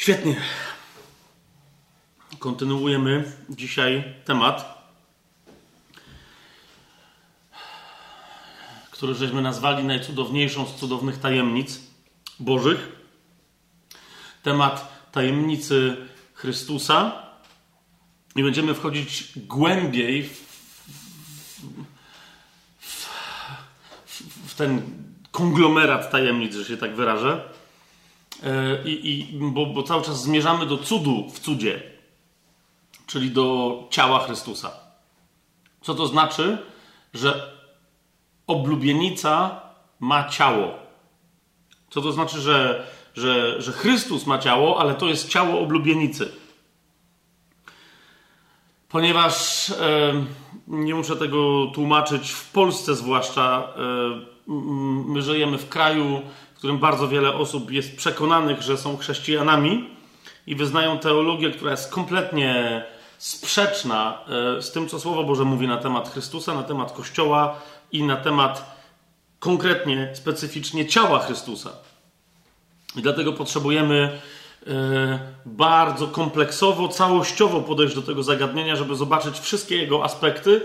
Świetnie. Kontynuujemy dzisiaj temat, który żeśmy nazwali najcudowniejszą z cudownych tajemnic Bożych. Temat tajemnicy Chrystusa. I będziemy wchodzić głębiej w, w, w, w ten konglomerat tajemnic, że się tak wyrażę. E, I, i, bo, bo cały czas zmierzamy do cudu w cudzie, czyli do ciała Chrystusa. Co to znaczy? Że oblubienica ma ciało. Co to znaczy, że, że, że Chrystus ma ciało, ale to jest ciało oblubienicy. Ponieważ e, nie muszę tego tłumaczyć, w Polsce zwłaszcza e, my żyjemy w kraju, którym bardzo wiele osób jest przekonanych, że są chrześcijanami i wyznają teologię, która jest kompletnie sprzeczna e, z tym, co Słowo Boże mówi na temat Chrystusa, na temat Kościoła i na temat konkretnie, specyficznie ciała Chrystusa. I dlatego potrzebujemy e, bardzo kompleksowo, całościowo podejść do tego zagadnienia, żeby zobaczyć wszystkie jego aspekty.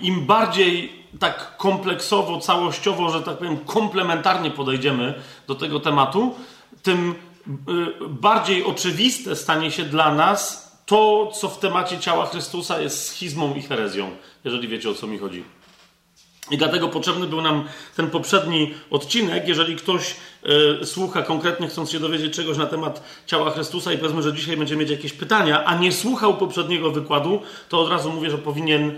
Im bardziej tak kompleksowo, całościowo, że tak powiem, komplementarnie podejdziemy do tego tematu, tym e, bardziej oczywiste stanie się dla nas to, co w temacie ciała Chrystusa jest schizmą i herezją, jeżeli wiecie o co mi chodzi. I dlatego potrzebny był nam ten poprzedni odcinek. Jeżeli ktoś y, słucha konkretnie, chcąc się dowiedzieć czegoś na temat ciała Chrystusa, i powiedzmy, że dzisiaj będzie mieć jakieś pytania, a nie słuchał poprzedniego wykładu, to od razu mówię, że powinien, y,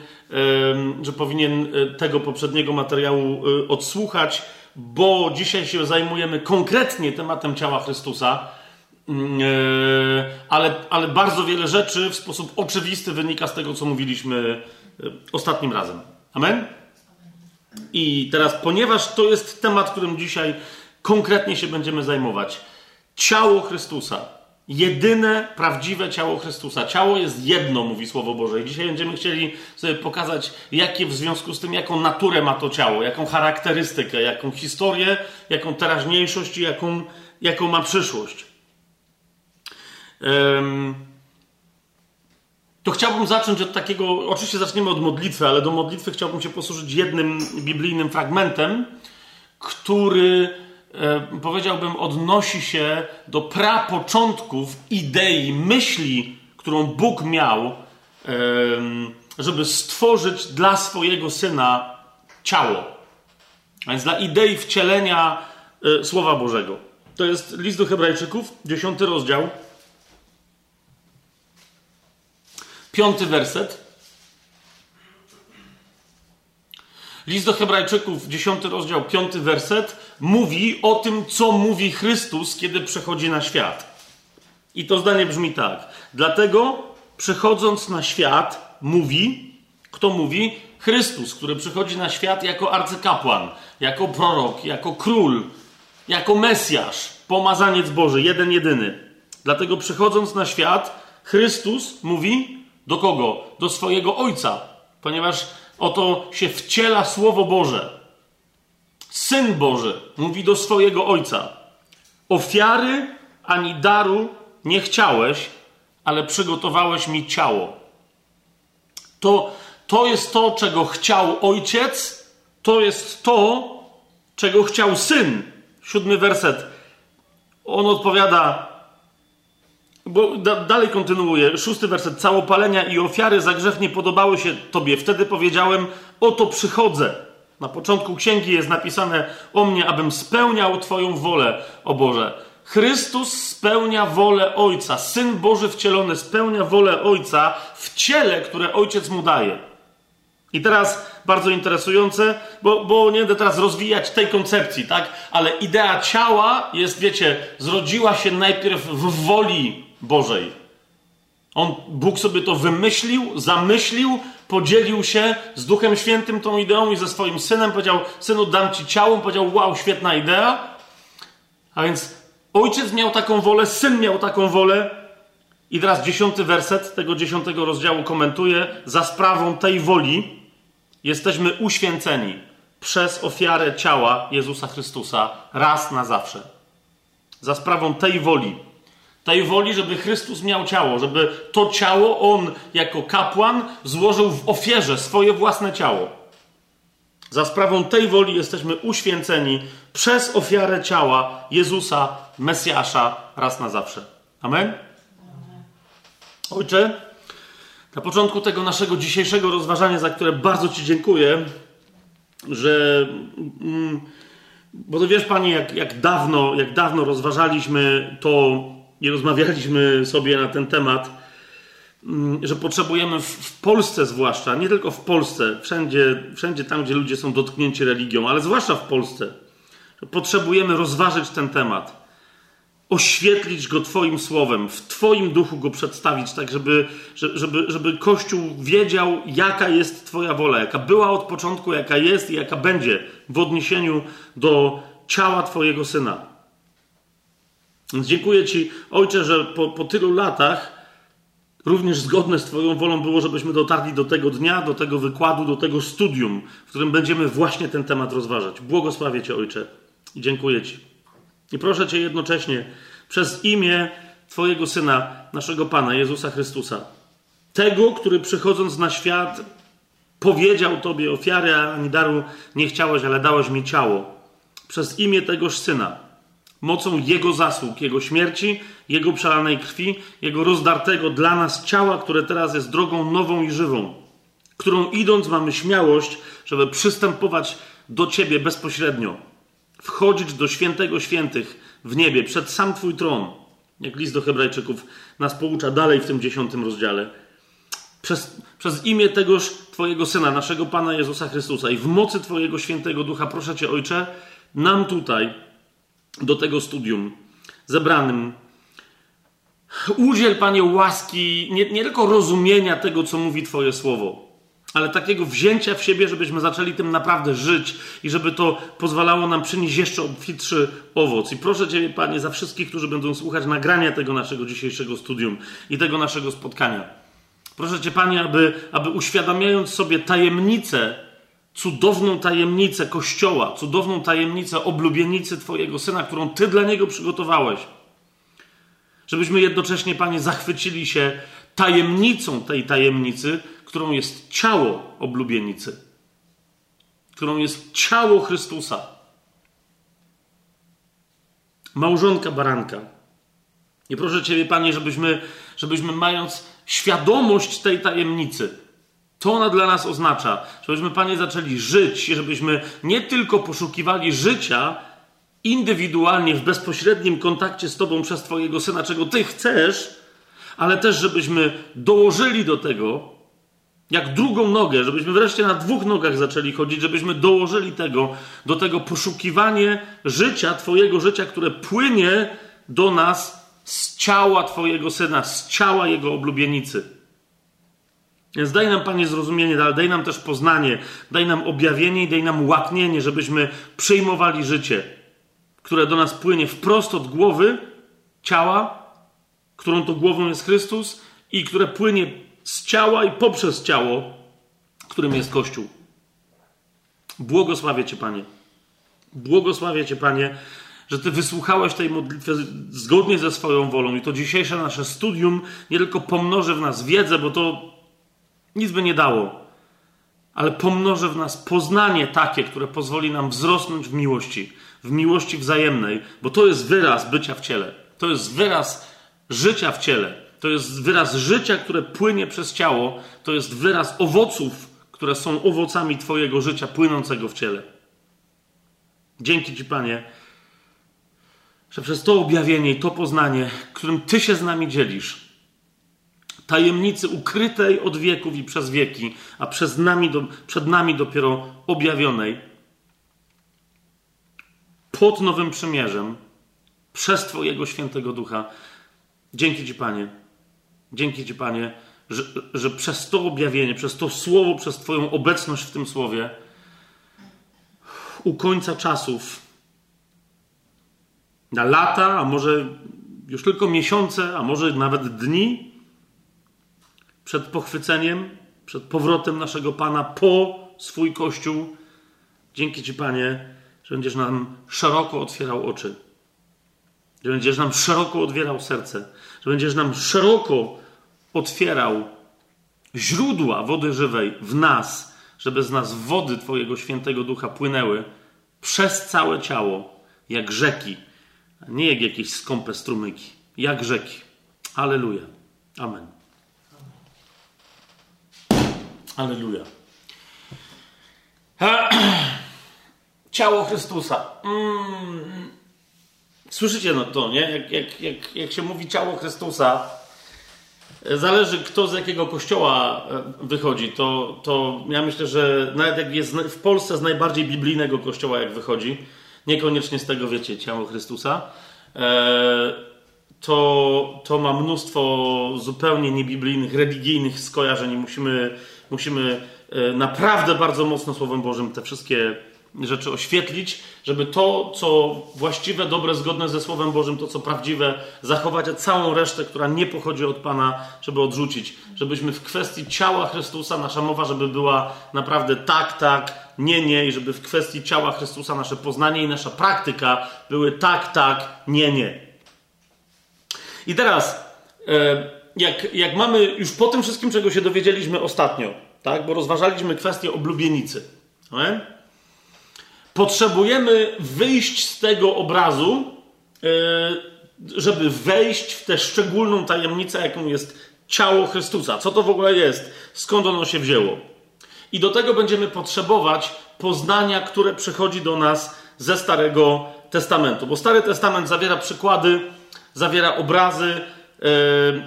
że powinien e, tego poprzedniego materiału y, odsłuchać, bo dzisiaj się zajmujemy konkretnie tematem ciała Chrystusa. Mm, ale, ale bardzo wiele rzeczy w sposób oczywisty wynika z tego, co mówiliśmy ostatnim razem. Amen? I teraz, ponieważ to jest temat, którym dzisiaj konkretnie się będziemy zajmować, ciało Chrystusa, jedyne prawdziwe ciało Chrystusa. Ciało jest jedno, mówi Słowo Boże. I dzisiaj będziemy chcieli sobie pokazać, jakie w związku z tym, jaką naturę ma to ciało, jaką charakterystykę, jaką historię, jaką teraźniejszość i jaką, jaką ma przyszłość. Um, to chciałbym zacząć od takiego, oczywiście zaczniemy od modlitwy, ale do modlitwy chciałbym się posłużyć jednym biblijnym fragmentem, który e, powiedziałbym odnosi się do prapoczątków idei, myśli, którą Bóg miał, żeby stworzyć dla swojego syna ciało. A więc dla idei wcielenia e, Słowa Bożego. To jest list do Hebrajczyków, dziesiąty rozdział. Piąty werset. List do Hebrajczyków, dziesiąty rozdział, piąty werset, mówi o tym, co mówi Chrystus, kiedy przychodzi na świat. I to zdanie brzmi tak. Dlatego, przychodząc na świat, mówi, kto mówi? Chrystus, który przychodzi na świat jako arcykapłan, jako prorok, jako król, jako Mesjasz, pomazaniec Boży, jeden, jedyny. Dlatego, przychodząc na świat, Chrystus mówi, do kogo? Do swojego Ojca, ponieważ oto się wciela Słowo Boże. Syn Boży mówi do swojego Ojca: Ofiary ani daru nie chciałeś, ale przygotowałeś mi ciało. To, to jest to, czego chciał Ojciec, to jest to, czego chciał Syn. Siódmy werset. On odpowiada: bo da, dalej kontynuuje, szósty werset. Całopalenia i ofiary za grzech nie podobały się Tobie. Wtedy powiedziałem, oto przychodzę. Na początku księgi jest napisane o mnie, abym spełniał Twoją wolę, o Boże. Chrystus spełnia wolę Ojca. Syn Boży wcielony spełnia wolę Ojca w ciele, które Ojciec mu daje. I teraz bardzo interesujące, bo, bo nie będę teraz rozwijać tej koncepcji, tak? Ale idea ciała jest, wiecie, zrodziła się najpierw w woli Bożej. On, Bóg sobie to wymyślił, zamyślił, podzielił się z Duchem Świętym tą ideą i ze swoim synem powiedział: Synu, dam ci ciało. Powiedział: Wow, świetna idea. A więc ojciec miał taką wolę, syn miał taką wolę. I teraz dziesiąty werset tego dziesiątego rozdziału komentuje: Za sprawą tej woli jesteśmy uświęceni przez ofiarę ciała Jezusa Chrystusa raz na zawsze. za sprawą tej woli. Tej woli, żeby Chrystus miał ciało, żeby to ciało on jako kapłan złożył w ofierze swoje własne ciało. Za sprawą tej woli jesteśmy uświęceni przez ofiarę ciała Jezusa, Mesjasza, raz na zawsze. Amen? Ojcze, na początku tego naszego dzisiejszego rozważania, za które bardzo Ci dziękuję, że. Mm, bo to wiesz, Panie, jak, jak, dawno, jak dawno rozważaliśmy to i rozmawialiśmy sobie na ten temat, mm, że potrzebujemy w, Polsce zwłaszcza, nie tylko w Polsce, wszędzie, wszędzie tam, gdzie ludzie są dotknięci religią, ale zwłaszcza w Polsce, że potrzebujemy rozważyć ten temat oświetlić go Twoim słowem, w Twoim duchu go przedstawić, tak żeby, żeby, żeby Kościół wiedział, jaka jest Twoja wola, jaka była od początku, jaka jest i jaka będzie w odniesieniu do ciała Twojego syna. Dziękuję Ci, Ojcze, że po, po tylu latach również zgodne z Twoją wolą było, żebyśmy dotarli do tego dnia, do tego wykładu, do tego studium, w którym będziemy właśnie ten temat rozważać. Błogosławię Cię, Ojcze, i dziękuję Ci. I proszę Cię jednocześnie przez imię Twojego Syna, naszego Pana, Jezusa Chrystusa, tego, który przychodząc na świat powiedział Tobie ofiary, ani daru nie chciałeś, ale dałeś mi ciało. Przez imię tegoż Syna, mocą Jego zasług, Jego śmierci, Jego przelanej krwi, Jego rozdartego dla nas ciała, które teraz jest drogą nową i żywą, którą idąc mamy śmiałość, żeby przystępować do Ciebie bezpośrednio wchodzić do świętego świętych w niebie, przed sam Twój tron, jak list do Hebrajczyków nas poucza dalej w tym dziesiątym rozdziale. Przez, przez imię tegoż Twojego Syna, naszego Pana Jezusa Chrystusa i w mocy Twojego świętego ducha, proszę Cię, Ojcze, nam tutaj, do tego studium zebranym, udziel, Panie, łaski, nie, nie tylko rozumienia tego, co mówi Twoje słowo, ale takiego wzięcia w siebie, żebyśmy zaczęli tym naprawdę żyć i żeby to pozwalało nam przynieść jeszcze obfitszy owoc. I proszę Cię, Panie, za wszystkich, którzy będą słuchać nagrania tego naszego dzisiejszego studium i tego naszego spotkania. Proszę Cię, Panie, aby, aby uświadamiając sobie tajemnicę, cudowną tajemnicę Kościoła, cudowną tajemnicę oblubienicy Twojego Syna, którą Ty dla Niego przygotowałeś, żebyśmy jednocześnie, Panie, zachwycili się tajemnicą tej tajemnicy, którą jest ciało oblubienicy, którą jest ciało Chrystusa. Małżonka baranka. I proszę Ciebie, Panie, żebyśmy, żebyśmy mając świadomość tej tajemnicy, to ona dla nas oznacza, żebyśmy, Panie, zaczęli żyć żebyśmy nie tylko poszukiwali życia indywidualnie, w bezpośrednim kontakcie z Tobą przez Twojego Syna, czego Ty chcesz, ale też żebyśmy dołożyli do tego jak drugą nogę, żebyśmy wreszcie na dwóch nogach zaczęli chodzić, żebyśmy dołożyli tego, do tego poszukiwanie życia, Twojego życia, które płynie do nas z ciała Twojego Syna, z ciała Jego oblubienicy. Więc daj nam, Panie, zrozumienie, ale daj nam też poznanie, daj nam objawienie i daj nam łaknienie, żebyśmy przyjmowali życie, które do nas płynie wprost od głowy ciała, którą to głową jest Chrystus i które płynie z ciała i poprzez ciało, którym jest Kościół. Błogosławię Cię, Panie. Błogosławię Cię, Panie, że Ty wysłuchałeś tej modlitwy zgodnie ze swoją wolą i to dzisiejsze nasze studium nie tylko pomnoży w nas wiedzę, bo to nic by nie dało, ale pomnoży w nas poznanie takie, które pozwoli nam wzrosnąć w miłości, w miłości wzajemnej, bo to jest wyraz bycia w ciele. To jest wyraz życia w ciele to jest wyraz życia, które płynie przez ciało, to jest wyraz owoców, które są owocami Twojego życia płynącego w ciele. Dzięki Ci, Panie, że przez to objawienie i to poznanie, którym Ty się z nami dzielisz, tajemnicy ukrytej od wieków i przez wieki, a przez nami do, przed nami dopiero objawionej, pod Nowym Przymierzem, przez Twojego Świętego Ducha. Dzięki Ci, Panie. Dzięki Ci, Panie, że, że przez to objawienie, przez to słowo, przez Twoją obecność w tym słowie, u końca czasów, na lata, a może już tylko miesiące, a może nawet dni, przed pochwyceniem, przed powrotem naszego Pana po swój Kościół, dzięki Ci, Panie, że będziesz nam szeroko otwierał oczy. że będziesz nam szeroko otwierał serce, że będziesz nam szeroko otwierał źródła wody żywej w nas, żeby z nas wody Twojego świętego ducha płynęły przez całe ciało, jak rzeki, a nie jak jakieś skąpe strumyki, jak rzeki. Aleluja. Amen. Aleluja. Ciało Chrystusa. Mm. Słyszycie no to, nie? Jak, jak, jak, jak się mówi ciało Chrystusa, zależy kto z jakiego kościoła e, wychodzi. To, to ja myślę, że nawet jak jest w Polsce z najbardziej biblijnego kościoła, jak wychodzi, niekoniecznie z tego wiecie, ciało Chrystusa, e, to, to ma mnóstwo zupełnie niebiblijnych, religijnych skojarzeń i musimy, musimy e, naprawdę bardzo mocno Słowem Bożym te wszystkie rzeczy oświetlić, żeby to, co właściwe, dobre, zgodne ze Słowem Bożym, to, co prawdziwe, zachować, a całą resztę, która nie pochodzi od Pana, żeby odrzucić. Żebyśmy w kwestii ciała Chrystusa, nasza mowa, żeby była naprawdę tak, tak, nie, nie, i żeby w kwestii ciała Chrystusa nasze poznanie i nasza praktyka były tak, tak, nie, nie. I teraz, e, jak, jak mamy już po tym wszystkim, czego się dowiedzieliśmy ostatnio, tak, bo rozważaliśmy kwestię oblubienicy. Nie? Potrzebujemy wyjść z tego obrazu, e, żeby wejść w tę szczególną tajemnicę, jaką jest ciało Chrystusa. Co to w ogóle jest? Skąd ono się wzięło? I do tego będziemy potrzebować poznania, które przychodzi do nas ze Starego Testamentu. Bo Stary Testament zawiera przykłady, zawiera obrazy,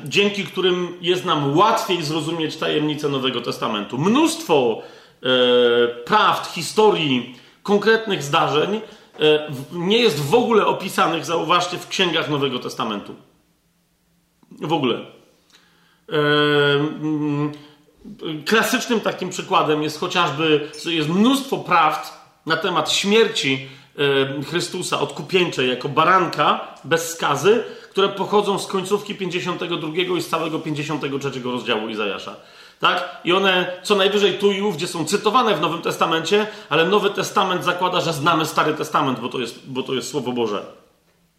dzięki którym jest nam łatwiej zrozumieć tajemnicę Nowego Testamentu. Mnóstwo e, prawd, historii, konkretnych zdarzeń e, nie jest w ogóle opisanych, zauważcie, w księgach Nowego Testamentu. W ogóle. E, mm, klasycznym takim przykładem jest chociażby, jest mnóstwo prawd na temat śmierci e, Chrystusa odkupieńczej jako baranka bez skazy, które pochodzą z końcówki 52 i z całego 53 rozdziału Izajasza. Tak? I one co najwyżej tu i ówdzie są cytowane w Nowym Testamencie, ale Nowy Testament zakłada, że znamy Stary Testament, bo to jest, bo to jest Słowo Boże.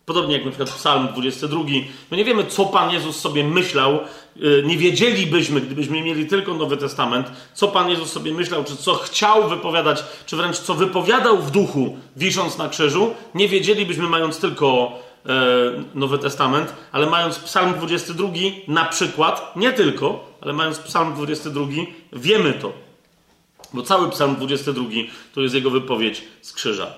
Podobnie jak na przykład Psalm 22. My nie wiemy, co Pan Jezus sobie myślał. Y, nie wiedzielibyśmy, gdybyśmy mieli tylko Nowy Testament, co Pan Jezus sobie myślał, czy co chciał wypowiadać, czy wręcz co wypowiadał w duchu, wisząc na krzyżu. Nie wiedzielibyśmy, mając tylko Nowy Testament, ale mając Psalm 22 na przykład, nie tylko, ale mając Psalm 22, wiemy to. Bo cały Psalm 22 to jest jego wypowiedź z krzyża.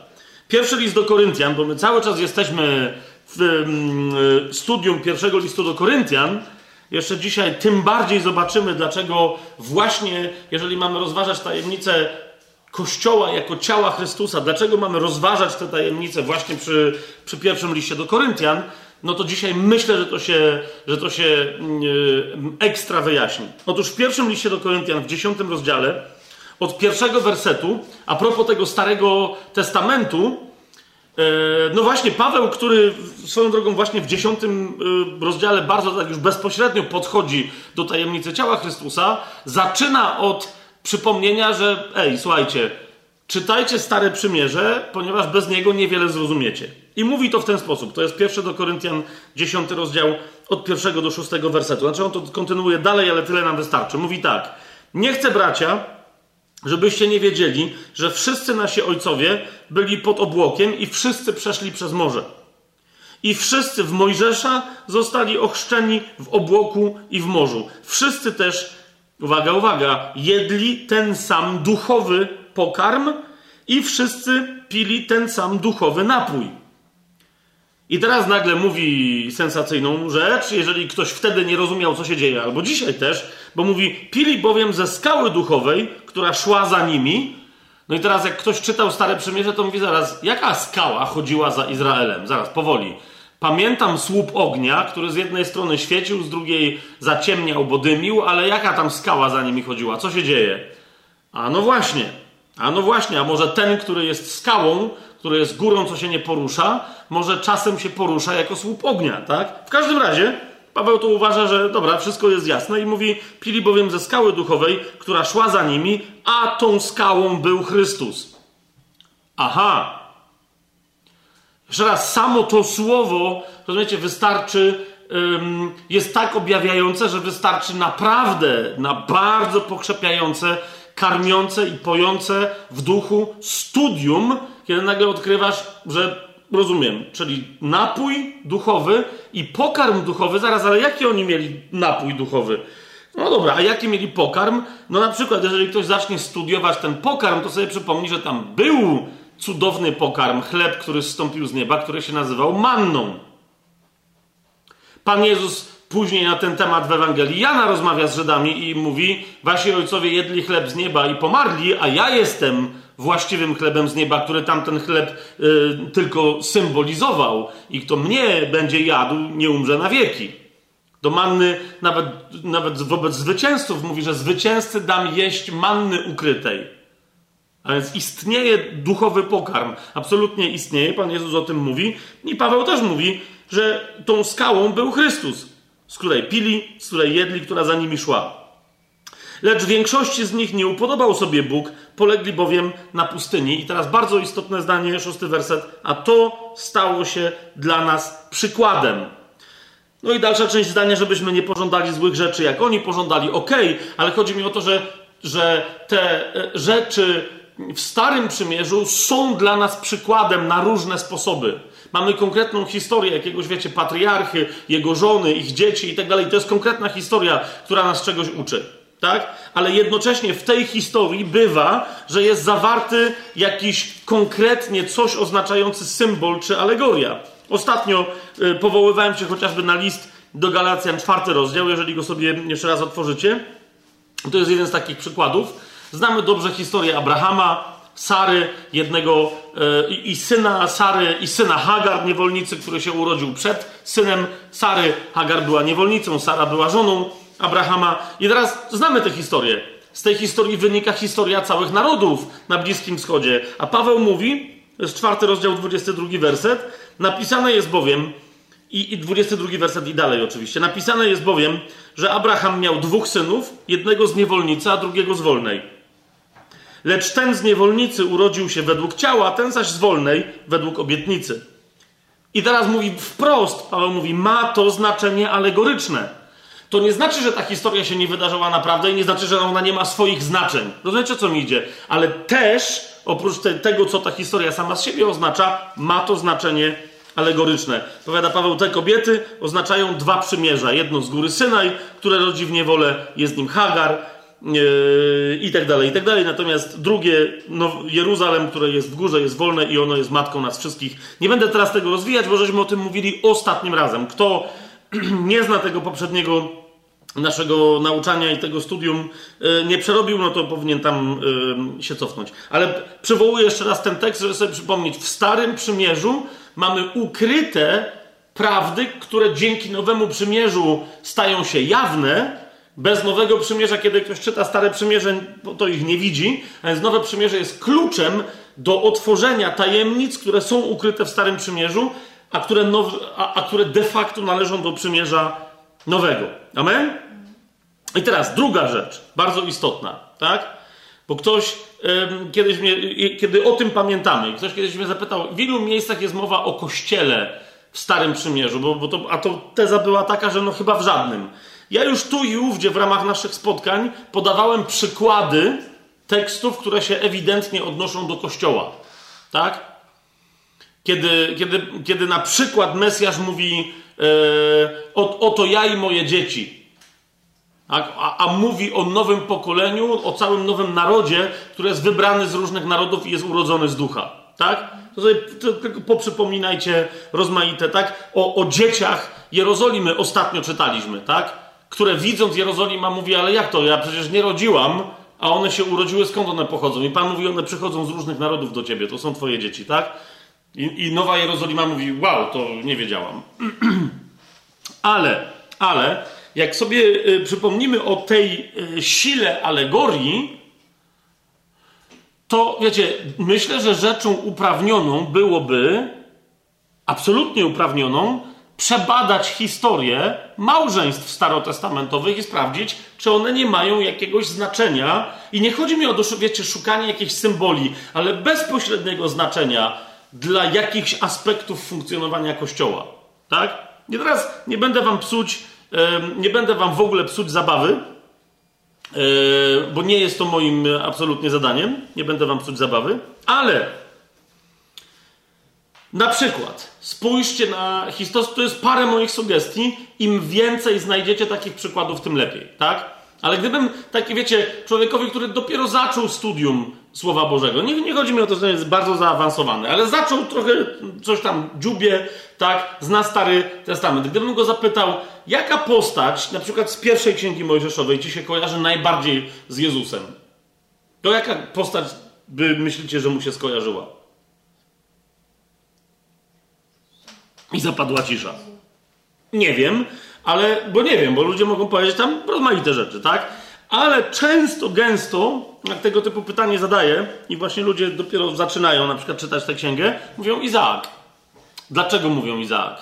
Pierwszy list do Koryntian, bo my cały czas jesteśmy w mm, studium pierwszego listu do Koryntian. Jeszcze dzisiaj tym bardziej zobaczymy, dlaczego właśnie, jeżeli mamy rozważać tajemnicę Kościoła jako ciała Chrystusa, dlaczego mamy rozważać te tajemnice właśnie przy, przy pierwszym liście do Koryntian, no to dzisiaj myślę, że to się, że to się yy, ekstra wyjaśni. Otóż w pierwszym liście do Koryntian, w dziesiątym rozdziale, od pierwszego wersetu, a propos tego Starego Testamentu, yy, no właśnie Paweł, który swoją drogą właśnie w dziesiątym yy, rozdziale bardzo tak już bezpośrednio podchodzi do tajemnicy ciała Chrystusa, zaczyna od przypomnienia, że ej, słuchajcie, czytajcie Stare Przymierze, ponieważ bez niego niewiele zrozumiecie. I mówi to w ten sposób. To jest pierwszy do Koryntian, 10 rozdział, od pierwszego do szóstego wersetu. Znaczy on to kontynuuje dalej, ale tyle nam wystarczy. Mówi tak. Nie chcę, bracia, żebyście nie wiedzieli, że wszyscy nasi ojcowie byli pod obłokiem i wszyscy przeszli przez morze. I wszyscy w Mojżesza zostali ochrzczeni w obłoku i w morzu. Wszyscy też, uwaga, uwaga, jedli ten sam duchowy pokarm i wszyscy pili ten sam duchowy napój. I teraz nagle mówi sensacyjną rzecz, jeżeli ktoś wtedy nie rozumiał, co się dzieje, albo dzisiaj też, bo mówi: Pili bowiem ze skały duchowej, która szła za nimi. No i teraz, jak ktoś czytał Stare Przymierze, to mówi zaraz, jaka skała chodziła za Izraelem? Zaraz, powoli. Pamiętam słup ognia, który z jednej strony świecił, z drugiej zaciemniał, bo dymił, ale jaka tam skała za nimi chodziła? Co się dzieje? A no właśnie, a no właśnie, a może ten, który jest skałą, który jest górą, co się nie porusza, może czasem się porusza jako słup ognia, tak? W każdym razie Paweł tu uważa, że dobra, wszystko jest jasne i mówi, pili bowiem ze skały duchowej, która szła za nimi, a tą skałą był Chrystus. Aha. Jeszcze raz, samo to słowo, rozumiecie, wystarczy, jest tak objawiające, że wystarczy naprawdę na bardzo pokrzepiające, karmiące i pojące w duchu studium, kiedy nagle odkrywasz, że rozumiem, czyli napój duchowy i pokarm duchowy, zaraz, ale jaki oni mieli napój duchowy? No dobra, a jaki mieli pokarm? No na przykład, jeżeli ktoś zacznie studiować ten pokarm, to sobie przypomni, że tam był cudowny pokarm, chleb, który zstąpił z nieba, który się nazywał manną. Pan Jezus później na ten temat w Ewangelii Jana rozmawia z Żydami i mówi: Wasi ojcowie jedli chleb z nieba i pomarli, a ja jestem właściwym chlebem z nieba, który tamten chleb y, tylko symbolizował. I kto mnie będzie jadł, nie umrze na wieki. Do manny, nawet, nawet wobec zwycięzców, mówi, że zwycięzcy dam jeść manny ukrytej. A więc istnieje duchowy pokarm. Absolutnie istnieje. Pan Jezus o tym mówi. I Paweł też mówi, że tą skałą był Chrystus, z której pili, z której jedli, która za nimi szła. Lecz większości z nich nie upodobał sobie Bóg, polegli bowiem na pustyni. I teraz bardzo istotne zdanie, szósty werset. A to stało się dla nas przykładem. No i dalsza część zdania, żebyśmy nie pożądali złych rzeczy, jak oni pożądali, ok, ale chodzi mi o to, że, że te e, rzeczy w Starym Przymierzu są dla nas przykładem na różne sposoby. Mamy konkretną historię jakiegoś, wiecie, patriarchy, jego żony, ich dzieci i tak dalej. To jest konkretna historia, która nas czegoś uczy. Tak? Ale jednocześnie w tej historii bywa, że jest zawarty jakiś konkretnie coś oznaczający symbol czy alegoria. Ostatnio y, powoływałem się chociażby na list do Galacjan, czwarty rozdział, jeżeli go sobie jeszcze raz otworzycie. To jest jeden z takich przykładów. Znamy dobrze historię Abrahama, Sary, jednego y, i syna Sary, i syna Hagar, niewolnicy, który się urodził przed synem Sary. Hagar była niewolnicą, Sara była żoną Abrahama. I teraz znamy tę historię. Z tej historii wynika historia całych narodów na Bliskim Wschodzie. A Paweł mówi, to jest czwarty rozdział, 22 werset, napisane jest bowiem, i, i 22 werset i dalej oczywiście, napisane jest bowiem, że Abraham miał dwóch synów, jednego z niewolnicy, a drugiego z wolnej. Lecz ten z niewolnicy urodził się według ciała, ten zaś z wolnej według obietnicy. I teraz mówi wprost, Paweł mówi, ma to znaczenie alegoryczne. To nie znaczy, że ta historia się nie wydarzyła naprawdę i nie znaczy, że ona nie ma swoich znaczeń. Rozumiecie, co mi idzie? Ale też, oprócz te, tego, co ta historia sama z siebie oznacza, ma to znaczenie alegoryczne. Powiada Paweł, te kobiety oznaczają dwa przymierza. Jedno z góry Synaj, które rodzi w niewolę, jest nim Hagar, i tak dalej, i tak dalej. Natomiast drugie, no, Jeruzalem, które jest w górze, jest wolne i ono jest matką nas wszystkich. Nie będę teraz tego rozwijać, bo żeśmy o tym mówili ostatnim razem. Kto nie zna tego poprzedniego naszego nauczania i tego studium e, nie przerobił, no to powinien tam e, się cofnąć. Ale przywołuję jeszcze raz ten tekst, żeby sobie przypomnieć. W Starym Przymierzu mamy ukryte prawdy, które dzięki Nowemu Przymierzu stają się jawne. Bez Nowego Przymierza, kiedy ktoś czyta Stare Przymierze, to ich nie widzi, a więc Nowe Przymierze jest kluczem do otworzenia tajemnic, które są ukryte w Starym Przymierzu, a które, a, a które de facto należą do Przymierza Nowego. Amen? I teraz druga rzecz, bardzo istotna, tak? Bo ktoś kiedyś mnie, kiedy o tym pamiętamy, ktoś kiedyś mnie zapytał, w ilu miejscach jest mowa o kościele w Starym Przymierzu, bo, bo to, a to teza była taka, że no chyba w żadnym. Ja już tu i ówdzie w ramach naszych spotkań podawałem przykłady tekstów, które się ewidentnie odnoszą do kościoła, tak? Kiedy, kiedy, kiedy na przykład Mesjasz mówi, e, oto ja i moje dzieci. A, a, a, mówi o nowym pokoleniu, o całym nowym narodzie, który jest wybrany z różnych narodów i jest urodzony z ducha. Tak? To sobie tylko poprzypominajcie rozmaite, tak? O, o dzieciach Jerozolimy ostatnio czytaliśmy, tak? Które widząc Jerozolima mówi, ale jak to? Ja przecież nie rodziłam, a one się urodziły, skąd one pochodzą? I Pan mówi, one przychodzą z różnych narodów do ciebie, to są twoje dzieci, tak? I, I, Nowa Jerozolima mówi: Wow, to nie wiedziałam. ale, ale, jak sobie y, przypomnimy o tej y, sile alegorii, to wiecie, myślę, że rzeczą uprawnioną byłoby, absolutnie uprawnioną, przebadać historię małżeństw starotestamentowych i sprawdzić, czy one nie mają jakiegoś znaczenia. I nie chodzi mi o, wiecie, szukanie jakichś symboli, ale bezpośredniego znaczenia dla jakichś aspektów funkcjonowania Kościoła. Tak? I teraz nie będę wam psuć, nie będę wam w ogóle psuć zabawy, e, bo nie jest to moim absolutnie zadaniem. Nie będę wam psuć zabawy, ale na przykład spójrzcie na historię, to jest parę moich sugestii. Im więcej znajdziecie takich przykładów, tym lepiej, tak? Ale gdybym, taki wiecie, człowiekowi, który dopiero zaczął studium Słowa Bożego, nie, nie chodzi mi o to, że jest bardzo zaawansowany, ale zaczął trochę coś tam dziubie, tak, zna Stary Testament. Gdybym go zapytał, jaka postać, na przykład z pierwszej Księgi Mojżeszowej, ci się kojarzy najbardziej z Jezusem, to jaka postać by myślicie, że mu się skojarzyła? I zapadła cisza. Nie wiem, ale, bo nie wiem, bo ludzie mogą powiedzieć tam rozmaite rzeczy, tak? Ale często, gęsto, jak tego typu pytanie zadaję i właśnie ludzie dopiero zaczynają na przykład czytać tę księgę, mówią Izaak. Dlaczego mówią Izaak?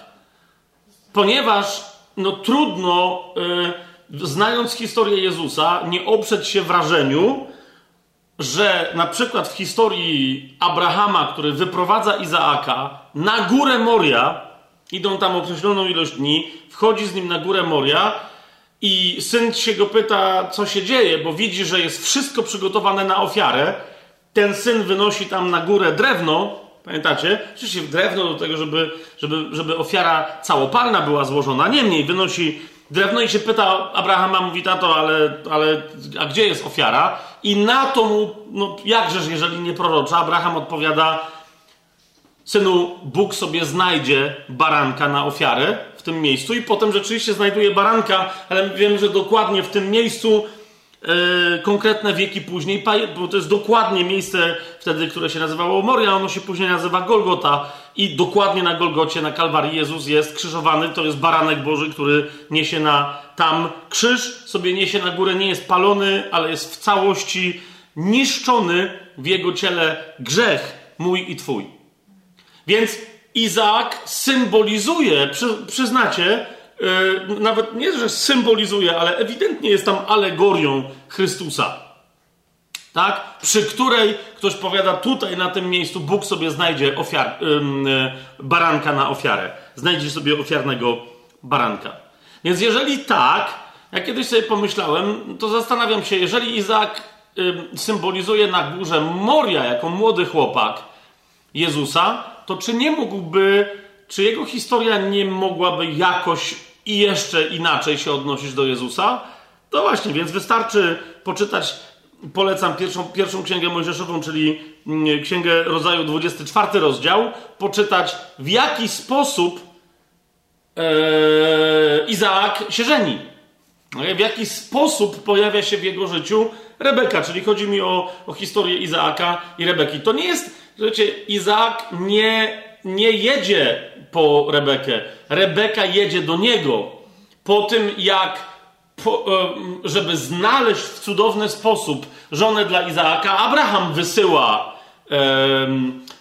Ponieważ no trudno, yy, znając historię Jezusa, nie oprzeć się wrażeniu, że na przykład w historii Abrahama, który wyprowadza Izaaka na górę Moria, idą tam określoną ilość dni, wchodzi z nim na górę Moria i syn się go pyta, co się dzieje, bo widzi, że jest wszystko przygotowane na ofiarę. Ten syn wynosi tam na górę drewno, pamiętacie? Oczywiście drewno do tego, żeby, żeby, żeby ofiara całopalna była złożona. Niemniej wynosi drewno i się pyta Abrahama, mówi tato, ale, ale a gdzie jest ofiara? I na to mu, no jakżeż, jeżeli nie prorocza, Abraham odpowiada, synu, Bóg sobie znajdzie baranka na ofiarę w tym miejscu i potem rzeczywiście znajduje baranka, ale wiemy, że dokładnie w tym miejscu yy, konkretne wieki później, bo to jest dokładnie miejsce wtedy, które się nazywało Moria, ono się później nazywa Golgota i dokładnie na Golgocie, na Kalwarii Jezus jest krzyżowany, to jest baranek Boży, który niesie na tam krzyż, sobie niesie na górę, nie jest palony, ale jest w całości niszczony w jego ciele grzech mój i twój. Więc Izaak symbolizuje, przy, przyznacie, yy, nawet nie, że symbolizuje, ale ewidentnie jest tam alegorią Chrystusa. Tak? Przy której ktoś powiada, tutaj na tym miejscu Bóg sobie znajdzie ofiar, yy, baranka na ofiarę. Znajdzie sobie ofiarnego baranka. Więc jeżeli tak, ja kiedyś sobie pomyślałem, to zastanawiam się, jeżeli Izaak yy, symbolizuje na górze Moria jako młody chłopak Jezusa, to czy nie mógłby, czy jego historia nie mogłaby jakoś i jeszcze inaczej się odnosić do Jezusa? To właśnie, więc wystarczy poczytać, polecam pierwszą, pierwszą księgę Mojżeszową, czyli mm, księgę rodzaju 24 rozdział, poczytać w jaki sposób ee, Izaak się żeni. W jaki sposób pojawia się w jego życiu Rebeka, czyli chodzi mi o, o historię Izaaka i Rebeki. To nie jest Słuchajcie, Izaak nie, nie jedzie po Rebekę. Rebeka jedzie do niego. Po tym, jak, po, żeby znaleźć w cudowny sposób żonę dla Izaaka, Abraham wysyła,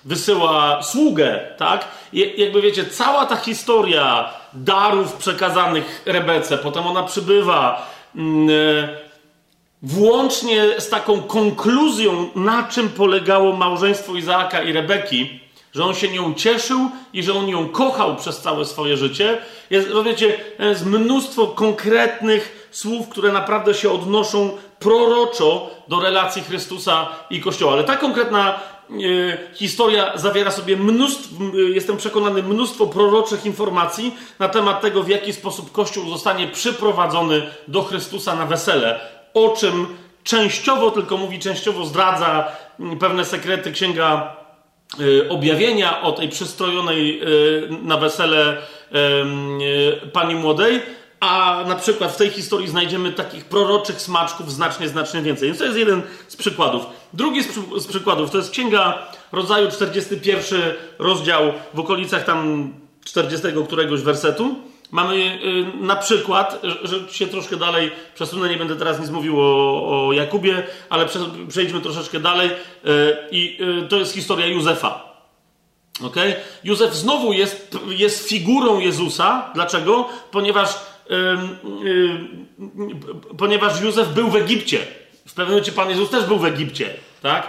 wysyła sługę, tak? jakby wiecie, cała ta historia darów przekazanych Rebece, potem ona przybywa. Mm, włącznie z taką konkluzją, na czym polegało małżeństwo Izaaka i Rebeki, że on się nią cieszył i że on ją kochał przez całe swoje życie. Jest, rozumiecie, jest mnóstwo konkretnych słów, które naprawdę się odnoszą proroczo do relacji Chrystusa i Kościoła. Ale ta konkretna e, historia zawiera sobie mnóstwo, jestem przekonany, mnóstwo proroczych informacji na temat tego, w jaki sposób Kościół zostanie przyprowadzony do Chrystusa na wesele o czym częściowo tylko mówi, częściowo zdradza mm, pewne sekrety księga y, objawienia o tej przystrojonej y, na wesele y, pani młodej, a na przykład w tej historii znajdziemy takich proroczych smaczków znacznie, znacznie więcej. Więc to jest jeden z przykładów. Drugi z, przy, z przykładów to jest księga rodzaju 41 rozdział w okolicach tam 40 któregoś wersetu. Mamy y, na przykład, że się troszkę dalej przesunę, nie będę teraz nic mówił o, o Jakubie, ale przejdźmy troszeczkę dalej. Y, I y, to jest historia Józefa. Okay? Józef znowu jest, jest figurą Jezusa. Dlaczego? Ponieważ, ponieważ Józef był w Egipcie. W pewnym momencie Pan Jezus też był w Egipcie. Tak?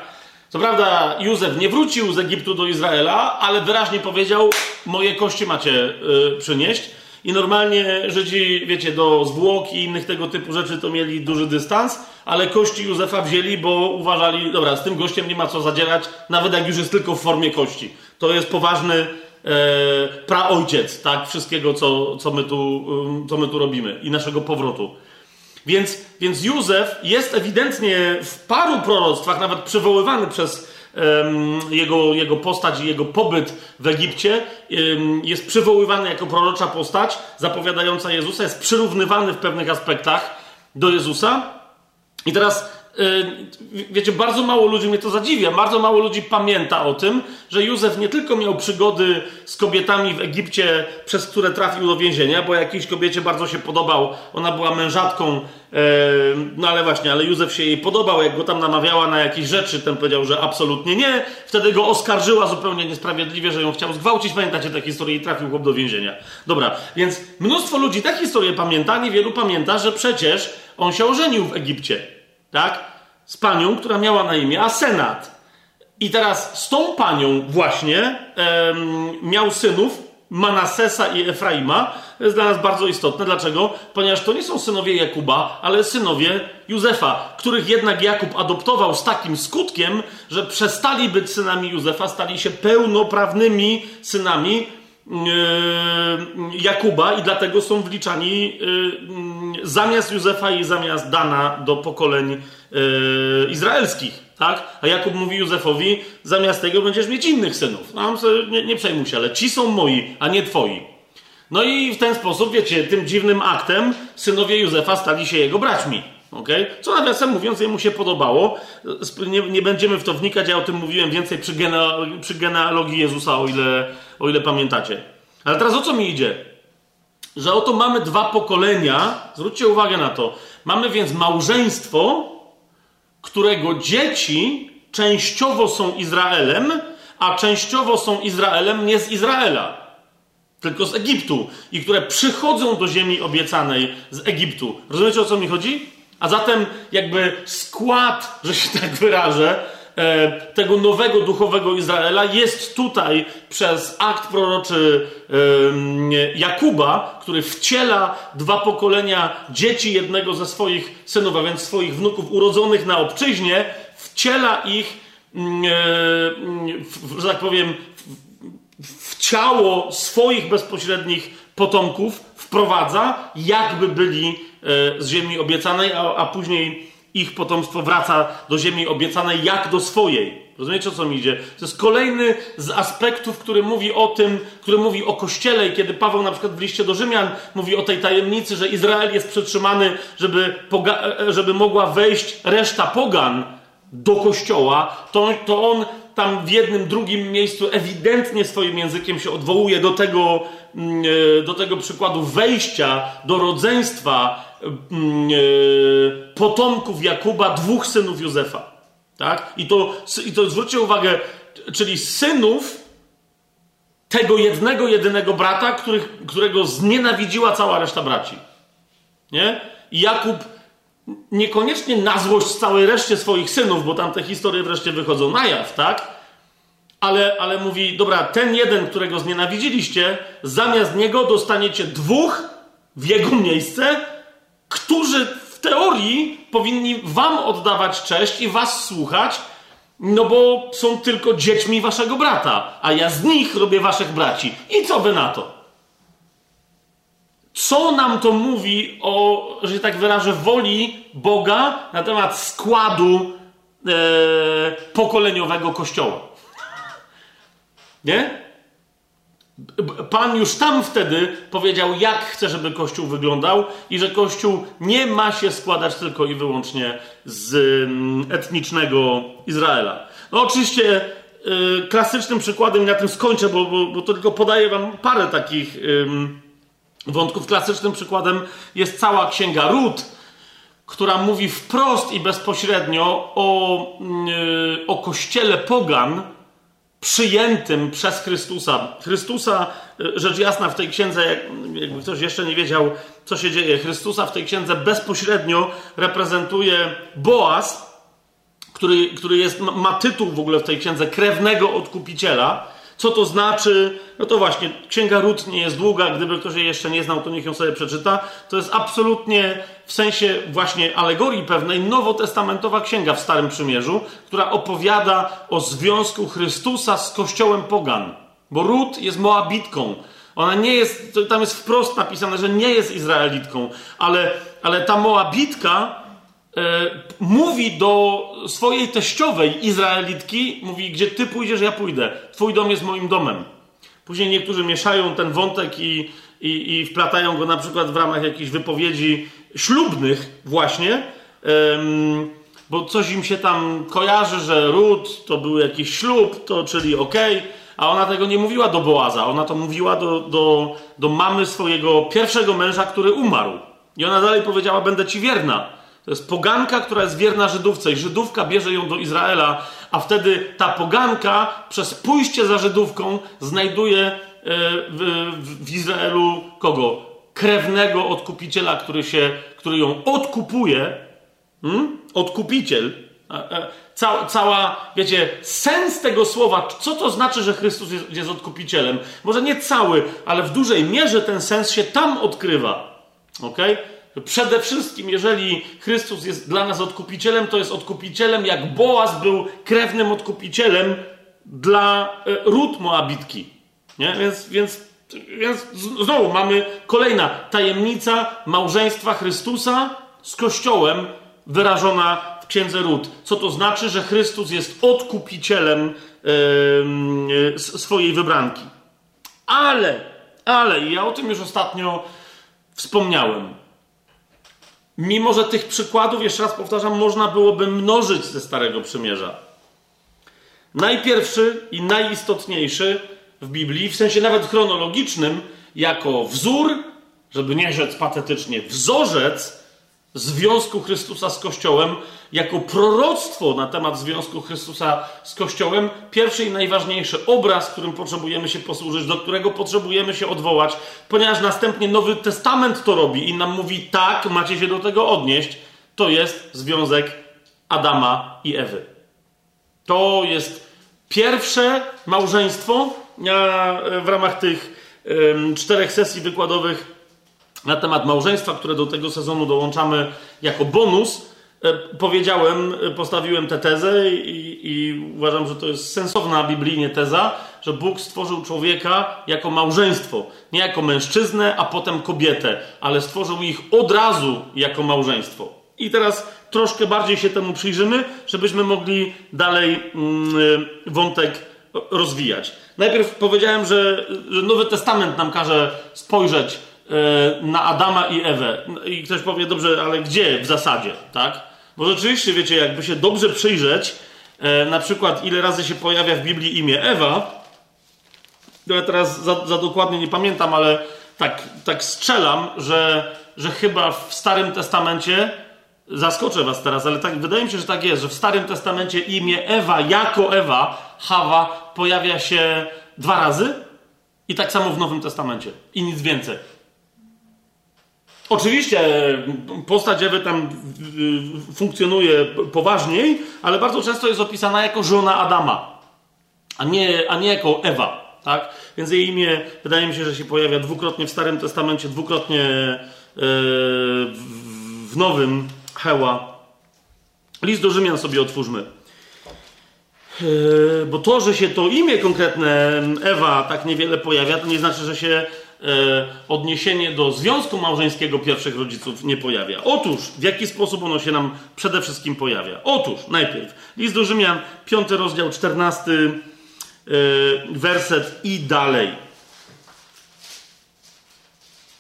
Co prawda, Józef nie wrócił z Egiptu do Izraela, ale wyraźnie powiedział: Moje kości macie przynieść. I normalnie Żydzi, wiecie, do zwłok i innych tego typu rzeczy to mieli duży dystans, ale kości Józefa wzięli, bo uważali, dobra, z tym gościem nie ma co zadzierać, nawet jak już jest tylko w formie kości. To jest poważny e, praojciec, tak, wszystkiego, co, co, my tu, co my tu robimy i naszego powrotu. Więc, więc Józef jest ewidentnie w paru proroctwach, nawet przywoływany przez jego, jego postać i jego pobyt w Egipcie, jest przywoływany jako prorocza postać zapowiadająca Jezusa, jest przyrównywany w pewnych aspektach do Jezusa. I teraz wiecie, bardzo mało ludzi mnie to zadziwia, bardzo mało ludzi pamięta o tym, że Józef nie tylko miał przygody z kobietami w Egipcie, przez które trafił do więzienia, bo jakiejś kobiecie bardzo się podobał, ona była mężatką, y, no ale właśnie, ale Józef się jej podobał, jak go tam namawiała na jakieś rzeczy, ten powiedział, że absolutnie nie, wtedy go oskarżyła zupełnie niesprawiedliwie, że ją chciał zgwałcić, pamiętacie tę historię? I trafił chłop do więzienia. Dobra, więc mnóstwo ludzi tę historię pamięta, niewielu pamięta, że przecież on się ożenił w Egipcie tak? Z panią, która miała na imię Asenat. I teraz z tą panią właśnie miał synów Manasesa i Efraima. To jest dla nas bardzo istotne. Dlaczego? Ponieważ to nie są synowie Jakuba, ale synowie Józefa, których jednak Jakub adoptował z takim skutkiem, że przestali być synami Józefa, stali się pełnoprawnymi synami Jakuba i dlatego są wliczani zamiast Józefa i zamiast Dana do pokoleń yy, izraelskich. Tak? A Jakub mówi Józefowi, zamiast tego będziesz mieć innych synów. No, nie, nie przejmuj się, ale ci są moi, a nie twoi. No i w ten sposób, wiecie, tym dziwnym aktem synowie Józefa stali się jego braćmi. Okay? Co nawiasem mówiąc, jemu się podobało. Nie, nie, będziemy w to wnikać, ja o tym mówiłem więcej przy, przy genealogii Jezusa, o ile, o ile pamiętacie. Ale teraz o co mi idzie? Że oto mamy dwa pokolenia, zwróćcie uwagę na to. Mamy więc małżeństwo, którego dzieci częściowo są Izraelem, a częściowo są Izraelem nie z Izraela, tylko z Egiptu, i które przychodzą do ziemi obiecanej z Egiptu. Rozumiecie o co mi chodzi? A zatem jakby skład, że się tak wyrażę, tego nowego duchowego Izraela jest tutaj przez akt proroczy Jakuba, który wciela dwa pokolenia dzieci jednego ze swoich synów, a więc swoich wnuków urodzonych na obczyźnie, wciela ich, mm, e, że tak powiem, w ciało swoich bezpośrednich potomków, wprowadza, jakby byli E, z ziemi obiecanej, a, a później ich potomstwo wraca do ziemi obiecanej jak do swojej. Rozumiecie, o co mi idzie? To jest kolejny z aspektów, który mówi o tym, który mówi o Kościele i kiedy Paweł na przykład w liście do Rzymian mówi o tej tajemnicy, że Izrael jest przetrzymany, żeby, e, e, żeby mogła wejść reszta pogan do Kościoła, to, to on tam w jednym, drugim miejscu ewidentnie swoim językiem się odwołuje do tego, mm, do tego przykładu wejścia do rodzeństwa e, potomków Jakuba, dwóch synów Józefa. Tak? I to, I to zwróćcie uwagę, czyli synów tego jednego, jedynego brata, których, którego znienawidziła cała reszta braci. Nie? I Jakub niekoniecznie na złość całej reszcie swoich synów, bo tam te historie wreszcie wychodzą na jaw, tak? Ale, ale mówi, dobra, ten jeden, którego znienawidziliście, zamiast niego dostaniecie dwóch w jego miejsce, którzy w teorii powinni wam oddawać cześć i was słuchać, no bo są tylko dziećmi waszego brata, a ja z nich robię waszych braci. I co wy na to? Co nam to mówi o, że tak wyrażę, woli Boga na temat składu e, pokoleniowego kościoła? Nie? Pan już tam wtedy powiedział, jak chce, żeby Kościół wyglądał, i że Kościół nie ma się składać tylko i wyłącznie z mm, etnicznego Izraela. No, oczywiście yy, klasycznym przykładem, i na tym skończę, bo, bo, bo, to tylko podaję Wam parę takich wątków. Klasycznym przykładem jest cała księga Ród, która mówi wprost i bezpośrednio o, yy, o kościele Pogan przyjętym przez Chrystusa. Chrystusa, e, rzecz jasna, w tej księdze, jakby ktoś jeszcze nie wiedział, co się dzieje, Chrystusa w tej księdze bezpośrednio reprezentuje Boaz, który, który jest, ma tytuł w ogóle w tej księdze krewnego odkupiciela. Co to znaczy? No to właśnie, Księga Rut nie jest długa, gdyby ktoś jej jeszcze nie znał, to niech ją sobie przeczyta. To jest absolutnie w sensie właśnie alegorii pewnej nowotestamentowa księga w Starym Przymierzu, która opowiada o związku Chrystusa z kościołem pogan. Bo Rut jest Moabitką. Ona nie jest, tam jest wprost napisane, że nie jest Izraelitką, ale, ale ta Moabitka e, mówi do swojej teściowej Izraelitki, mówi, gdzie ty pójdziesz, ja pójdę. Twój dom jest moim domem. Później niektórzy mieszają ten wątek i, i, i wplatają go na przykład w ramach jakichś wypowiedzi ślubnych właśnie, bo coś im się tam kojarzy, że ród to był jakiś ślub, to czyli okej, okay, a ona tego nie mówiła do Boaza, ona to mówiła do, do, do mamy swojego pierwszego męża, który umarł. I ona dalej powiedziała, będę ci wierna. To jest poganka, która jest wierna Żydówce i Żydówka bierze ją do Izraela, a wtedy ta poganka przez pójście za Żydówką znajduje w, w Izraelu kogo? Krewnego odkupiciela, który, się, który ją odkupuje. Hmm? Odkupiciel. Ca, cała, wiecie, sens tego słowa, co to znaczy, że Chrystus jest, jest odkupicielem? Może nie cały, ale w dużej mierze ten sens się tam odkrywa. Okay? Przede wszystkim, jeżeli Chrystus jest dla nas odkupicielem, to jest odkupicielem, jak Boaz był krewnym odkupicielem dla e, ród Moabitki. Nie? Więc, więc, więc znowu mamy kolejna tajemnica małżeństwa Chrystusa z Kościołem wyrażona w księdze ród. Co to znaczy, że Chrystus jest odkupicielem yy, swojej wybranki. Ale, ale, ja o tym już ostatnio wspomniałem Mimo, że tych przykładów, jeszcze raz powtarzam, można byłoby mnożyć ze Starego Przymierza. Najpierwszy i najistotniejszy w Biblii, w sensie nawet chronologicznym, jako wzór, żeby nie rzec patetycznie, wzorzec związku Chrystusa z Kościołem, jako proroctwo na temat związku Chrystusa z Kościołem, pierwszy i najważniejszy obraz, którym potrzebujemy się posłużyć, do którego potrzebujemy się odwołać, ponieważ następnie Nowy Testament to robi i nam mówi: tak, macie się do tego odnieść, to jest związek Adama i Ewy. To jest pierwsze małżeństwo w ramach tych czterech sesji wykładowych na temat małżeństwa, które do tego sezonu dołączamy jako bonus, e, powiedziałem, e, postawiłem tę tezę i, i, uważam, że to jest sensowna biblijnie teza, że Bóg stworzył człowieka jako małżeństwo. Nie jako mężczyznę, a potem kobietę, ale stworzył ich od razu jako małżeństwo. I teraz troszkę bardziej się temu przyjrzymy, żebyśmy mogli dalej mm, e, wątek rozwijać. Najpierw powiedziałem, że, że Nowy Testament nam każe spojrzeć E, na Adama i Ewę. I ktoś powie, dobrze, ale gdzie w zasadzie, tak? Bo rzeczywiście, wiecie, jakby się dobrze przyjrzeć, e, na przykład ile razy się pojawia w Biblii imię Ewa, ja teraz za, za dokładnie nie pamiętam, ale tak, tak strzelam, że, że chyba w Starym Testamencie, zaskoczę was teraz, ale tak, wydaje mi się, że tak jest, że w Starym Testamencie imię Ewa jako Ewa, Hawa, pojawia się dwa razy i tak samo w Nowym Testamencie. I nic więcej. Oczywiście postać Ewy tam funkcjonuje poważniej, ale bardzo często jest opisana jako żona Adama, a nie, a nie jako Ewa. Tak? Więc jej imię wydaje mi się, że się pojawia dwukrotnie w Starym Testamencie, dwukrotnie e, w Nowym Heła. List do Rzymian sobie otwórzmy. E, bo to, że się to imię konkretne Ewa tak niewiele pojawia, to nie znaczy, że się e, odniesienie do związku małżeńskiego pierwszych rodziców nie pojawia. Otóż, w jaki sposób ono się nam przede wszystkim pojawia? Otóż, najpierw, list do Rzymian, 5 rozdział, 14 e, werset i dalej.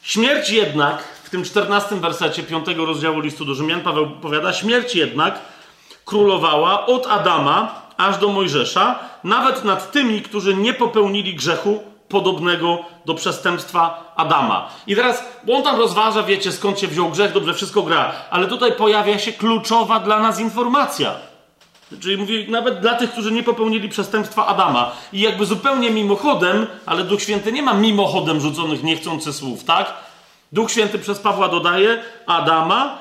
Śmierć jednak, w tym 14 wersecie 5 rozdziału listu do Rzymian, Paweł powiada, śmierć jednak królowała od Adama aż do Mojżesza, nawet nad tymi, którzy nie popełnili grzechu, podobnego do przestępstwa Adama. I teraz, bo on tam rozważa, wiecie, skąd się wziął grzech, dobrze, wszystko gra, ale tutaj pojawia się kluczowa dla nas informacja. Czyli mówi, nawet dla tych, którzy nie popełnili przestępstwa Adama. I jakby zupełnie mimochodem, ale Duch Święty nie ma mimochodem rzuconych niechcący słów, tak? Duch Święty przez Pawła dodaje Adama,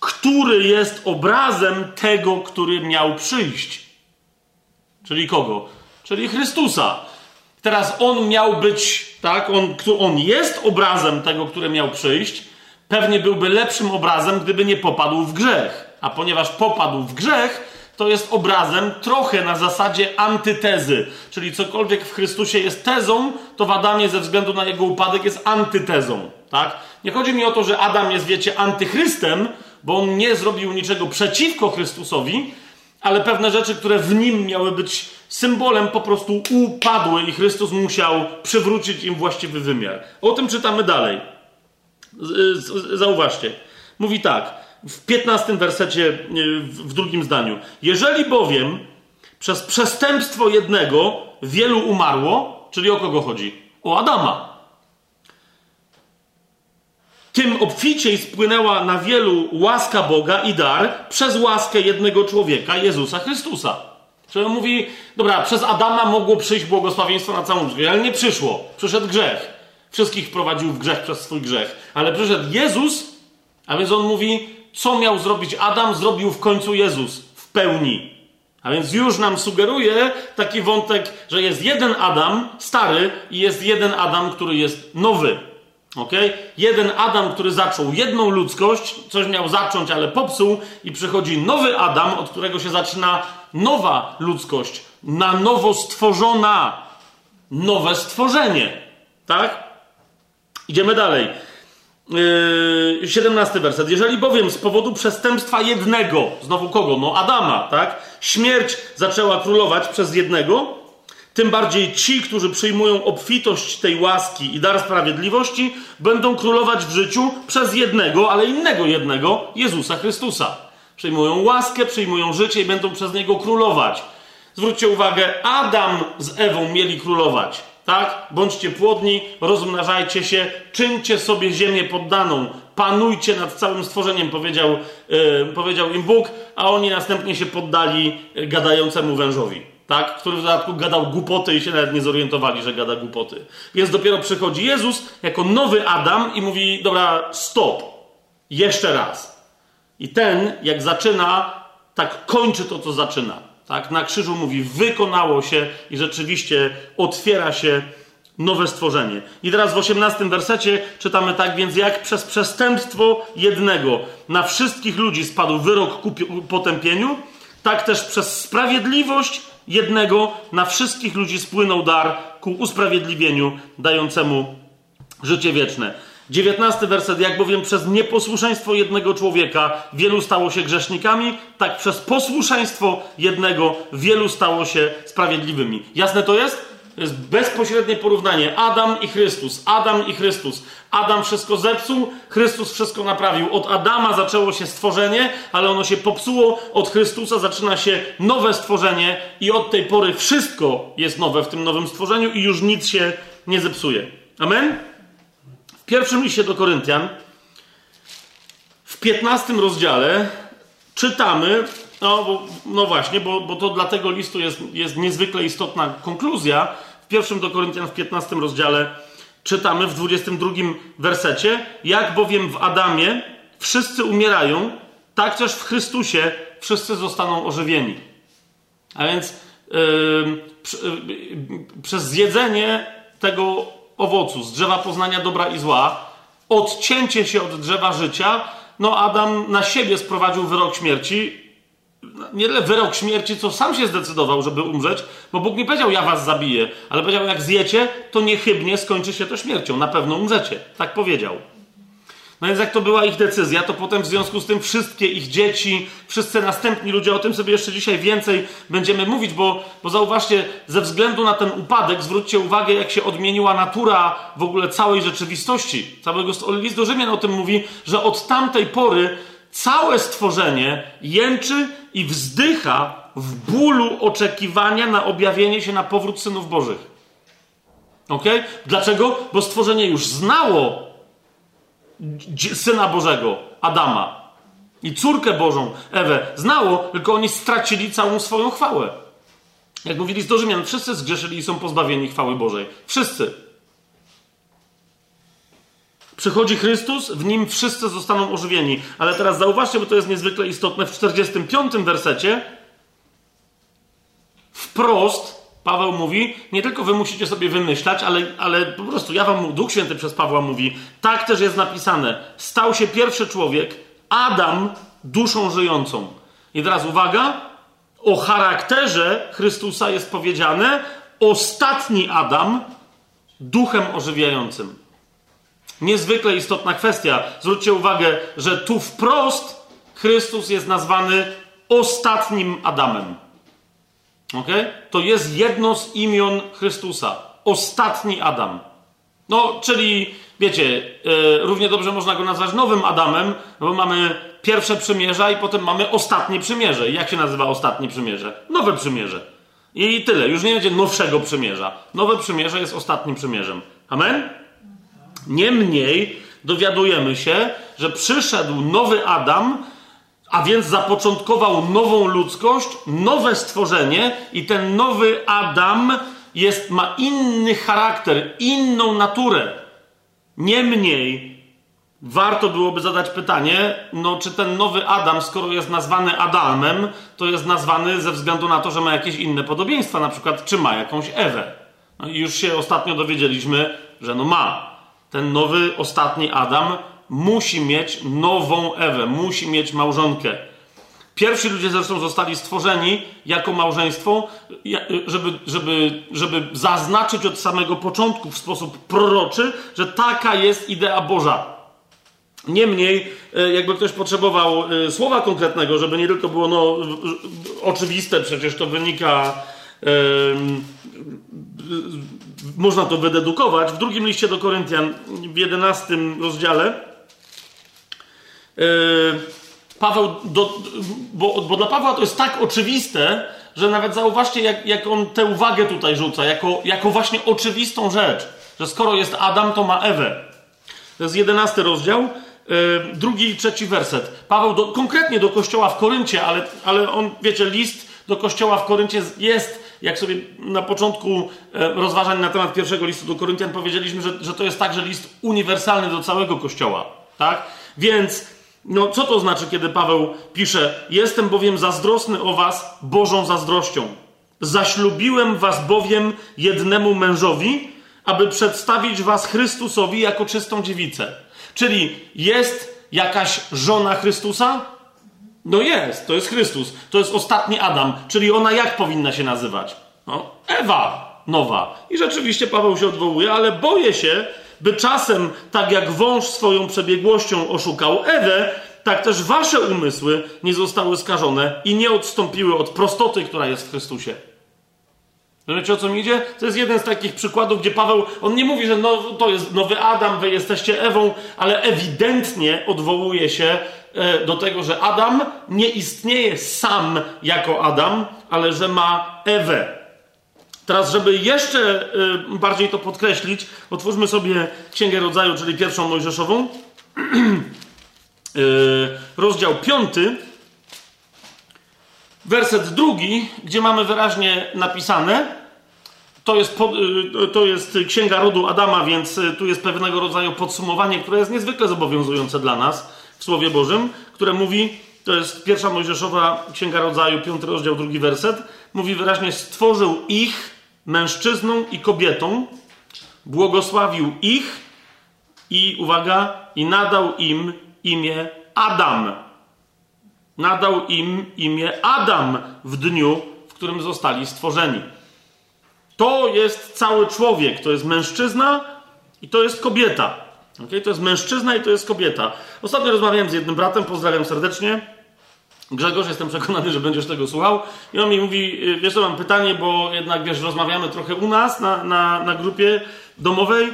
który jest obrazem tego, który miał przyjść. Czyli kogo? Czyli Chrystusa. Teraz on miał być, tak? On, on jest obrazem tego, który miał przyjść. Pewnie byłby lepszym obrazem, gdyby nie popadł w grzech. A ponieważ popadł w grzech, to jest obrazem trochę na zasadzie antytezy. Czyli cokolwiek w Chrystusie jest tezą, to w Adamie ze względu na jego upadek jest antytezą. Tak? Nie chodzi mi o to, że Adam jest, wiecie, antychrystem, bo on nie zrobił niczego przeciwko Chrystusowi, ale pewne rzeczy, które w nim miały być symbolem, po prostu upadły i Chrystus musiał przywrócić im właściwy wymiar. O tym czytamy dalej. Zauważcie. Mówi tak, w 15 wersecie, w drugim zdaniu. Jeżeli bowiem przez przestępstwo jednego wielu umarło, czyli o kogo chodzi? O Adama tym obficiej spłynęła na wielu łaska Boga i dar przez łaskę jednego człowieka, Jezusa Chrystusa. Czyli on mówi, dobra, przez Adama mogło przyjść błogosławieństwo na całą ludzkość, ale nie przyszło. Przyszedł grzech. Wszystkich wprowadził w grzech przez swój grzech. Ale przyszedł Jezus, a więc on mówi, co miał zrobić Adam, zrobił w końcu Jezus w pełni. A więc już nam sugeruje taki wątek, że jest jeden Adam, stary, i jest jeden Adam, który jest nowy. Okay? Jeden Adam, który zaczął jedną ludzkość, coś miał zacząć, ale popsuł, i przychodzi nowy Adam, od którego się zaczyna nowa ludzkość, na nowo stworzona, nowe stworzenie. Tak? Idziemy dalej. Yy, 17 werset. Jeżeli bowiem z powodu przestępstwa jednego, znowu kogo? No Adama, tak? Śmierć zaczęła królować przez jednego, tym bardziej ci, którzy przyjmują obfitość tej łaski i dar sprawiedliwości, będą królować w życiu przez jednego, ale innego jednego, Jezusa Chrystusa. Przyjmują łaskę, przyjmują życie i będą przez niego królować. Zwróćcie uwagę, Adam z Ewą mieli królować. Tak? Bądźcie płodni, rozmnażajcie się, czyńcie sobie ziemię poddaną, panujcie nad całym stworzeniem, powiedział, yy, powiedział im Bóg, a oni następnie się poddali gadającemu wężowi tak? który w dodatku gadał głupoty i się nawet nie zorientowali, że gada głupoty. Więc dopiero przychodzi Jezus jako nowy Adam i mówi: Dobra, stop, jeszcze raz. I ten, jak zaczyna, tak kończy to, co zaczyna. Tak? Na krzyżu mówi: Wykonało się i rzeczywiście otwiera się nowe stworzenie. I teraz w 18 wersecie czytamy tak, więc jak przez przestępstwo jednego na wszystkich ludzi spadł wyrok ku potępieniu, tak też przez sprawiedliwość jednego na wszystkich ludzi spłynął dar ku usprawiedliwieniu, dającemu życie wieczne. Dziewiętnasty werset, jak bowiem przez nieposłuszeństwo jednego człowieka wielu stało się grzesznikami, tak przez posłuszeństwo jednego wielu stało się sprawiedliwymi. Jasne to jest? To jest bezpośrednie porównanie. Adam i Chrystus. Adam i Chrystus. Adam wszystko zepsuł, Chrystus wszystko naprawił. Od Adama zaczęło się stworzenie, ale ono się popsuło. Od Chrystusa zaczyna się nowe stworzenie i od tej pory wszystko jest nowe w tym nowym stworzeniu i już nic się nie zepsuje. Amen? W pierwszym liście do Koryntian, w 15 rozdziale czytamy no, bo, no właśnie, bo, bo to dla tego listu jest, jest niezwykle istotna konkluzja. W pierwszym do Koryntian w 15 rozdziale czytamy w 22 wersecie, jak bowiem w Adamie wszyscy umierają, tak też w Chrystusie wszyscy zostaną ożywieni. A więc yy, yy, przez zjedzenie tego owocu z drzewa poznania dobra i zła, odcięcie się od drzewa życia, no Adam na siebie sprowadził wyrok śmierci, nie tyle wyrok śmierci, co sam się zdecydował, żeby umrzeć, bo Bóg nie powiedział, ja was zabiję, ale powiedział, jak zjecie, to niechybnie skończy się to śmiercią, na pewno umrzecie. Tak powiedział. No więc jak to była ich decyzja, to potem w związku z tym wszystkie ich dzieci, wszyscy następni ludzie, o tym sobie jeszcze dzisiaj więcej będziemy mówić, bo, bo zauważcie, ze względu na ten upadek, zwróćcie uwagę, jak się odmieniła natura w ogóle całej rzeczywistości. Całego list do Rzymian o tym mówi, że od tamtej pory całe stworzenie jęczy i wzdycha w bólu oczekiwania na objawienie się na powrót synów Bożych. Ok? Dlaczego? Bo stworzenie już znało syna Bożego, Adama, i córkę Bożą, Ewę, znało, tylko oni stracili całą swoją chwałę. Jak mówili z Rzymian, wszyscy zgrzeszyli i są pozbawieni chwały Bożej. Wszyscy. Przychodzi Chrystus, w nim wszyscy zostaną ożywieni. Ale teraz zauważcie, bo to jest niezwykle istotne, w 45 wersecie wprost Paweł mówi, nie tylko wy musicie sobie wymyślać, ale, ale po prostu ja wam, Duch Święty przez Pawła mówi, tak też jest napisane, stał się pierwszy człowiek, Adam, duszą żyjącą. I teraz uwaga, o charakterze Chrystusa jest powiedziane, ostatni Adam, duchem ożywiającym. Niezwykle istotna kwestia. Zwróćcie uwagę, że tu wprost Chrystus jest nazwany ostatnim Adamem. Ok? To jest jedno z imion Chrystusa. Ostatni Adam. No, czyli wiecie, yy, równie dobrze można go nazwać nowym Adamem, bo mamy pierwsze przymierza i potem mamy ostatnie przymierze. Jak się nazywa ostatnie przymierze? Nowe przymierze. I tyle. Już nie będzie nowszego przymierza. Nowe przymierze jest ostatnim przymierzem. Amen? Niemniej dowiadujemy się, że przyszedł nowy Adam, a więc zapoczątkował nową ludzkość, nowe stworzenie, i ten nowy Adam jest, ma inny charakter, inną naturę. Niemniej warto byłoby zadać pytanie, no czy ten nowy Adam, skoro jest nazwany Adamem, to jest nazwany ze względu na to, że ma jakieś inne podobieństwa, na przykład czy ma jakąś Ewę. No i już się ostatnio dowiedzieliśmy, że no ma. Ten nowy, ostatni Adam musi mieć nową Ewę, musi mieć małżonkę. Pierwsi ludzie zresztą zostali stworzeni jako małżeństwo, żeby, żeby, żeby zaznaczyć od samego początku w sposób proroczy, że taka jest idea Boża. Niemniej, e, jakby ktoś potrzebował e, słowa konkretnego, żeby nie tylko było no, oczywiste, przecież to wynika. Można to wydedukować. W drugim liście do Koryntian, w 11 rozdziale, yy, Paweł, do, bo, bo, dla Pawła to jest tak oczywiste, że nawet zauważcie, jak, jak on tę uwagę tutaj rzuca, jako, jako właśnie oczywistą rzecz, że skoro jest Adam, to ma Ewę. To jest jedenasty rozdział, yy, drugi i trzeci werset. Paweł do, konkretnie do kościoła w Koryncie, ale, ale on, wiecie, list do kościoła w Koryncie jest, jak sobie na początku e, rozważań na temat pierwszego listu do Koryntian powiedzieliśmy, że, że to jest także list uniwersalny do całego kościoła. Tak? Więc no, co to znaczy, kiedy Paweł pisze: Jestem bowiem zazdrosny o Was Bożą zazdrością. Zaślubiłem Was bowiem jednemu mężowi, aby przedstawić Was Chrystusowi jako czystą dziewicę. Czyli jest jakaś żona Chrystusa? No jest, to jest Chrystus. To jest ostatni Adam. Czyli ona jak powinna się nazywać? No, Ewa nowa. I rzeczywiście Paweł się odwołuje, ale boję się, by czasem, tak jak wąż swoją przebiegłością oszukał Ewę, tak też wasze umysły nie zostały skażone i nie odstąpiły od prostoty, która jest w Chrystusie. Wiecie o co mi idzie? To jest jeden z takich przykładów, gdzie Paweł, on nie mówi, że no, to jest nowy Adam, wy jesteście Ewą, ale ewidentnie odwołuje się do tego, że Adam nie istnieje sam jako Adam, ale że ma Ewę. Teraz, żeby jeszcze y, bardziej to podkreślić, otwórzmy sobie Księgę Rodzaju, czyli pierwszą Mojżeszową, y, rozdział piąty, werset drugi, gdzie mamy wyraźnie napisane, to jest, pod, to jest Księga Rodu Adama, więc tu jest pewnego rodzaju podsumowanie, które jest niezwykle zobowiązujące dla nas Słowie Bożym, które mówi, to jest pierwsza Mojżeszowa Księga Rodzaju, piąty rozdział, drugi werset, mówi wyraźnie, stworzył ich mężczyzną i kobietą, błogosławił ich i, uwaga, i nadał im imię Adam. Nadał im imię Adam w dniu, w którym zostali stworzeni. To jest cały człowiek, to jest mężczyzna i to jest kobieta. Okay? To jest mężczyzna i to jest kobieta. Ostatnio rozmawiałem z jednym bratem, pozdrawiam serdecznie. Grzegorz, jestem przekonany, że będziesz tego słuchał. I on mi mówi, y, wiesz, to mam pytanie, bo jednak, wiesz, rozmawiamy trochę u nas na, na, na grupie domowej, y,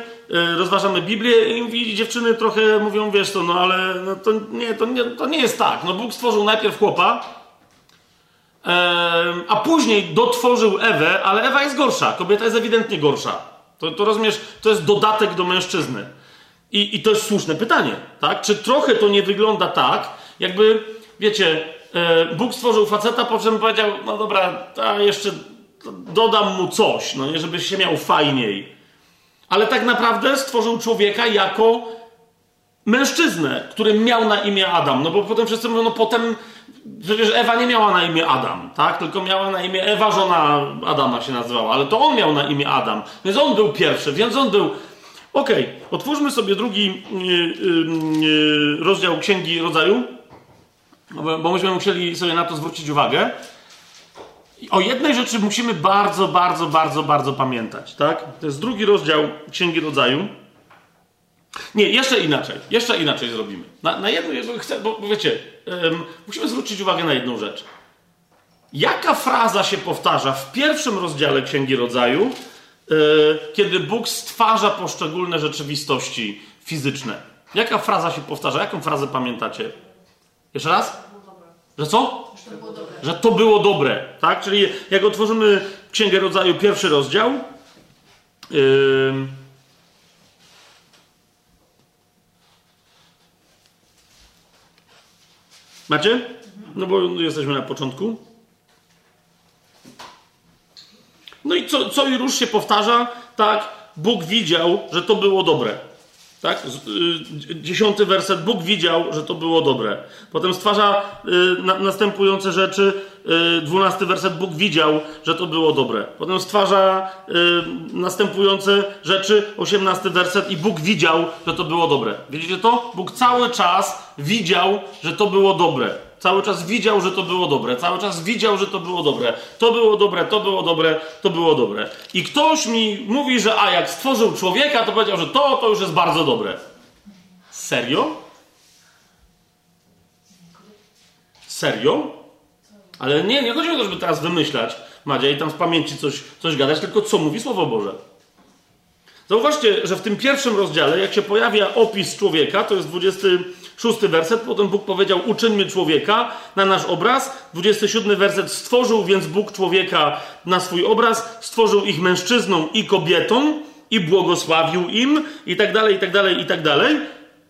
rozważamy Biblię i mówi, dziewczyny trochę mówią, wiesz to, no ale no, to, nie, to, nie, to nie jest tak. No Bóg stworzył najpierw chłopa, a później dotworzył Ewę, ale Ewa jest gorsza, kobieta jest ewidentnie gorsza. To, to rozumiesz, to jest dodatek do mężczyzny. I, I to jest słuszne pytanie, tak? Czy trochę to nie wygląda tak, jakby, wiecie, E, Bóg stworzył faceta, po czym powiedział, no dobra, a jeszcze dodam mu coś, no nie, żeby się miał fajniej. Ale tak naprawdę stworzył człowieka jako mężczyznę, który miał na imię Adam. No bo potem wszyscy mówią, no potem przecież Ewa nie miała na imię Adam, tak? Tylko miała na imię Ewa, żona Adama się nazywała, ale to on miał na imię Adam. Więc on był pierwszy, więc on był. Okay. otwórzmy sobie drugi yy, yy, rozdział Księgi Rodzaju, bo, myśmy musieli sobie na to zwrócić uwagę. O jednej rzeczy musimy bardzo, bardzo, bardzo, bardzo pamiętać, tak? To jest drugi rozdział Księgi Rodzaju. Nie, jeszcze inaczej. Jeszcze inaczej zrobimy. Na, na jedno, chcę, bo, wiecie, um, musimy zwrócić uwagę na jedną rzecz. Jaka fraza się powtarza w pierwszym rozdziale Księgi Rodzaju, yy, kiedy Bóg stwarza poszczególne rzeczywistości fizyczne? Jaka fraza się powtarza? Jaką frazę pamiętacie? Jeszcze raz? Że co? Że to było dobre. Że to było dobre, tak? Czyli jak otworzymy Księgę Rodzaju, pierwszy rozdział, yy, Macie? No bo jesteśmy na początku. No i co, co i róż się powtarza, tak? Bóg widział, że to było dobre. Tak? Y, dziesiąty werset. Bóg widział, że to było dobre. Potem stwarza y, na, następujące rzeczy. Y, dwunasty werset. Bóg widział, że to było dobre. Potem stwarza y, następujące rzeczy. Osiemnasty werset. I Bóg widział, że to było dobre. Widzicie to? Bóg cały czas widział, że to było dobre. Cały czas widział, że to było dobre. Cały czas widział, że to było dobre. To było dobre, to było dobre, to było dobre. I ktoś mi mówi, że a jak stworzył człowieka, to powiedział, że to, to już jest bardzo dobre. Serio? Serio? Ale nie, nie chodzi o to, żeby teraz wymyślać, Madzia, i tam z pamięci coś, coś gadać, tylko co mówi Słowo Boże. Zauważcie, że w tym pierwszym rozdziale, jak się pojawia opis człowieka, to jest 26 werset, potem Bóg powiedział: Uczyńmy człowieka na nasz obraz. 27 werset: Stworzył więc Bóg człowieka na swój obraz, stworzył ich mężczyzną i kobietą i błogosławił im, i tak dalej, i tak dalej, i tak dalej.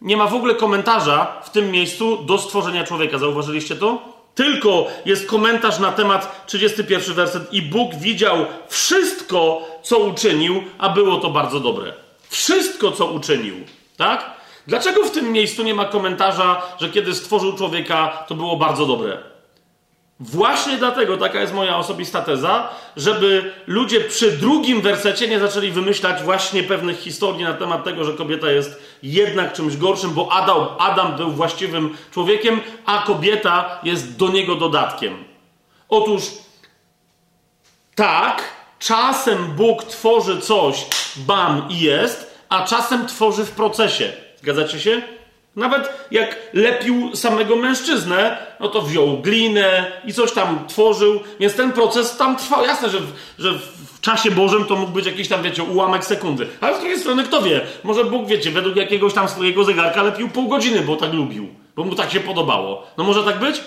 Nie ma w ogóle komentarza w tym miejscu do stworzenia człowieka. Zauważyliście to? Tylko jest komentarz na temat 31 werset i Bóg widział wszystko, co uczynił, a było to bardzo dobre. Wszystko, co uczynił. Tak? Dlaczego w tym miejscu nie ma komentarza, że kiedy stworzył człowieka, to było bardzo dobre? Właśnie dlatego, taka jest moja osobista teza, żeby ludzie przy drugim wersecie nie zaczęli wymyślać właśnie pewnych historii na temat tego, że kobieta jest jednak czymś gorszym, bo Adam, Adam był właściwym człowiekiem, a kobieta jest do niego dodatkiem. Otóż tak, czasem Bóg tworzy coś, bam i jest, a czasem tworzy w procesie. Zgadzacie się? Nawet jak lepił samego mężczyznę, no to wziął glinę i coś tam tworzył, więc ten proces tam trwał. Jasne, że w, że w czasie Bożym to mógł być jakiś tam, wiecie, ułamek sekundy. Ale z drugiej strony, kto wie, może Bóg, wiecie, według jakiegoś tam swojego zegarka lepił pół godziny, bo tak lubił, bo mu tak się podobało. No może tak być?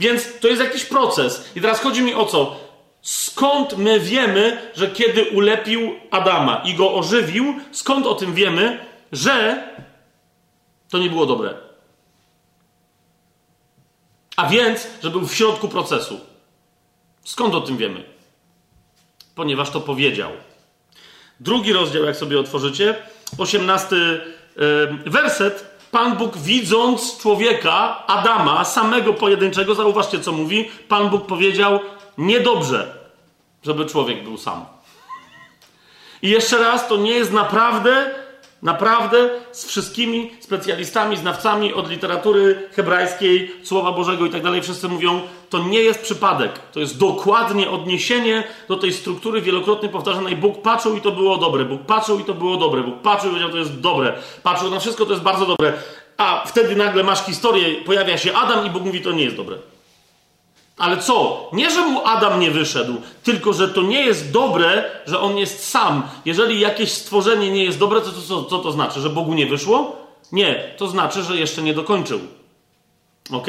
Więc to jest jakiś proces. I teraz chodzi mi o co? Skąd my wiemy, że kiedy ulepił Adama i go ożywił, skąd o tym wiemy, że to nie było dobre. A więc, że był w środku procesu. Skąd o tym wiemy? Ponieważ to powiedział. Drugi rozdział, jak sobie otworzycie, osiemnasty werset. Pan Bóg widząc człowieka, Adama, samego pojedynczego, zauważcie co mówi. Pan Bóg powiedział: Niedobrze, żeby człowiek był sam. I jeszcze raz, to nie jest naprawdę Naprawdę z wszystkimi specjalistami, znawcami od literatury hebrajskiej, Słowa Bożego i tak dalej, wszyscy mówią, to nie jest przypadek. To jest dokładnie odniesienie do tej struktury wielokrotnie powtarzanej. Bóg patrzył i to było dobre. Bóg patrzył i to było dobre. Bóg patrzył i powiedział, to jest dobre. Patrzył na wszystko, to jest bardzo dobre. A wtedy nagle masz historię, pojawia się Adam i Bóg mówi, to nie jest dobre. Ale co? Nie, że mu Adam nie wyszedł, tylko że to nie jest dobre, że on jest sam. Jeżeli jakieś stworzenie nie jest dobre, to, co to znaczy? Że Bogu nie wyszło? Nie, to znaczy, że jeszcze nie dokończył. Ok?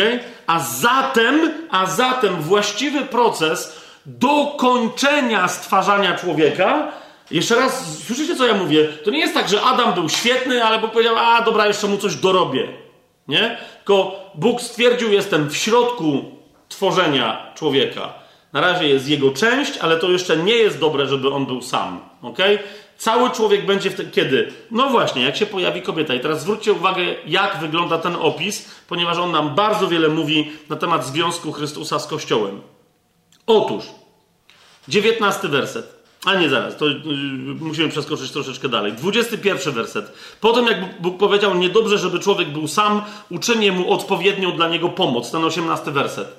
A zatem, a zatem właściwy proces dokończenia stwarzania człowieka. Jeszcze raz, słyszycie co ja mówię? To nie jest tak, że Adam był świetny, ale powiedział, a dobra, jeszcze mu coś dorobię. Nie? Tylko Bóg stwierdził, jestem w środku tworzenia człowieka. Na razie jest jego część, ale to jeszcze nie jest dobre, żeby on był sam. ok? cały człowiek będzie wtedy. Kiedy? No właśnie, jak się pojawi kobieta. I teraz zwróćcie uwagę, jak wygląda ten opis, ponieważ on nam bardzo wiele mówi na temat związku Chrystusa z Kościołem. Otóż, dziewiętnasty werset. A nie zaraz, to yy, musimy przeskoczyć troszeczkę dalej. 21 werset. Potem, jak Bóg powiedział, niedobrze, żeby człowiek był sam, uczynię mu odpowiednią dla niego pomoc. Ten 18 werset.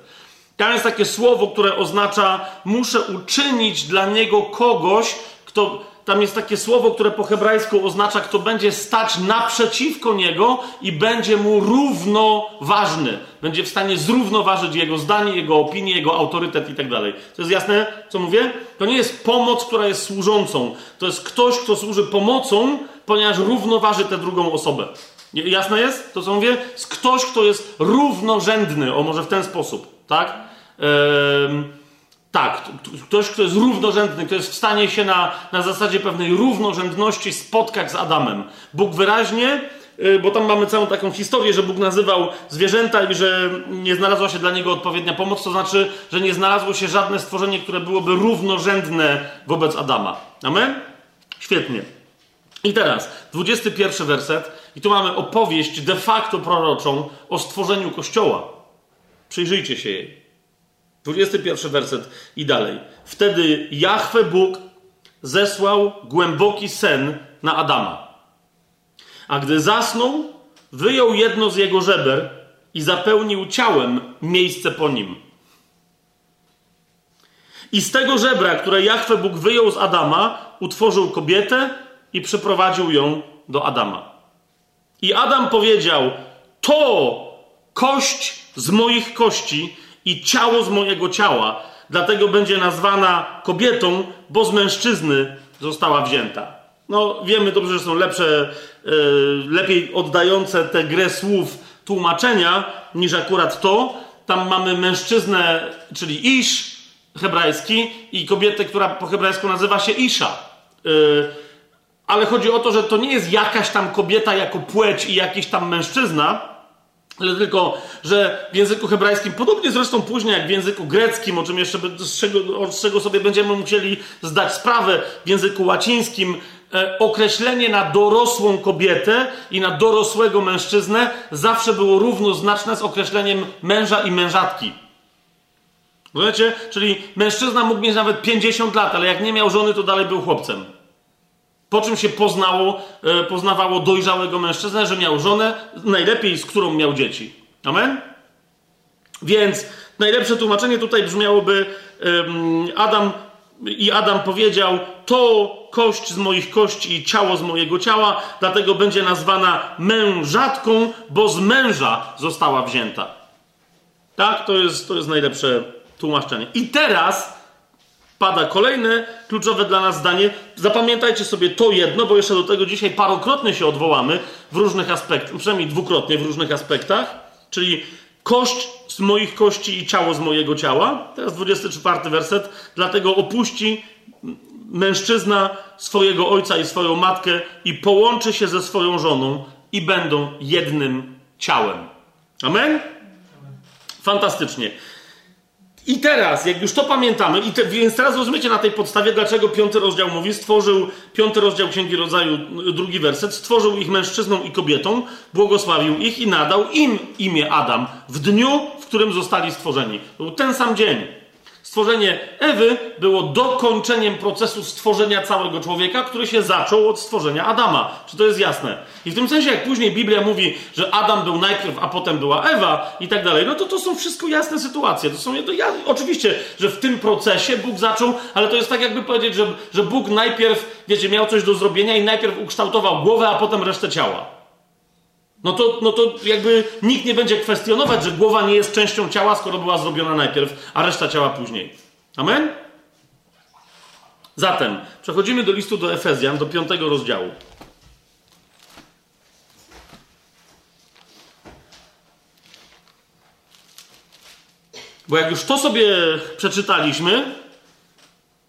Tam jest takie słowo, które oznacza, muszę uczynić dla niego kogoś, kto tam jest takie słowo, które po hebrajsku oznacza, kto będzie stać naprzeciwko niego i będzie mu równoważny. Będzie w stanie zrównoważyć jego zdanie, jego opinię, jego autorytet i tak dalej. To jest jasne, co mówię? To nie jest pomoc, która jest służącą. To jest ktoś, kto służy pomocą, ponieważ równoważy tę drugą osobę. Jasne jest to, co mówię? Jest ktoś, kto jest równorzędny, o może w ten sposób, tak? Tak, ktoś, kto jest równorzędny, kto jest w stanie się na, na zasadzie pewnej równorzędności spotkać z Adamem. Bóg wyraźnie, y, bo tam mamy całą taką historię, że Bóg nazywał zwierzęta i że nie znalazła się dla niego odpowiednia pomoc, to znaczy, że nie znalazło się żadne stworzenie, które byłoby równorzędne wobec Adama. Amen? Świetnie. I teraz, 21 werset, i tu mamy opowieść de facto proroczą o stworzeniu Kościoła. Przyjrzyjcie się jej. 21 werset i dalej. Wtedy Jahwe Bóg zesłał głęboki sen na Adama. A gdy zasnął, wyjął jedno z jego żeber i zapełnił ciałem miejsce po nim. I z tego żebra, które Jahwe Bóg wyjął z Adama, utworzył kobietę i przyprowadził ją do Adama. I Adam powiedział: To kość z moich kości i ciało z mojego ciała, dlatego będzie nazwana kobietą, bo z mężczyzny została wzięta. No, wiemy dobrze, że są lepsze, yy, lepiej oddające tę grę słów tłumaczenia niż akurat to. Tam mamy mężczyznę, czyli isz hebrajski i kobietę, która po hebrajsku nazywa się isza. Yy, ale chodzi o to, że to nie jest jakaś tam kobieta jako płeć i jakiś tam mężczyzna, ale tylko, że w języku hebrajskim, podobnie zresztą później jak w języku greckim, o czym jeszcze z czego, z czego sobie będziemy musieli zdać sprawę, w języku łacińskim, e, określenie na dorosłą kobietę i na dorosłego mężczyznę zawsze było równoznaczne z określeniem męża i mężatki. Rozumiecie? Czyli mężczyzna mógł mieć nawet 50 lat, ale jak nie miał żony, to dalej był chłopcem. Po czym się poznało, e, poznawało dojrzałego mężczyznę, że miał żonę, najlepiej z którą miał dzieci. Amen? Więc najlepsze tłumaczenie tutaj brzmiałoby Adam i Adam powiedział: To kość z moich kości i ciało z mojego ciała, dlatego będzie nazwana mężatką, bo z męża została wzięta. Tak, to jest, to jest najlepsze tłumaczenie. I teraz pada kolejne kluczowe dla nas zdanie. Zapamiętajcie sobie to jedno, bo jeszcze do tego dzisiaj parokrotnie się odwołamy w różnych aspektach, przynajmniej dwukrotnie w różnych aspektach, czyli kość z moich kości i ciało z mojego ciała. Teraz 24 werset. Dlatego opuści mężczyzna swojego ojca i swoją matkę i połączy się ze swoją żoną i będą jednym ciałem. Amen? Fantastycznie. I teraz, jak już to pamiętamy, i te, więc teraz rozumiecie na tej podstawie, dlaczego piąty rozdział mówi, stworzył, piąty rozdział Księgi Rodzaju, drugi werset, stworzył ich mężczyzną i kobietą, błogosławił ich i nadał im imię Adam w dniu, w którym zostali stworzeni. To był ten sam dzień. Stworzenie Ewy było dokończeniem procesu stworzenia całego człowieka, który się zaczął od stworzenia Adama. Czy to jest jasne? I w tym sensie, jak później Biblia mówi, że Adam był najpierw, a potem była Ewa i tak dalej, no to to są wszystko jasne sytuacje. To są, to ja, oczywiście, że w tym procesie Bóg zaczął, ale to jest tak jakby powiedzieć, że, że Bóg najpierw, wiecie, miał coś do zrobienia i najpierw ukształtował głowę, a potem resztę ciała. No to, no to jakby nikt nie będzie kwestionować, że głowa nie jest częścią ciała, skoro była zrobiona najpierw, a reszta ciała później. Amen? Zatem przechodzimy do listu do Efezjan, do piątego rozdziału. Bo jak już to sobie przeczytaliśmy,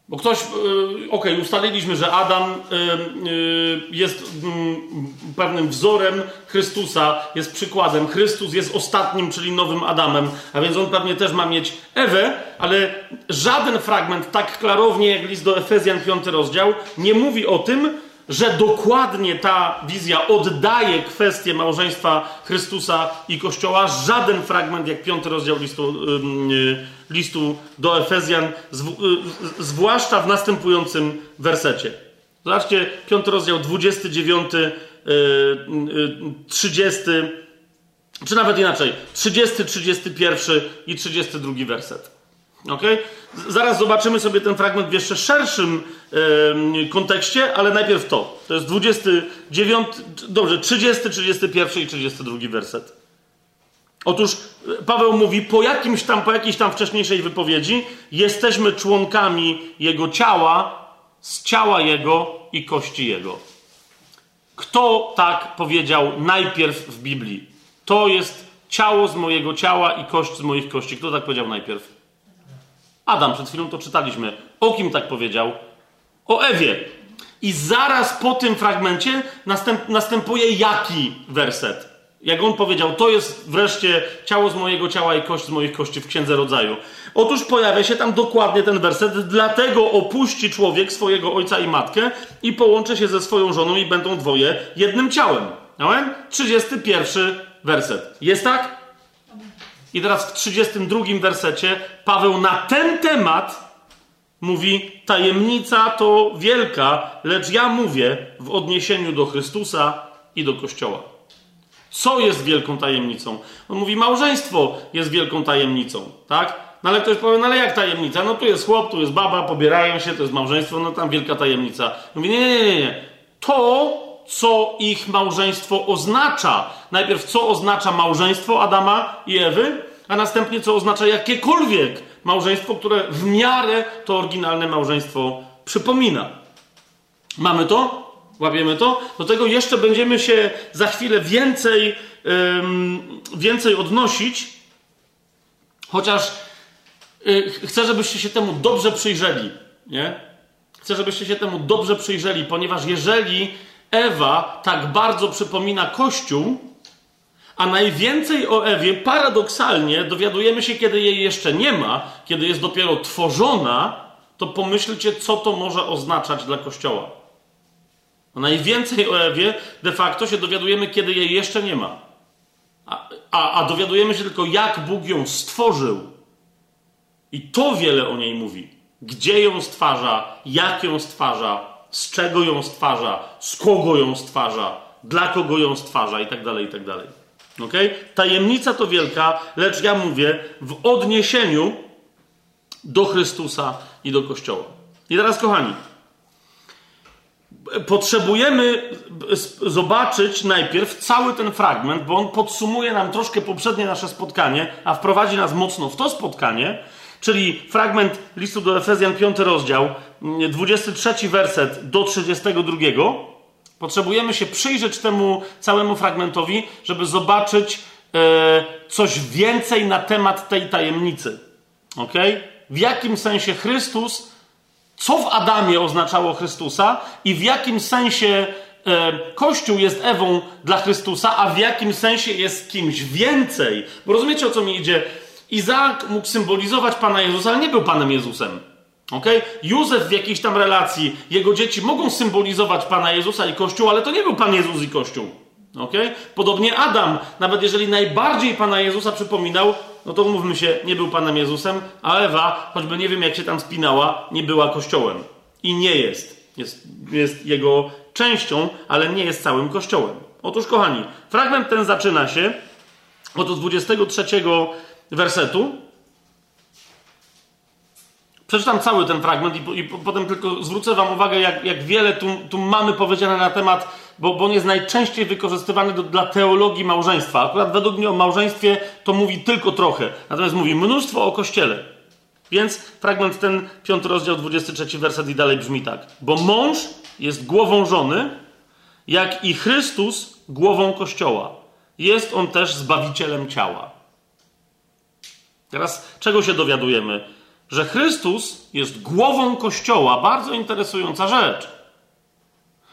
Bo ktoś, yy, okej, okay, ustaliliśmy, że Adam yy, yy, jest mm, pewnym wzorem Chrystusa, jest przykładem. Chrystus jest ostatnim, czyli nowym Adamem, a więc on pewnie też ma mieć Ewę, ale żaden fragment tak klarownie jak list do Efezjan 5 rozdział nie mówi o tym, że dokładnie ta wizja oddaje kwestię małżeństwa Chrystusa i Kościoła. Żaden fragment, jak piąty rozdział listu, yy, listu do Efezjan, yy, zwłaszcza w następującym wersecie. Zobaczcie, piąty rozdział, 29, yy, 30, czy nawet inaczej, 30, 31 i 32 werset. Okay? Zaraz zobaczymy sobie ten fragment w jeszcze szerszym yy, kontekście, ale najpierw to. To jest 29, dobrze, 30, 31 i 32 werset. Otóż e, Paweł mówi, po jakimś tam, po jakiejś tam wcześniejszej wypowiedzi, jesteśmy członkami Jego ciała, z ciała Jego i kości Jego. Kto tak powiedział najpierw w Biblii? To jest ciało z mojego ciała i kość z moich kości. Kto tak powiedział najpierw? Adam, przed chwilą to czytaliśmy. O kim tak powiedział? O Ewie. I zaraz po tym fragmencie następ, następuje jaki werset? Jak on powiedział, to jest wreszcie ciało z mojego ciała i kość z moich kości w Księdze Rodzaju. Otóż pojawia się tam dokładnie ten werset, dlatego opuści człowiek swojego ojca i matkę i połączy się ze swoją żoną i będą dwoje jednym ciałem. Amen? 31 werset. Jest tak? I teraz w 32 wersecie Paweł na ten temat mówi: Tajemnica to wielka, lecz ja mówię w odniesieniu do Chrystusa i do Kościoła. Co jest wielką tajemnicą? On mówi: Małżeństwo jest wielką tajemnicą, tak? No ale ktoś powie, no ale jak tajemnica? No tu jest chłop, tu jest baba, pobierają się, to jest małżeństwo, no tam wielka tajemnica. Mówi, nie, nie, nie, nie. To, co ich małżeństwo oznacza. Najpierw, co oznacza małżeństwo Adama i Ewy, a następnie, co oznacza jakiekolwiek małżeństwo, które w miarę to oryginalne małżeństwo przypomina. Mamy to? Łapiemy to? Do tego jeszcze będziemy się za chwilę więcej, więcej odnosić, chociaż yy, chcę, żebyście się temu dobrze przyjrzeli. Nie? Chcę, żebyście się temu dobrze przyjrzeli, ponieważ jeżeli Ewa tak bardzo przypomina Kościół, a najwięcej o Ewie paradoksalnie dowiadujemy się, kiedy jej jeszcze nie ma, kiedy jest dopiero tworzona, to pomyślcie, co to może oznaczać dla Kościoła. Najwięcej o Ewie de facto się dowiadujemy, kiedy jej jeszcze nie ma. A, a, a dowiadujemy się tylko, jak Bóg ją stworzył. I to wiele o niej mówi. Gdzie ją stwarza, jak ją stwarza, z czego ją stwarza, z kogo ją stwarza, dla kogo ją stwarza i tak dalej, i tak dalej. Okay? Tajemnica to wielka, lecz ja mówię w odniesieniu do Chrystusa i do Kościoła. I teraz, kochani, potrzebujemy zobaczyć najpierw cały ten fragment, bo on podsumuje nam troszkę poprzednie nasze spotkanie, a wprowadzi nas mocno w to spotkanie, czyli fragment listu do Efezjan, 5 rozdział, 23 werset do 32. Potrzebujemy się przyjrzeć temu całemu fragmentowi, żeby zobaczyć e, coś więcej na temat tej tajemnicy. Ok? W jakim sensie Chrystus, co w Adamie oznaczało Chrystusa i w jakim sensie e, Kościół jest Ewą dla Chrystusa, a w jakim sensie jest kimś więcej. Bo rozumiecie o co mi idzie? Izaak mógł symbolizować Pana Jezusa, ale nie był Panem Jezusem. Okay? Józef w jakiejś tam relacji, jego dzieci mogą symbolizować Pana Jezusa i Kościół, ale to nie był Pan Jezus i Kościół. Okay? Podobnie Adam, nawet jeżeli najbardziej Pana Jezusa przypominał, no to umówmy się, nie był Panem Jezusem, a Ewa, choćby nie wiem jak się tam spinała, nie była Kościołem. I nie jest. Jest, jest jego częścią, ale nie jest całym Kościołem. Otóż, kochani, fragment ten zaczyna się od 23 wersetu Przeczytam cały ten fragment i, i potem tylko zwrócę Wam uwagę, jak, jak wiele tu, tu, mamy powiedziane na temat, bo, bo on jest najczęściej wykorzystywany do, dla teologii małżeństwa. Akurat według mnie o małżeństwie to mówi tylko trochę, natomiast mówi mnóstwo o kościele. Więc fragment ten, piąty rozdział, 23 werset i dalej brzmi tak. Bo mąż jest głową żony, jak i Chrystus głową kościoła. Jest on też zbawicielem ciała. Teraz czego się dowiadujemy? Że Chrystus jest głową Kościoła. Bardzo interesująca rzecz.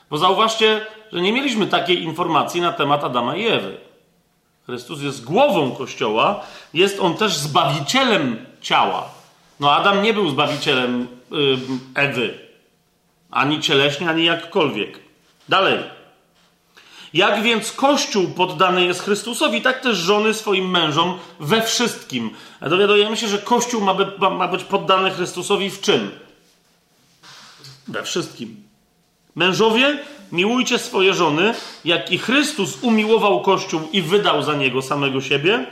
Bo zauważcie, że nie mieliśmy takiej informacji na temat Adama i Ewy. Chrystus jest głową Kościoła, jest on też zbawicielem ciała. No, Adam nie był zbawicielem yy, Ewy, ani cieleśnie, ani jakkolwiek. Dalej. Jak więc Kościół poddany jest Chrystusowi, tak też żony swoim mężom we wszystkim. A dowiadujemy się, że Kościół ma, by, ma być poddany Chrystusowi w czym? We wszystkim. Mężowie, miłujcie swoje żony, jak i Chrystus umiłował Kościół i wydał za niego samego siebie,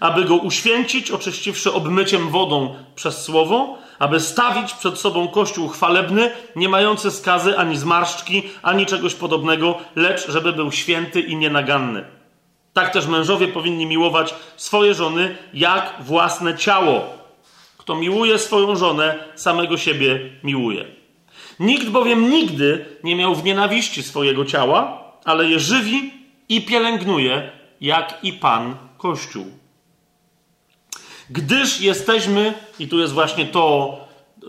aby go uświęcić, oczyściwszy obmyciem wodą przez słowo, aby stawić przed sobą Kościół chwalebny, nie mający skazy ani zmarszczki, ani czegoś podobnego, lecz żeby był święty i nienaganny. Tak też mężowie powinni miłować swoje żony jak własne ciało. Kto miłuje swoją żonę, samego siebie miłuje. Nikt bowiem nigdy nie miał w nienawiści swojego ciała, ale je żywi i pielęgnuje, jak i Pan Kościół. Gdyż jesteśmy, i tu jest właśnie to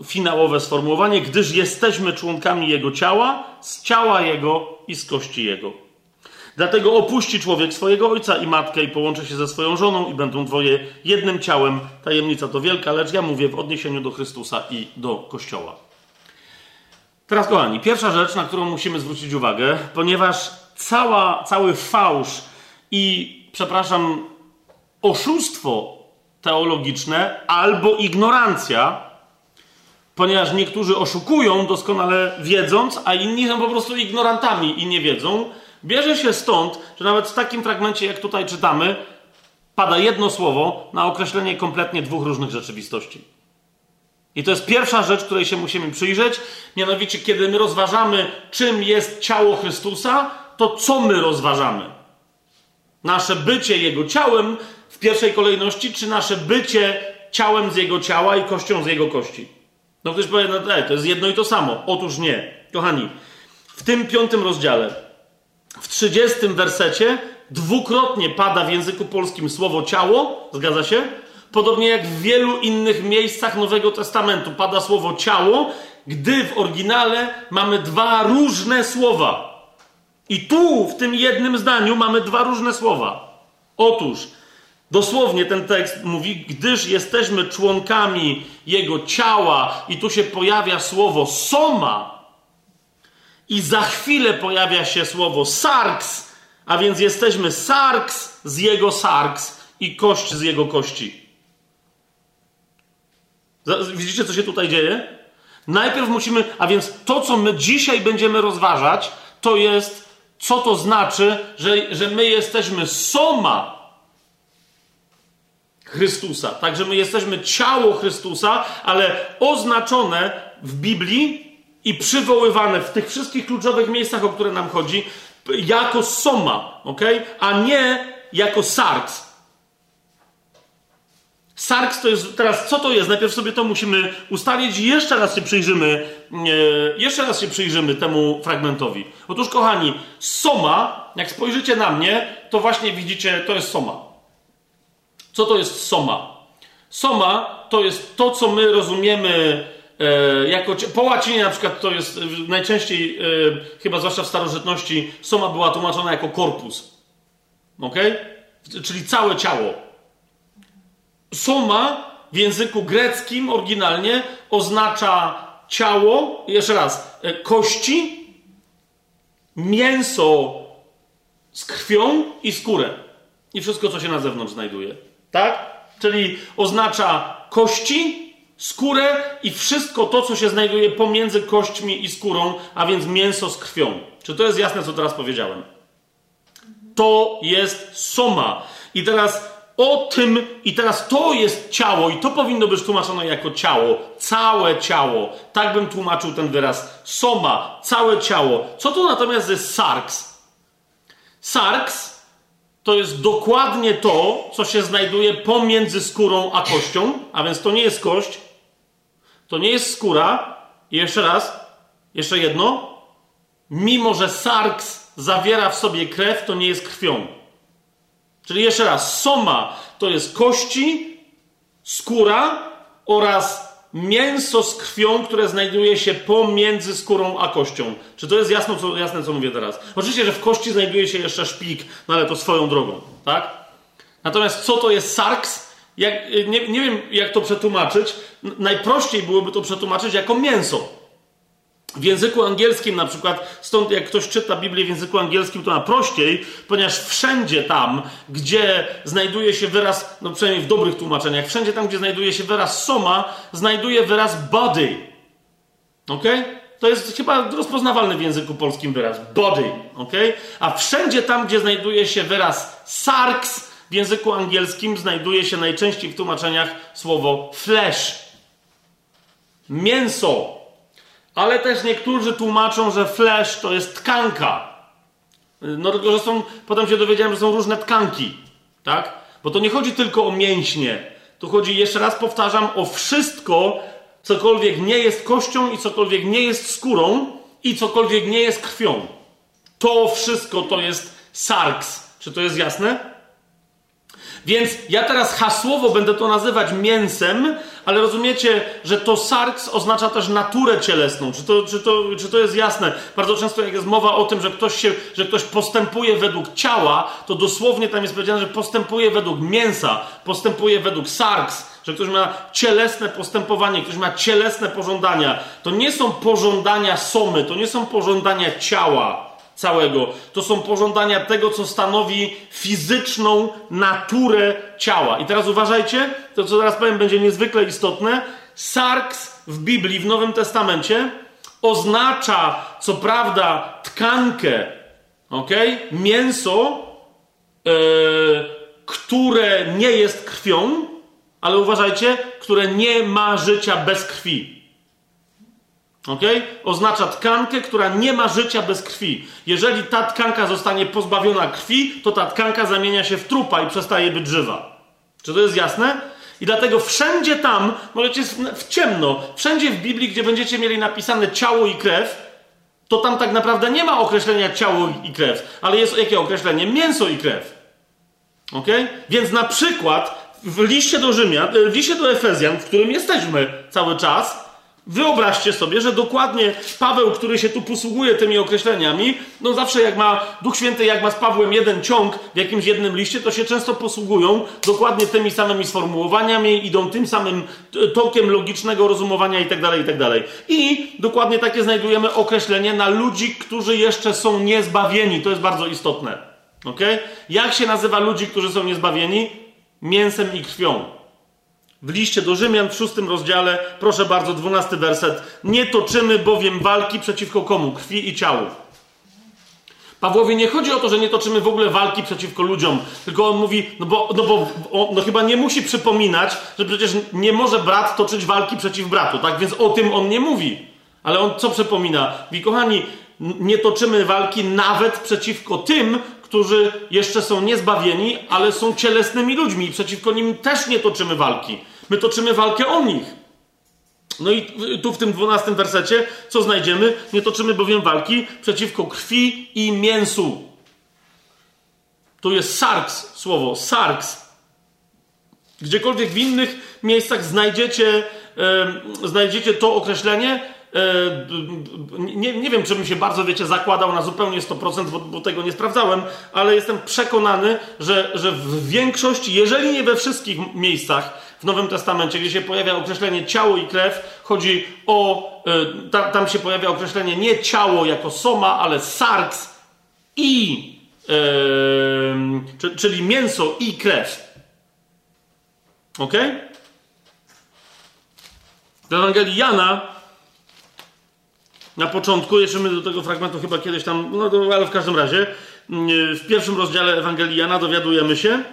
finałowe sformułowanie, gdyż jesteśmy członkami Jego ciała, z ciała Jego i z kości Jego. Dlatego opuści człowiek swojego ojca i matkę i połączy się ze swoją żoną i będą dwoje jednym ciałem. Tajemnica to wielka, lecz ja mówię w odniesieniu do Chrystusa i do Kościoła. Teraz, kochani, pierwsza rzecz, na którą musimy zwrócić uwagę, ponieważ cała, cały fałsz i, przepraszam, oszustwo teologiczne albo ignorancja, ponieważ niektórzy oszukują doskonale wiedząc, a inni są po prostu ignorantami i nie wiedzą, bierze się stąd, że nawet w takim fragmencie, jak tutaj czytamy, pada jedno słowo na określenie kompletnie dwóch różnych rzeczywistości. I to jest pierwsza rzecz, której się musimy przyjrzeć. Mianowicie, kiedy my rozważamy, czym jest ciało Chrystusa, to co my rozważamy? Nasze bycie Jego ciałem w pierwszej kolejności, czy nasze bycie ciałem z Jego ciała i kością z Jego kości? No ktoś powie, no to jest jedno i to samo. Otóż nie. Kochani, w tym piątym rozdziale, w trzydziestym wersecie, dwukrotnie pada w języku polskim słowo ciało, zgadza się? Podobnie jak w wielu innych miejscach Nowego Testamentu pada słowo ciało, gdy w oryginale mamy dwa różne słowa. I tu, w tym jednym zdaniu, mamy dwa różne słowa. Otóż, dosłownie ten tekst mówi, gdyż jesteśmy członkami Jego ciała, i tu się pojawia słowo soma, i za chwilę pojawia się słowo sarks, a więc jesteśmy sarks z Jego sarks i kość z Jego kości. Widzicie, co się tutaj dzieje? Najpierw musimy, a więc to, co my dzisiaj będziemy rozważać, to jest, co to znaczy, że, że my jesteśmy soma Chrystusa. Także my jesteśmy ciało Chrystusa, ale oznaczone w Biblii i przywoływane w tych wszystkich kluczowych miejscach, o które nam chodzi, jako soma, ok? A nie jako sarks. Sarks to jest, teraz co to jest? Najpierw sobie to musimy ustalić i jeszcze raz się przyjrzymy, e, jeszcze raz się przyjrzymy temu fragmentowi. Otóż kochani, soma, jak spojrzycie na mnie, to właśnie widzicie, to jest soma. Co to jest soma? Soma to jest to, co my rozumiemy e, jako, po łacinie na przykład to jest najczęściej, e, chyba zwłaszcza w starożytności, soma była tłumaczona jako korpus. Ok? Czyli całe ciało. Soma w języku greckim oryginalnie oznacza ciało, jeszcze raz, e, kości, mięso z krwią i skórę. I wszystko, co się na zewnątrz znajduje. Tak? Czyli oznacza kości, skórę i wszystko to, co się znajduje pomiędzy kośćmi i skórą, a więc mięso z krwią. Czy to jest jasne, co teraz powiedziałem? To jest soma. I teraz o tym, i teraz to jest ciało, i to powinno być tłumaczone jako ciało, całe ciało. Tak bym tłumaczył ten wyraz. Soma, całe ciało. Co to natomiast jest sarks? Sarks to jest dokładnie to, co się znajduje pomiędzy skórą a kością, a więc to nie jest kość, to nie jest skóra. I jeszcze raz, jeszcze jedno. Mimo, że sarks zawiera w sobie krew, to nie jest krwią. Czyli jeszcze raz, soma to jest kości, skóra oraz mięso z krwią, które znajduje się pomiędzy skórą a kością. Czy to jest jasno, co, jasne, co mówię teraz? Oczywiście, że w kości znajduje się jeszcze szpik, no ale to swoją drogą, tak? Natomiast co to jest sarks? Jak, nie, nie wiem, jak to przetłumaczyć. Najprościej byłoby to przetłumaczyć jako mięso. W języku angielskim na przykład, stąd jak ktoś czyta Biblię w języku angielskim, to na prościej, ponieważ wszędzie tam, gdzie znajduje się wyraz, no przynajmniej w dobrych tłumaczeniach, wszędzie tam, gdzie znajduje się wyraz soma, znajduje wyraz body. Ok? To jest chyba rozpoznawalny w języku polskim wyraz. Body. Ok? A wszędzie tam, gdzie znajduje się wyraz sarks, w języku angielskim znajduje się najczęściej w tłumaczeniach słowo flesh. Mięso ale też niektórzy tłumaczą, że flesh to jest tkanka. No tylko, że są, potem się dowiedziałem, że są różne tkanki, tak? Bo to nie chodzi tylko o mięśnie. Tu chodzi, jeszcze raz powtarzam, o wszystko, cokolwiek nie jest kością i cokolwiek nie jest skórą i cokolwiek nie jest krwią. To wszystko to jest sarks. Czy to jest jasne? Więc ja teraz hasłowo będę to nazywać mięsem, ale rozumiecie, że to sarks oznacza też naturę cielesną. Czy to, czy, to, czy to jest jasne? Bardzo często jak jest mowa o tym, że ktoś, się, że ktoś postępuje według ciała, to dosłownie tam jest powiedziane, że postępuje według mięsa, postępuje według sarks, że ktoś ma cielesne postępowanie, ktoś ma cielesne pożądania. To nie są pożądania somy, to nie są pożądania ciała całego. To są pożądania tego, co stanowi fizyczną naturę ciała. I teraz uważajcie, to co teraz powiem będzie niezwykle istotne. Sarks w Biblii, w Nowym Testamencie oznacza, co prawda, tkankę, ok? Mięso, yy, które nie jest krwią, ale uważajcie, które nie ma życia bez krwi. Ok? Oznacza tkankę, która nie ma życia bez krwi. Jeżeli ta tkanka zostanie pozbawiona krwi, to ta tkanka zamienia się w trupa i przestaje być żywa. Czy to jest jasne? I dlatego wszędzie tam, możecie w ciemno, wszędzie w Biblii, gdzie będziecie mieli napisane ciało i krew, to tam tak naprawdę nie ma określenia ciało i krew, ale jest jakie określenie? Mięso i krew. Ok? Więc na przykład w liście do Rzymian, w liście do Efezjan, w którym jesteśmy cały czas, Wyobraźcie sobie, że dokładnie Paweł, który się tu posługuje tymi określeniami, no zawsze jak ma Duch Święty, jak ma z Pawłem jeden ciąg w jakimś jednym liście, to się często posługują dokładnie tymi samymi sformułowaniami, idą tym samym tokiem logicznego rozumowania itd., tak itd. Tak I dokładnie takie znajdujemy określenie na ludzi, którzy jeszcze są niezbawieni. To jest bardzo istotne. ok? Jak się nazywa ludzi, którzy są niezbawieni? Mięsem i krwią. W liście do Rzymian w szóstym rozdziale, proszę bardzo, dwunasty werset. Nie toczymy bowiem walki przeciwko komu? Krwi i ciału. Pawłowi nie chodzi o to, że nie toczymy w ogóle walki przeciwko ludziom, tylko on mówi, no bo, no bo no chyba nie musi przypominać, że przecież nie może brat toczyć walki przeciw bratu, tak? Więc o tym on nie mówi. Ale on co przypomina? Mówi, kochani, nie toczymy walki nawet przeciwko tym, którzy jeszcze są niezbawieni, ale są cielesnymi ludźmi i przeciwko nim też nie toczymy walki. My toczymy walkę o nich. No i tu w tym dwunastym wersecie co znajdziemy? Nie toczymy bowiem walki przeciwko krwi i mięsu. Tu jest sarks, słowo sarks. Gdziekolwiek w innych miejscach znajdziecie, znajdziecie to określenie, nie, nie wiem, czy bym się bardzo, wiecie, zakładał na zupełnie 100%, bo, bo tego nie sprawdzałem, ale jestem przekonany, że, że w większości, jeżeli nie we wszystkich miejscach w Nowym Testamencie, gdzie się pojawia określenie ciało i krew, chodzi o. E, ta, tam się pojawia określenie nie ciało jako soma, ale sarks i. Yy, czyli mięso i krew. Ok? W Ewangelii Jana na początku, jeszcze my do tego fragmentu chyba kiedyś tam, no ale w każdym razie, mm, w pierwszym rozdziale Ewangelii Jana dowiadujemy się,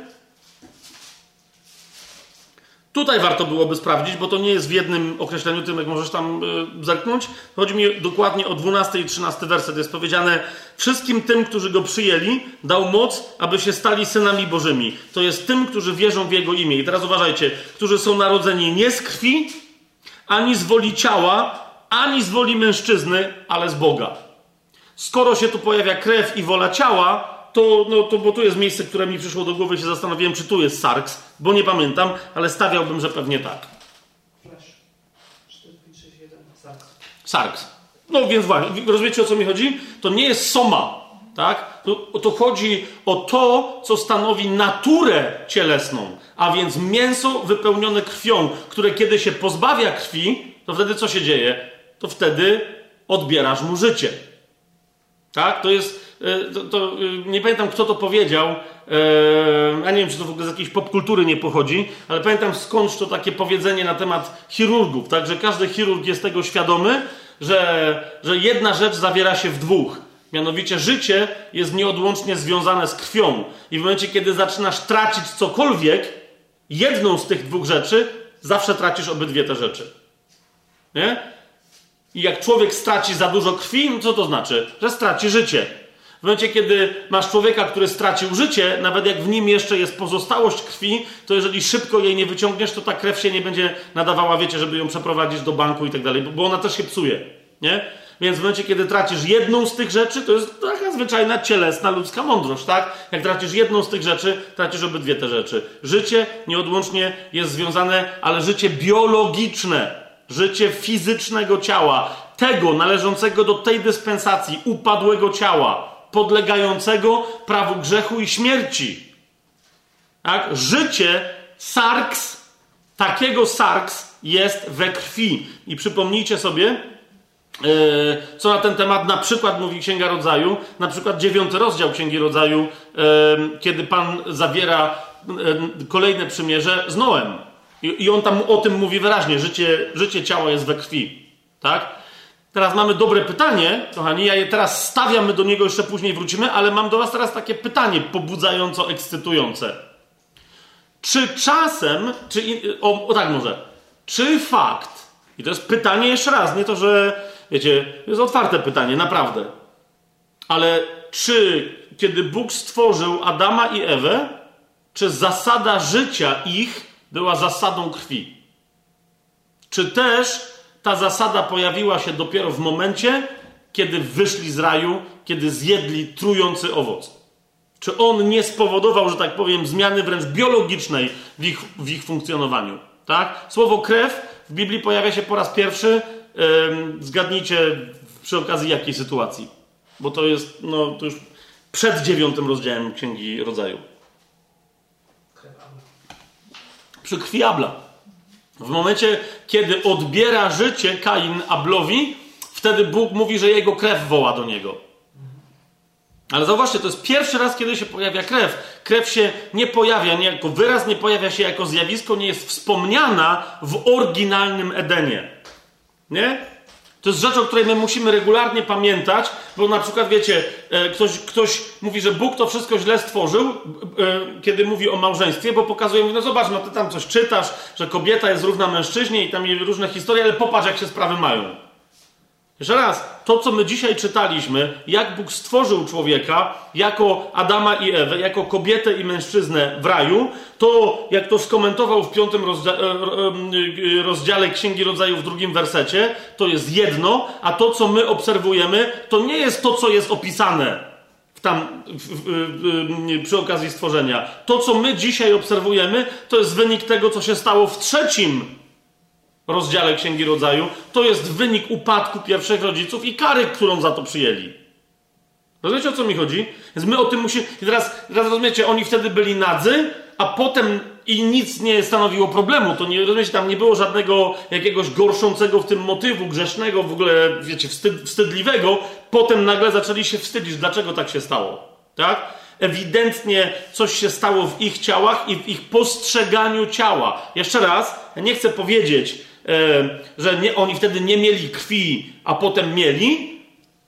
Tutaj warto byłoby sprawdzić, bo to nie jest w jednym określeniu, tym jak możesz tam y, zerknąć. Chodzi mi dokładnie o 12 i 13 werset. Jest powiedziane: Wszystkim tym, którzy go przyjęli, dał moc, aby się stali synami Bożymi. To jest tym, którzy wierzą w jego imię. I teraz uważajcie, którzy są narodzeni nie z krwi, ani z woli ciała, ani z woli mężczyzny, ale z Boga. Skoro się tu pojawia krew i wola ciała, to, no, to bo tu jest miejsce, które mi przyszło do głowy, się zastanowiłem, czy tu jest sarks, bo nie pamiętam, ale stawiałbym, że pewnie tak. Sarks. No więc właśnie, rozumiecie o co mi chodzi? To nie jest soma, tak? To, to chodzi o to, co stanowi naturę cielesną, a więc mięso wypełnione krwią, które kiedy się pozbawia krwi, to wtedy co się dzieje? To wtedy odbierasz mu życie. Tak? To jest. E, to, to, e, nie pamiętam, kto to powiedział. E, ja nie wiem, czy to w ogóle z jakiejś popkultury nie pochodzi, ale pamiętam skądś to takie powiedzenie na temat chirurgów. Tak, że każdy chirurg jest tego świadomy, że, że jedna rzecz zawiera się w dwóch. Mianowicie życie jest nieodłącznie związane z krwią. I w momencie, kiedy zaczynasz tracić cokolwiek, jedną z tych dwóch rzeczy, zawsze tracisz obydwie te rzeczy. Nie? I jak człowiek straci za dużo krwi, no co to znaczy? Że straci życie. Momencie, kiedy masz człowieka, który stracił życie, nawet jak w nim jeszcze jest pozostałość krwi, to jeżeli szybko jej nie wyciągniesz, to ta krew się nie będzie nadawała, wiecie, żeby ją przeprowadzić do banku i tak dalej, bo ona też się psuje. Nie? Więc w momencie, kiedy tracisz jedną z tych rzeczy, to jest taka zwyczajna cielesna ludzka mądrość, tak? Jak tracisz jedną z tych rzeczy, tracisz obydwie te rzeczy. Życie nieodłącznie jest związane, ale życie biologiczne, życie fizycznego ciała, tego należącego do tej dyspensacji, upadłego ciała, podlegającego prawu grzechu i śmierci. Tak? Życie sarks, takiego sarks jest we krwi. I przypomnijcie sobie, E, co na ten temat na przykład mówi Księga Rodzaju, na przykład dziewiąty rozdział Księgi Rodzaju, e, kiedy Pan zawiera e, kolejne przymierze z Noem. I on tam o tym mówi wyraźnie, życie, życie ciała jest we krwi. Tak? Teraz mamy dobre pytanie, kochani, ja je teraz stawiam, my do niego jeszcze później wrócimy, ale mam do was teraz takie pytanie pobudzająco ekscytujące. Czy czasem, czy, o, o tak może, czy fakt, i to jest pytanie jeszcze raz, nie to, że Wiecie, jest otwarte pytanie, naprawdę. Ale czy kiedy Bóg stworzył Adama i Ewę, czy zasada życia ich była zasadą krwi? Czy też ta zasada pojawiła się dopiero w momencie, kiedy wyszli z raju, kiedy zjedli trujący owoc? Czy on nie spowodował, że tak powiem, zmiany wręcz biologicznej w ich, w ich funkcjonowaniu? Tak? Słowo krew w Biblii pojawia się po raz pierwszy Zgadnijcie przy okazji jakiej sytuacji. Bo to jest, no, to już przed dziewiątym rozdziałem Księgi Rodzaju. Przy krwi Abla. W momencie, kiedy odbiera życie Kain Ablowi, wtedy Bóg mówi, że jego krew woła do niego. Ale zauważcie, to jest pierwszy raz, kiedy się pojawia krew. Krew się nie pojawia nie jako wyraz, nie pojawia się jako zjawisko, nie jest wspomniana w oryginalnym Edenie. Nie? To jest rzecz, o której my musimy regularnie pamiętać, bo na przykład wiecie, e, ktoś, ktoś mówi, że Bóg to wszystko źle stworzył, e, kiedy mówi o małżeństwie, bo pokazuje mi, no zobacz, no ty tam coś czytasz, że kobieta jest równa mężczyźnie i tam różne historie, ale popatrz, jak się sprawy mają. Jeszcze raz, to co my dzisiaj czytaliśmy, jak Bóg stworzył człowieka jako Adama i Ewę, jako kobietę i mężczyznę w raju, to jak to skomentował w piątym rozdziale, rozdziale Księgi Rodzaju w drugim wersecie, to jest jedno, a to co my obserwujemy, to nie jest to, co jest opisane tam w, w, przy okazji stworzenia. To, co my dzisiaj obserwujemy, to jest wynik tego, co się stało w trzecim rozdziale Księgi Rodzaju, to jest wynik upadku pierwszych rodziców i kary, którą za to przyjęli. Rozumiecie, o co mi chodzi? Więc my o tym musimy... I teraz, teraz rozumiecie, oni wtedy byli nadzy, a potem i nic nie stanowiło problemu. To nie, rozumiecie, tam nie było żadnego jakiegoś gorszącego w tym motywu, grzesznego, w ogóle, wiecie, wstyd, wstydliwego. Potem nagle zaczęli się wstydzić, dlaczego tak się stało. Tak? Ewidentnie coś się stało w ich ciałach i w ich postrzeganiu ciała. Jeszcze raz, nie chcę powiedzieć, że nie, oni wtedy nie mieli krwi, a potem mieli,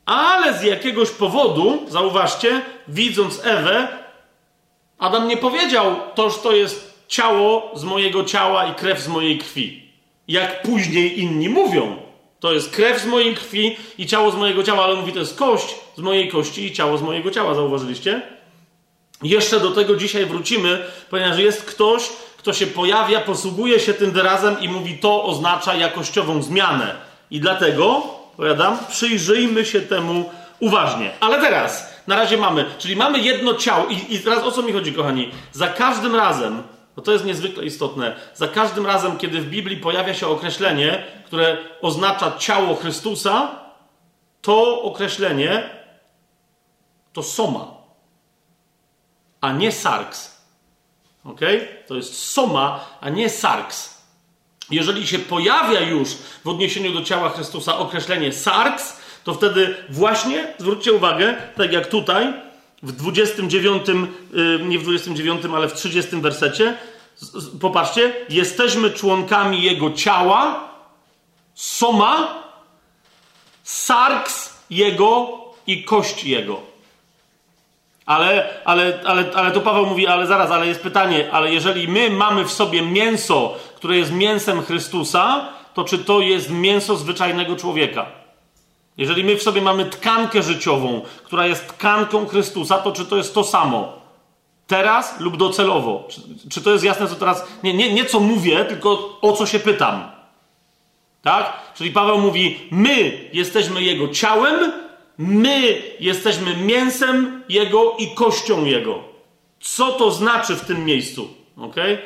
ale z jakiegoś powodu, zauważcie, widząc Ewę, Adam nie powiedział, toż to jest ciało z mojego ciała i krew z mojej krwi. Jak później inni mówią. To jest krew z mojej krwi i ciało z mojego ciała, ale on mówi, to jest kość z mojej kości i ciało z mojego ciała. Zauważyliście? Jeszcze do tego dzisiaj wrócimy, ponieważ jest ktoś, kto się pojawia, posługuje się tym wyrazem i mówi, to oznacza jakościową zmianę. I dlatego, powiadam, przyjrzyjmy się temu uważnie. Ale teraz, na razie mamy, czyli mamy jedno ciało i, i teraz o co mi chodzi, kochani? Za każdym razem, Bo to jest niezwykle istotne. Za każdym razem, kiedy w Biblii pojawia się określenie, które oznacza ciało Chrystusa, to określenie to soma, a nie sarks. Ok? To jest soma, a nie sarks. Jeżeli się pojawia już w odniesieniu do ciała Chrystusa określenie sarks, to wtedy właśnie, zwróćcie uwagę, tak jak tutaj, w 29, nie w 29, ale w 30 wersecie, popatrzcie, jesteśmy członkami Jego ciała, soma, sarks Jego i kość Jego. Ale, ale, ale, ale to Paweł mówi, ale zaraz, ale jest pytanie, ale jeżeli my mamy w sobie mięso, które jest mięsem Chrystusa, to czy to jest mięso zwyczajnego człowieka? Jeżeli my w sobie mamy tkankę życiową, która jest tkanką Chrystusa, to czy to jest to samo? Teraz lub docelowo? Czy, czy to jest jasne, co teraz. Nie, nie, nie co mówię, tylko o co się pytam. Tak? Czyli Paweł mówi: My jesteśmy jego ciałem, my jesteśmy mięsem jego i kością jego. Co to znaczy w tym miejscu? Okay?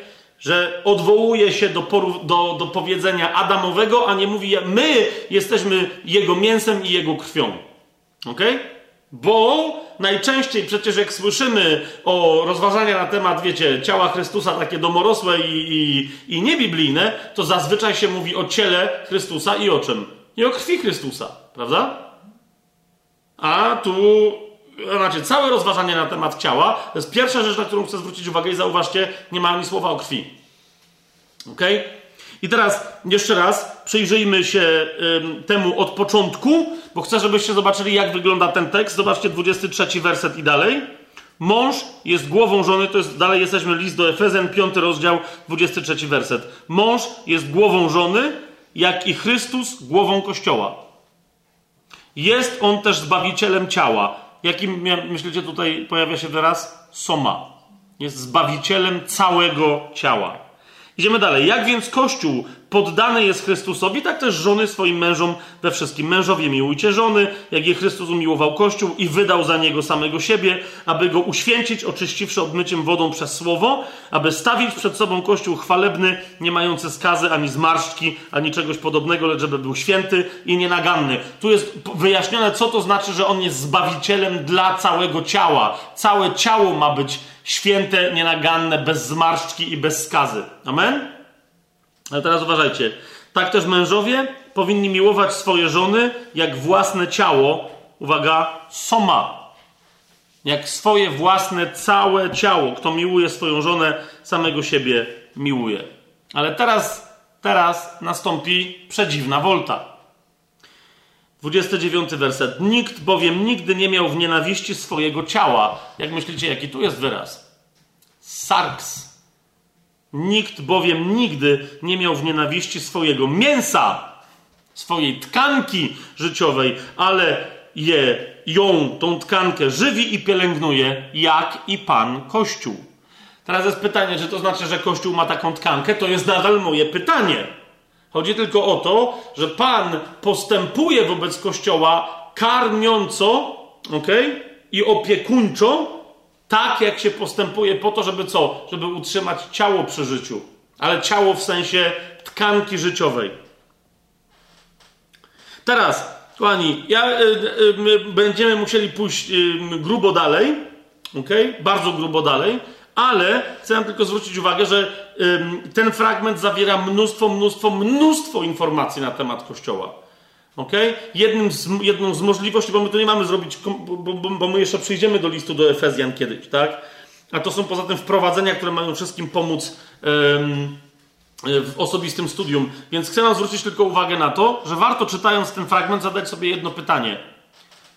że odwołuje się do, do, do powiedzenia Adamowego, a nie mówi, my jesteśmy jego mięsem i jego krwią. Ok? Bo najczęściej przecież jak słyszymy o rozważania na temat, wiecie, ciała Chrystusa, takie domorosłe i, i, i niebiblijne, to zazwyczaj się mówi o ciele Chrystusa i o czym? I o krwi Chrystusa, prawda? A tu znaczy, całe rozważanie na temat ciała to jest pierwsza rzecz, na którą chcę zwrócić uwagę i zauważcie, nie ma ani słowa o krwi. Ok? I teraz jeszcze raz przyjrzyjmy się ym, temu od początku, bo chcę, żebyście zobaczyli, jak wygląda ten tekst. Zobaczcie 23 werset i dalej. Mąż jest głową żony, to jest dalej jesteśmy list do Efezjan, 5 rozdział, 23 werset. Mąż jest głową żony, jak i Chrystus głową Kościoła. Jest on też zbawicielem ciała Jakim, myślicie, tutaj pojawia się wyraz? Soma. Jest zbawicielem całego ciała. Idziemy dalej. Jak więc Kościół poddany jest Chrystusowi, tak też żony swoim mężom we wszystkim. Mężowie miłujcie żony, jak je Chrystus umiłował Kościół i wydał za niego samego siebie, aby go uświęcić, oczyściwszy obmyciem wodą przez słowo, aby stawić przed sobą Kościół chwalebny, nie mający skazy ani zmarszczki, ani czegoś podobnego, lecz żeby był święty i nienaganny. Tu jest wyjaśnione, co to znaczy, że on jest zbawicielem dla całego ciała. Całe ciało ma być święte, nienaganne, bez zmarszczki i bez skazy. Amen? Ale teraz uważajcie. Tak też mężowie powinni miłować swoje żony jak własne ciało. Uwaga, soma. Jak swoje własne całe ciało. Kto miłuje swoją żonę, samego siebie miłuje. Ale teraz, teraz nastąpi przedziwna wolta. 29 werset. Nikt bowiem nigdy nie miał w nienawiści swojego ciała. Jak myślicie, jaki tu jest wyraz? Sarks Nikt bowiem nigdy nie miał w nienawiści swojego mięsa, swojej tkanki życiowej, ale je, ją, tą tkankę żywi i pielęgnuje, jak i Pan Kościół. Teraz jest pytanie, czy to znaczy, że Kościół ma taką tkankę? To jest nadal moje pytanie. Chodzi tylko o to, że Pan postępuje wobec Kościoła karmiąco okay, i opiekuńczo, tak, jak się postępuje po to, żeby co? Żeby utrzymać ciało przy życiu. Ale ciało w sensie tkanki życiowej. Teraz, kochani, ja, y, y, będziemy musieli pójść y, grubo dalej, ok? Bardzo grubo dalej, ale chcę tylko zwrócić uwagę, że ten fragment zawiera mnóstwo, mnóstwo, mnóstwo informacji na temat Kościoła. Okay? Jednym z, jedną z możliwości, bo my tu nie mamy zrobić, bo, bo, bo, my jeszcze przyjdziemy do listu do Efezjan kiedyś, tak? A to są poza tym wprowadzenia, które mają wszystkim pomóc um, w osobistym studium. Więc chcę nam zwrócić tylko uwagę na to, że warto czytając ten fragment zadać sobie jedno pytanie.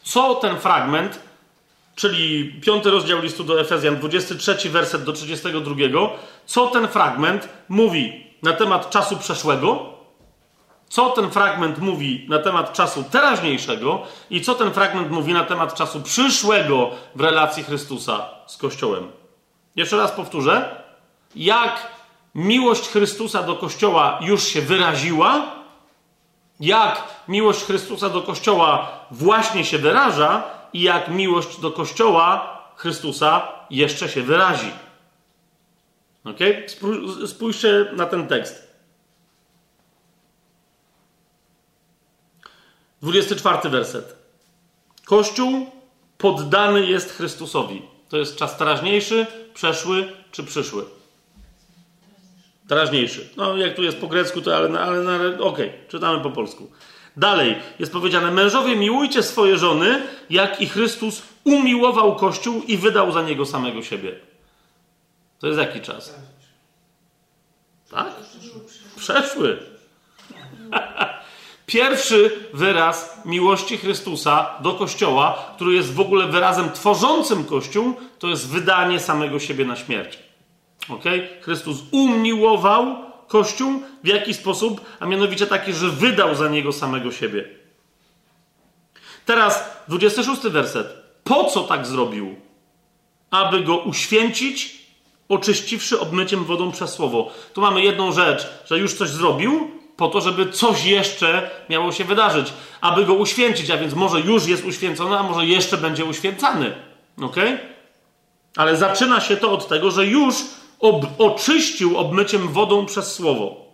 Co ten fragment, czyli piąty rozdział listu do Efezjan, 23 werset do 32, co ten fragment mówi na temat czasu przeszłego, co ten fragment mówi na temat czasu teraźniejszego i co ten fragment mówi na temat czasu przyszłego w relacji Chrystusa z Kościołem. Jeszcze raz powtórzę. Jak miłość Chrystusa do Kościoła już się wyraziła, jak miłość Chrystusa do Kościoła właśnie się wyraża i jak miłość do Kościoła Chrystusa jeszcze się wyrazi. Ok? Spójrzcie na ten tekst. 24 werset. Kościół poddany jest Chrystusowi. To jest czas teraźniejszy, przeszły czy przyszły? Teraźniejszy. No, jak tu jest po grecku, to ale, ale, ale okej, okay, czytamy po polsku. Dalej jest powiedziane: Mężowie, miłujcie swoje żony, jak i Chrystus umiłował Kościół i wydał za niego samego siebie. To jest jaki czas? Tak? Przeszły. Pierwszy wyraz miłości Chrystusa do Kościoła, który jest w ogóle wyrazem tworzącym Kościół, to jest wydanie samego siebie na śmierć. Ok? Chrystus umiłował Kościół w jaki sposób? A mianowicie taki, że wydał za niego samego siebie. Teraz 26 werset. Po co tak zrobił? Aby go uświęcić, oczyściwszy obmyciem wodą przez słowo. Tu mamy jedną rzecz, że już coś zrobił, po to, żeby coś jeszcze miało się wydarzyć, aby go uświęcić, a więc może już jest uświęcony, a może jeszcze będzie uświęcany. Ok? Ale zaczyna się to od tego, że już ob oczyścił obmyciem wodą przez słowo.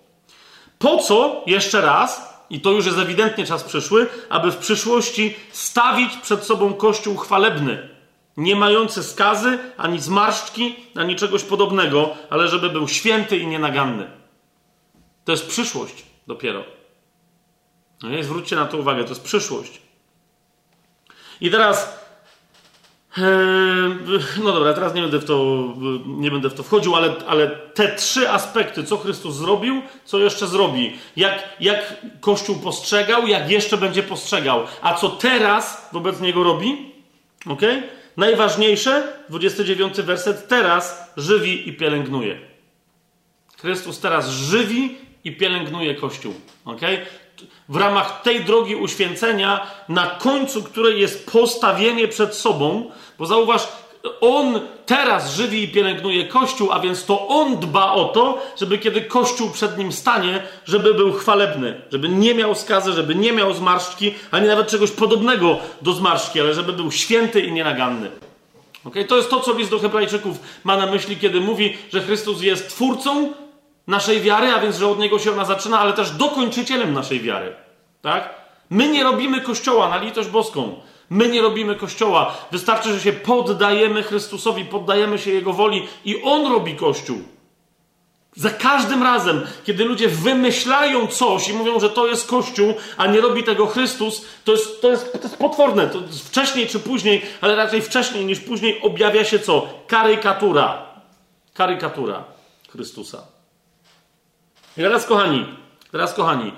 Po co, jeszcze raz, i to już jest ewidentnie czas przyszły, aby w przyszłości stawić przed sobą Kościół chwalebny, nie mający skazy, ani zmarszczki, ani czegoś podobnego, ale żeby był święty i nienaganny. To jest przyszłość dopiero. No nie, zwróćcie na to uwagę, to jest przyszłość. I teraz Eee, no dobra, teraz nie będę w to, nie będę w to wchodził, ale, ale te trzy aspekty, co Chrystus zrobił, co jeszcze zrobi, jak, jak Kościół postrzegał, jak jeszcze będzie postrzegał, a co teraz wobec niego robi, ok? Najważniejsze, 29 werset, teraz żywi i pielęgnuje. Chrystus teraz żywi i pielęgnuje Kościół, ok? w ramach tej drogi uświęcenia, na końcu której jest postawienie przed sobą, bo zauważ, on teraz żywi i pielęgnuje Kościół, a więc to on dba o to, żeby kiedy Kościół przed nim stanie, żeby był chwalebny, żeby nie miał skazy, żeby nie miał zmarszczki, ani nawet czegoś podobnego do zmarszczki, ale żeby był święty i nienaganny. Okay? To jest to, co list do Hebrajczyków ma na myśli, kiedy mówi, że Chrystus jest twórcą naszej wiary, a więc, że od niego się ona zaczyna, ale też dokończycielem naszej wiary. Tak? My nie robimy kościoła na litość boską. My nie robimy kościoła. Wystarczy, że się poddajemy Chrystusowi, poddajemy się Jego woli i On robi kościół. Za każdym razem, kiedy ludzie wymyślają coś i mówią, że to jest Kościół, a nie robi tego Chrystus, to jest, to jest, to jest potworne. To jest wcześniej czy później, ale raczej wcześniej niż później objawia się co? Karykatura. Karykatura Chrystusa. I teraz, kochani, teraz, kochani,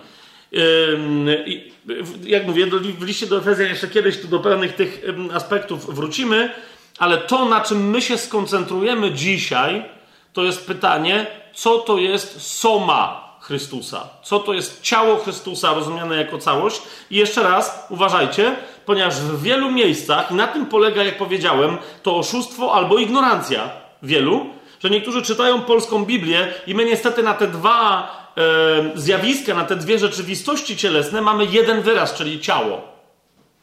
jak mówię, w liście do Efezjan jeszcze kiedyś tu do pewnych tych aspektów wrócimy, ale to, na czym my się skoncentrujemy dzisiaj, to jest pytanie, co to jest soma Chrystusa? Co to jest ciało Chrystusa rozumiane jako całość? I jeszcze raz, uważajcie, ponieważ w wielu miejscach, i na tym polega, jak powiedziałem, to oszustwo albo ignorancja wielu, że niektórzy czytają polską Biblię i my niestety na te dwa e, zjawiska, na te dwie rzeczywistości cielesne mamy jeden wyraz, czyli ciało.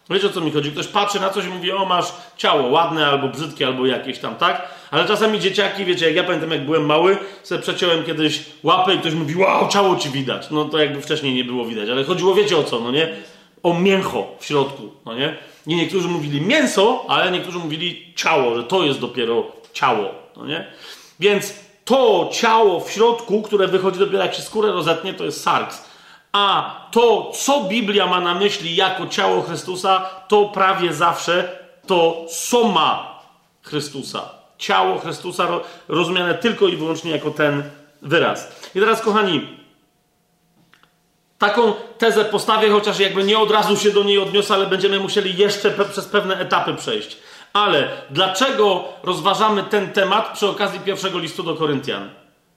Wiecie o co mi chodzi? Ktoś patrzy na coś i mówi, o masz ciało ładne albo brzydkie, albo jakieś tam, tak? Ale czasami dzieciaki, wiecie, jak ja pamiętam, jak byłem mały, sobie przeciąłem kiedyś łapę i ktoś mówi, wow, ciało ci widać. No to jakby wcześniej nie było widać, ale chodziło, wiecie o co, no nie? O mięcho w środku, no nie? I niektórzy mówili mięso, ale niektórzy mówili ciało, że to jest dopiero ciało, no nie? Więc to ciało w środku, które wychodzi dopiero jak się skórę rozetnie, to jest sarks. A to, co Biblia ma na myśli jako ciało Chrystusa, to prawie zawsze to soma Chrystusa. Ciało Chrystusa rozumiane tylko i wyłącznie jako ten wyraz. I teraz, kochani, taką tezę postawię, chociaż jakby nie od razu się do niej odniosę, ale będziemy musieli jeszcze pe przez pewne etapy przejść. Ale dlaczego rozważamy ten temat przy okazji pierwszego listu do Koryntian?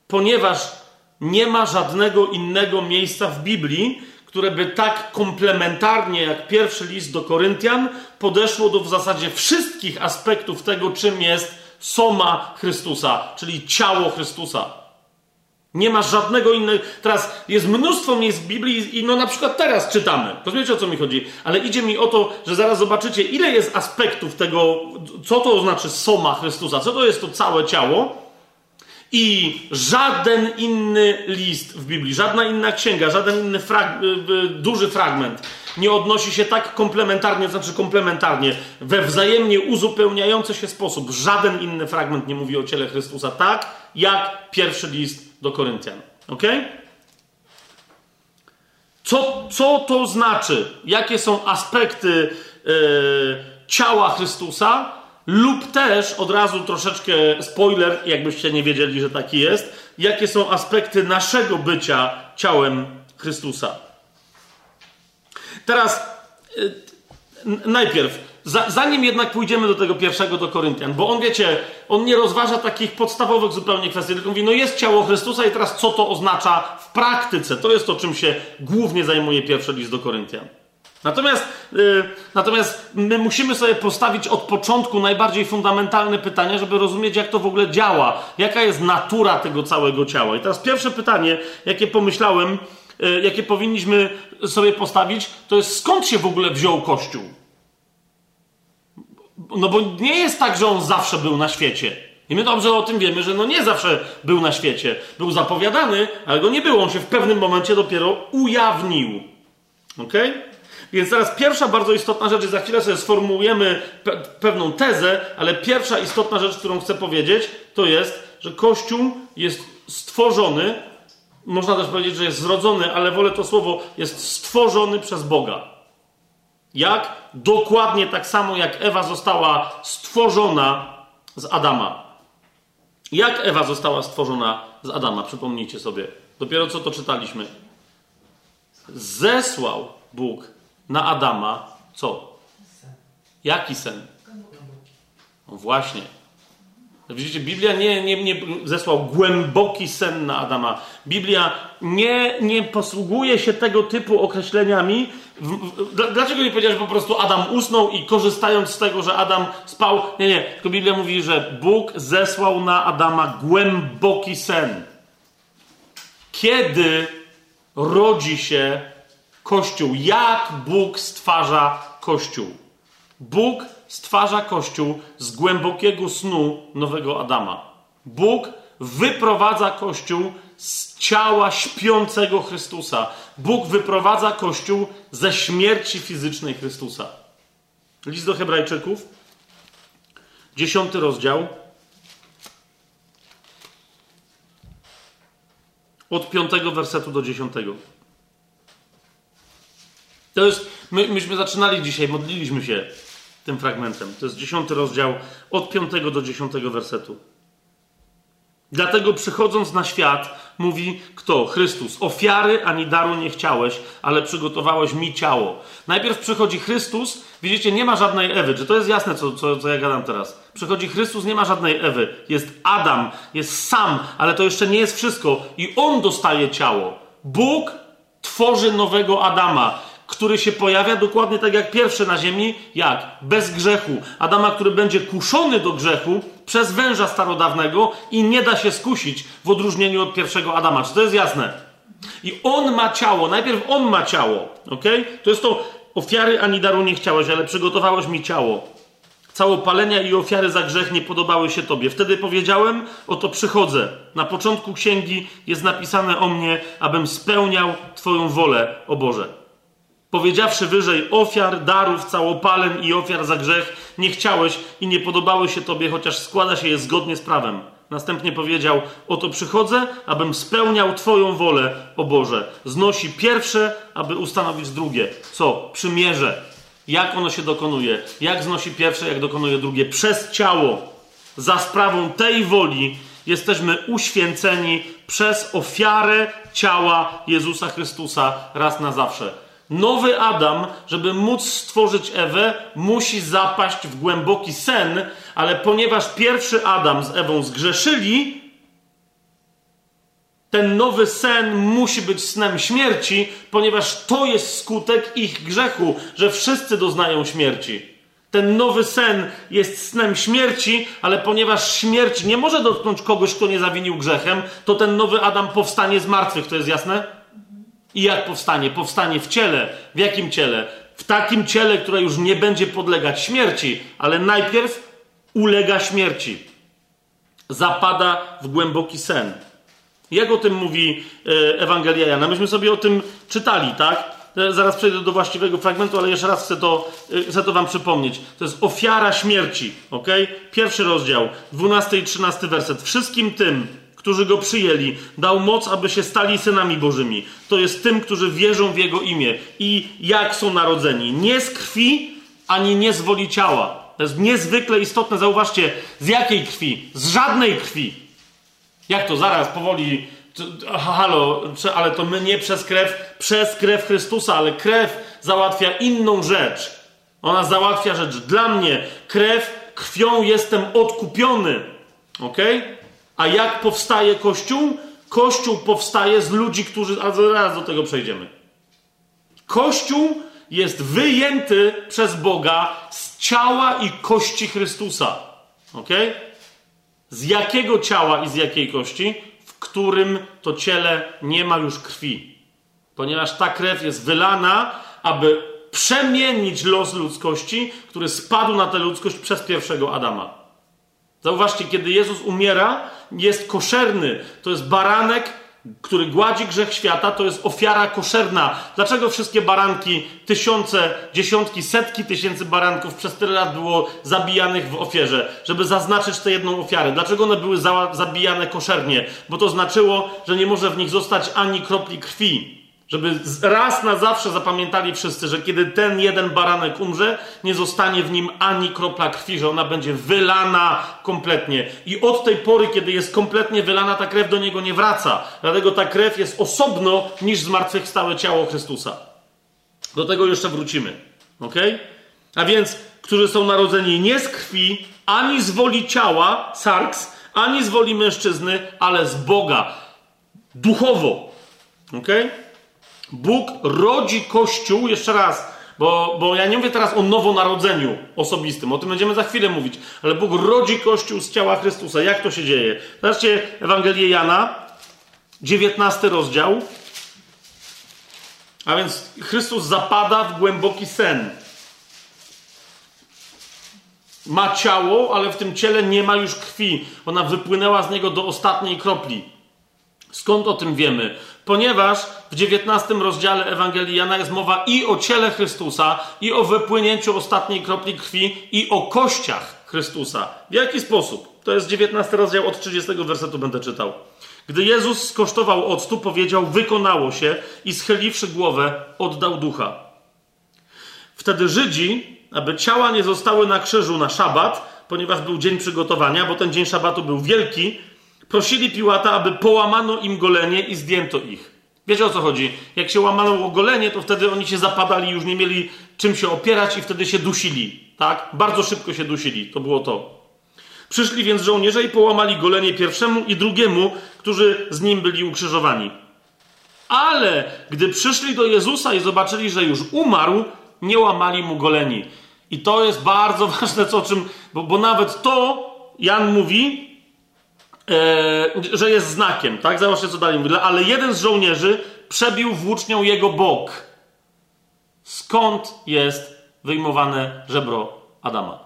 Ponieważ nie ma żadnego innego miejsca w Biblii, które by tak komplementarnie jak pierwszy list do Koryntian podeszło do w zasadzie wszystkich aspektów tego, czym jest soma Chrystusa, czyli ciało Chrystusa. Nie ma żadnego innego. Teraz jest mnóstwo miejsc w Biblii i no na przykład teraz czytamy. Rozumiecie o co mi chodzi? Ale idzie mi o to, że zaraz zobaczycie, ile jest aspektów tego, co to znaczy soma Chrystusa, co to jest to całe ciało I żaden inny list w Biblii, żadna inna księga, żaden inny frag duży fragment nie odnosi się tak komplementarnie, znaczy komplementarnie, we wzajemnie uzupełniający się sposób. Żaden inny fragment nie mówi o ciele Chrystusa tak, jak pierwszy list do Koryntian. Ok? Co, co to znaczy? Jakie są aspekty yy, ciała Chrystusa? Lub też, od razu troszeczkę spoiler, jakbyście nie wiedzieli, że taki jest, jakie są aspekty naszego bycia ciałem Chrystusa. Teraz yy, najpierw, zanim jednak pójdziemy do tego pierwszego do Koryntian, bo on wiecie, on nie rozważa takich podstawowych zupełnie kwestii, tylko mówi, no jest ciało Chrystusa i teraz co to oznacza w praktyce? To jest to, czym się głównie zajmuje pierwszy list do Koryntian. Natomiast, yy, natomiast my musimy sobie postawić od początku najbardziej fundamentalne pytania, żeby rozumieć, jak to w ogóle działa, jaka jest natura tego całego ciała. I teraz pierwsze pytanie, jakie pomyślałem, yy, jakie powinniśmy sobie postawić, to jest skąd się w ogóle wziął Kościół? No bo nie jest tak, że on zawsze był na świecie. I my dobrze o tym wiemy, że no nie zawsze był na świecie. Był zapowiadany, ale go nie było. On się w pewnym momencie dopiero ujawnił. Ok? Więc teraz pierwsza bardzo istotna rzecz, za chwilę sobie sformułujemy pe pewną tezę, ale pierwsza istotna rzecz, którą chcę powiedzieć, to jest, że Kościół jest stworzony, można też powiedzieć, że jest zrodzony, ale wolę to słowo, jest stworzony przez Boga. Jak? Dokładnie tak samo jak Ewa została stworzona z Adama. Jak Ewa została stworzona z Adama? Przypomnijcie sobie. Dopiero co to czytaliśmy. Zesłał Bóg na Adama co? Jaki sen? No właśnie. Widzicie, Biblia nie, nie, nie zesłał głęboki sen na Adama. Biblia nie, nie posługuje się tego typu określeniami. Dlaczego nie powiedziałeś po prostu Adam usnął i korzystając z tego, że Adam spał? Nie, nie. Tylko Biblia mówi, że Bóg zesłał na Adama głęboki sen. Kiedy rodzi się Kościół? Jak Bóg stwarza Kościół? Bóg stwarza Kościół z głębokiego snu nowego Adama. Bóg wyprowadza Kościół z ciała śpiącego Chrystusa. Bóg wyprowadza Kościół ze śmierci fizycznej Chrystusa. List do Hebrajczyków, dziesiąty rozdział. Od piątego wersetu do dziesiątego. To jest, my, myśmy zaczynali dzisiaj, modliliśmy się tym fragmentem. To jest dziesiąty rozdział od piątego do dziesiątego wersetu. Dlatego przychodząc na świat, mówi kto? Chrystus. Ofiary ani daru nie chciałeś, ale przygotowałeś mi ciało. Najpierw przychodzi Chrystus, widzicie, nie ma żadnej Ewy. Czy to jest jasne, co, co, co ja gadam teraz? Przychodzi Chrystus, nie ma żadnej Ewy. Jest Adam, jest sam, ale to jeszcze nie jest wszystko. I on dostaje ciało. Bóg tworzy nowego Adama który się pojawia dokładnie tak jak pierwszy na ziemi, jak? Bez grzechu. Adama, który będzie kuszony do grzechu przez węża starodawnego i nie da się skusić w odróżnieniu od pierwszego Adama. Czy to jest jasne? I on ma ciało, najpierw on ma ciało, ok? To jest to ofiary ani daru nie chciałeś, ale przygotowałeś mi ciało. Całopalenia i ofiary za grzech nie podobały się Tobie. Wtedy powiedziałem, oto przychodzę. Na początku księgi jest napisane o mnie, abym spełniał Twoją wolę, o Boże. Powiedziawszy wyżej ofiar, darów, całopaleń i ofiar za grzech, nie chciałeś i nie podobały się tobie, chociaż składa się je zgodnie z prawem. Następnie powiedział: Oto przychodzę, abym spełniał Twoją wolę, o Boże. Znosi pierwsze, aby ustanowić drugie. Co? Przymierze. Jak ono się dokonuje? Jak znosi pierwsze, jak dokonuje drugie? Przez ciało. Za sprawą tej woli jesteśmy uświęceni przez ofiarę ciała Jezusa Chrystusa raz na zawsze. Nowy Adam, żeby móc stworzyć Ewę, musi zapaść w głęboki sen, ale ponieważ pierwszy Adam z Ewą zgrzeszyli, ten nowy sen musi być snem śmierci, ponieważ to jest skutek ich grzechu, że wszyscy doznają śmierci. Ten nowy sen jest snem śmierci, ale ponieważ śmierć nie może dotknąć kogoś, kto nie zawinił grzechem, to ten nowy Adam powstanie z martwych. To jest jasne? I jak powstanie? Powstanie w ciele. W jakim ciele? W takim ciele, które już nie będzie podlegać śmierci, ale najpierw ulega śmierci. zapada w głęboki sen. Jak o tym mówi e, Ewangelia Jana? Myśmy sobie o tym czytali, tak? E, zaraz przejdę do właściwego fragmentu, ale jeszcze raz chcę to, e, chcę to wam przypomnieć. To jest ofiara śmierci, ok? Pierwszy rozdział, 12 i 13 werset. Wszystkim tym, którzy go przyjęli, dał moc, aby się stali synami Bożymi. To jest tym, którzy wierzą w jego imię. I jak są narodzeni? Nie z krwi, ani nie z woli ciała. To jest niezwykle istotne. Zauważcie, z jakiej krwi? Z żadnej krwi. Jak to? Zaraz, powoli. Halo, ale to my nie przez krew, przez krew Chrystusa, ale krew załatwia inną rzecz. Ona załatwia rzecz dla mnie. Krew, krwią jestem odkupiony. Ok? A jak powstaje Kościół? Kościół powstaje z ludzi, którzy. A zaraz do tego przejdziemy. Kościół jest wyjęty przez Boga z ciała i kości Chrystusa. Ok? Z jakiego ciała i z jakiej kości? W którym to ciele nie ma już krwi. Ponieważ ta krew jest wylana, aby przemienić los ludzkości, który spadł na tę ludzkość przez pierwszego Adama. Zauważcie, kiedy Jezus umiera, jest koszerny. To jest baranek, który gładzi grzech świata, to jest ofiara koszerna. Dlaczego wszystkie baranki, tysiące, dziesiątki, setki tysięcy baranków przez tyle lat było zabijanych w ofierze? Żeby zaznaczyć tę jedną ofiarę. Dlaczego one były za, zabijane koszernie? Bo to znaczyło, że nie może w nich zostać ani kropli krwi. Żeby raz na zawsze zapamiętali wszyscy, że kiedy ten jeden baranek umrze, nie zostanie w nim ani kropla krwi, że ona będzie wylana kompletnie. I od tej pory, kiedy jest kompletnie wylana, ta krew do niego nie wraca. Dlatego ta krew jest osobno niż zmartwychwstałe ciało Chrystusa. Do tego jeszcze wrócimy. Ok? A więc, którzy są narodzeni nie z krwi, ani z woli ciała, sarks, ani z woli mężczyzny, ale z Boga. Duchowo. Okej? Bóg rodzi Kościół, jeszcze raz, bo, bo ja nie mówię teraz o nowonarodzeniu osobistym, o tym będziemy za chwilę mówić, ale Bóg rodzi Kościół z ciała Chrystusa. Jak to się dzieje? Zobaczcie Ewangelię Jana, 19 rozdział. A więc Chrystus zapada w głęboki sen. Ma ciało, ale w tym ciele nie ma już krwi. Ona wypłynęła z niego do ostatniej kropli. Skąd o tym wiemy? Ponieważ w 19 rozdziale Ewangelii Jana jest mowa i o ciele Chrystusa, i o wypłynięciu ostatniej kropli krwi, i o kościach Chrystusa. W jaki sposób? To jest 19 rozdział, od 30 wersetu będę czytał. Gdy Jezus skosztował octu, powiedział: Wykonało się, i schyliwszy głowę, oddał ducha. Wtedy Żydzi, aby ciała nie zostały na krzyżu na szabat, ponieważ był dzień przygotowania, bo ten dzień szabatu był wielki, prosili Piłata, aby połamano im golenie i zdjęto ich. Wiecie o co chodzi? Jak się łamano golenie, to wtedy oni się zapadali, już nie mieli czym się opierać i wtedy się dusili. Tak? Bardzo szybko się dusili. To było to. Przyszli więc żołnierze i połamali golenie pierwszemu i drugiemu, którzy z nim byli ukrzyżowani. Ale gdy przyszli do Jezusa i zobaczyli, że już umarł, nie łamali mu goleni. I to jest bardzo ważne, co czym, bo, bo nawet to Jan mówi, e, że jest znakiem, tak? Zobaczcie, co dalej mówi. Ale jeden z żołnierzy przebił włócznią jego bok. Skąd jest wyjmowane żebro Adama?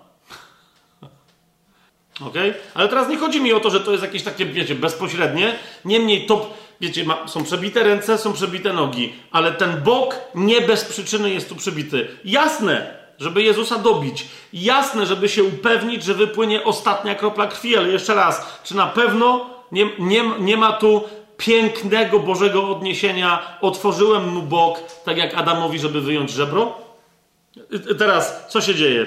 ok? Ale teraz nie chodzi mi o to, że to jest jakieś takie, wiecie, bezpośrednie. Niemniej to, wiecie, ma, są przebite ręce, są przebite nogi, ale ten bok nie bez przyczyny jest tu przebity. Jasne, żeby Jezusa dobić. Jasne, żeby się upewnić, że wypłynie ostatnia kropla krwi, ale jeszcze raz, czy na pewno nie, nie, nie ma tu pięknego Bożego odniesienia? Otworzyłem mu bok, tak jak Adamowi, żeby wyjąć żebro? Teraz, co się dzieje?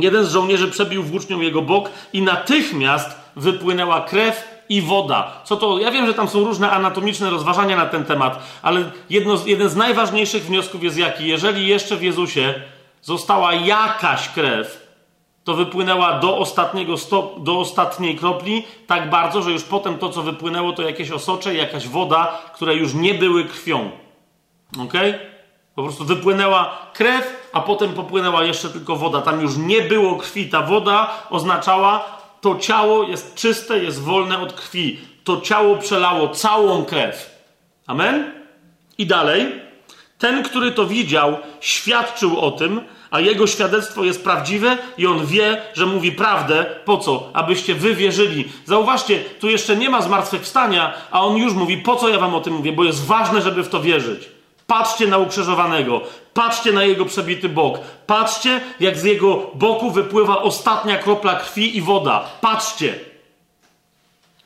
Jeden z żołnierzy przebił włócznią jego bok i natychmiast wypłynęła krew i woda. Co to? Ja wiem, że tam są różne anatomiczne rozważania na ten temat, ale jedno, jeden z najważniejszych wniosków jest jaki? Jeżeli jeszcze w Jezusie została jakaś krew, to wypłynęła do, ostatniego stop, do ostatniej kropli tak bardzo, że już potem to, co wypłynęło, to jakieś osocze, jakaś woda, które już nie były krwią. Ok? Po prostu wypłynęła krew, a potem popłynęła jeszcze tylko woda. Tam już nie było krwi. Ta woda oznaczała, to ciało jest czyste, jest wolne od krwi. To ciało przelało całą krew. Amen? I dalej. Ten, który to widział, świadczył o tym, a jego świadectwo jest prawdziwe i on wie, że mówi prawdę. Po co? Abyście wy wierzyli. Zauważcie, tu jeszcze nie ma zmartwychwstania, a on już mówi, po co ja wam o tym mówię, bo jest ważne, żeby w to wierzyć. Patrzcie na ukrzyżowanego, patrzcie na jego przebity bok, patrzcie, jak z jego boku wypływa ostatnia kropla krwi i woda. Patrzcie.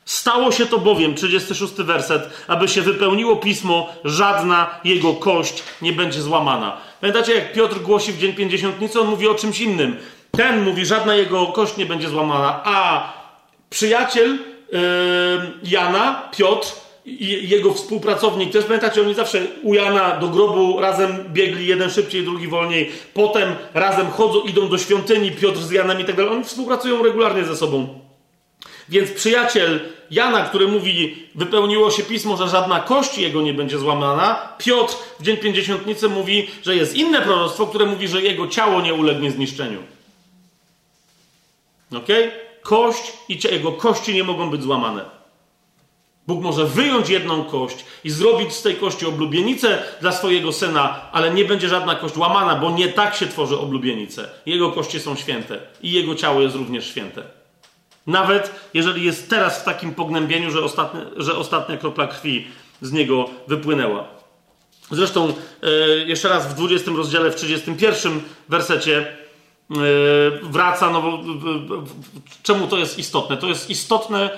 Stało się to bowiem, 36 werset, aby się wypełniło pismo, żadna jego kość nie będzie złamana. Pamiętacie, jak Piotr głosi w dzień pięćdziesiątnicy, on mówi o czymś innym. Ten mówi, żadna jego kość nie będzie złamana, a przyjaciel yy, Jana, Piotr, i jego współpracownik, też pamiętacie, oni zawsze u Jana do grobu razem biegli, jeden szybciej, drugi wolniej, potem razem chodzą, idą do świątyni, Piotr z Janem i tak dalej. Oni współpracują regularnie ze sobą. Więc przyjaciel Jana, który mówi, wypełniło się pismo, że żadna kość jego nie będzie złamana, Piotr w dzień pięćdziesiątnicy mówi, że jest inne proroctwo, które mówi, że jego ciało nie ulegnie zniszczeniu. Ok? Kość i jego kości nie mogą być złamane. Bóg może wyjąć jedną kość i zrobić z tej kości oblubienicę dla swojego syna, ale nie będzie żadna kość łamana, bo nie tak się tworzy oblubienicę. Jego kości są święte i jego ciało jest również święte. Nawet jeżeli jest teraz w takim pognębieniu, że, ostatnie, że ostatnia kropla krwi z niego wypłynęła. Zresztą e, jeszcze raz w 20 rozdziale, w 31 wersecie e, wraca, no bo czemu to jest istotne? To jest istotne,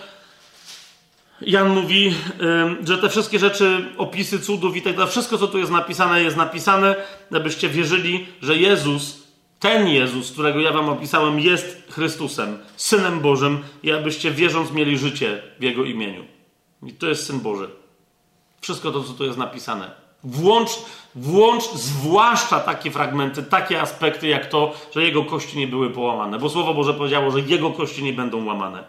Jan mówi, e, że te wszystkie rzeczy, opisy cudów i tak dalej, wszystko co tu jest napisane, jest napisane, abyście wierzyli, że Jezus ten Jezus, którego ja wam opisałem, jest Chrystusem, Synem Bożym i abyście wierząc mieli życie w Jego imieniu. I to jest Syn Boży. Wszystko to, co tu jest napisane. Włącz, włącz zwłaszcza takie fragmenty, takie aspekty, jak to, że Jego kości nie były połamane. Bo Słowo Boże powiedziało, że Jego kości nie będą łamane.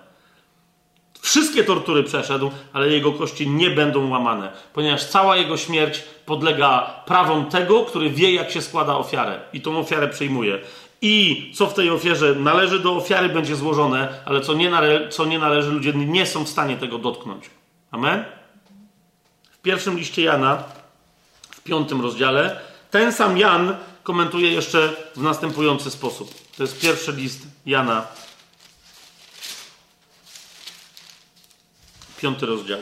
Wszystkie tortury przeszedł, ale jego kości nie będą łamane, ponieważ cała jego śmierć podlega prawom tego, który wie, jak się składa ofiarę i tą ofiarę przyjmuje. I co w tej ofierze należy do ofiary, będzie złożone, ale co nie, nale co nie należy, ludzie nie są w stanie tego dotknąć. Amen? W pierwszym liście Jana, w piątym rozdziale, ten sam Jan komentuje jeszcze w następujący sposób. To jest pierwszy list Jana, Piąty rozdział.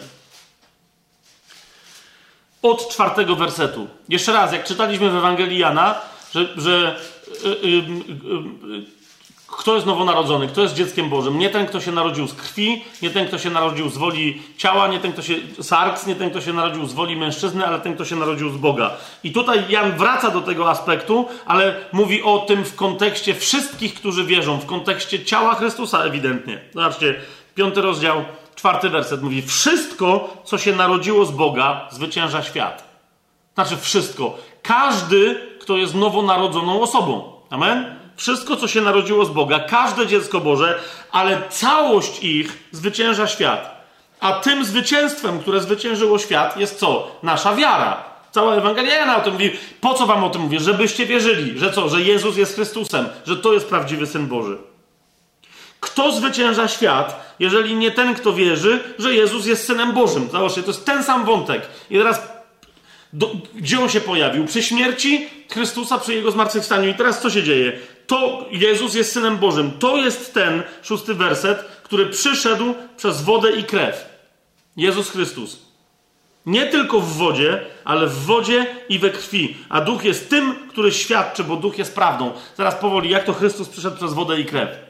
Od czwartego wersetu. Jeszcze raz, jak czytaliśmy w Ewangelii Jana, że, że y, y, y, kto jest nowonarodzony, kto jest dzieckiem Bożym. Nie ten, kto się narodził z krwi, nie ten, kto się narodził z woli ciała, nie ten, kto się sarks, nie ten, kto się narodził z woli mężczyzny, ale ten, kto się narodził z Boga. I tutaj Jan wraca do tego aspektu, ale mówi o tym w kontekście wszystkich, którzy wierzą, w kontekście ciała Chrystusa ewidentnie. Zobaczcie, piąty rozdział, czwarty werset mówi: Wszystko, co się narodziło z Boga, zwycięża świat. Znaczy, wszystko. Każdy, kto jest nowonarodzoną osobą. Amen? Wszystko, co się narodziło z Boga, każde dziecko Boże, ale całość ich zwycięża świat. A tym zwycięstwem, które zwyciężyło świat, jest co? Nasza wiara. Cała Ewangelia o tym mówi. Po co wam o tym mówię? Żebyście wierzyli, że co? Że Jezus jest Chrystusem, że to jest prawdziwy Syn Boży. Kto zwycięża świat, jeżeli nie ten, kto wierzy, że Jezus jest Synem Bożym? Zobaczcie, to jest ten sam wątek. I teraz, do, gdzie on się pojawił? Przy śmierci Chrystusa, przy Jego zmartwychwstaniu. I teraz co się dzieje? To Jezus jest Synem Bożym. To jest ten, szósty werset, który przyszedł przez wodę i krew. Jezus Chrystus. Nie tylko w wodzie, ale w wodzie i we krwi. A duch jest tym, który świadczy, bo duch jest prawdą. Zaraz powoli, jak to Chrystus przyszedł przez wodę i krew.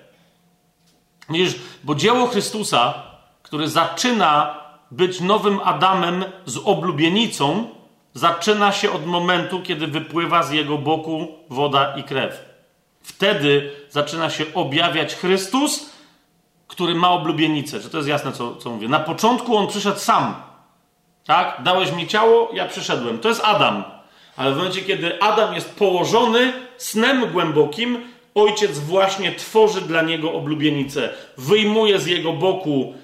Widzisz, bo dzieło Chrystusa, który zaczyna być nowym Adamem z oblubienicą, zaczyna się od momentu, kiedy wypływa z jego boku woda i krew. Wtedy zaczyna się objawiać Chrystus, który ma oblubienicę. Czy to jest jasne, co, co mówię? Na początku on przyszedł sam. Tak? Dałeś mi ciało, ja przyszedłem. To jest Adam. Ale w momencie, kiedy Adam jest położony snem głębokim, ojciec właśnie tworzy dla niego oblubienicę. Wyjmuje z jego boku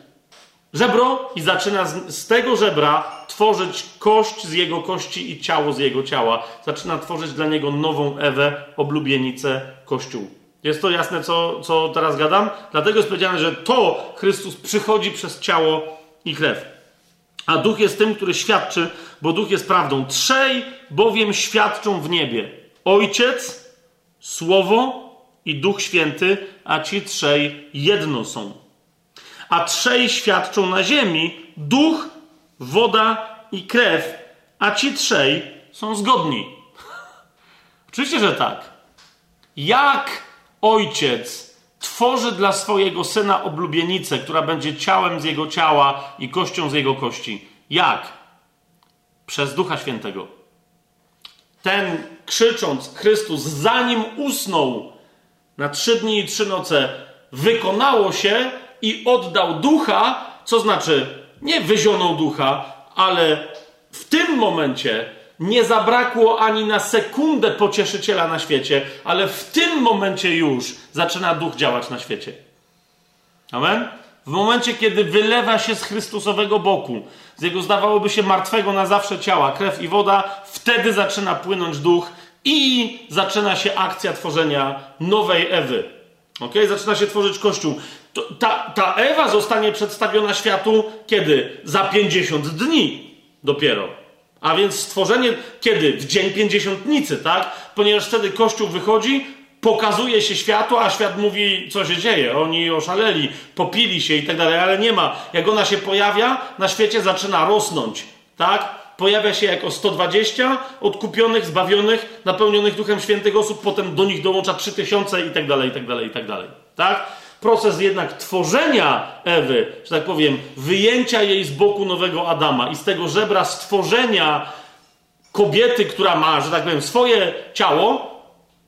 żebro i zaczyna z, z, tego żebra tworzyć kość z jego kości i ciało z jego ciała. Zaczyna tworzyć dla niego nową Ewę, oblubienicę, kościół. Jest to jasne, co, co teraz gadam? Dlatego jest powiedziane, że to Chrystus przychodzi przez ciało i krew. A duch jest tym, który świadczy, bo duch jest prawdą. Trzej bowiem świadczą w niebie. Ojciec, Słowo i Duch Święty, a ci trzej jedno są. A trzej świadczą na ziemi duch, woda i krew, a ci trzej są zgodni. Oczywiście, że tak. Jak ojciec tworzy dla swojego syna oblubienicę, która będzie ciałem z jego ciała i kością z jego kości? Jak? Przez Ducha Świętego. Ten krzycząc Chrystus, zanim usnął na trzy dni i trzy noce, wykonało się i oddał ducha, co znaczy nie wyzionął ducha, ale w tym momencie nie zabrakło ani na sekundę pocieszyciela na świecie, ale w tym momencie już zaczyna duch działać na świecie. Amen? W momencie, kiedy wylewa się z Chrystusowego boku, z jego zdawałoby się martwego na zawsze ciała, krew i woda, wtedy zaczyna płynąć duch i zaczyna się akcja tworzenia nowej Ewy. Ok? Zaczyna się tworzyć Kościół. Ta, ta Ewa zostanie przedstawiona światu kiedy? Za 50 dni dopiero. A więc stworzenie kiedy? W dzień pięćdziesiątnicy, tak? Ponieważ wtedy Kościół wychodzi, pokazuje się światu, a świat mówi, co się dzieje. Oni oszaleli, popili się i tak dalej, ale nie ma. Jak ona się pojawia, na świecie zaczyna rosnąć, tak? Pojawia się jako 120 odkupionych, zbawionych, napełnionych Duchem Świętych osób, potem do nich dołącza 3000 i tak dalej, i tak dalej, i tak dalej. Tak? Proces jednak tworzenia Ewy, że tak powiem, wyjęcia jej z boku nowego Adama i z tego żebra stworzenia kobiety, która ma, że tak powiem, swoje ciało,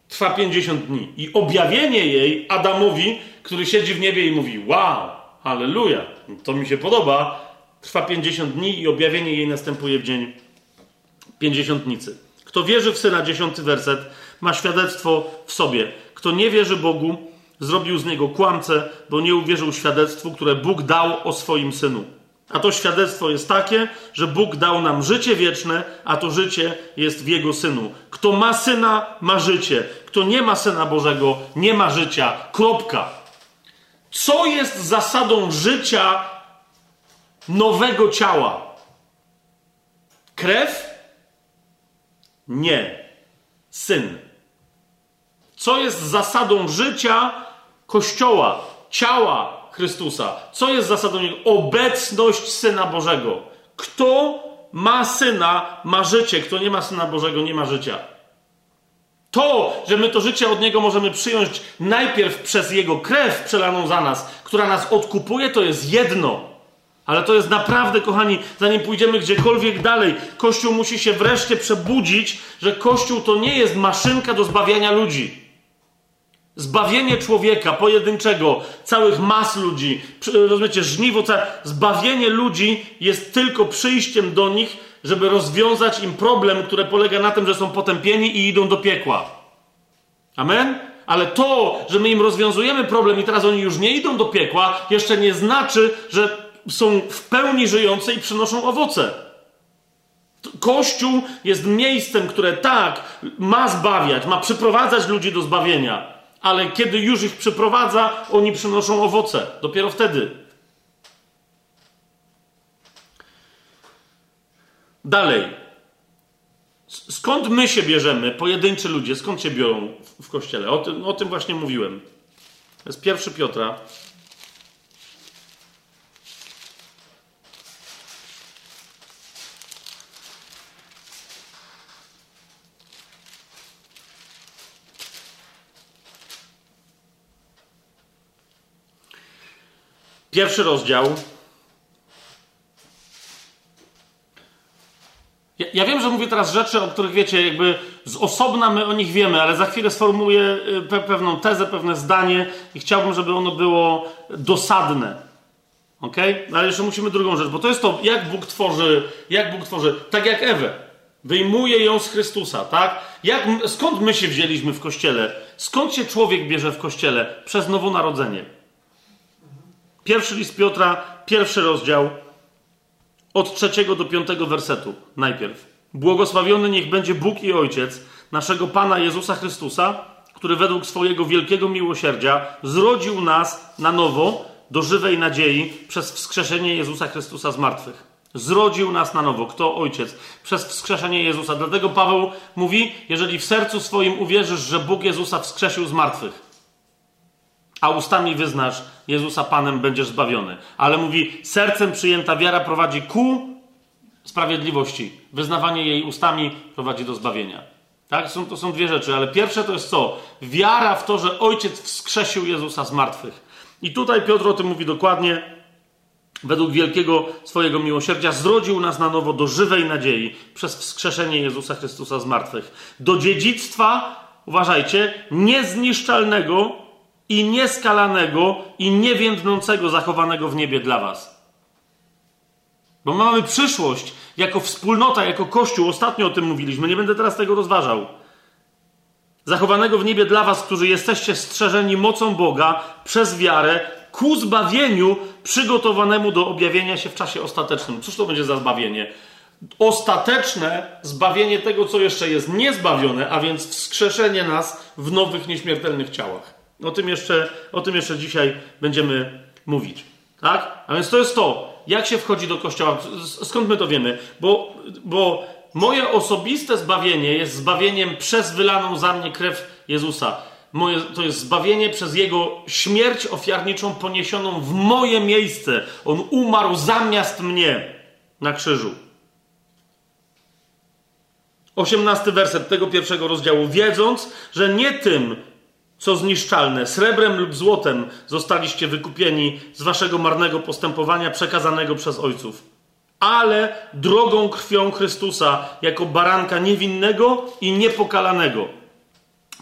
trwa 50 dni. I objawienie jej Adamowi, który siedzi w niebie i mówi: Wow, halleluja, to mi się podoba, trwa 50 dni i objawienie jej następuje w dzień pięćdziesiątnicy. Kto wierzy w syna, dziesiąty werset, ma świadectwo w sobie. Kto nie wierzy Bogu, zrobił z niego kłamcę, bo nie uwierzył świadectwu, które Bóg dał o swoim synu. A to świadectwo jest takie, że Bóg dał nam życie wieczne, a to życie jest w Jego Synu. Kto ma Syna, ma życie. Kto nie ma Syna Bożego, nie ma życia. Kropka. Co jest zasadą życia nowego ciała? Krew? Nie. Syn. Co jest zasadą życia Kościoła, ciała Chrystusa? Co jest zasadą niego? Obecność Syna Bożego. Kto ma Syna, ma życie. Kto nie ma Syna Bożego, nie ma życia. To, że my to życie od Niego możemy przyjąć najpierw przez Jego krew przelaną za nas, która nas odkupuje, to jest jedno. Ale to jest naprawdę, kochani, zanim pójdziemy gdziekolwiek dalej, Kościół musi się wreszcie przebudzić, że Kościół to nie jest maszynka do zbawiania ludzi. Zbawienie człowieka pojedynczego, całych mas ludzi, rozumiecie, żniwo, zbawienie ludzi jest tylko przyjściem do nich, żeby rozwiązać im problem, który polega na tym, że są potępieni i idą do piekła. Amen? Ale to, że my im rozwiązujemy problem i teraz oni już nie idą do piekła, jeszcze nie znaczy, że są w pełni żyjące i przynoszą owoce. Kościół jest miejscem, które tak ma zbawiać, ma przyprowadzać ludzi do zbawienia, ale kiedy już ich przyprowadza, oni przynoszą owoce. Dopiero wtedy. Dalej. Skąd my się bierzemy, pojedynczy ludzie, skąd się biorą w kościele? O tym, o tym właśnie mówiłem. To jest pierwszy Piotra, Pierwszy rozdział. Ja, ja, wiem, że mówię teraz rzeczy, o których wiecie, jakby z osobna my o nich wiemy, ale za chwilę sformułuję y, pe pewną tezę, pewne zdanie i chciałbym, żeby ono było dosadne. Ok? Ale jeszcze musimy drugą rzecz, bo to jest to, jak Bóg tworzy, jak Bóg tworzy, tak jak Ewę. Wyjmuje ją z Chrystusa, tak? Jak, skąd my się wzięliśmy w kościele? Skąd się człowiek bierze w kościele? Przez nowonarodzenie. Pierwszy list Piotra, pierwszy rozdział, od trzeciego do piątego wersetu. Najpierw. Błogosławiony niech będzie Bóg i Ojciec naszego Pana Jezusa Chrystusa, który według swojego wielkiego miłosierdzia zrodził nas na nowo do żywej nadziei przez wskrzeszenie Jezusa Chrystusa z martwych Zrodził nas na nowo. Kto? Ojciec. Przez wskrzeszenie Jezusa. Dlatego Paweł mówi, jeżeli w sercu swoim uwierzysz, że Bóg Jezusa wskrzesił z martwych, a ustami wyznasz Jezusa Panem, będziesz zbawiony. Ale mówi, sercem przyjęta wiara prowadzi ku sprawiedliwości. Wyznawanie jej ustami prowadzi do zbawienia. Tak? Są, to są dwie rzeczy, ale pierwsze to jest co? Wiara w to, że Ojciec wskrzesił Jezusa z martwych. I tutaj Piotr o tym mówi dokładnie według wielkiego swojego miłosierdzia, zrodził nas na nowo do żywej nadziei przez wskrzeszenie Jezusa Chrystusa z martwych. Do dziedzictwa, uważajcie, niezniszczalnego i nieskalanego i niewiędnącego zachowanego w niebie dla was. Bo mamy przyszłość jako wspólnota, jako Kościół. Ostatnio o tym mówiliśmy, nie będę teraz tego rozważał. Zachowanego w niebie dla was, którzy jesteście strzeżeni mocą Boga przez wiarę ku zbawieniu przygotowanemu do objawienia się w czasie ostatecznym. Cóż to będzie za zbawienie? Ostateczne zbawienie tego, co jeszcze jest niezbawione, a więc wskrzeszenie nas w nowych, nieśmiertelnych ciałach. O tym jeszcze, o tym jeszcze dzisiaj będziemy mówić. Tak? A więc to jest to, jak się wchodzi do kościoła. Skąd my to wiemy? Bo, bo moje osobiste zbawienie jest zbawieniem przez wylaną za mnie krew Jezusa moje, to jest zbawienie przez Jego śmierć ofiarniczą poniesioną w moje miejsce. On umarł zamiast mnie na krzyżu. Osiemnasty werset tego pierwszego rozdziału. Wiedząc, że nie tym, co zniszczalne, srebrem lub złotem zostaliście wykupieni z waszego marnego postępowania przekazanego przez ojców, ale drogą krwią Chrystusa, jako baranka niewinnego i niepokalanego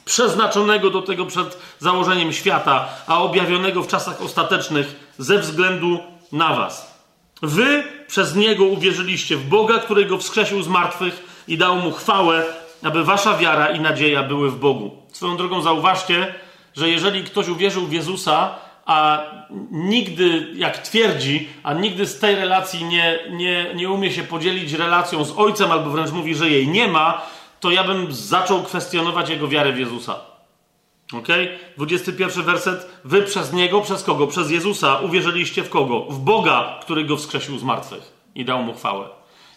przeznaczonego do tego przed założeniem świata, a objawionego w czasach ostatecznych ze względu na Was. Wy przez Niego uwierzyliście w Boga, którego wskrzesił z martwych i dał Mu chwałę, aby Wasza wiara i nadzieja były w Bogu. Swoją drogą zauważcie, że jeżeli ktoś uwierzył w Jezusa, a nigdy, jak twierdzi, a nigdy z tej relacji nie, nie, nie umie się podzielić relacją z Ojcem, albo wręcz mówi, że jej nie ma, to ja bym zaczął kwestionować jego wiarę w Jezusa. Ok? 21 werset. Wy przez niego, przez kogo? Przez Jezusa uwierzyliście w kogo? W Boga, który go wskrzesił z martwych i dał mu chwałę.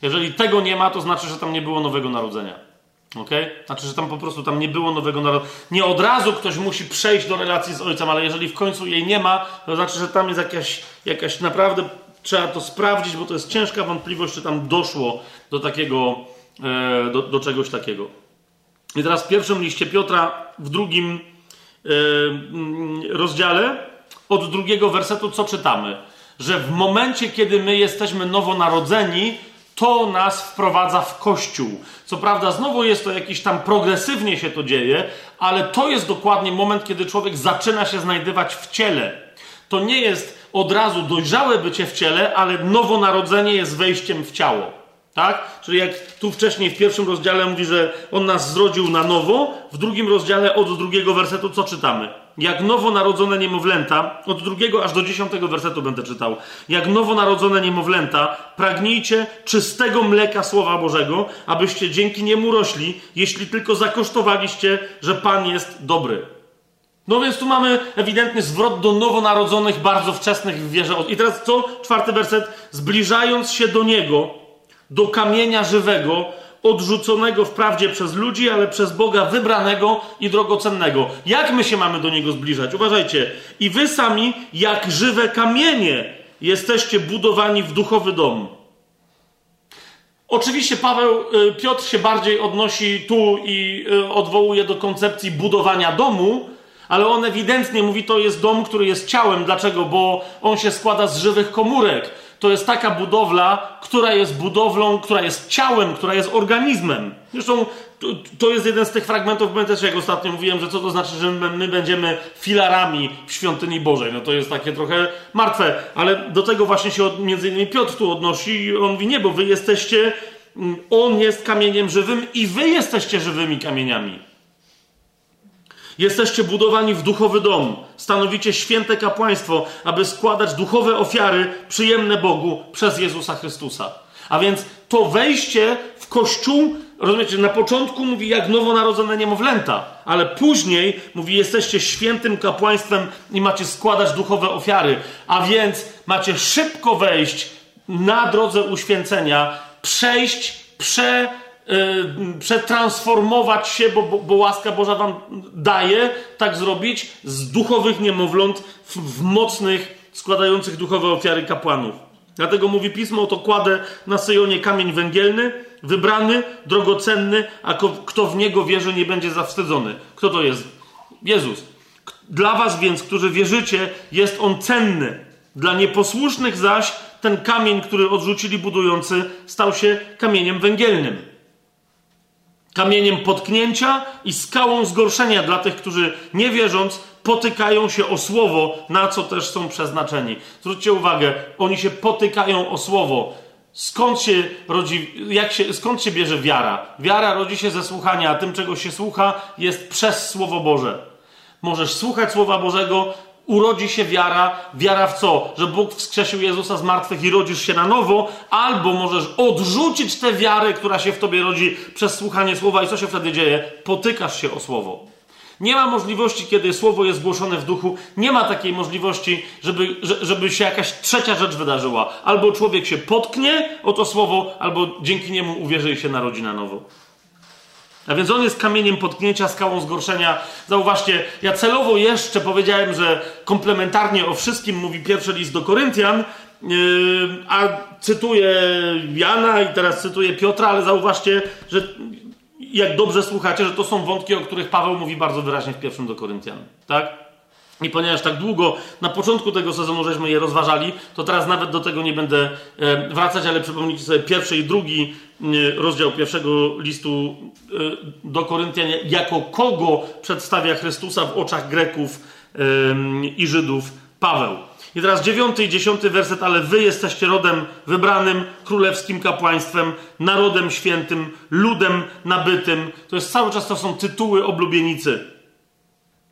Jeżeli tego nie ma, to znaczy, że tam nie było nowego narodzenia. Ok? Znaczy, że tam po prostu tam nie było nowego narodzenia. Nie od razu ktoś musi przejść do relacji z ojcem, ale jeżeli w końcu jej nie ma, to znaczy, że tam jest jakaś, jakaś naprawdę trzeba to sprawdzić, bo to jest ciężka wątpliwość, czy tam doszło do takiego E, do, do czegoś takiego. I teraz w pierwszym liście Piotra, w drugim e, mm, rozdziale, od drugiego wersetu, co czytamy? Że w momencie, kiedy my jesteśmy nowonarodzeni, to nas wprowadza w kościół. Co prawda, znowu jest to jakiś tam progresywnie się to dzieje, ale to jest dokładnie moment, kiedy człowiek zaczyna się znajdywać w ciele. To nie jest od razu dojrzałe bycie w ciele, ale nowonarodzenie jest wejściem w ciało. Tak? Czyli jak tu wcześniej w pierwszym rozdziale mówi, że on nas zrodził na nowo, w drugim rozdziale od drugiego wersetu co czytamy? Jak nowonarodzone niemowlęta, od drugiego aż do dziesiątego wersetu będę czytał. Jak nowonarodzone niemowlęta, pragnijcie czystego mleka Słowa Bożego, abyście dzięki niemu rośli, jeśli tylko zakosztowaliście, że Pan jest dobry. No więc tu mamy ewidentny zwrot do nowonarodzonych, bardzo wczesnych w wierze. I teraz co? Czwarty werset. Zbliżając się do Niego, do kamienia żywego, odrzuconego wprawdzie przez ludzi, ale przez Boga wybranego i drogocennego. Jak my się mamy do Niego zbliżać? Uważajcie. I wy sami, jak żywe kamienie, jesteście budowani w duchowy dom. Oczywiście Paweł, y, Piotr się bardziej odnosi tu i y, odwołuje do koncepcji budowania domu, ale on ewidentnie mówi, to jest dom, który jest ciałem. Dlaczego? Bo on się składa z żywych komórek to jest taka budowla, która jest budowlą, która jest ciałem, która jest organizmem. Zresztą to, to jest jeden z tych fragmentów, pamiętacie jak ostatnio mówiłem, że co to znaczy, że my, my będziemy filarami w świątyni Bożej. No to jest takie trochę martwe, ale do tego właśnie się od, między innymi Piotr tu odnosi i on mówi, nie, bo wy jesteście, mm, on jest kamieniem żywym i wy jesteście żywymi kamieniami. Jesteście budowani w duchowy dom, stanowicie święte kapłaństwo, aby składać duchowe ofiary przyjemne Bogu przez Jezusa Chrystusa. A więc to wejście w kościół, rozumiecie, na początku mówi jak nowonarodzone niemowlęta, ale później mówi jesteście świętym kapłaństwem i macie składać duchowe ofiary. A więc macie szybko wejść na drodze uświęcenia przejść, prze, przetransformować się, bo, bo, bo, łaska Boża wam daje tak zrobić, z duchowych niemowląt w, w mocnych, składających duchowe ofiary kapłanów. Dlatego mówi pismo, to kładę na Syjonie kamień węgielny, wybrany, drogocenny, a kto w niego wierzy, nie będzie zawstydzony. Kto to jest? Jezus. Dla was więc, którzy wierzycie, jest on cenny. Dla nieposłusznych zaś ten kamień, który odrzucili budujący, stał się kamieniem węgielnym. Kamieniem potknięcia i skałą zgorszenia dla tych, którzy nie wierząc, potykają się o słowo, na co też są przeznaczeni. Zwróćcie uwagę, oni się potykają o słowo. Skąd się rodzi, jak się, skąd się bierze wiara? Wiara rodzi się ze słuchania, a tym, czego się słucha, jest przez Słowo Boże. Możesz słuchać Słowa Bożego, urodzi się wiara. Wiara w co? Że Bóg wskrzesił Jezusa z martwych i rodzisz się na nowo, albo możesz odrzucić tę wiarę, która się w tobie rodzi przez słuchanie Słowa. I co się wtedy dzieje? Potykasz się o Słowo. Nie ma możliwości, kiedy słowo jest głoszone w duchu, nie ma takiej możliwości, żeby, żeby się jakaś trzecia rzecz wydarzyła. Albo człowiek się potknie o to słowo, albo dzięki niemu uwierzy i się narodzi na nowo. A więc on jest kamieniem potknięcia, skałą zgorszenia. Zauważcie, ja celowo jeszcze powiedziałem, że komplementarnie o wszystkim mówi pierwszy list do Koryntian, yy, a cytuję Jana i teraz cytuję Piotra, ale zauważcie, że jak dobrze słuchacie, że to są wątki, o których Paweł mówi bardzo wyraźnie w pierwszym do Koryntian. Tak? I ponieważ tak długo na początku tego sezonu żeśmy je rozważali, to teraz nawet do tego nie będę e, wracać, ale przypomnijcie sobie pierwszy i drugi rozdział pierwszego listu e, do Koryntian, jako kogo przedstawia Chrystusa w oczach Greków i Żydów Paweł. I teraz dziewiąty i dziesiąty werset, ale wy jesteście rodem wybranym, królewskim kapłaństwem, narodem świętym, ludem nabytym. To jest cały czas, to są tytuły oblubienicy.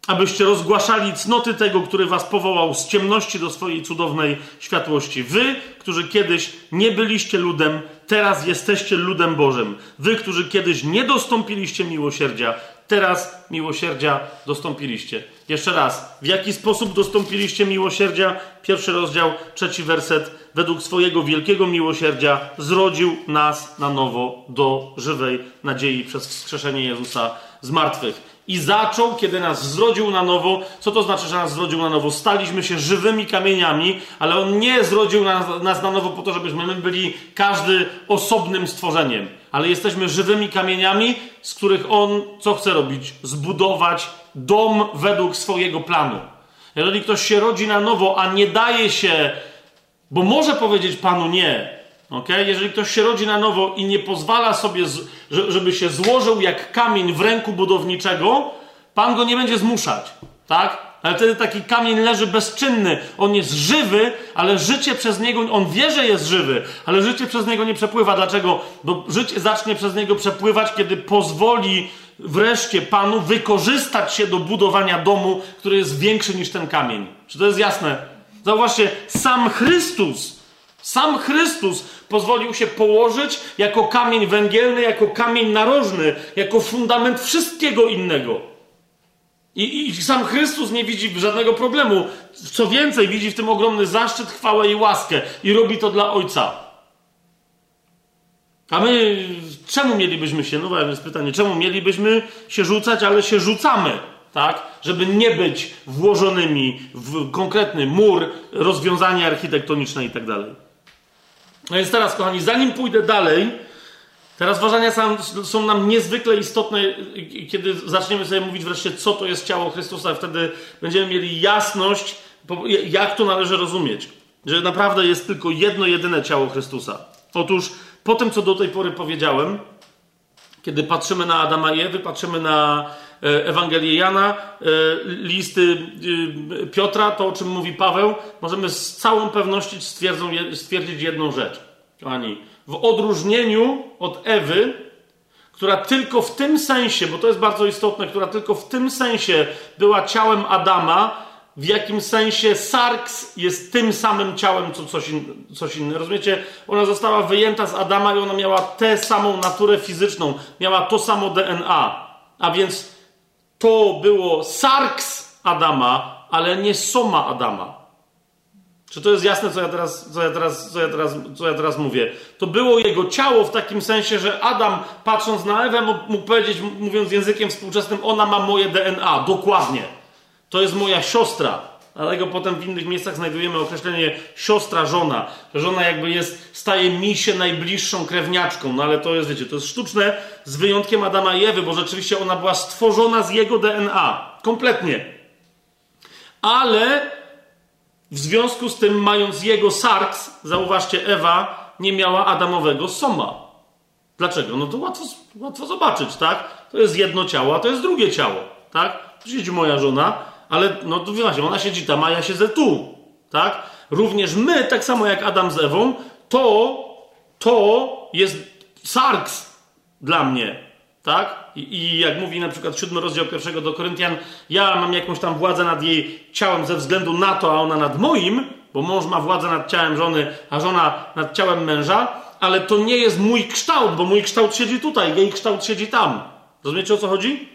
Abyście rozgłaszali cnoty tego, który was powołał z ciemności do swojej cudownej światłości. Wy, którzy kiedyś nie byliście ludem, teraz jesteście ludem Bożym. Wy, którzy kiedyś nie dostąpiliście miłosierdzia, teraz miłosierdzia dostąpiliście. Jeszcze raz, w jaki sposób dostąpiliście miłosierdzia? Pierwszy rozdział, trzeci werset. Według swojego wielkiego miłosierdzia zrodził nas na nowo do żywej nadziei przez wskrzeszenie Jezusa z martwych. I zaczął, kiedy nas zrodził na nowo. Co to znaczy, że nas zrodził na nowo? Staliśmy się żywymi kamieniami, ale On nie zrodził nas, nas na nowo po to, żebyśmy my byli każdy osobnym stworzeniem ale jesteśmy żywymi kamieniami, z których On co chce robić? Zbudować dom według swojego planu. Jeżeli ktoś się rodzi na nowo, a nie daje się, bo może powiedzieć Panu nie, okay? jeżeli ktoś się rodzi na nowo i nie pozwala sobie, żeby się złożył jak kamień w ręku budowniczego, Pan go nie będzie zmuszać. Tak? Ale wtedy taki kamień leży bezczynny. On jest żywy, ale życie przez niego, on wie, że jest żywy, ale życie przez niego nie przepływa. Dlaczego? Bo życie zacznie przez niego przepływać, kiedy pozwoli wreszcie Panu wykorzystać się do budowania domu, który jest większy niż ten kamień. Czy to jest jasne? Zauważcie, sam Chrystus, sam Chrystus pozwolił się położyć jako kamień węgielny, jako kamień narożny, jako fundament wszystkiego innego. I, I, sam Chrystus nie widzi żadnego problemu. Co więcej, widzi w tym ogromny zaszczyt, chwałę i łaskę. I robi to dla Ojca. A my czemu mielibyśmy się, no jest pytanie, czemu mielibyśmy się rzucać, ale się rzucamy, tak? Żeby nie być włożonymi w konkretny mur, rozwiązania architektoniczne i tak dalej. No więc teraz, kochani, zanim pójdę dalej, te rozważania są, nam niezwykle istotne, kiedy zaczniemy sobie mówić wreszcie, co to jest ciało Chrystusa. Wtedy będziemy mieli jasność, jak to należy rozumieć. Że naprawdę jest tylko jedno, jedyne ciało Chrystusa. Otóż po tym, co do tej pory powiedziałem, kiedy patrzymy na Adama i Ewy, patrzymy na Ewangelię Jana, e, listy e, Piotra, to o czym mówi Paweł, możemy z całą pewnością stwierdzić jedną rzecz. Kochani, w odróżnieniu od Ewy, która tylko w tym sensie, bo to jest bardzo istotne, która tylko w tym sensie była ciałem Adama, w jakim sensie Sarks jest tym samym ciałem, co coś, in, coś inne. Rozumiecie? Ona została wyjęta z Adama i ona miała tę samą naturę fizyczną, miała to samo DNA. A więc to było Sarks Adama, ale nie Soma Adama. Czy to jest jasne, co ja teraz, co ja teraz, co ja teraz, co ja teraz mówię? To było jego ciało w takim sensie, że Adam, patrząc na Ewę, mógł powiedzieć, mówiąc językiem współczesnym, ona ma moje DNA, dokładnie. To jest moja siostra. Dlatego potem w innych miejscach znajdujemy określenie siostra, żona. Żona jakby jest, staje mi się najbliższą krewniaczką, no ale to jest, wiecie, to jest sztuczne z wyjątkiem Adama i Ewy, bo rzeczywiście ona była stworzona z jego DNA. Kompletnie. Ale w związku z tym, mając jego sarks, zauważcie, Ewa nie miała Adamowego soma. Dlaczego? No to łatwo, łatwo zobaczyć, tak? To jest jedno ciało, a to jest drugie ciało, tak? Siedzi moja żona, ale no to właśnie, ona siedzi tam, a ja siedzę tu, tak? Również my, tak samo jak Adam z Ewą, to, to jest sarks dla mnie, tak? I, I, jak mówi na przykład siódmy rozdział pierwszego do Koryntian, ja mam jakąś tam władzę nad jej ciałem ze względu na to, a ona nad moim, bo mąż ma władzę nad ciałem żony, a żona nad ciałem męża, ale to nie jest mój kształt, bo mój kształt siedzi tutaj, jej kształt siedzi tam. Rozumiecie o co chodzi?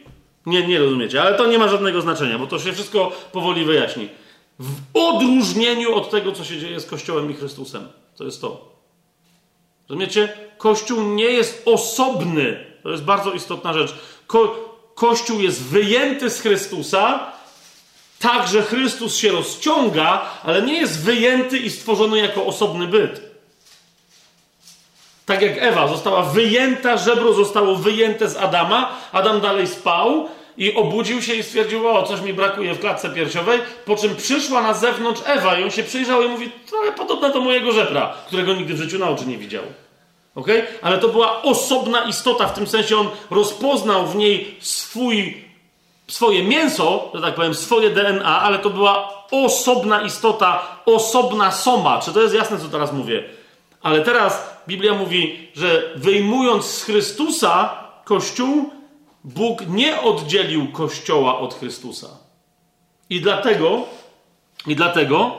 Nie, nie rozumiecie, ale to nie ma żadnego znaczenia, bo to się wszystko powoli wyjaśni. W odróżnieniu od tego, co się dzieje z Kościołem i Chrystusem. To jest to. Rozumiecie? Kościół nie jest osobny to jest bardzo istotna rzecz. Ko Kościół jest wyjęty z Chrystusa, tak, że Chrystus się rozciąga, ale nie jest wyjęty i stworzony jako osobny byt. Tak jak Ewa została wyjęta, żebro zostało wyjęte z Adama, Adam dalej spał i obudził się i stwierdził, o, coś mi brakuje w klatce piersiowej, po czym przyszła na zewnątrz Ewa i on się przyjrzał i mówi, trochę podobne do mojego żebra, którego nigdy w życiu na oczy nie widział. Ok? Ale to była osobna istota, w tym sensie on rozpoznał w niej swój, swoje mięso, że tak powiem, swoje DNA, ale to była osobna istota, osobna soma. Czy to jest jasne, co teraz mówię? Ale teraz Biblia mówi, że wyjmując z Chrystusa Kościół, Bóg nie oddzielił Kościoła od Chrystusa. I dlatego, i dlatego,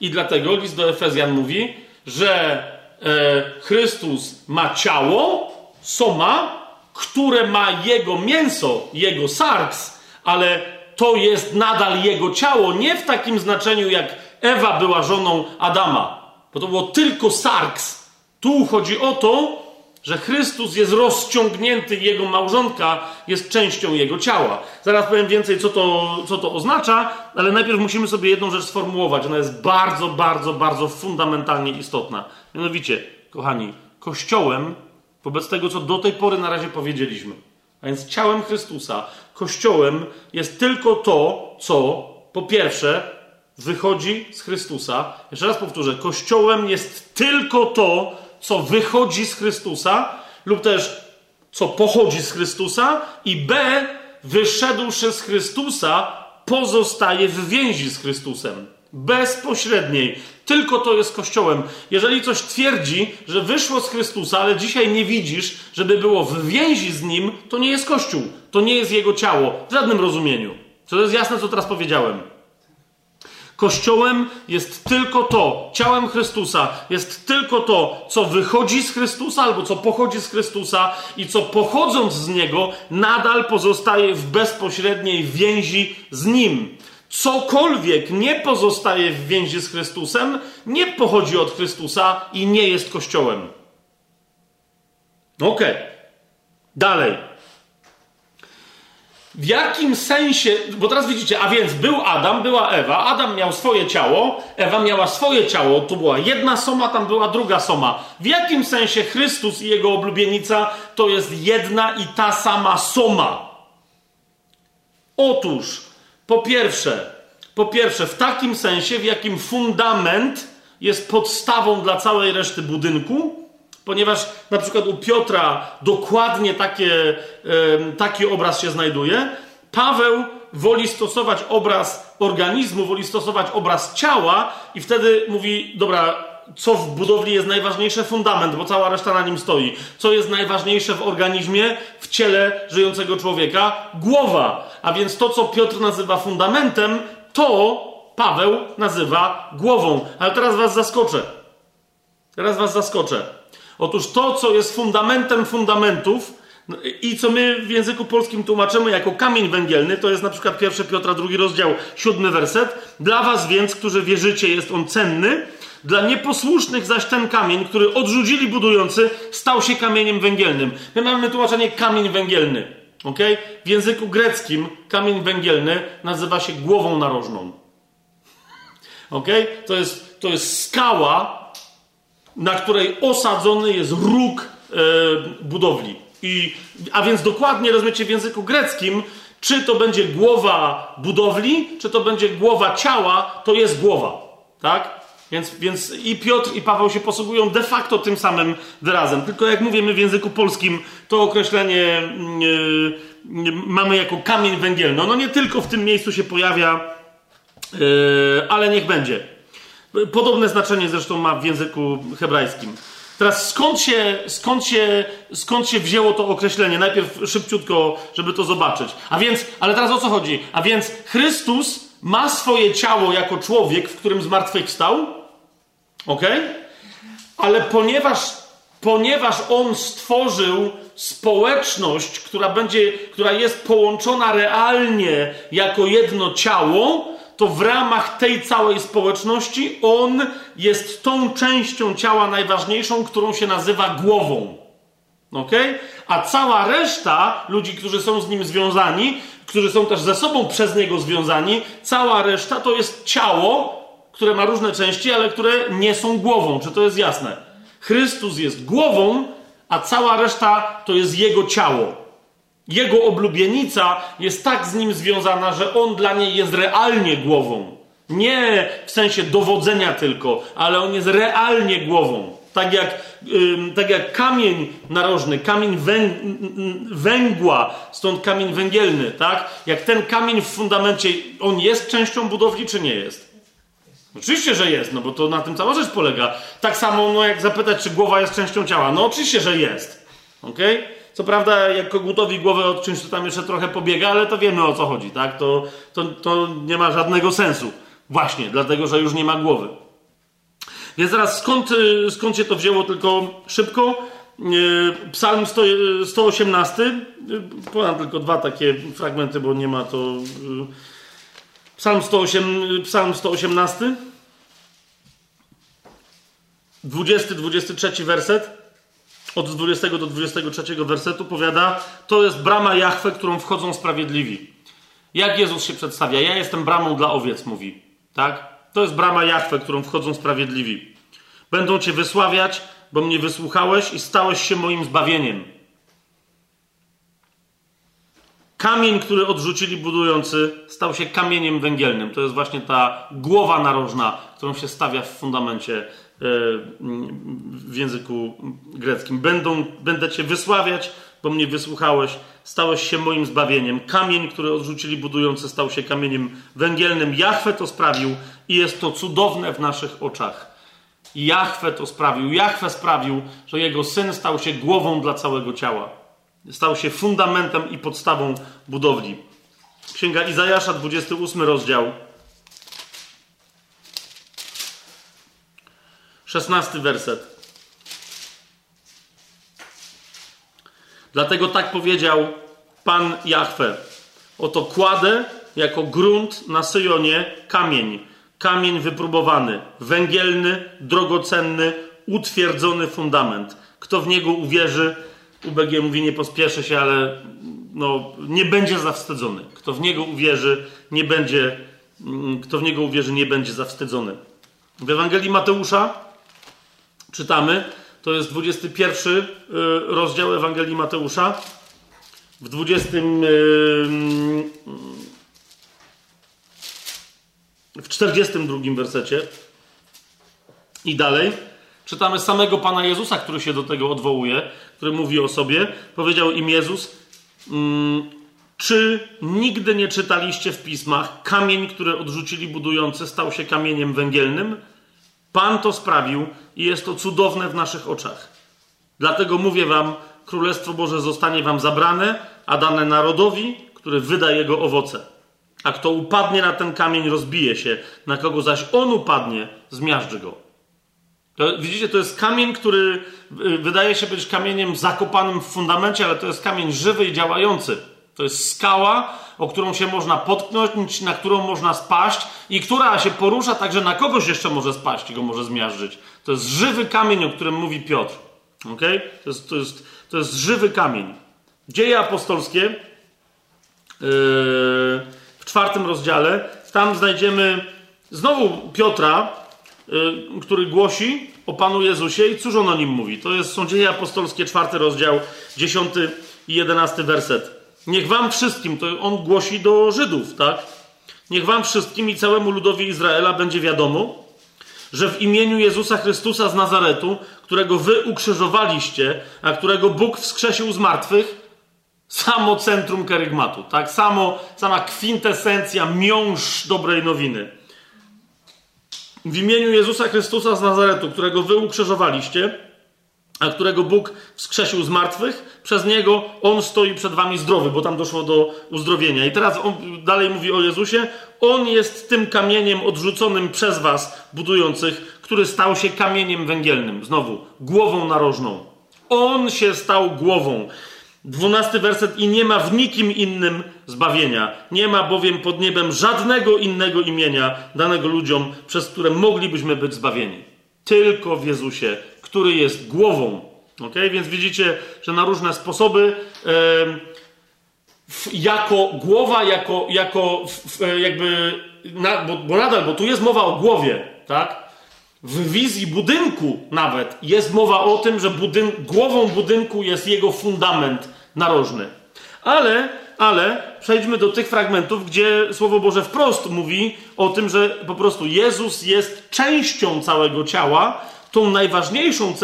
i dlatego list do Efezjan mówi, że e, Chrystus ma ciało, soma, które ma jego mięso, jego sarks, ale to jest nadal jego ciało, nie w takim znaczeniu jak Ewa była żoną Adama, bo to było tylko sarks. Tu chodzi o to, że Chrystus jest rozciągnięty, jego małżonka jest częścią jego ciała. Zaraz powiem więcej, co to, co to oznacza, ale najpierw musimy sobie jedną rzecz sformułować. Ona jest bardzo, bardzo, bardzo fundamentalnie istotna. Mianowicie, kochani, Kościołem, wobec tego, co do tej pory na razie powiedzieliśmy, a więc ciałem Chrystusa, Kościołem jest tylko to, co po pierwsze wychodzi z Chrystusa. Jeszcze raz powtórzę, Kościołem jest tylko to, co wychodzi z Chrystusa, lub też co pochodzi z Chrystusa, i B, wyszedłszy z Chrystusa, pozostaje w więzi z Chrystusem. Bezpośredniej. Tylko to jest Kościołem. Jeżeli coś twierdzi, że wyszło z Chrystusa, ale dzisiaj nie widzisz, żeby było w więzi z Nim, to nie jest Kościół. To nie jest Jego ciało. W żadnym rozumieniu. Czy to jest jasne, co teraz powiedziałem? Kościołem jest tylko to, ciałem Chrystusa jest tylko to, co wychodzi z Chrystusa albo co pochodzi z Chrystusa i co pochodząc z Niego nadal pozostaje w bezpośredniej więzi z Nim. Cokolwiek nie pozostaje w więzi z Chrystusem, nie pochodzi od Chrystusa i nie jest Kościołem. Ok. Dalej. W jakim sensie, bo teraz widzicie, a więc był Adam, była Ewa, Adam miał swoje ciało, Ewa miała swoje ciało, tu była jedna soma, tam była druga soma. W jakim sensie Chrystus i jego oblubienica to jest jedna i ta sama soma? Otóż, po pierwsze, po pierwsze, w takim sensie, w jakim fundament jest podstawą dla całej reszty budynku, ponieważ na przykład u Piotra dokładnie takie, taki obraz się znajduje. Paweł woli stosować obraz organizmu, woli stosować obraz ciała i wtedy mówi, dobra, co w budowli jest najważniejsze? Fundament, bo cała reszta na nim stoi. Co jest najważniejsze w organizmie, w ciele żyjącego człowieka? Głowa. A więc to, co Piotr nazywa fundamentem, to Paweł nazywa głową. Ale teraz was zaskoczę. Teraz was zaskoczę. Otóż to, co jest fundamentem fundamentów, No I co my w języku polskim tłumaczymy jako kamień węgielny, to jest na przykład 1 Piotra, drugi rozdział, siódmy werset. Dla was więc, którzy wierzycie, jest on cenny, dla nieposłusznych zaś ten kamień, który odrzucili budujący, stał się kamieniem węgielnym. My mamy tłumaczenie kamień węgielny. Okay? W języku greckim kamień węgielny nazywa się głową narożną. Okay? To, jest, to jest skała, na której osadzony jest róg e, budowli. I, a więc dokładnie rozumiecie w języku greckim, czy to będzie głowa budowli, czy to będzie głowa ciała, to jest głowa. Tak? Więc, więc i Piotr, i Paweł się posługują de facto tym samym wyrazem. Tylko jak mówimy w języku polskim, to określenie yy, mamy jako kamień węgielny. No nie tylko w tym miejscu się pojawia, yy, ale niech będzie. Podobne znaczenie zresztą ma w języku hebrajskim. Teraz skąd się, skąd, się, skąd się wzięło to określenie? Najpierw szybciutko, żeby to zobaczyć. A więc, ale teraz o co chodzi? A więc Chrystus ma swoje ciało jako człowiek, w którym zmartwychwstał, ok? Ale ponieważ, ponieważ on stworzył społeczność, która będzie, która jest połączona realnie jako jedno ciało, to w ramach tej całej społeczności on jest tą częścią ciała najważniejszą, którą się nazywa głową. Ok? A cała reszta ludzi, którzy są z nim związani, którzy są też ze sobą przez niego związani, cała reszta to jest ciało, które ma różne części, ale które nie są głową. Czy to jest jasne? Chrystus jest głową, a cała reszta to jest jego ciało. Jego oblubienica jest tak z nim związana, że on dla niej jest realnie głową. Nie w sensie dowodzenia tylko, ale on jest realnie głową. Tak jak, tak jak kamień narożny, kamień węg węgła, stąd kamień węgielny, tak? Jak ten kamień w fundamencie, on jest częścią budowli, czy nie jest? Oczywiście, że jest, no bo to na tym cała rzecz polega. Tak samo, no jak zapytać, czy głowa jest częścią ciała. No oczywiście, że jest. Okej? Okay? Co prawda, jak kogutowi głowę odciąć, to tam jeszcze trochę pobiega, ale to wiemy o co chodzi, tak? To, to, to nie ma żadnego sensu. Właśnie, dlatego, że już nie ma głowy. Więc teraz skąd, y, skąd się to wzięło tylko szybko? Y, Psalm 100, 118. Y, podam tylko dwa takie fragmenty, bo nie ma to. Psalm, 108, Psalm 118. 20-23 werset od 20 do 23 wersetu powiada, to jest brama Jahwe, którą wchodzą sprawiedliwi. Jak Jezus się przedstawia? Ja jestem bramą dla owiec, mówi. Tak? To jest brama Jahwe, którą wchodzą sprawiedliwi. Będą Cię wysławiać, bo mnie wysłuchałeś i stałeś się moim zbawieniem. Kamień, który odrzucili budujący, stał się kamieniem węgielnym. To jest właśnie ta głowa narożna, którą się stawia w fundamencie w języku greckim. Będą, będę Cię wysławiać, bo mnie wysłuchałeś, stałeś się moim zbawieniem. Kamień, który odrzucili budujący, stał się kamieniem węgielnym. Jachwę to sprawił i jest to cudowne w naszych oczach. Jachwę to sprawił. Jachwę sprawił, że jego syn stał się głową dla całego ciała. Stał się fundamentem i podstawą budowli. Księga Izajasza, 28 rozdział. 16 werset. Dlatego tak powiedział Pan Jahwe. Oto kładę jako grunt na Syjonie kamień. Kamień wypróbowany, węgielny, drogocenny, utwierdzony fundament. Kto w niego uwierzy, UBG mówi nie pospieszy się, ale no, nie będzie zawstydzony. Kto w niego uwierzy, nie będzie, mm, kto w niego uwierzy, nie będzie zawstydzony. W Ewangelii Mateusza czytamy, to jest 21 y, rozdział Ewangelii Mateusza. W 20 y, w 42 wersecie i dalej czytamy samego Pana Jezusa, który się do tego odwołuje, który mówi o sobie. Powiedział im Jezus, mm, czy nigdy nie czytaliście w pismach, kamień, który odrzucili budujący, stał się kamieniem węgielnym? Pan to sprawił i jest to cudowne w naszych oczach. Dlatego mówię wam, Królestwo Boże zostanie wam zabrane, a dane narodowi, który wyda jego owoce. A kto upadnie na ten kamień, rozbije się, na kogo zaś on upadnie, zmiażdży go. To, widzicie, to jest kamień, który y, wydaje się być kamieniem zakopanym w fundamencie, ale to jest kamień żywy i działający. To jest skała, o którą się można potknąć, na którą można spaść i która się porusza tak, że na kogoś jeszcze może spaść i go może zmiażdżyć. To jest żywy kamień, o którym mówi Piotr. Okay? To, jest, to, jest, to jest żywy kamień. Dzieje apostolskie yy, w czwartym rozdziale. Tam znajdziemy znowu Piotra, yy, który głosi o Panu Jezusie i cóż on o nim mówi. To jest, są dzieje apostolskie, czwarty rozdział, dziesiąty i jedenasty werset. Niech wam wszystkim, to on głosi do Żydów, tak? Niech wam wszystkim i całemu ludowi Izraela będzie wiadomo, że w imieniu Jezusa Chrystusa z Nazaretu, którego wy ukrzyżowaliście, a którego Bóg wskrzesił z martwych, samo centrum kerygmatu, tak? Samo, sama kwintesencja, miąższ dobrej nowiny. W imieniu Jezusa Chrystusa z Nazaretu, którego wy ukrzyżowaliście, a którego Bóg wskrzesił z martwych, przez niego on stoi przed wami zdrowy, bo tam doszło do uzdrowienia. I teraz on dalej mówi o Jezusie. On jest tym kamieniem odrzuconym przez was, budujących, który stał się kamieniem węgielnym. Znowu, głową narożną. On się stał głową. Dwunasty werset. I nie ma w nikim innym zbawienia. Nie ma bowiem pod niebem żadnego innego imienia danego ludziom, przez które moglibyśmy być zbawieni. Tylko w Jezusie który jest głową. Ok? Więc widzicie, że na różne sposoby jako głowa, jako, jako jakby, na, bo, bo nadal, bo tu jest mowa o głowie, tak? W wizji budynku nawet jest mowa o tym, że budyn głową budynku jest jego fundament narożny. Ale, ale przejdźmy do tych fragmentów, gdzie Słowo Boże wprost mówi o tym, że po prostu Jezus jest częścią całego ciała, tą najważniejszą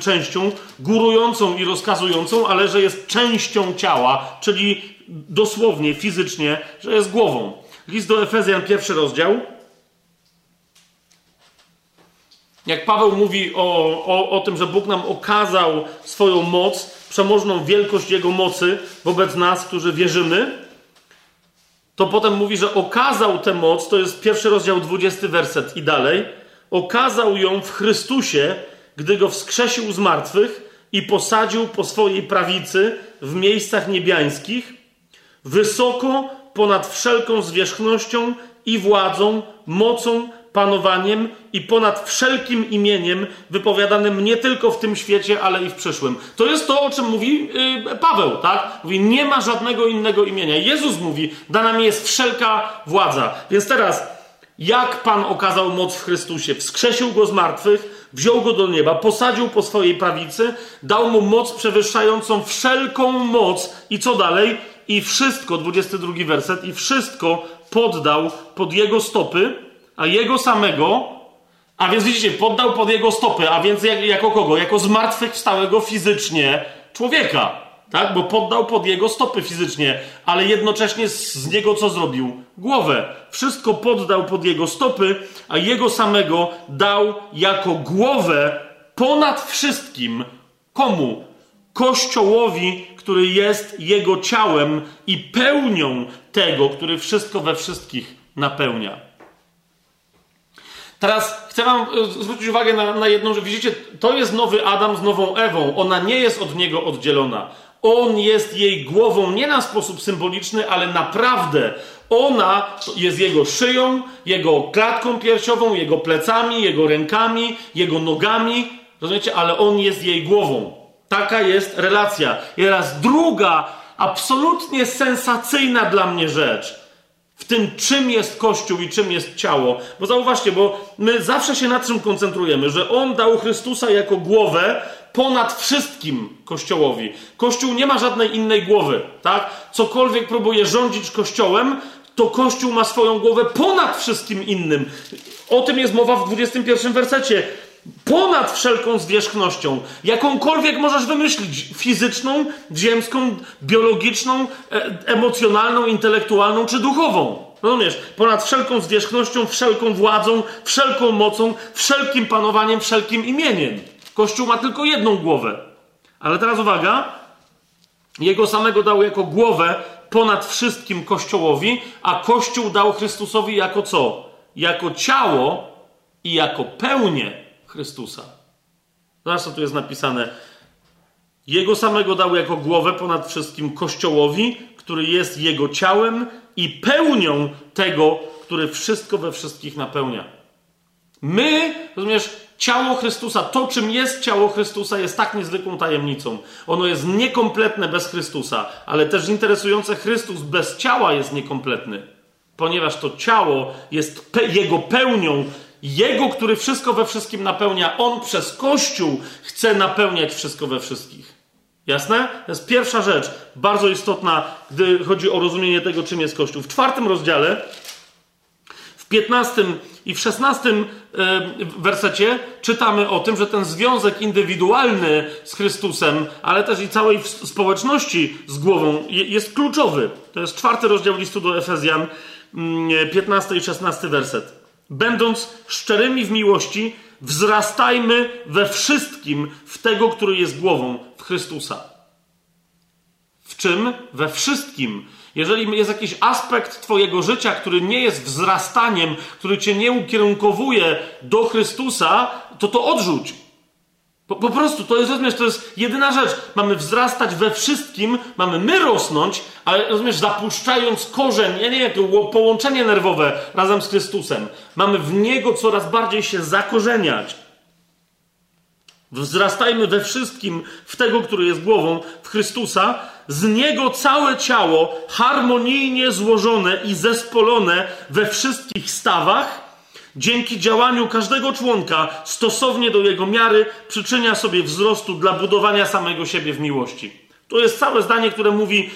częścią, górującą i rozkazującą, ale że jest częścią ciała, czyli dosłownie, fizycznie, że jest głową. List do Efezjan, pierwszy rozdział. Jak Paweł mówi o, o, o tym, że Bóg nam okazał swoją moc, przemożną wielkość Jego mocy wobec nas, którzy wierzymy, to potem mówi, że okazał tę moc, to jest pierwszy rozdział, dwudziesty werset i dalej okazał ją w Chrystusie, gdy go wskrzesił z martwych i posadził po swojej prawicy w miejscach niebiańskich, wysoko ponad wszelką zwierzchnością i władzą, mocą, panowaniem i ponad wszelkim imieniem wypowiadanym nie tylko w tym świecie, ale i w przyszłym. To jest to, o czym mówi yy, Paweł, tak? Mówi, nie ma żadnego innego imienia. Jezus mówi, dana mi jest wszelka władza. Więc teraz jak Pan okazał moc w Chrystusie. Wskrzesił go z martwych, wziął go do nieba, posadził po swojej prawicy, dał mu moc przewyższającą wszelką moc i co dalej? I wszystko, 22 werset, i wszystko poddał pod jego stopy, a jego samego, a więc widzicie, poddał pod jego stopy, a więc jak, jako kogo? Jako zmartwychwstałego fizycznie człowieka tak? Bo poddał pod jego stopy fizycznie, ale jednocześnie z niego co zrobił? Głowę. Wszystko poddał pod jego stopy, a jego samego dał jako głowę ponad wszystkim. Komu? Kościołowi, który jest jego ciałem i pełnią tego, który wszystko we wszystkich napełnia. Teraz chcę Wam e, zwrócić uwagę na, na jedną rzecz. Widzicie, to jest nowy Adam z nową Ewą. Ona nie jest od niego oddzielona. On jest jej głową nie na sposób symboliczny, ale naprawdę ona jest jego szyją, jego klatką piersiową, jego plecami, jego rękami, jego nogami. Rozumiecie? Ale on jest jej głową. Taka jest relacja. I teraz druga, absolutnie sensacyjna dla mnie rzecz w tym, czym jest Kościół i czym jest ciało. Bo zauważcie, bo my zawsze się na czym koncentrujemy, że On dał Chrystusa jako głowę, ponad wszystkim Kościołowi. Kościół nie ma żadnej innej głowy, tak? Cokolwiek próbuje rządzić Kościołem, to Kościół ma swoją głowę ponad wszystkim innym. O tym jest mowa w 21 wersecie. Ponad wszelką zwierzchnością, jakąkolwiek możesz wymyślić, fizyczną, ziemską, biologiczną, e emocjonalną, intelektualną czy duchową. Rozumiesz? Ponad wszelką zwierzchnością, wszelką władzą, wszelką mocą, wszelkim panowaniem, wszelkim imieniem. Kościół ma tylko jedną głowę. Ale teraz uwaga, jego samego dał jako głowę ponad wszystkim Kościołowi, a Kościół dał Chrystusowi jako co? Jako ciało i jako pełnię Chrystusa. Zobacz, co tu jest napisane. Jego samego dał jako głowę ponad wszystkim Kościołowi, który jest jego ciałem i pełnią tego, który wszystko we wszystkich napełnia. My, rozumiesz, ciało Chrystusa, to czym jest ciało Chrystusa, jest tak niezwykłą tajemnicą. Ono jest niekompletne bez Chrystusa, ale też interesujące, Chrystus bez ciała jest niekompletny, ponieważ to ciało jest pe jego pełnią, jego, który wszystko we wszystkim napełnia. On przez Kościół chce napełniać wszystko we wszystkich. Jasne? To jest pierwsza rzecz, bardzo istotna, gdy chodzi o rozumienie tego, czym jest Kościół. W czwartym rozdziale, w piętnastym i w szesnastym e, wersecie czytamy o tym, że ten związek indywidualny z Chrystusem, ale też i całej społeczności z głową jest kluczowy. To jest czwarty rozdział listu do Efezjan, 15 mm, i 16 werset. Będąc szczerymi w miłości, wzrastajmy we wszystkim w tego, który jest głową, w Chrystusa. W czym? We wszystkim. Jeżeli jest jakiś aspekt Twojego życia, który nie jest wzrastaniem, który Cię nie ukierunkowuje do Chrystusa, to to odrzuć. Po, po, prostu to jest, rozumiesz, to jest jedyna rzecz. Mamy wzrastać we wszystkim, mamy my rosnąć, ale rozumiesz, zapuszczając korzeń, ja nie wiem, to połączenie nerwowe razem z Chrystusem. Mamy w Niego coraz bardziej się zakorzeniać. Wzrastajmy we wszystkim w tego, który jest głową, w Chrystusa. Z Niego całe ciało harmonijnie złożone i zespolone we wszystkich stawach, dzięki działaniu każdego członka stosownie do jego miary, przyczynia sobie wzrostu dla budowania samego siebie w miłości. To jest całe zdanie, które mówi,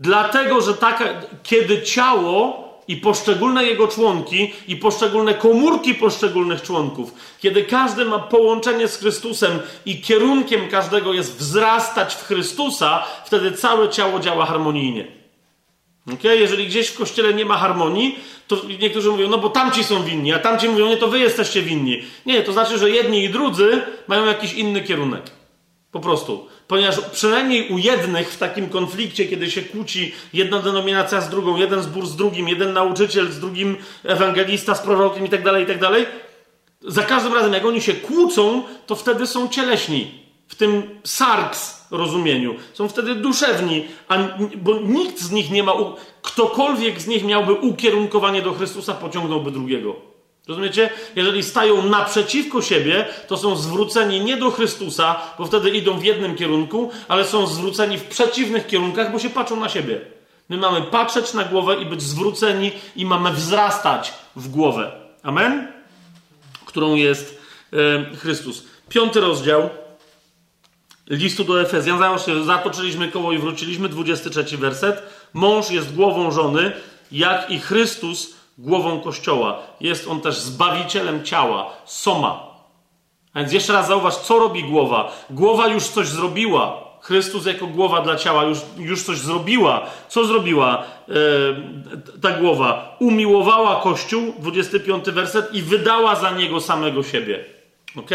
dlatego, że taka, kiedy ciało i poszczególne jego członki i poszczególne komórki poszczególnych członków, kiedy każdy ma połączenie z Chrystusem i kierunkiem każdego jest wzrastać w Chrystusa, wtedy całe ciało działa harmonijnie. Okay? Jeżeli gdzieś w kościele nie ma harmonii, to niektórzy mówią, no bo tamci są winni, a tamci mówią, nie, to wy jesteście winni. Nie, to znaczy, że jedni i drudzy mają jakiś inny kierunek. Po prostu. Ponieważ przynajmniej u jednych w takim konflikcie, kiedy się kłóci jedna denominacja z drugą, jeden zbór z drugim, jeden nauczyciel z drugim, ewangelista z prorokiem i tak dalej, i tak za każdym razem, jak oni się kłócą, to wtedy są cieleśni. W tym sarks rozumieniu. Są wtedy duszewni, a, bo nikt z nich nie ma, ktokolwiek z nich miałby ukierunkowanie do Chrystusa, pociągnąłby drugiego. Rozumiecie? Jeżeli stają naprzeciwko siebie, to są zwróceni nie do Chrystusa, bo wtedy idą w jednym kierunku, ale są zwróceni w przeciwnych kierunkach, bo się patrzą na siebie. My mamy patrzeć na głowę i być zwróceni i mamy wzrastać w głowę. Amen? Którą jest e, Chrystus. Piąty rozdział listu do Efezjan. Zatoczyliśmy koło i wróciliśmy. 23 werset. Mąż jest głową żony, jak i Chrystus głową Kościoła. Jest on też zbawicielem ciała, soma. A więc jeszcze raz zauważ, co robi głowa. Głowa już coś zrobiła. Chrystus jako głowa dla ciała już, już coś zrobiła. Co zrobiła e, ta głowa? Umiłowała Kościół, 25 werset, i wydała za niego samego siebie. Ok?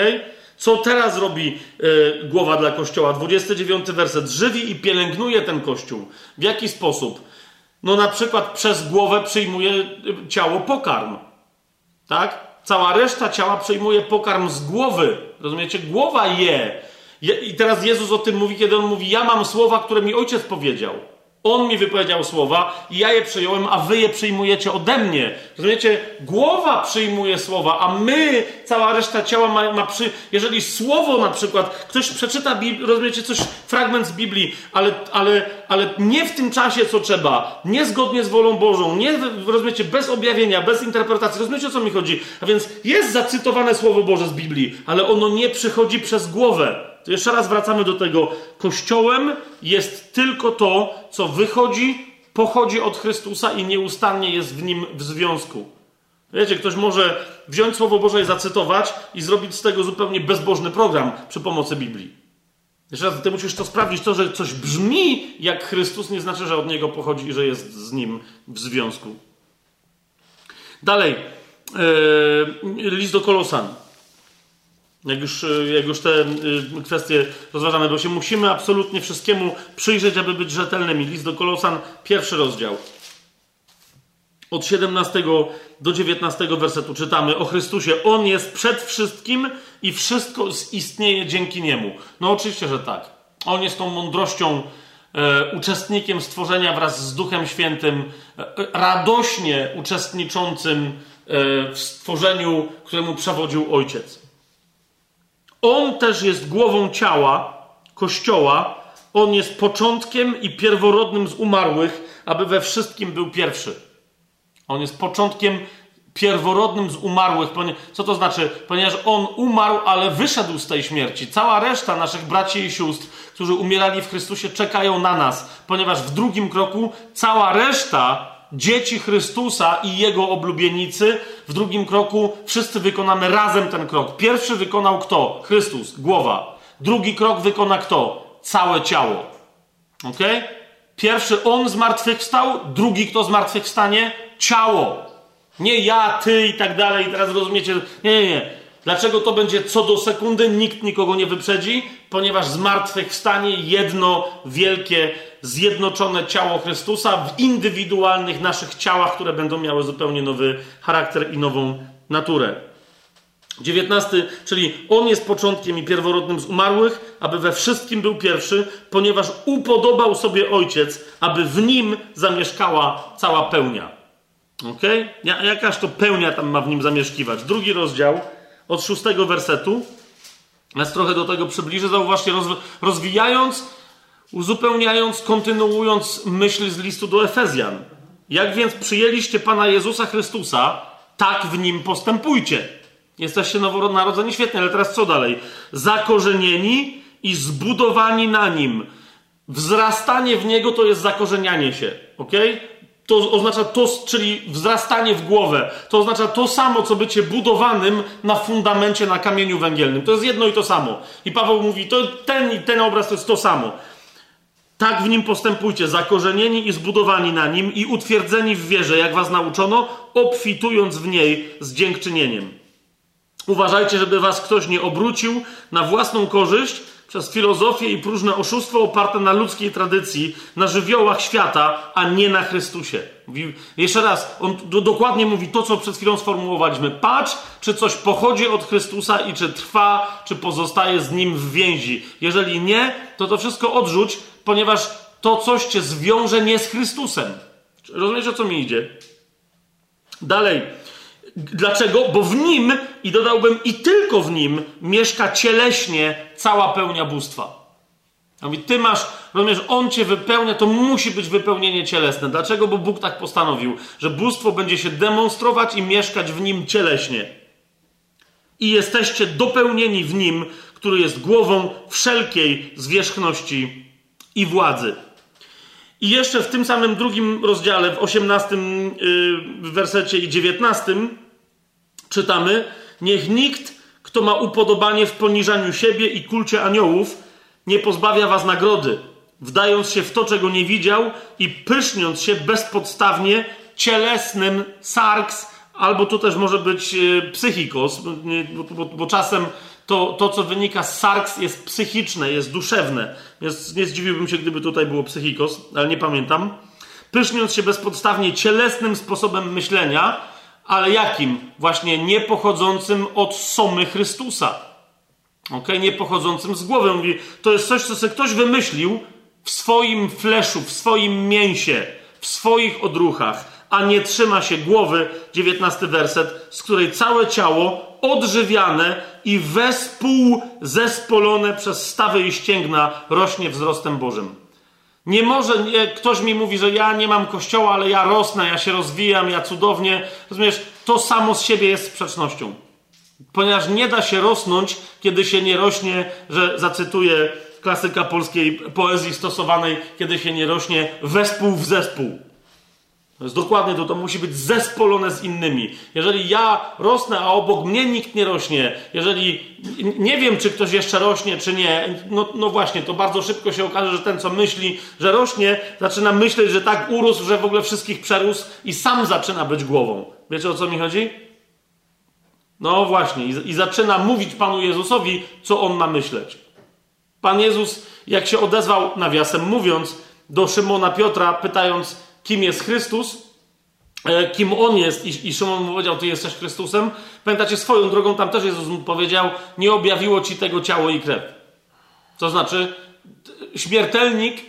Co teraz robi e, głowa dla Kościoła? 29 werset. Żywi i pielęgnuje ten Kościół. W jaki sposób? No na przykład przez głowę przyjmuje y, ciało pokarm. Tak? Cała reszta ciała przyjmuje pokarm z głowy. Rozumiecie? Głowa je. I teraz Jezus o tym mówi, kiedy on mówi: Ja mam słowa, które mi ojciec powiedział. On mi wypowiedział słowa i ja je przyjąłem, a wy je przyjmujecie ode mnie. Rozumiecie? Głowa przyjmuje słowa, a my, cała reszta ciała ma, ma przy... Jeżeli słowo na przykład, ktoś przeczyta, rozumiecie, coś, fragment z Biblii, ale, ale, ale nie w tym czasie, co trzeba, niezgodnie z wolą Bożą, nie, rozumiecie, bez objawienia, bez interpretacji. Rozumiecie, o co mi chodzi? A więc jest zacytowane Słowo Boże z Biblii, ale ono nie przychodzi przez głowę. Jeszcze raz wracamy do tego. Kościołem jest tylko to, co wychodzi, pochodzi od Chrystusa i nieustannie jest w nim w związku. Wiecie, ktoś może wziąć Słowo Boże i zacytować i zrobić z tego zupełnie bezbożny program przy pomocy Biblii. Jeszcze raz, ty musisz to sprawdzić. To, że coś brzmi jak Chrystus, nie znaczy, że od Niego pochodzi i że jest z Nim w związku. Dalej. Yy, list do Kolosan. Jak już, e, jak już te e, kwestie rozważamy, bo się musimy absolutnie wszystkiemu przyjrzeć, aby być rzetelnymi. List do Kolosan, pierwszy rozdział. od 17 do 19 wersetu czytamy o Chrystusie. On jest przed wszystkim i wszystko istnieje dzięki Niemu. No oczywiście, że tak. On jest tą mądrością, e, uczestnikiem stworzenia wraz z Duchem Świętym, e, radośnie uczestniczącym e, w stworzeniu, któremu przewodził Ojciec. On też jest głową ciała, Kościoła. On jest początkiem i pierworodnym z umarłych, aby we wszystkim był pierwszy. On jest początkiem pierworodnym z umarłych. Co to znaczy? Ponieważ on umarł, ale wyszedł z tej śmierci. Cała reszta naszych braci i sióstr, którzy umierali w Chrystusie, czekają na nas, ponieważ w drugim kroku cała reszta dzieci Chrystusa i jego oblubienicy, w drugim kroku wszyscy wykonamy razem ten krok. Pierwszy wykonał kto? Chrystus, głowa. Drugi krok wykona kto? Całe ciało. Ok? Pierwszy on zmartwychwstał, drugi kto zmartwychwstanie? Ciało. Nie ja, ty i tak dalej. Teraz rozumiecie? Nie, nie, nie. Dlaczego to będzie co do sekundy? Nikt nikogo nie wyprzedzi, ponieważ zmartwychwstanie jedno wielkie, zjednoczone ciało Chrystusa w indywidualnych naszych ciałach, które będą miały zupełnie nowy charakter i nową naturę. 19, czyli on jest początkiem i pierworodnym z umarłych, aby we wszystkim był pierwszy, ponieważ upodobał sobie ojciec, aby w nim zamieszkała cała pełnia. Ok? Jakaż to pełnia tam ma w nim zamieszkiwać? Drugi rozdział od szóstego wersetu nas trochę do tego przybliży. Zauważcie, rozwijając, uzupełniając, kontynuując myśl z listu do Efezjan. Jak więc przyjęliście Pana Jezusa Chrystusa, tak w nim postępujcie. Jesteście nowonarodzeni, świetnie, ale teraz co dalej? Zakorzenieni i zbudowani na nim. Wzrastanie w niego to jest zakorzenianie się, ok? To oznacza to, czyli wzrastanie w głowę. To oznacza to samo, co bycie budowanym na fundamencie, na kamieniu węgielnym. To jest jedno i to samo. I Paweł mówi, to ten i ten obraz to jest to samo. Tak w nim postępujcie, zakorzenieni i zbudowani na nim i utwierdzeni w wierze, jak was nauczono, obfitując w niej z dziękczynieniem. Uważajcie, żeby was ktoś nie obrócił na własną korzyść przez filozofię i próżne oszustwo oparte na ludzkiej tradycji, na żywiołach świata, a nie na Chrystusie. Mówi, jeszcze raz, on do, dokładnie mówi to, co przed chwilą sformułowaliśmy. Patrz, czy coś pochodzi od Chrystusa i czy trwa, czy pozostaje z nim w więzi. Jeżeli nie, to to wszystko odrzuć, ponieważ to coś cię zwiąże nie z Chrystusem. Rozumiesz, o co mi idzie? Dalej. Dlaczego? Bo w nim, i dodałbym i tylko w nim, mieszka cieleśnie cała pełnia bóstwa. A mówi, ty masz, rozumiesz, on cię wypełnia, to musi być wypełnienie cielesne. Dlaczego? Bo Bóg tak postanowił, że bóstwo będzie się demonstrować i mieszkać w nim cieleśnie. I jesteście dopełnieni w nim, który jest głową wszelkiej zwierzchności i władzy. I jeszcze w tym samym drugim rozdziale, w 18 yy, wersecie i 19 czytamy: Niech nikt, kto ma upodobanie w poniżaniu siebie i kulcie aniołów, nie pozbawia was nagrody, wdając się w to, czego nie widział i pyszniąc się bezpodstawnie cielesnym sarks, albo tu też może być yy, psychikos, bo, bo, bo czasem to, to, co wynika z sarks, jest psychiczne, jest duszewne. Więc nie zdziwiłbym się, gdyby tutaj było psychikos, ale nie pamiętam. Pyszniąc się bezpodstawnie cielesnym sposobem myślenia, ale jakim? Właśnie nie pochodzącym od somy Chrystusa. Ok? Nie pochodzącym z głowy. Mówi, to jest coś, co sobie ktoś wymyślił w swoim fleszu, w swoim mięsie, w swoich odruchach, a nie trzyma się głowy, 19 werset, z której całe ciało odżywiane i wespół zespolone przez stawy i ścięgna rośnie wzrostem Bożym. Nie może, nie, ktoś mi mówi, że ja nie mam kościoła, ale ja rosnę, ja się rozwijam, ja cudownie. Rozumiesz, to samo z siebie jest sprzecznością. Ponieważ nie da się rosnąć, kiedy się nie rośnie, że zacytuję klasyka polskiej poezji stosowanej, kiedy się nie rośnie wespół w zespół. To jest dokładnie to, to musi być zespolone z innymi. Jeżeli ja rosnę, a obok mnie nikt nie rośnie, jeżeli nie wiem, czy ktoś jeszcze rośnie, czy nie, no, no właśnie, to bardzo szybko się okaże, że ten, co myśli, że rośnie, zaczyna myśleć, że tak urósł, że w ogóle wszystkich przerósł i sam zaczyna być głową. Wiecie o co mi chodzi? No właśnie, i, i zaczyna mówić Panu Jezusowi, co on ma myśleć. Pan Jezus, jak się odezwał, nawiasem mówiąc, do Szymona Piotra, pytając, kim jest Chrystus, e, kim on jest i, i Szymon mu powiedział, ty jesteś Chrystusem. Pamiętacie, swoją drogą tam też Jezus mu powiedział, nie objawiło ci tego ciało i krew. To znaczy, śmiertelnik,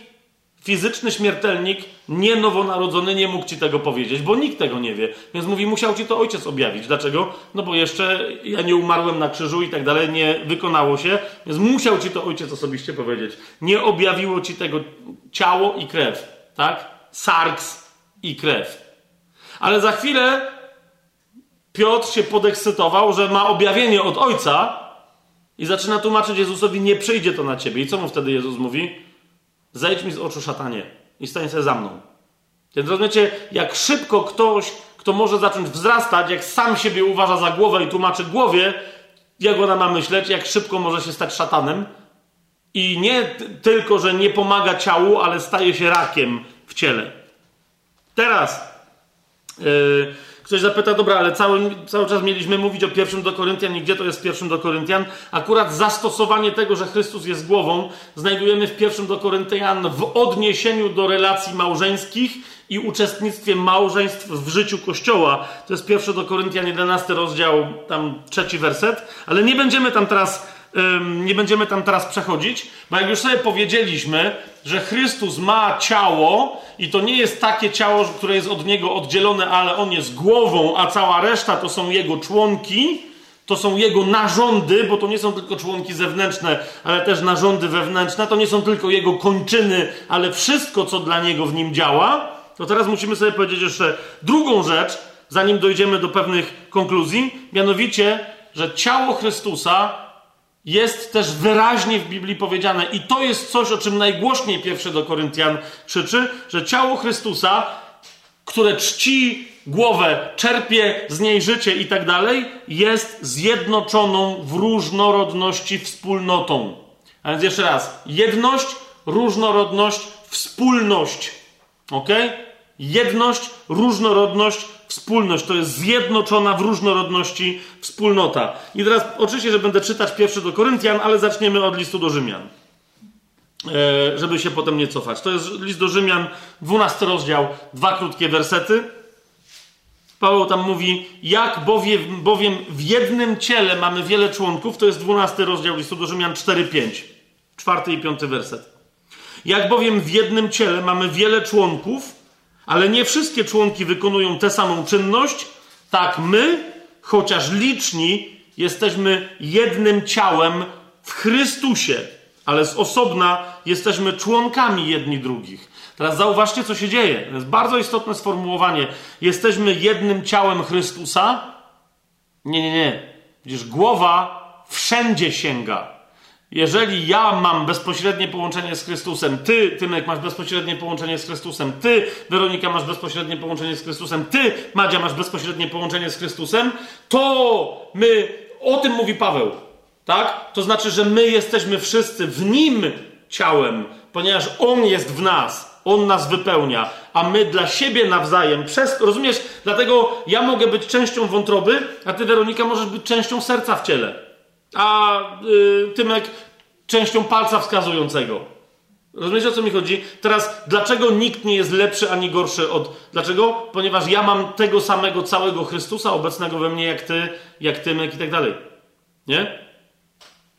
fizyczny śmiertelnik, nie nowonarodzony, nie mógł ci tego powiedzieć, bo nikt tego nie wie. Więc mówi, musiał ci to ojciec objawić. Dlaczego? No bo jeszcze ja nie umarłem na krzyżu i tak dalej, nie wykonało się, więc musiał ci to ojciec osobiście powiedzieć. Nie objawiło ci tego ciało i krew, tak? Sarks i krew. Ale za chwilę Piotr się podekscytował, że ma objawienie od ojca i zaczyna tłumaczyć Jezusowi, nie przyjdzie to na ciebie. I co mu wtedy Jezus mówi? Zejdź mi z oczu szatanie i stań się za mną. Więc rozumiecie, jak szybko ktoś, kto może zacząć wzrastać, jak sam siebie uważa za głowę i tłumaczy głowie, jak ona ma myśleć, jak szybko może się stać szatanem. I nie tylko, że nie pomaga ciału, ale staje się rakiem w ciele. Teraz yy, ktoś zapyta, dobra, ale cały, cały czas mieliśmy mówić o pierwszym do Koryntian i gdzie to jest pierwszym do Koryntian? Akurat zastosowanie tego, że Chrystus jest głową, znajdujemy w pierwszym do Koryntian w odniesieniu do relacji małżeńskich i uczestnictwie małżeństw w życiu Kościoła. To jest pierwszy do Koryntian 11 rozdział, tam trzeci werset, ale nie będziemy tam teraz nie będziemy tam teraz przechodzić, bo jak już sobie powiedzieliśmy, że Chrystus ma ciało i to nie jest takie ciało, które jest od niego oddzielone, ale on jest głową, a cała reszta to są jego członki, to są jego narządy, bo to nie są tylko członki zewnętrzne, ale też narządy wewnętrzne, to nie są tylko jego kończyny, ale wszystko, co dla niego w nim działa. To teraz musimy sobie powiedzieć jeszcze drugą rzecz, zanim dojdziemy do pewnych konkluzji, mianowicie, że ciało Chrystusa jest też wyraźnie w Biblii powiedziane, i to jest coś, o czym najgłośniej pierwszy do Koryntian krzyczy, że ciało Chrystusa, które czci głowę, czerpie z niej życie i tak dalej, jest zjednoczoną w różnorodności wspólnotą. A więc jeszcze raz, jedność, różnorodność, wspólność. Ok? Jedność, różnorodność, Wspólność to jest zjednoczona w różnorodności wspólnota. I teraz oczywiście, że będę czytać pierwszy do Koryntian, ale zaczniemy od listu do Rzymian. E, żeby się potem nie cofać. To jest list do Rzymian, 12 rozdział, dwa krótkie wersety. Paweł tam mówi, jak bowiem, bowiem w jednym ciele mamy wiele członków, to jest 12 rozdział listu do Rzymian 4-5, czwarty i piąty werset. Jak bowiem w jednym ciele mamy wiele członków, ale nie wszystkie członki wykonują tę samą czynność. Tak my, chociaż liczni, jesteśmy jednym ciałem w Chrystusie, ale z osobna jesteśmy członkami jedni drugich. Teraz zauważcie, co się dzieje. To jest bardzo istotne sformułowanie. Jesteśmy jednym ciałem Chrystusa. Nie, nie, nie. Widzisz, głowa wszędzie sięga. Jeżeli ja mam bezpośrednie połączenie z Chrystusem, ty, Tymek, masz bezpośrednie połączenie z Chrystusem, ty, Weronika, masz bezpośrednie połączenie z Chrystusem, ty, Madzia, masz bezpośrednie połączenie z Chrystusem, to my, o tym mówi Paweł, tak? To znaczy, że my jesteśmy wszyscy w Nim ciałem, ponieważ On jest w nas, On nas wypełnia, a my dla siebie nawzajem, przez, rozumiesz? Dlatego ja mogę być częścią wątroby, a ty, Weronika, możesz być częścią serca w ciele a y, Tymek częścią palca wskazującego. Rozumiecie o co mi chodzi? Teraz, dlaczego nikt nie jest lepszy ani gorszy od. Dlaczego? Ponieważ ja mam tego samego całego Chrystusa obecnego we mnie, jak ty, jak Tymek i tak dalej. Nie?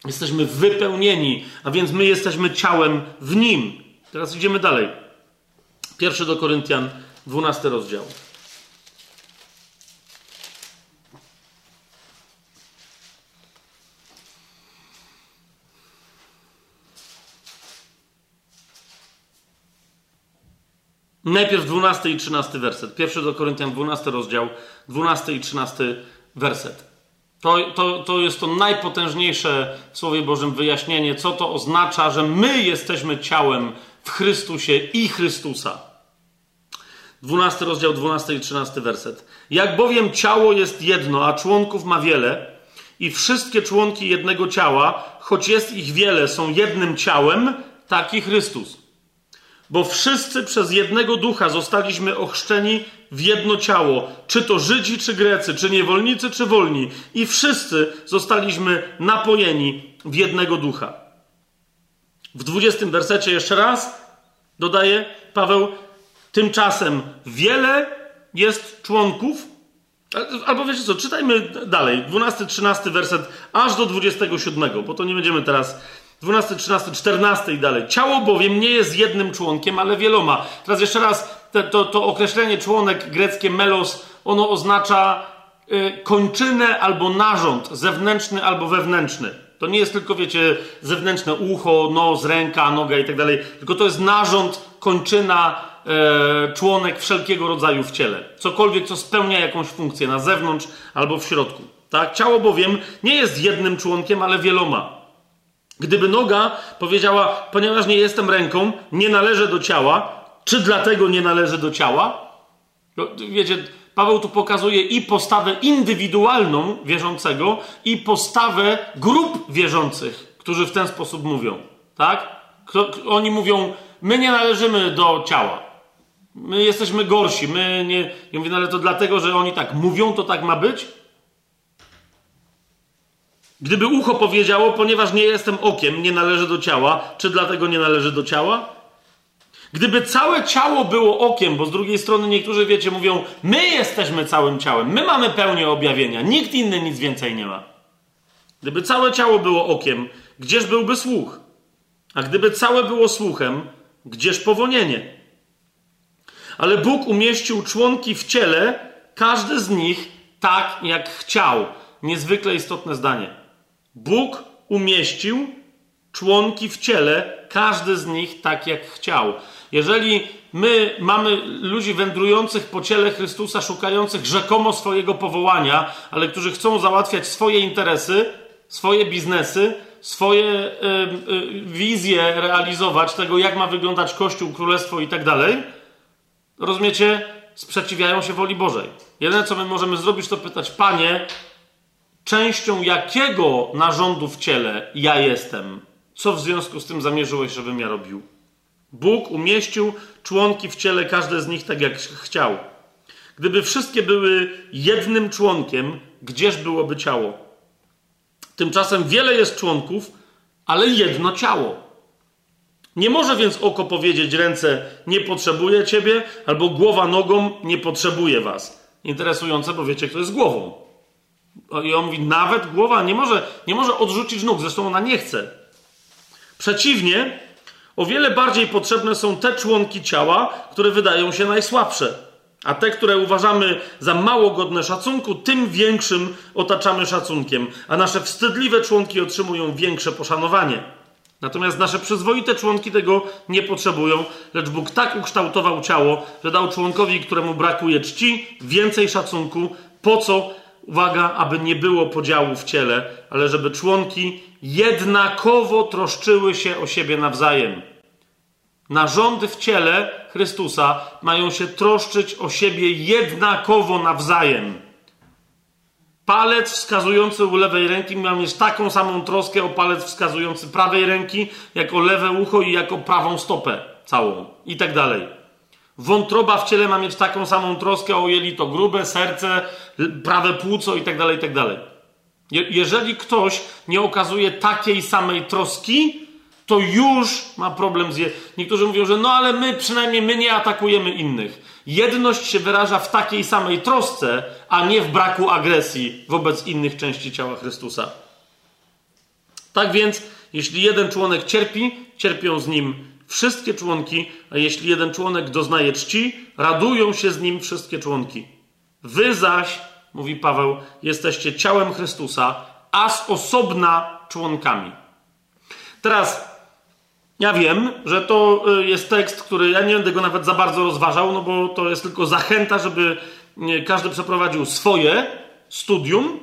Jesteśmy wypełnieni, a więc my jesteśmy ciałem w nim. Teraz idziemy dalej. Pierwszy do Koryntian, 12 rozdział. Najpierw 12 i 13 werset. Pierwszy do Koryntian, 12 rozdział, 12 i 13 werset. To, to, to jest to najpotężniejsze w Słowie Bożym wyjaśnienie, co to oznacza, że my jesteśmy ciałem w Chrystusie i Chrystusa. 12 rozdział, 12 i 13 werset. Jak bowiem ciało jest jedno, a członków ma wiele, i wszystkie członki jednego ciała, choć jest ich wiele, są jednym ciałem, taki Chrystus bo wszyscy przez jednego ducha zostaliśmy ochrzczeni w jedno ciało, czy to Żydzi, czy Grecy, czy niewolnicy, czy wolni, i wszyscy zostaliśmy napojeni w jednego ducha. W dwudziestym wersecie jeszcze raz dodaje Paweł, tymczasem wiele jest członków, albo wiecie co, czytajmy dalej, 12, 13 werset, aż do 27, bo to nie będziemy teraz 12, 13, 14 i dalej. Ciało bowiem nie jest jednym członkiem, ale wieloma. Teraz jeszcze raz, te, to, to określenie członek greckie melos, ono oznacza y, kończynę albo narząd, zewnętrzny albo wewnętrzny. To nie jest tylko, wiecie, zewnętrzne ucho, nos, ręka, noga i tak dalej, tylko to jest narząd, kończyna, e, członek wszelkiego rodzaju w ciele. Cokolwiek, co spełnia jakąś funkcję na zewnątrz albo w środku. Tak? Ciało bowiem nie jest jednym członkiem, ale wieloma. Gdyby noga powiedziała, ponieważ nie jestem ręką, nie należę do ciała, czy dlatego nie należy do ciała? No, wiecie, Paweł tu pokazuje i postawę indywidualną wierzącego, i postawę grup wierzących, którzy w ten sposób mówią. Tak? Oni mówią, my nie należymy do ciała. My jesteśmy gorsi. My nie. Ja mówię, no ale to dlatego, że oni tak mówią, to tak ma być? Gdyby ucho powiedziało, ponieważ nie jestem okiem, nie należy do ciała, czy dlatego nie należy do ciała? Gdyby całe ciało było okiem, bo z drugiej strony niektórzy, wiecie, mówią, my jesteśmy całym ciałem, my mamy pełnię objawienia, nikt inny nic więcej nie ma. Gdyby całe ciało było okiem, gdzież byłby słuch? A gdyby całe było słuchem, gdzież powonienie? Ale Bóg umieścił członki w ciele, każdy z nich tak, jak chciał. Niezwykle istotne zdanie. Bóg umieścił członki w ciele, każdy z nich tak jak chciał. Jeżeli my mamy ludzi wędrujących po ciele Chrystusa, szukających rzekomo swojego powołania, ale którzy chcą załatwiać swoje interesy, swoje biznesy, swoje y, y, wizje realizować, tego jak ma wyglądać Kościół, Królestwo i tak dalej, rozumiecie, sprzeciwiają się woli Bożej. Jedyne, co my możemy zrobić, to pytać, Panie, częścią jakiego narządu w ciele ja jestem? Co w związku z tym zamierzyłeś, żebym ja robił? Bóg umieścił członki w ciele, każde z nich tak jak chciał. Gdyby wszystkie były jednym członkiem, gdzież byłoby ciało? Tymczasem wiele jest członków, ale jedno ciało. Nie może więc oko powiedzieć ręce nie potrzebuje ciebie, albo głowa nogą nie potrzebuje was. Interesujące, bo wiecie, kto jest głową. I on mówi, nawet głowa nie może, nie może odrzucić nóg, zresztą ona nie chce. Przeciwnie, o wiele bardziej potrzebne są te członki ciała, które wydają się najsłabsze. A te, które uważamy za mało godne szacunku, tym większym otaczamy szacunkiem, a nasze wstydliwe członki otrzymują większe poszanowanie. Natomiast nasze przyzwoite członki tego nie potrzebują, lecz Bóg tak ukształtował ciało, że dał członkowi, któremu brakuje czci, więcej szacunku. Po co? Uwaga, aby nie było podziału w ciele, ale żeby członki jednakowo troszczyły się o siebie nawzajem. Narządy w ciele Chrystusa mają się troszczyć o siebie jednakowo nawzajem. Palec wskazujący u lewej ręki ma mieć taką samą troskę o palec wskazujący prawej ręki, jako lewe ucho i jako prawą stopę całą i tak dalej. Wątroba w ciele ma mieć taką samą troskę o jelito grube, serce, prawe płuco i tak dalej, i tak jeżeli ktoś nie okazuje takiej samej troski, to już ma problem z... Je... Niektórzy mówią, że no ale my przynajmniej my nie atakujemy innych. Jedność się wyraża w takiej samej trosce, a nie w braku agresji wobec innych części ciała Chrystusa. Tak więc, jeśli jeden członek cierpi, cierpią z nim wszystkie członki, a jeśli jeden członek doznaje czci, radują się z nim wszystkie członki. Wy zaś, mówi Paweł, jesteście ciałem Chrystusa, a z osobna członkami. Teraz ja wiem, że to y, jest tekst, który ja nie będę go nawet za bardzo rozważał, no bo to jest tylko zachęta, żeby y, każdy przeprowadził swoje studium.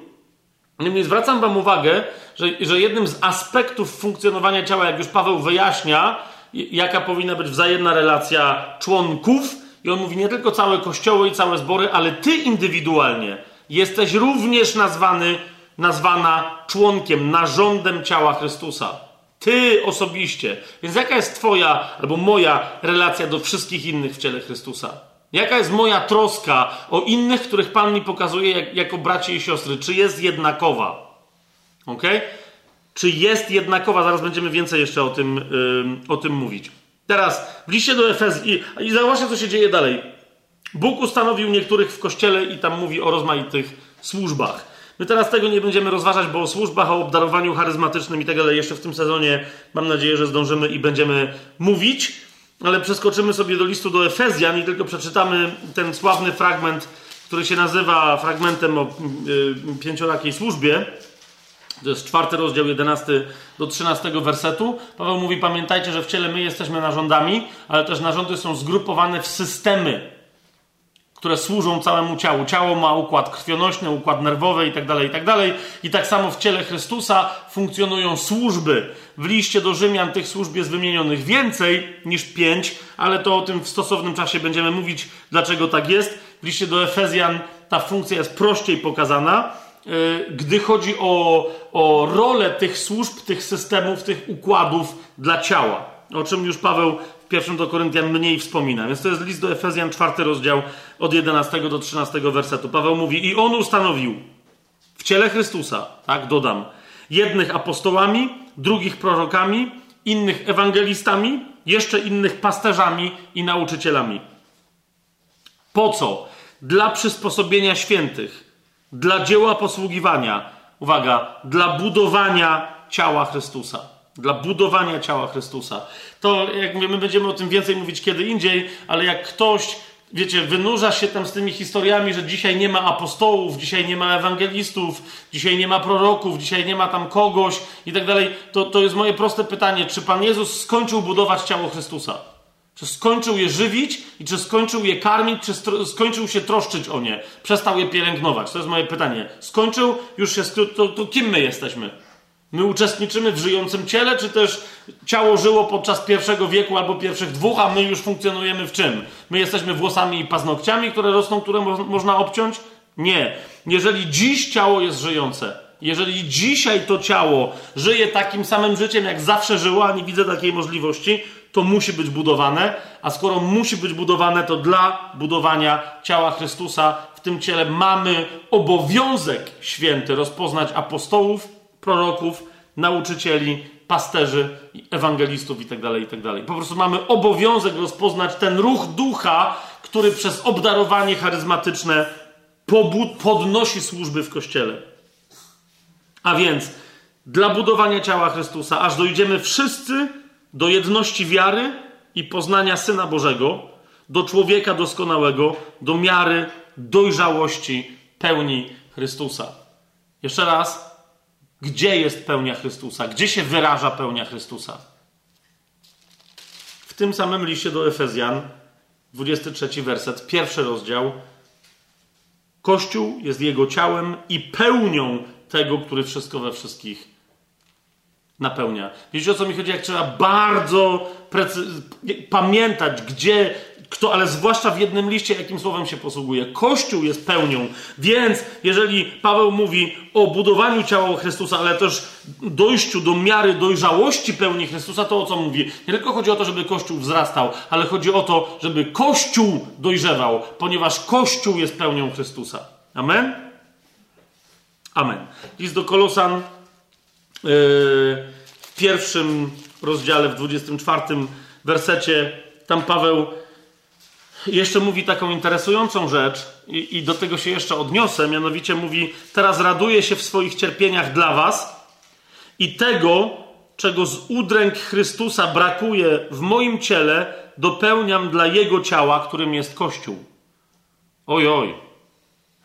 Niemniej zwracam Wam uwagę, że, że jednym z aspektów funkcjonowania ciała, jak już Paweł wyjaśnia, jaka powinna być wzajemna relacja członków, i on mówi nie tylko całe kościoły i całe zbory, ale ty indywidualnie jesteś również nazwany, nazwana członkiem, narządem ciała Chrystusa. Ty osobiście. Więc jaka jest Twoja albo moja relacja do wszystkich innych w ciele Chrystusa? Jaka jest moja troska o innych, których Pan mi pokazuje jak, jako bracie i siostry? Czy jest jednakowa? Ok? Czy jest jednakowa? Zaraz będziemy więcej jeszcze o tym, o tym mówić. Teraz w liście do Efez i, i zauważcie, co się dzieje dalej. Bóg ustanowił niektórych w kościele i tam mówi o rozmaitych służbach. My teraz tego nie będziemy rozważać, bo o służbach, o obdarowaniu charyzmatycznym i tak dalej jeszcze w tym sezonie mam nadzieję, że zdążymy i będziemy mówić, ale przeskoczymy sobie do listu do Efezjan i tylko przeczytamy ten sławny fragment, który się nazywa fragmentem o y, pięciorakiej służbie. To jest czwarty rozdział, 11 do 13 wersetu. Paweł mówi: Pamiętajcie, że w ciele my jesteśmy narządami, ale też narządy są zgrupowane w systemy które służą całemu ciału. Ciało ma układ krwionośny, układ nerwowy itd., tak itd. Tak I tak samo w ciele Chrystusa funkcjonują służby. W liście do Rzymian tych służb jest wymienionych więcej niż pięć, ale to o tym w stosownym czasie będziemy mówić, dlaczego tak jest. W liście do Efezjan ta funkcja jest prościej pokazana. Y, gdy chodzi o, o rolę tych służb, tych systemów, tych układów dla ciała, o czym już Paweł pierwszym do Koryntian mniej wspomina. Więc to jest list do Efezjan, czwarty rozdział, od 11 do 13 wersetu. Paweł mówi, i on ustanowił w ciele Chrystusa, tak, dodam, jednych apostołami, drugich prorokami, innych ewangelistami, jeszcze innych pasterzami i nauczycielami. Po co? Dla przysposobienia świętych, dla dzieła posługiwania, uwaga, dla budowania ciała Chrystusa dla budowania ciała Chrystusa. To, jak mówię, my będziemy o tym więcej mówić kiedy indziej, ale jak ktoś, wiecie, wynurza się tam z tymi historiami, że dzisiaj nie ma apostołów, dzisiaj nie ma ewangelistów, dzisiaj nie ma proroków, dzisiaj nie ma tam kogoś i tak dalej, to, to jest moje proste pytanie, czy Pan Jezus skończył budować ciało Chrystusa? Czy skończył je żywić i czy skończył je karmić, czy skończył się troszczyć o nie? Przestał je pielęgnować? To jest moje pytanie. Skończył, już się, to, to kim my jesteśmy? My uczestniczymy w żyjącym ciele, czy też ciało żyło podczas pierwszego wieku albo pierwszych dwóch, a my już funkcjonujemy w czym? My jesteśmy włosami i paznokciami, które rosną, które mo można obciąć? Nie. Jeżeli dziś ciało jest żyjące, jeżeli dzisiaj to ciało żyje takim samym życiem, jak zawsze żyło, a nie widzę takiej możliwości, to musi być budowane, a skoro musi być budowane, to dla budowania ciała Chrystusa w tym ciele mamy obowiązek święty rozpoznać apostołów, proroków, nauczycieli, pasterzy, ewangelistów itd., tak itd. Tak po prostu mamy obowiązek rozpoznać ten ruch ducha, który przez obdarowanie charyzmatyczne podnosi służby w kościele. A więc dla budowania ciała Chrystusa, aż dojdziemy wszyscy do jedności wiary i poznania Syna Bożego, do człowieka doskonałego, do miary dojrzałości pełni Chrystusa. Jeszcze raz, gdzie jest pełnia Chrystusa? Gdzie się wyraża pełnia Chrystusa? W tym samym liście do Efezjan, 23 werset, pierwszy rozdział. Kościół jest jego ciałem i pełnią tego, który wszystko we wszystkich napełnia. Wiecie o co mi chodzi? Jak trzeba bardzo pamiętać, gdzie kto, ale zwłaszcza w jednym liście, jakim słowem się posługuje. Kościół jest pełnią. Więc jeżeli Paweł mówi o budowaniu ciała Chrystusa, ale też dojściu do miary dojrzałości pełni Chrystusa, to o co mówi? Nie tylko chodzi o to, żeby Kościół wzrastał, ale chodzi o to, żeby Kościół dojrzewał, ponieważ Kościół jest pełnią Chrystusa. Amen? Amen. List do Kolosan w pierwszym rozdziale, w 24 wersecie, tam Paweł jeszcze mówi taką interesującą rzecz, i, i, do tego się jeszcze odniosę, mianowicie mówi: Teraz raduję się w swoich cierpieniach dla Was i tego, czego z udręk Chrystusa brakuje w moim ciele, dopełniam dla Jego ciała, którym jest Kościół. Oj, oj,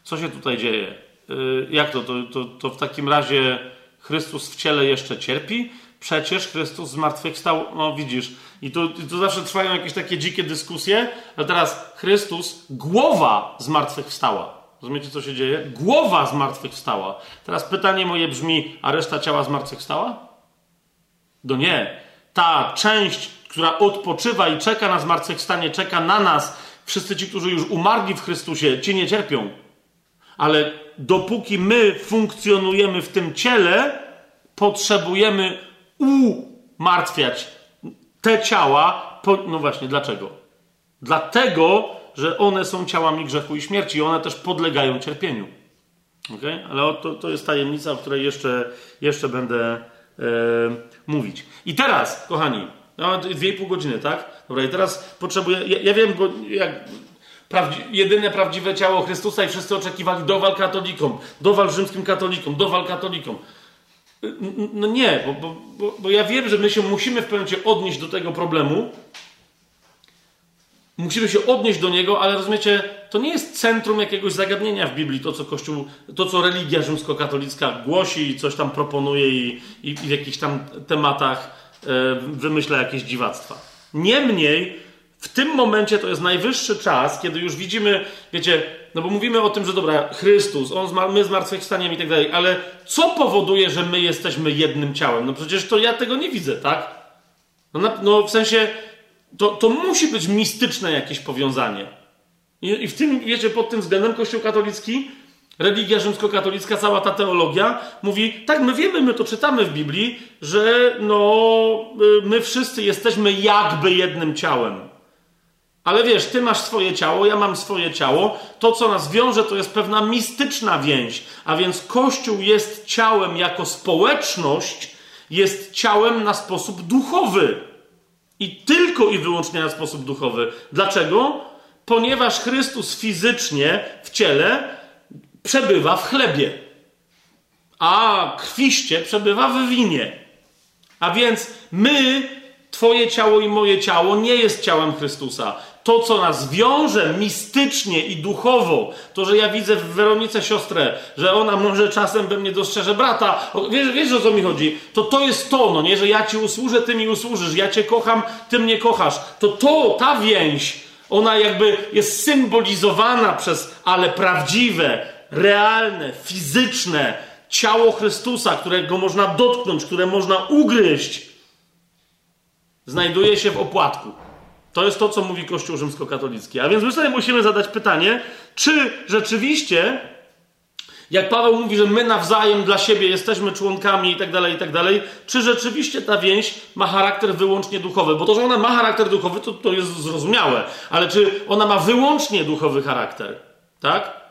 co się tutaj dzieje? Yy, jak to? To, to? to w takim razie Chrystus w ciele jeszcze cierpi? Przecież Chrystus zmartwychwstał, no widzisz, i tu, tu zawsze trwają jakieś takie dzikie dyskusje, a teraz Chrystus, głowa zmartwychwstała. Rozumiecie, co się dzieje? Głowa zmartwychwstała. Teraz pytanie moje brzmi, a reszta ciała zmartwychwstała? No nie. Ta część, która odpoczywa i czeka na zmartwychwstanie, czeka na nas, wszyscy ci, którzy już umarli w Chrystusie, ci nie cierpią. Ale dopóki my funkcjonujemy w tym ciele, potrzebujemy umartwiać te ciała. Po... No właśnie, dlaczego? Dlatego, że one są ciałami grzechu i śmierci i one też podlegają cierpieniu. Okay? Ale to, to jest tajemnica, o której jeszcze, jeszcze będę e, mówić. I teraz, kochani, no, dwie i pół godziny, tak? Dobra, i teraz potrzebuję. Ja, ja wiem, bo jak Prawdzi jedyne prawdziwe ciało Chrystusa i wszyscy oczekiwali dowal katolikom, dowal rzymskim katolikom, dowal katolikom. No nie, bo, bo, bo, bo ja wiem, że my się musimy w pewnym odnieść do tego problemu. Musimy się odnieść do niego, ale rozumiecie, to nie jest centrum jakiegoś zagadnienia w Biblii, to co Kościół, to co religia rzymskokatolicka głosi i coś tam proponuje i, i, i w jakichś tam tematach e, wymyśla jakieś dziwactwa. Niemniej, w tym momencie to jest najwyższy czas, kiedy już widzimy, wiecie, no bo mówimy o tym, że dobra, Chrystus, on, my zmartwychwstaniemy i tak dalej, ale co powoduje, że my jesteśmy jednym ciałem? No przecież to ja tego nie widzę, tak? No, na, no w sensie, to, to musi być mistyczne jakieś powiązanie. I, I, w tym, wiecie, pod tym względem Kościół katolicki, religia rzymskokatolicka, cała ta teologia mówi, tak, my wiemy, my to czytamy w Biblii, że no, y, my wszyscy jesteśmy jakby jednym ciałem. Ale wiesz, ty masz swoje ciało, ja mam swoje ciało. To, co nas wiąże, to jest pewna mistyczna więź. A więc Kościół jest ciałem jako społeczność, jest ciałem na sposób duchowy. I tylko i wyłącznie na sposób duchowy. Dlaczego? Ponieważ Chrystus fizycznie w ciele przebywa w chlebie, a krwiście przebywa w winie. A więc my, Twoje ciało i moje ciało, nie jest ciałem Chrystusa to, co nas wiąże mistycznie i duchowo, to, że ja widzę w Weronice siostrę, że ona może czasem we mnie dostrzeże brata, wiesz, wiesz o co mi chodzi? To to jest to, no nie, że ja ci usłużę, ty mi usłużysz, ja cię kocham, ty mnie kochasz. To to, ta więź, ona jakby jest symbolizowana przez, ale prawdziwe, realne, fizyczne ciało Chrystusa, którego można dotknąć, które można ugryźć, znajduje się w opłatku. To jest to, co mówi Kościół rzymskokatolicki. A więc my sobie musimy zadać pytanie, czy rzeczywiście, jak Paweł mówi, że my nawzajem dla siebie jesteśmy członkami i tak dalej, i tak dalej, czy rzeczywiście ta więź ma charakter wyłącznie duchowy? Bo to, że ona ma charakter duchowy, to, to jest zrozumiałe, ale czy ona ma wyłącznie duchowy charakter? Tak?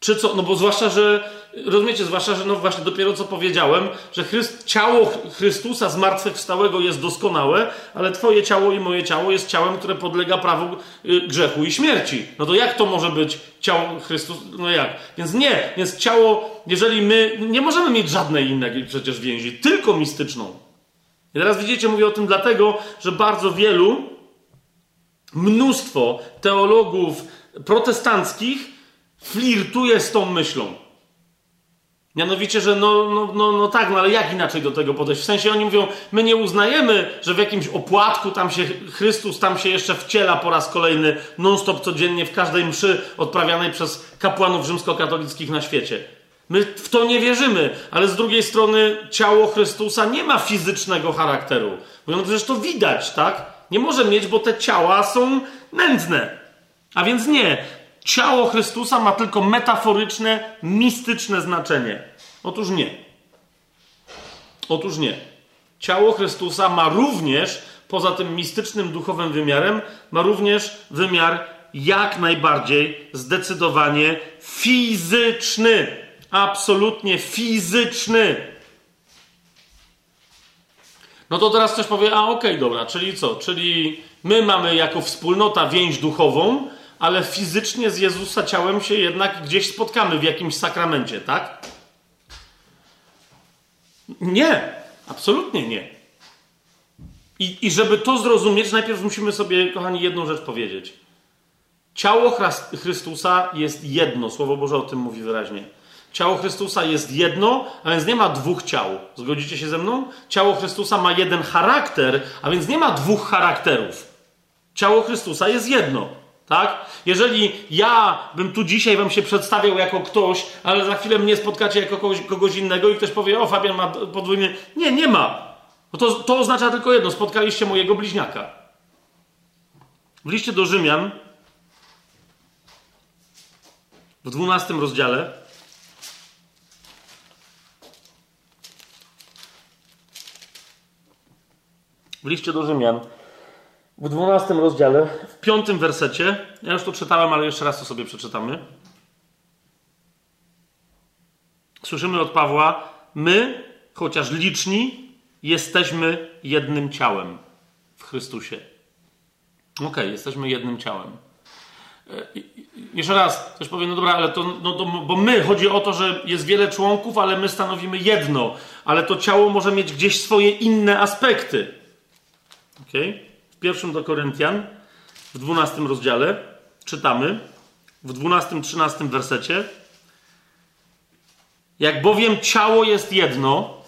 Czy co? No bo zwłaszcza, że rozumiecie, zwłaszcza, że no właśnie dopiero co powiedziałem, że Chryst, ciało Chrystusa zmartwychwstałego jest doskonałe, ale twoje ciało i moje ciało jest ciałem, które podlega prawu y, grzechu i śmierci. No to jak to może być ciało Chrystusa? No jak? Więc nie. Więc ciało, jeżeli my nie możemy mieć żadnej innej przecież więzi, tylko mistyczną. I teraz widzicie, mówię o tym dlatego, że bardzo wielu, mnóstwo teologów protestanckich flirtuje z tą myślą. Mianowicie, że no, no, no, no tak, no ale jak inaczej do tego podejść? W sensie oni mówią, my nie uznajemy, że w jakimś opłatku tam się Chrystus tam się jeszcze wciela po raz kolejny non-stop codziennie w każdej mszy odprawianej przez kapłanów rzymskokatolickich na świecie. My w to nie wierzymy, ale z drugiej strony ciało Chrystusa nie ma fizycznego charakteru. Mówią, przecież to widać, tak? Nie może mieć, bo te ciała są nędzne. A więc nie. Ciało Chrystusa ma tylko metaforyczne, mistyczne znaczenie. Otóż nie. Otóż nie. Ciało Chrystusa ma również, poza tym mistycznym, duchowym wymiarem, ma również wymiar jak najbardziej, zdecydowanie fizyczny. Absolutnie fizyczny. No to teraz ktoś powie, a okej, okay, dobra, czyli co? Czyli my mamy jako wspólnota więź duchową, ale fizycznie z Jezusa ciałem się jednak gdzieś spotkamy w jakimś sakramencie, tak? Nie, absolutnie nie. I, I żeby to zrozumieć, najpierw musimy sobie, kochani, jedną rzecz powiedzieć. Ciało Chrystusa jest jedno, Słowo Boże o tym mówi wyraźnie. Ciało Chrystusa jest jedno, a więc nie ma dwóch ciał. Zgodzicie się ze mną? Ciało Chrystusa ma jeden charakter, a więc nie ma dwóch charakterów. Ciało Chrystusa jest jedno. Tak? Jeżeli ja bym tu dzisiaj wam się przedstawiał jako ktoś, ale za chwilę mnie spotkacie jako kogoś, kogoś innego i ktoś powie, o Fabian ma podwójny... Nie, nie ma. Bo to, to oznacza tylko jedno. Spotkaliście mojego bliźniaka. W liście do Rzymian w dwunastym rozdziale w liście do Rzymian w 12 rozdziale, w piątym wersecie, ja już to czytałem, ale jeszcze raz to sobie przeczytamy. Słyszymy od Pawła: My, chociaż liczni, jesteśmy jednym ciałem w Chrystusie. Ok, jesteśmy jednym ciałem. jeszcze raz, też powiem, no dobra, ale to, no to, bo my, chodzi o to, że jest wiele członków, ale my stanowimy jedno, ale to ciało może mieć gdzieś swoje inne aspekty. Ok? W pierwszym do Koryntian, w 12 rozdziale, czytamy, w 12-13 wersecie, jak bowiem ciało jest jedno,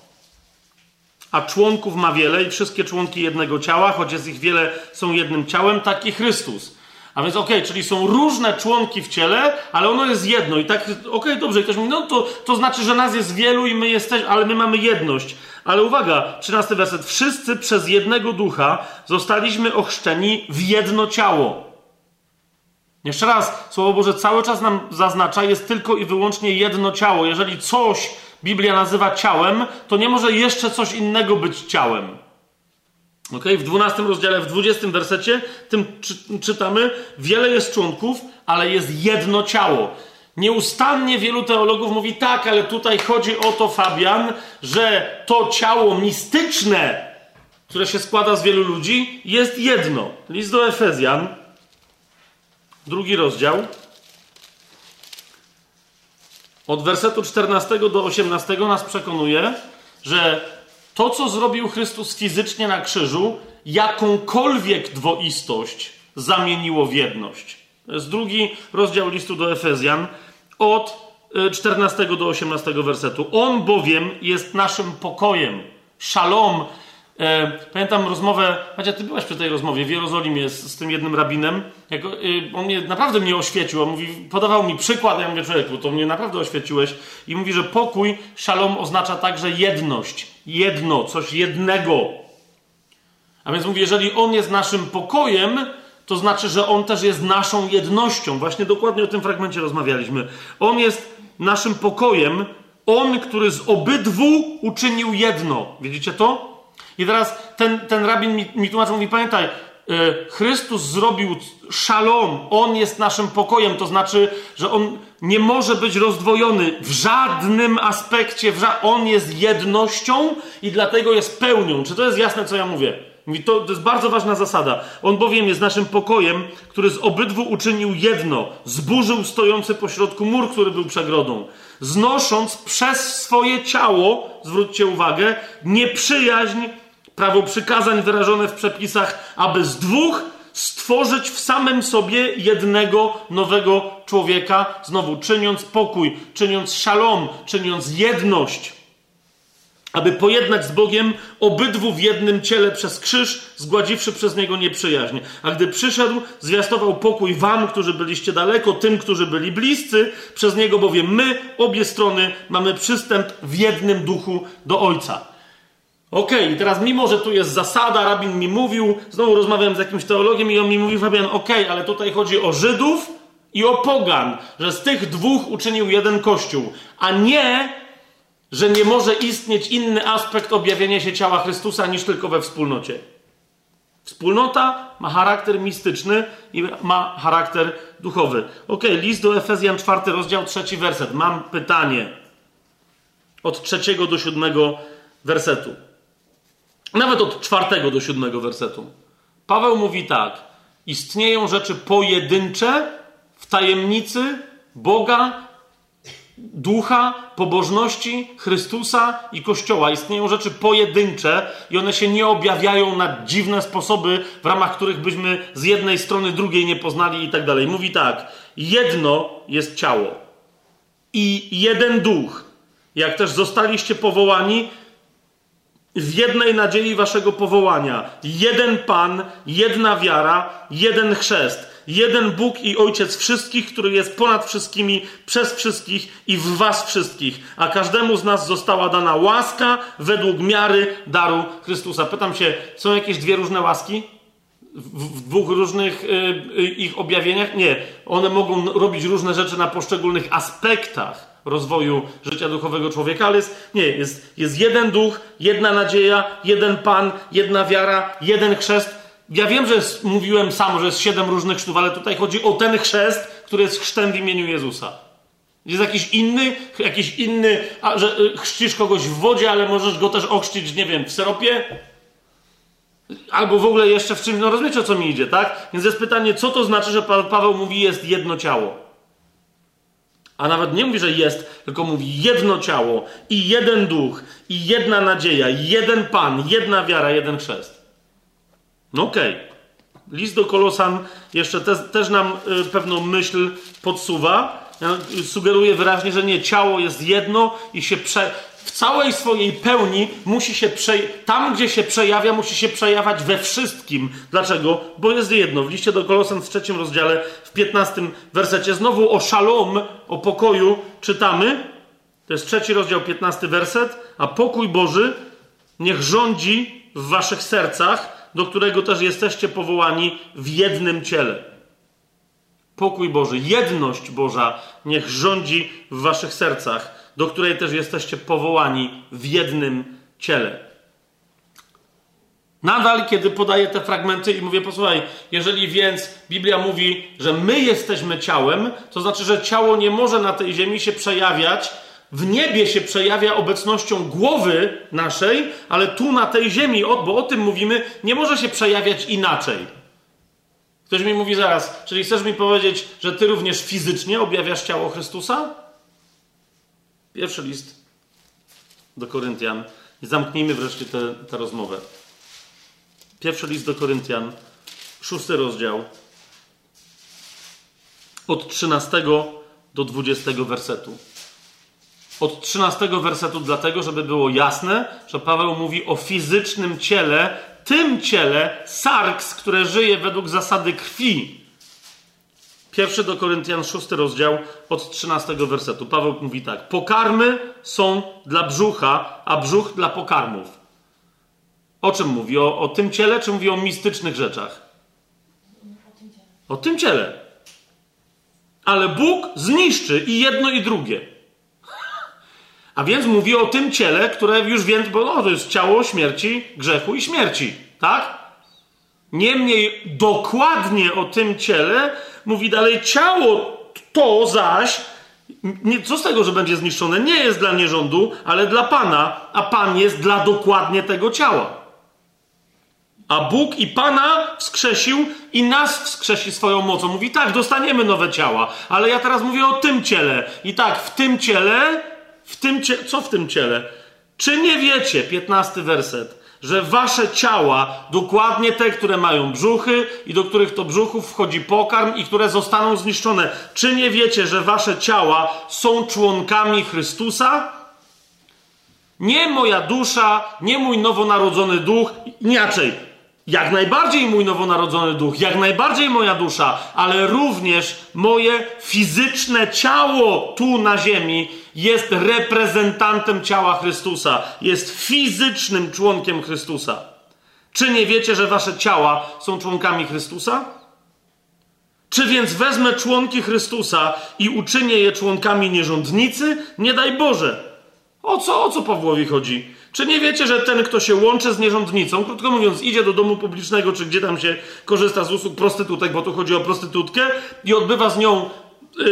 a członków ma wiele i wszystkie członki jednego ciała, choć jest ich wiele, są jednym ciałem, taki Chrystus. A więc okej, okay, czyli są różne członki w ciele, ale ono jest jedno. I tak, okej, okay, dobrze, i ktoś mówi, no to, to znaczy, że nas jest wielu i my jesteśmy, ale my mamy jedność. Ale uwaga, 13 werset. Wszyscy przez jednego ducha zostaliśmy ochrzczeni w jedno ciało. Jeszcze raz, Słowo Boże cały czas nam zaznacza, jest tylko i wyłącznie jedno ciało. Jeżeli coś Biblia nazywa ciałem, to nie może jeszcze coś innego być ciałem. Okay? W 12 rozdziale, w 20 wersecie, tym czy, czytamy: Wiele jest członków, ale jest jedno ciało. Nieustannie wielu teologów mówi tak, ale tutaj chodzi o to, Fabian, że to ciało mistyczne, które się składa z wielu ludzi, jest jedno. List do Efezjan, drugi rozdział. Od wersetu 14 do 18 nas przekonuje, że to, co zrobił Chrystus fizycznie na krzyżu, jakąkolwiek dwoistość zamieniło w jedność. To jest drugi rozdział listu do Efezjan od 14 e, do 18 wersetu. On bowiem jest naszym pokojem. Shalom E, pamiętam rozmowę, chociaż ty byłaś przy tej rozmowie w Jerozolimie z, z tym jednym rabinem. Jak, y, on mnie naprawdę mnie oświecił. On mówi, podawał mi przykład, ja mówię, człowieku, to mnie naprawdę oświeciłeś. I mówi, że pokój, szalom oznacza także jedność. Jedno, coś jednego. A więc mówi, jeżeli on jest naszym pokojem, to znaczy, że on też jest naszą jednością. Właśnie dokładnie o tym fragmencie rozmawialiśmy. On jest naszym pokojem, on, który z obydwu uczynił jedno. Widzicie to? I teraz ten, ten rabin mi, mi tłumaczył, mówi, pamiętaj, yy, Chrystus zrobił szalom, On jest naszym pokojem, to znaczy, że On nie może być rozdwojony w żadnym aspekcie, w ża On jest jednością i dlatego jest pełnią. Czy to jest jasne, co ja mówię? Mówi, to, to jest bardzo ważna zasada. On bowiem jest naszym pokojem, który z obydwu uczynił jedno. Zburzył stojący pośrodku mur, który był przegrodą. Znosząc przez swoje ciało, zwróćcie uwagę, nieprzyjaźń prawo przykazań wyrażone w przepisach, aby z dwóch stworzyć w samym sobie jednego nowego człowieka, znowu czyniąc pokój, czyniąc szalom, czyniąc jedność, aby pojednać z Bogiem obydwu w jednym ciele przez krzyż, zgładziwszy przez niego nieprzyjaźń. A gdy przyszedł, zwiastował pokój wam, którzy byliście daleko, tym, którzy byli bliscy, przez niego bowiem my, obie strony, mamy przystęp w jednym duchu do Ojca. Okej, okay, teraz mimo, że tu jest zasada, rabin mi mówił, znowu rozmawiałem z jakimś teologiem i on mi mówił, Fabian, okej, okay, ale tutaj chodzi o Żydów i o pogan, że z tych dwóch uczynił jeden kościół, a nie, że nie może istnieć inny aspekt objawienia się ciała Chrystusa niż tylko we wspólnocie. Wspólnota ma charakter mistyczny i ma charakter duchowy. Ok, list do Efezjan, czwarty rozdział, trzeci werset. Mam pytanie. Od trzeciego do siódmego wersetu. Nawet od czwartego do siódmego wersetu. Paweł mówi tak: Istnieją rzeczy pojedyncze w tajemnicy Boga, ducha, pobożności, Chrystusa i Kościoła. Istnieją rzeczy pojedyncze i one się nie objawiają na dziwne sposoby, w ramach których byśmy z jednej strony drugiej nie poznali i tak dalej. Mówi tak: Jedno jest ciało i jeden duch. Jak też zostaliście powołani, w jednej nadziei waszego powołania. Jeden Pan, jedna wiara, jeden chrzest. Jeden Bóg i Ojciec wszystkich, który jest ponad wszystkimi, przez wszystkich i w was wszystkich. A każdemu z nas została dana łaska według miary daru Chrystusa. Pytam się, są jakieś dwie różne łaski? W, dwóch różnych y, y, ich objawieniach? Nie. One mogą robić różne rzeczy na poszczególnych aspektach rozwoju życia duchowego człowieka, ale jest, nie, jest, jest jeden duch, jedna nadzieja, jeden Pan, jedna wiara, jeden chrzest. Ja wiem, że jest, mówiłem sam, że jest siedem różnych chrztów, ale tutaj chodzi o ten chrzest, który jest chrztem w imieniu Jezusa. Jest jakiś inny, jakiś inny, a, że y, chrzcisz kogoś w wodzie, ale możesz go też ochrzcić, nie wiem, w seropie? Albo w ogóle jeszcze w czymś, no rozumiecie o co mi idzie, tak? Więc jest pytanie, co to znaczy, że Paweł mówi jest jedno ciało? A nawet nie mówi, że jest, tylko mówi jedno ciało i jeden duch i jedna nadzieja, jeden Pan, jedna wiara, jeden chrzest. No okej. Okay. List do Kolosan jeszcze te, też nam y, pewną myśl podsuwa. Y, sugeruje wyraźnie, że nie, ciało jest jedno i się prze, w całej swojej pełni musi się prze, tam, gdzie się przejawia, musi się przejawiać we wszystkim. Dlaczego? Bo jest jedno. W liście do Kolosan w trzecim rozdziale, w piętnastym wersecie, znowu o szalom, o pokoju czytamy. To jest trzeci rozdział, piętnasty werset. A pokój Boży niech rządzi w waszych sercach, do którego też jesteście powołani w jednym ciele. Pokój Boży, jedność Boża niech rządzi w waszych sercach do której też jesteście powołani w jednym ciele. Nadal, kiedy podaję te fragmenty i mówię, posłuchaj, jeżeli więc Biblia mówi, że my jesteśmy ciałem, to znaczy, że ciało nie może na tej ziemi się przejawiać, w niebie się przejawia obecnością głowy naszej, ale tu na tej ziemi, bo o tym mówimy, nie może się przejawiać inaczej. Ktoś mi mówi zaraz, czyli chcesz mi powiedzieć, że ty również fizycznie objawiasz ciało Chrystusa? Pierwszy list do Koryntian. I zamknijmy wreszcie tę rozmowę. Pierwszy list do Koryntian, szósty rozdział, od 13 do 20 wersetu. Od 13 wersetu, dlatego, żeby było jasne, że Paweł mówi o fizycznym ciele, tym ciele, sarks, które żyje według zasady krwi, Pierwszy do Koryntian, szósty rozdział, od 13 wersetu. Paweł mówi tak. Pokarmy są dla brzucha, a brzuch dla pokarmów. O czym mówi? O, o tym ciele, czy mówi o mistycznych rzeczach? O tym ciele. Ale Bóg zniszczy i jedno, i drugie. A więc mówi o tym ciele, które już wiem, bo no, to jest ciało śmierci, grzechu i śmierci. Tak? Niemniej dokładnie o tym ciele mówi dalej, ciało to zaś, nie, co z tego, że będzie zniszczone, nie jest dla nierządu, ale dla Pana, a Pan jest dla dokładnie tego ciała. A Bóg i Pana wskrzesił i nas wskrzesi swoją mocą. Mówi tak, dostaniemy nowe ciała, ale ja teraz mówię o tym ciele. I tak, w tym ciele, w tym co w tym ciele? Czy nie wiecie, 15 werset, że wasze ciała, dokładnie te, które mają brzuchy i do których to brzuchów wchodzi pokarm i które zostaną zniszczone, czy nie wiecie, że wasze ciała są członkami Chrystusa? Nie moja dusza, nie mój nowonarodzony duch, inaczej. Jak najbardziej mój nowonarodzony duch, jak najbardziej moja dusza, ale również moje fizyczne ciało tu na ziemi jest reprezentantem ciała Chrystusa, jest fizycznym członkiem Chrystusa. Czy nie wiecie, że wasze ciała są członkami Chrystusa? Czy więc wezmę członki Chrystusa i uczynię je członkami nierządnicy? Nie daj Boże. O co, o co Pawłowi chodzi? Czy nie wiecie, że ten, kto się łączy z nierządnicą, krótko mówiąc, idzie do domu publicznego, czy gdzie tam się korzysta z usług prostytutek, bo tu chodzi o prostytutkę, i odbywa z nią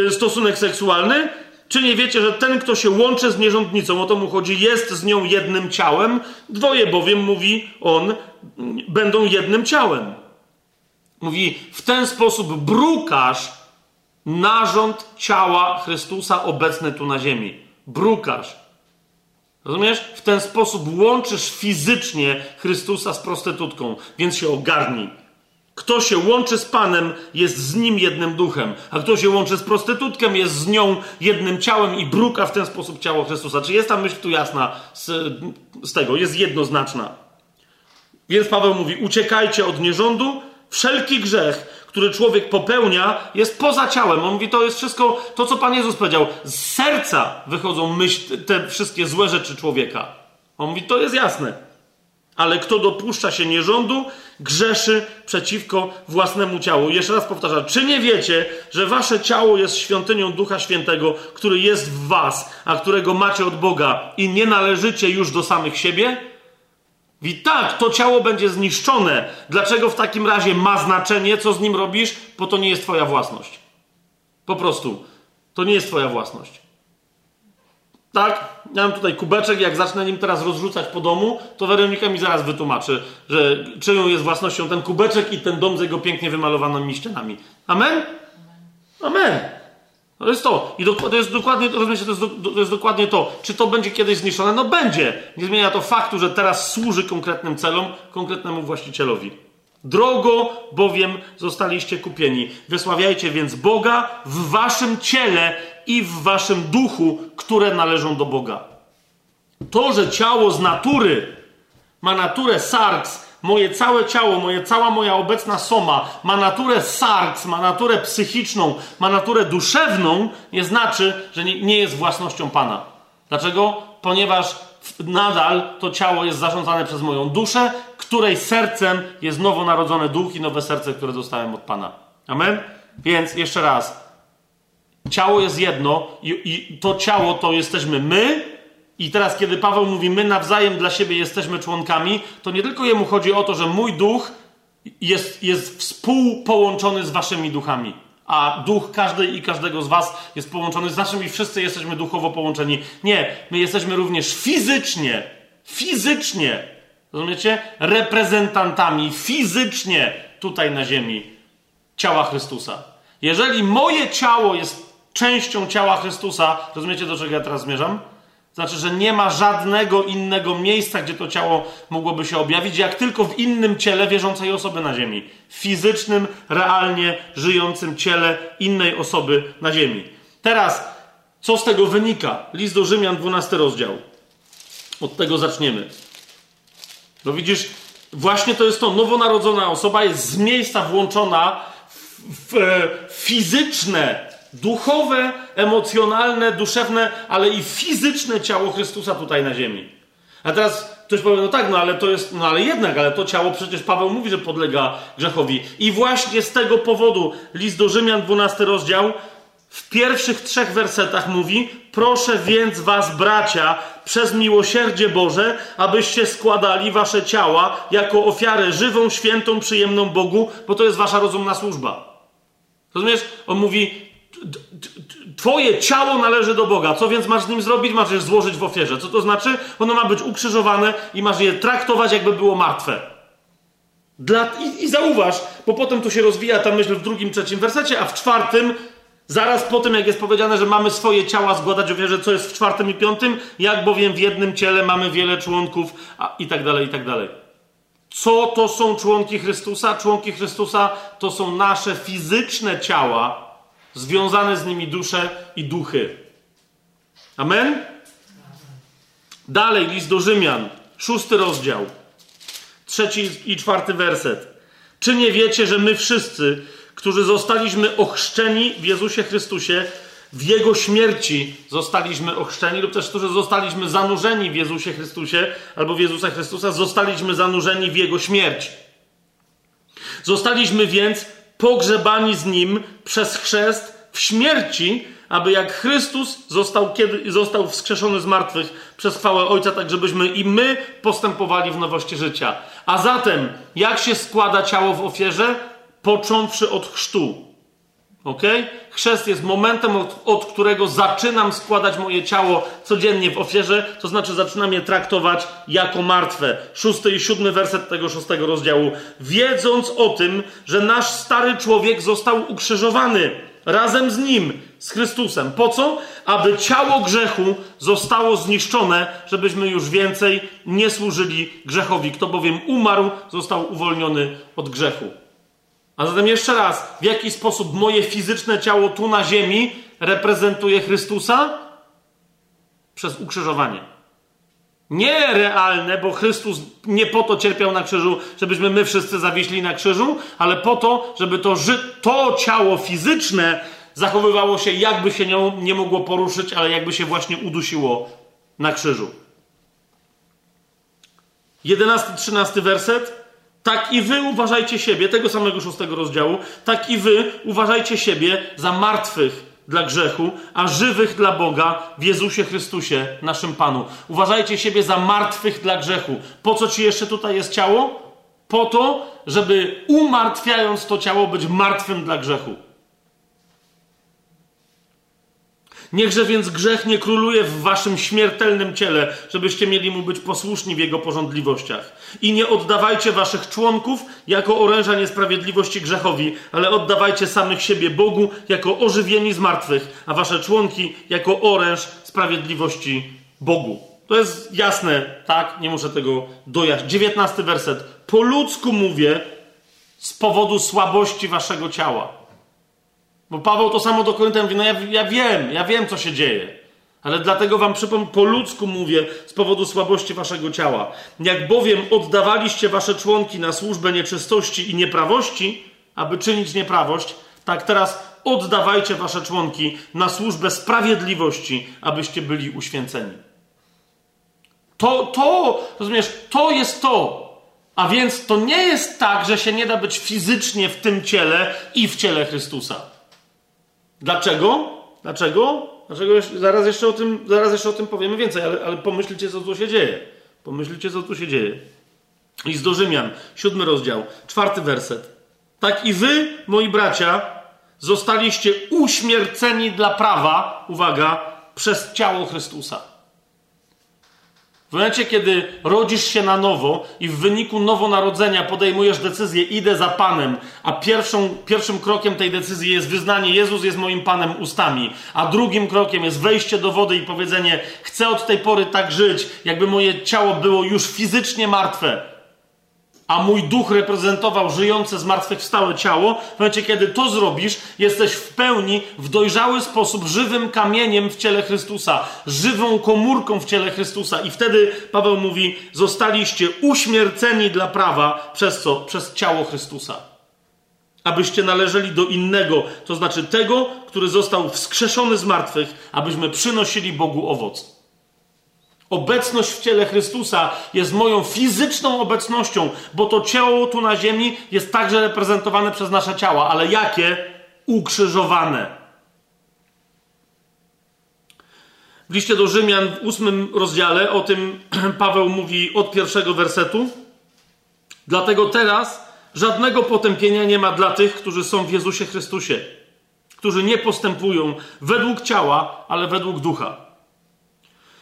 y, stosunek seksualny, czy nie wiecie, że ten, kto się łączy z nierządnicą, o to mu chodzi, jest z nią jednym ciałem? Dwoje bowiem, mówi on, będą jednym ciałem. Mówi, w ten sposób brukasz narząd ciała Chrystusa obecny tu na ziemi. Brukasz. Rozumiesz? W ten sposób łączysz fizycznie Chrystusa z prostytutką, więc się ogarnij. Kto się łączy z Panem, jest z nim jednym duchem, a kto się łączy z prostytutką, jest z nią jednym ciałem i bruka w ten sposób ciało Chrystusa. Czy jest ta myśl tu jasna z, z tego? Jest jednoznaczna. Więc Paweł mówi: uciekajcie od nierządu, wszelki grzech, który człowiek popełnia, jest poza ciałem. On mówi, to jest wszystko to, co Pan Jezus powiedział. Z serca wychodzą myśl, te wszystkie złe rzeczy człowieka. On mówi, to jest jasne. Ale kto dopuszcza się nierządu, grzeszy przeciwko własnemu ciału. Jeszcze raz powtarzam, czy nie wiecie, że wasze ciało jest świątynią Ducha Świętego, który jest w was, a którego macie od Boga i nie należycie już do samych siebie? I tak, to ciało będzie zniszczone. Dlaczego w takim razie ma znaczenie, co z nim robisz? Bo to nie jest twoja własność. Po prostu. To nie jest twoja własność. Tak? Ja mam tutaj kubeczek, jak zacznę nim teraz rozrzucać po domu, to Weronika mi zaraz wytłumaczy, że czyją jest własnością ten kubeczek i ten dom z jego pięknie wymalowanymi ścianami. Amen? Amen. To jest to. I to jest dokładnie, rozumiecie, to jest, to jest dokładnie to. Czy to będzie kiedyś zniszczone? No będzie. Nie zmienia to faktu, że teraz służy konkretnym celom, konkretnemu właścicielowi. Drogo bowiem zostaliście kupieni. Wysławiajcie więc Boga w waszym ciele i w waszym duchu, które należą do Boga. To, że ciało z natury ma naturę sarks, moje całe ciało, moje, cała moja obecna soma ma naturę sarks, ma naturę psychiczną, ma naturę duszewną, nie znaczy, że nie, jest własnością Pana. Dlaczego? Ponieważ nadal to ciało jest zarządzane przez moją duszę, której sercem jest nowonarodzony duch i nowe serce, które dostałem od Pana. Amen? Więc jeszcze raz. Ciało jest jedno i, i to ciało to jesteśmy my, i teraz, kiedy Paweł mówi, my nawzajem dla siebie jesteśmy członkami, to nie tylko jemu chodzi o to, że mój duch jest, jest współpołączony z waszymi duchami, a duch każdej i każdego z was jest połączony z naszym i wszyscy jesteśmy duchowo połączeni. Nie, my jesteśmy również fizycznie, fizycznie, rozumiecie? Reprezentantami fizycznie tutaj na ziemi ciała Chrystusa. Jeżeli moje ciało jest częścią ciała Chrystusa, rozumiecie do czego ja teraz zmierzam? Znaczy, że nie ma żadnego innego miejsca, gdzie to ciało mogłoby się objawić, jak tylko w innym ciele wierzącej osoby na ziemi. Fizycznym, realnie żyjącym ciele innej osoby na ziemi. Teraz, co z tego wynika? List do Rzymian, 12 rozdział. Od tego zaczniemy. No widzisz, właśnie to jest to. Nowonarodzona osoba jest z miejsca włączona w, w fizyczne duchowe, emocjonalne, duszewne, ale i fizyczne ciało Chrystusa tutaj na ziemi. A teraz ktoś powie, no tak, no ale to jest, no ale jednak, ale to ciało przecież Paweł mówi, że podlega grzechowi. I właśnie z tego powodu list do Rzymian, 12 rozdział, w pierwszych trzech wersetach mówi: Proszę więc was, bracia, przez miłosierdzie Boże, abyście składali wasze ciała jako ofiarę żywą, świętą, przyjemną Bogu, bo to jest wasza rozumna służba. Rozumiesz? On mówi: Twoje ciało należy do Boga. Co więc masz z nim zrobić? Masz je złożyć w ofierze. Co to znaczy? Ono ma być ukrzyżowane i masz je traktować, jakby było martwe. Dla... I, I zauważ, bo potem tu się rozwija ta myśl w drugim, trzecim wersecie, a w czwartym, zaraz po tym, jak jest powiedziane, że mamy swoje ciała składać ofierze, co jest w czwartym i piątym, jak bowiem w jednym ciele mamy wiele członków, a, i tak dalej, i tak dalej. Co to są członki Chrystusa? Członki Chrystusa to są nasze fizyczne ciała, związane z nimi dusze i duchy. Amen? Dalej, list do Rzymian, szósty rozdział, trzeci i czwarty werset. Czy nie wiecie, że my wszyscy, którzy zostaliśmy ochrzczeni w Jezusie Chrystusie, w Jego śmierci zostaliśmy ochrzczeni, lub też którzy zostaliśmy zanurzeni w Jezusie Chrystusie, albo w Jezusa Chrystusa, zostaliśmy zanurzeni w Jego śmierć. Zostaliśmy więc pogrzebani z nim przez chrzest w śmierci, aby jak Chrystus został, kiedy, został wskrzeszony z martwych przez chwałę Ojca, tak żebyśmy i my postępowali w nowości życia. A zatem, jak się składa ciało w ofierze? Począwszy od chrztu. Ok? Chrzest jest momentem, od, od, którego zaczynam składać moje ciało codziennie w ofierze, to znaczy zaczynam je traktować jako martwe. Szósty i siódmy werset tego szóstego rozdziału. Wiedząc o tym, że nasz stary człowiek został ukrzyżowany razem z nim, z Chrystusem. Po co? Aby ciało grzechu zostało zniszczone, żebyśmy już więcej nie służyli grzechowi. Kto bowiem umarł, został uwolniony od grzechu. A zatem jeszcze raz, w jaki sposób moje fizyczne ciało tu na ziemi reprezentuje Chrystusa? Przez ukrzyżowanie. Nie realne, bo Chrystus nie po to cierpiał na krzyżu, żebyśmy my wszyscy zawiśli na krzyżu, ale po to, żeby to, to ciało fizyczne zachowywało się, jakby się nie, nie mogło poruszyć, ale jakby się właśnie udusiło na krzyżu. 11-13 werset. Tak i wy uważajcie siebie, tego samego szóstego rozdziału, tak i wy uważajcie siebie za martwych dla grzechu, a żywych dla Boga w Jezusie Chrystusie, naszym Panu. Uważajcie siebie za martwych dla grzechu. Po co ci jeszcze tutaj jest ciało? Po to, żeby umartwiając to ciało być martwym dla grzechu. Niechże więc grzech nie króluje w waszym śmiertelnym ciele, żebyście mieli mu być posłuszni w jego porządliwościach. I nie oddawajcie waszych członków jako oręża niesprawiedliwości grzechowi, ale oddawajcie samych siebie Bogu jako ożywieni z martwych, a wasze członki jako oręż sprawiedliwości Bogu. To jest jasne, tak? Nie muszę tego dojaśnić. Dziewiętnasty werset. Po ludzku mówię z powodu słabości waszego ciała. Bo Paweł to samo do Koryntian mówi, no ja, ja wiem, ja wiem, co się dzieje. Ale dlatego wam przypomnę, po ludzku mówię, z powodu słabości waszego ciała. Jak bowiem oddawaliście wasze członki na służbę nieczystości i nieprawości, aby czynić nieprawość, tak teraz oddawajcie wasze członki na służbę sprawiedliwości, abyście byli uświęceni. To, to, rozumiesz, to jest to. A więc to nie jest tak, że się nie da być fizycznie w tym ciele i w ciele Chrystusa. Dlaczego? Dlaczego? Dlaczego? Zaraz jeszcze o tym, zaraz jeszcze o tym powiemy więcej, ale, ale pomyślcie, co tu się dzieje. Pomyślcie, co tu się dzieje. List do Rzymian, siódmy rozdział, czwarty werset. Tak i wy, moi bracia, zostaliście uśmierceni dla prawa, uwaga, przez ciało Chrystusa. W momencie, kiedy rodzisz się na nowo i w wyniku nowonarodzenia podejmujesz decyzję, idę za Panem, a pierwszą, pierwszym krokiem tej decyzji jest wyznanie, Jezus jest moim Panem ustami, a drugim krokiem jest wejście do wody i powiedzenie, chcę od tej pory tak żyć, jakby moje ciało było już fizycznie martwe, a mój duch reprezentował żyjące, zmartwychwstałe ciało, w momencie, kiedy to zrobisz, jesteś w pełni, w dojrzały sposób, żywym kamieniem w ciele Chrystusa, żywą komórką w ciele Chrystusa. I wtedy Paweł mówi: Zostaliście uśmierceni dla prawa przez co? Przez ciało Chrystusa. Abyście należeli do innego, to znaczy tego, który został wskrzeszony z martwych, abyśmy przynosili Bogu owoc. Obecność w ciele Chrystusa jest moją fizyczną obecnością, bo to ciało tu na ziemi jest także reprezentowane przez nasze ciała, ale jakie? Ukrzyżowane. W liście do Rzymian w ósmym rozdziale o tym Paweł mówi od pierwszego wersetu. Dlatego teraz żadnego potępienia nie ma dla tych, którzy są w Jezusie Chrystusie, którzy nie postępują według ciała, ale według ducha.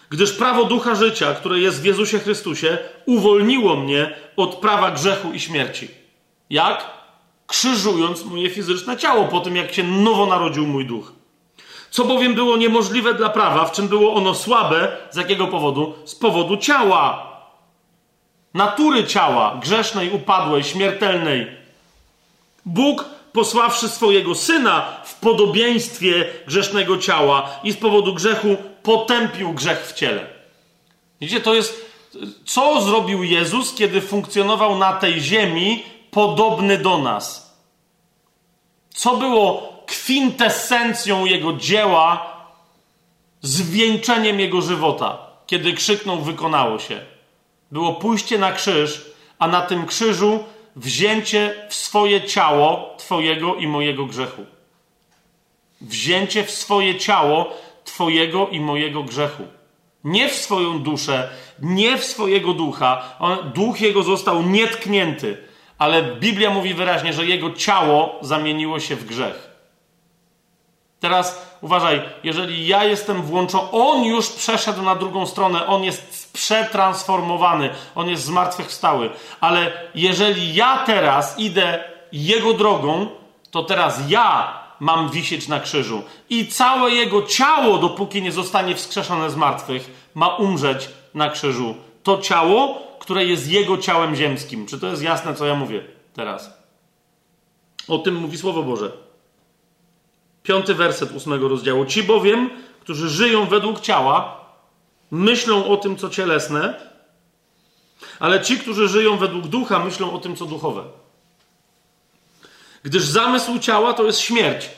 Gdyż prawo ducha życia, które jest w Jezusie Chrystusie, uwolniło mnie od prawa grzechu i śmierci. Jak? Krzyżując moje fizyczne ciało po tym, jak się nowo narodził mój duch. Co bowiem było niemożliwe dla prawa, w czym było ono słabe, z jakiego powodu? Z powodu ciała. Natury ciała, grzesznej, upadłej, śmiertelnej. Bóg posławszy swojego syna w podobieństwie grzesznego ciała i z powodu grzechu potępił grzech w ciele. Widzicie, to jest. Co zrobił Jezus, kiedy funkcjonował na tej ziemi podobny do nas? Co było kwintesencją jego dzieła, zwieńczeniem jego żywota, kiedy krzyknął: Wykonało się? Było pójście na krzyż, a na tym krzyżu wzięcie w swoje ciało Twojego i mojego grzechu. Wzięcie w swoje ciało Twojego i mojego grzechu. Nie w swoją duszę, nie w swojego ducha. On, duch jego został nietknięty, ale Biblia mówi wyraźnie, że jego ciało zamieniło się w grzech. Teraz uważaj, jeżeli ja jestem włączony, on już przeszedł na drugą stronę, on jest przetransformowany, on jest zmartwychwstały. Ale jeżeli ja teraz idę jego drogą, to teraz ja mam wisieć na krzyżu. I całe jego ciało, dopóki nie zostanie wskrzeszone z martwych, ma umrzeć na krzyżu. To ciało, które jest jego ciałem ziemskim. Czy to jest jasne, co ja mówię teraz? O tym mówi Słowo Boże. Piąty werset ósmego rozdziału. Ci bowiem, którzy żyją według ciała, myślą o tym, co cielesne, ale ci, którzy żyją według ducha, myślą o tym, co duchowe. Gdyż zamysł ciała to jest śmierć,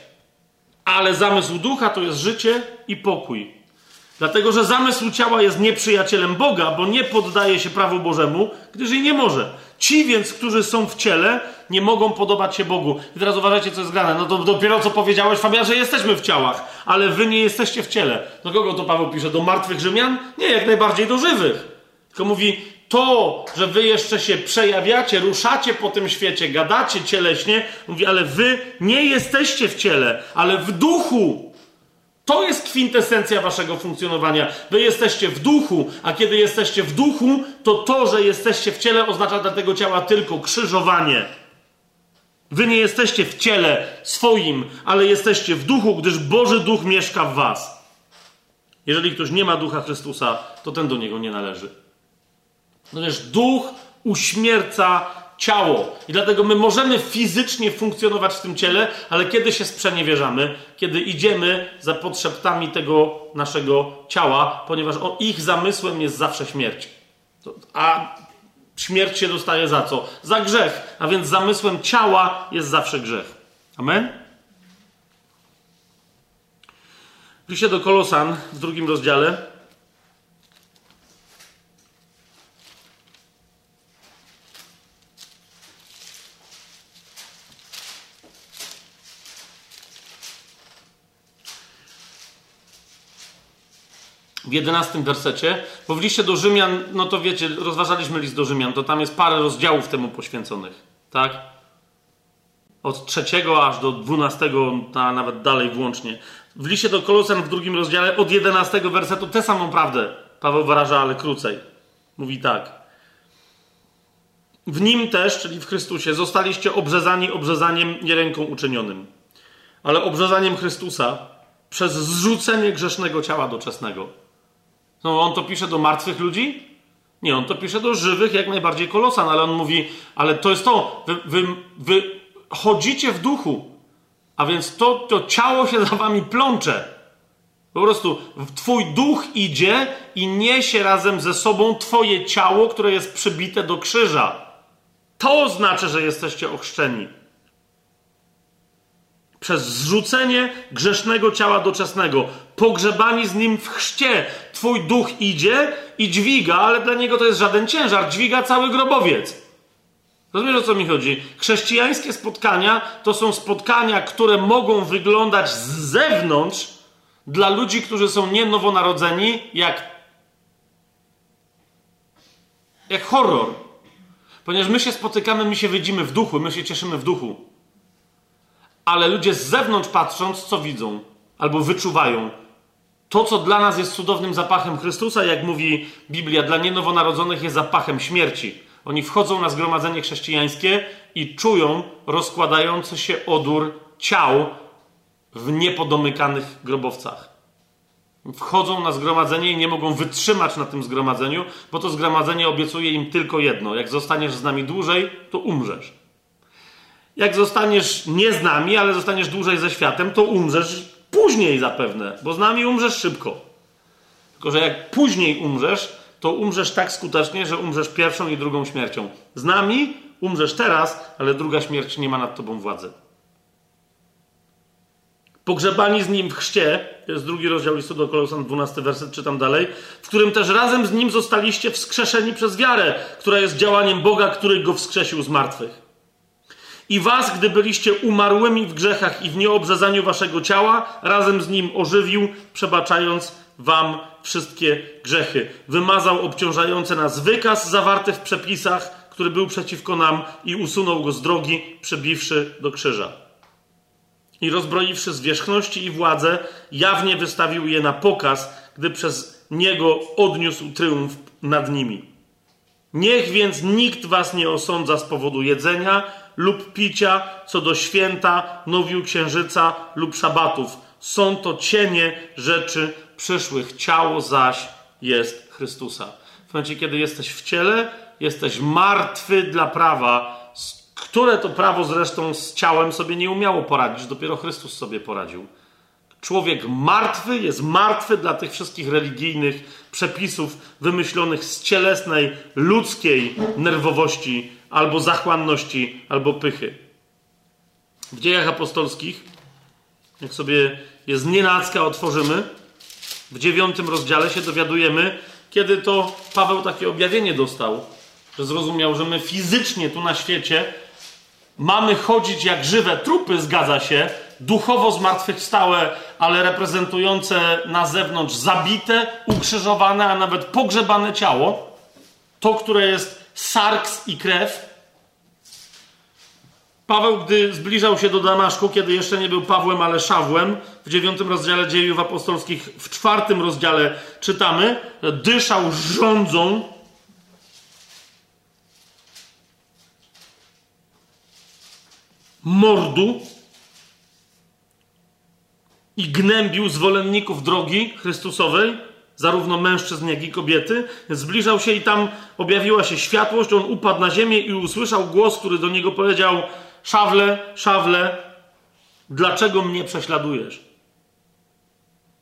ale zamysł ducha to jest życie i pokój. Dlatego, że zamysł ciała jest nieprzyjacielem Boga, bo nie poddaje się prawu Bożemu, gdyż i nie może. Ci więc, którzy są w ciele, nie mogą podobać się Bogu. I teraz uważajcie, co jest grane. No to dopiero co powiedziałeś, Fabian, że jesteśmy w ciałach, ale wy nie jesteście w ciele. Do kogo to Paweł pisze? Do martwych Rzymian? Nie, jak najbardziej do żywych. Tylko mówi, to, że wy jeszcze się przejawiacie, ruszacie po tym świecie, gadacie cieleśnie, mówi, ale wy nie jesteście w ciele, ale w duchu. To jest kwintesencja waszego funkcjonowania. Wy jesteście w duchu, a kiedy jesteście w duchu, to to, że jesteście w ciele, oznacza dla tego ciała tylko krzyżowanie. Wy nie jesteście w ciele swoim, ale jesteście w duchu, gdyż Boży Duch mieszka w was. Jeżeli ktoś nie ma ducha Chrystusa, to ten do niego nie należy. Ponieważ duch uśmierca ciało. I dlatego my możemy fizycznie funkcjonować w tym ciele, ale kiedy się sprzeniewierzamy, kiedy idziemy za potrzebami tego naszego ciała, ponieważ o, ich zamysłem jest zawsze śmierć. A śmierć się dostaje za co? Za grzech. A więc zamysłem ciała jest zawsze grzech. Amen? W liście do Kolosan w drugim rozdziale w jedenastym wersecie, bo w liście do Rzymian, no to wiecie, rozważaliśmy list do Rzymian, to tam jest parę rozdziałów temu poświęconych, tak? Od trzeciego aż do dwunastego, a nawet dalej włącznie. W liście do Kolosan w drugim rozdziale od jedenastego wersetu tę samą prawdę Paweł wyraża, ale krócej. Mówi tak. W nim też, czyli w Chrystusie, zostaliście obrzezani obrzezaniem nie ręką uczynionym, ale obrzezaniem Chrystusa przez zrzucenie grzesznego ciała doczesnego no, on to pisze do martwych ludzi? Nie, on to pisze do żywych, jak najbardziej kolosan, ale on mówi, ale to jest to, wy, wy, wy chodzicie w duchu, a więc to, to ciało się za wami plącze. Po prostu twój duch idzie i niesie razem ze sobą twoje ciało, które jest przybite do krzyża. To znaczy, że jesteście ochrzczeni przez zrzucenie grzesznego ciała doczesnego, pogrzebani z nim w chrzcie. Twój duch idzie i dźwiga, ale dla niego to jest żaden ciężar, dźwiga cały grobowiec. Rozumiesz o co mi chodzi? Chrześcijańskie spotkania to są spotkania, które mogą wyglądać z zewnątrz dla ludzi, którzy są nie nowonarodzeni, jak, jak horror. Ponieważ my się spotykamy, my się widzimy w duchu, my się cieszymy w duchu ale ludzie z zewnątrz patrząc, co widzą albo wyczuwają? To, co dla nas jest cudownym zapachem Chrystusa, jak mówi Biblia, dla nienowonarodzonych jest zapachem śmierci. Oni wchodzą na zgromadzenie chrześcijańskie i czują rozkładający się odór ciał w niepodomykanych grobowcach. Wchodzą na zgromadzenie i nie mogą wytrzymać na tym zgromadzeniu, bo to zgromadzenie obiecuje im tylko jedno: jak zostaniesz z nami dłużej, to umrzesz. Jak zostaniesz nie z nami, ale zostaniesz dłużej ze światem, to umrzesz później zapewne, bo z nami umrzesz szybko. Tylko, że jak później umrzesz, to umrzesz tak skutecznie, że umrzesz pierwszą i drugą śmiercią. Z nami umrzesz teraz, ale druga śmierć nie ma nad tobą władzy. Pogrzebani z nim w chrzcie, to jest drugi rozdział listu do Kolosan, 12 werset, czytam dalej, w którym też razem z nim zostaliście wskrzeszeni przez wiarę, która jest działaniem Boga, który go wskrzesił z martwych. I was, gdy byliście umarłymi w grzechach i w nieobrzezaniu waszego ciała, razem z nim ożywił, przebaczając wam wszystkie grzechy. Wymazał obciążający nas wykaz zawarty w przepisach, który był przeciwko nam i usunął go z drogi, przebiwszy do krzyża. I rozbroiwszy zwierzchności i władzę, jawnie wystawił je na pokaz, gdy przez niego odniósł triumf nad nimi. Niech więc nikt was nie osądza z powodu jedzenia, lub picia, co do święta, nowiu księżyca lub szabatów. Są to cienie rzeczy przyszłych. Ciało zaś jest Chrystusa. W momencie, kiedy jesteś w ciele, jesteś martwy dla prawa, które to prawo zresztą z ciałem sobie nie umiało poradzić, dopiero Chrystus sobie poradził. Człowiek martwy jest martwy dla tych wszystkich religijnych przepisów wymyślonych z cielesnej, ludzkiej nerwowości albo zachłanności, albo pychy. W dziejach apostolskich, jak sobie je z nienacka otworzymy, w dziewiątym rozdziale się dowiadujemy, kiedy to Paweł takie objawienie dostał, że zrozumiał, że my fizycznie tu na świecie mamy chodzić jak żywe trupy, zgadza się, duchowo zmartwychwstałe, ale reprezentujące na zewnątrz zabite, ukrzyżowane, a nawet pogrzebane ciało. To, które jest sarks i krew, Paweł, gdy zbliżał się do Damaszku, kiedy jeszcze nie był Pawłem, ale Szawłem, w dziewiątym rozdziale dziejów apostolskich, w czwartym rozdziale czytamy, dyszał rządzą. Mordu i gnębił zwolenników drogi Chrystusowej, zarówno mężczyzn, jak i kobiety. Zbliżał się i tam objawiła się światłość. On upadł na ziemię i usłyszał głos, który do niego powiedział: Szawle, szawle, dlaczego mnie prześladujesz?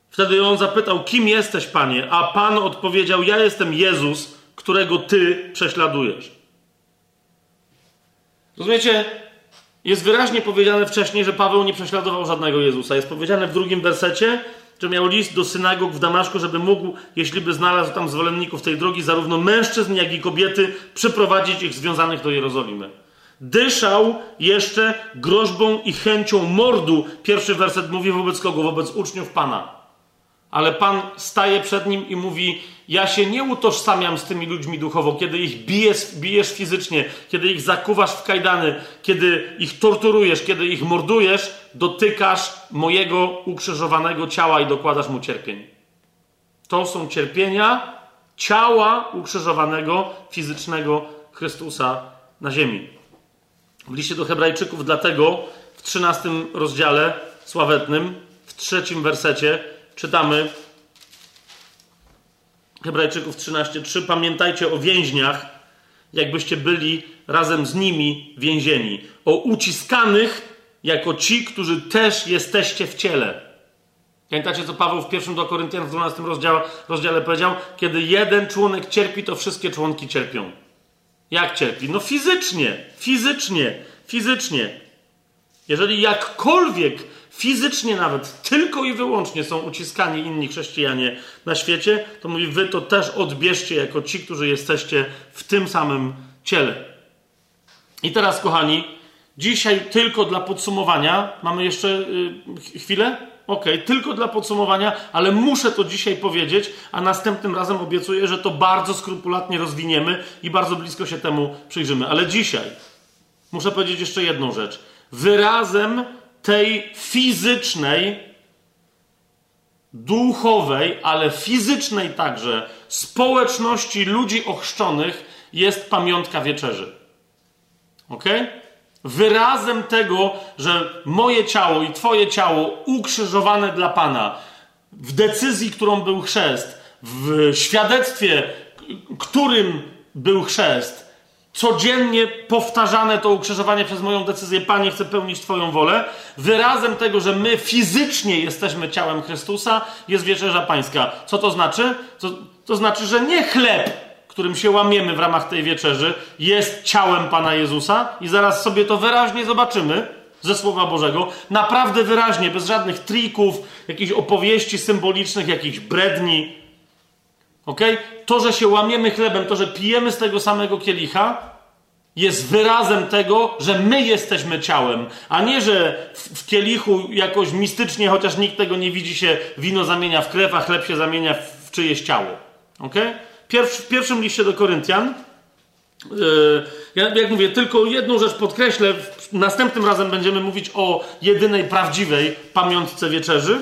Wtedy on zapytał: Kim jesteś, panie? A pan odpowiedział: Ja jestem Jezus, którego ty prześladujesz. Rozumiecie? Jest wyraźnie powiedziane wcześniej, że Paweł nie prześladował żadnego Jezusa. Jest powiedziane w drugim wersecie, że miał list do synagog w Damaszku, żeby mógł, jeśli by znalazł tam zwolenników tej drogi, zarówno mężczyzn, jak i kobiety, przyprowadzić ich związanych do Jerozolimy. Dyszał jeszcze groźbą i chęcią mordu. Pierwszy werset mówi wobec kogo? Wobec uczniów Pana ale Pan staje przed nim i mówi: Ja się nie utożsamiam z tymi ludźmi duchowo, kiedy ich bijesz, bijesz fizycznie, kiedy ich zakuwasz w kajdany, kiedy ich torturujesz, kiedy ich mordujesz, dotykasz mojego ukrzyżowanego ciała i dokładasz mu cierpień. To są cierpienia ciała ukrzyżowanego, fizycznego Chrystusa na ziemi. W liście do Hebrajczyków, dlatego w 13 rozdziale sławetnym, w trzecim wersecie, czytamy Hebrajczyków 13:3 pamiętajcie o więźniach, jakbyście byli razem z nimi więzieni, o uciskanych jako ci, którzy też jesteście w ciele. Pamiętacie, co Paweł w pierwszym do Koryntian w 12 rozdziale, rozdziale powiedział? Kiedy jeden członek cierpi, to wszystkie członki cierpią. Jak cierpi? No fizycznie, fizycznie, fizycznie. Jeżeli jakkolwiek fizycznie nawet, tylko i wyłącznie są uciskani inni chrześcijanie na świecie, to mówi, wy to też odbierzcie jako ci, którzy jesteście w tym samym ciele. I teraz, kochani, dzisiaj tylko dla podsumowania, mamy jeszcze yy, chwilę? Ok, tylko dla podsumowania, ale muszę to dzisiaj powiedzieć, a następnym razem obiecuję, że to bardzo skrupulatnie rozwiniemy i bardzo blisko się temu przyjrzymy. Ale dzisiaj muszę powiedzieć jeszcze jedną rzecz. Wyrazem tej fizycznej, duchowej, ale fizycznej także społeczności ludzi ochrzczonych jest pamiątka wieczerzy. Ok? Wyrazem tego, że moje ciało i Twoje ciało ukrzyżowane dla Pana w decyzji, którą był chrzest, w świadectwie, którym był chrzest, codziennie powtarzane to ukrzyżowanie przez moją decyzję, Panie, chcę pełnić Twoją wolę, wyrazem tego, że my fizycznie jesteśmy ciałem Chrystusa, jest wieczerza pańska. Co to znaczy? To, to znaczy, że nie chleb, którym się łamiemy w ramach tej wieczerzy, jest ciałem Pana Jezusa i zaraz sobie to wyraźnie zobaczymy ze Słowa Bożego. Naprawdę wyraźnie, bez żadnych trików, jakichś opowieści symbolicznych, jakichś bredni. Okay? To, że się łamiemy chlebem, to, że pijemy z tego samego kielicha, jest wyrazem tego, że my jesteśmy ciałem, a nie, że w, kielichu jakoś mistycznie, chociaż nikt tego nie widzi, się wino zamienia w krew, a chleb się zamienia w czyjeś ciało. Okay? w pierwszym liście do Koryntian, yy, ja, jak mówię, tylko jedną rzecz podkreślę. Następnym razem będziemy mówić o jedynej prawdziwej pamiątce wieczerzy.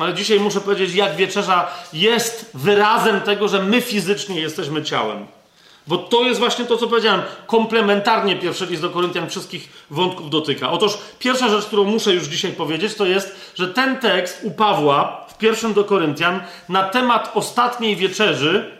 Ale dzisiaj muszę powiedzieć, jak wieczerza jest wyrazem tego, że my fizycznie jesteśmy ciałem. Bo to jest właśnie to, co powiedziałem. Komplementarnie pierwszy list do Koryntian wszystkich wątków dotyka. Otóż pierwsza rzecz, którą muszę już dzisiaj powiedzieć, to jest, że ten tekst u Pawła w pierwszym do Koryntian na temat ostatniej wieczerzy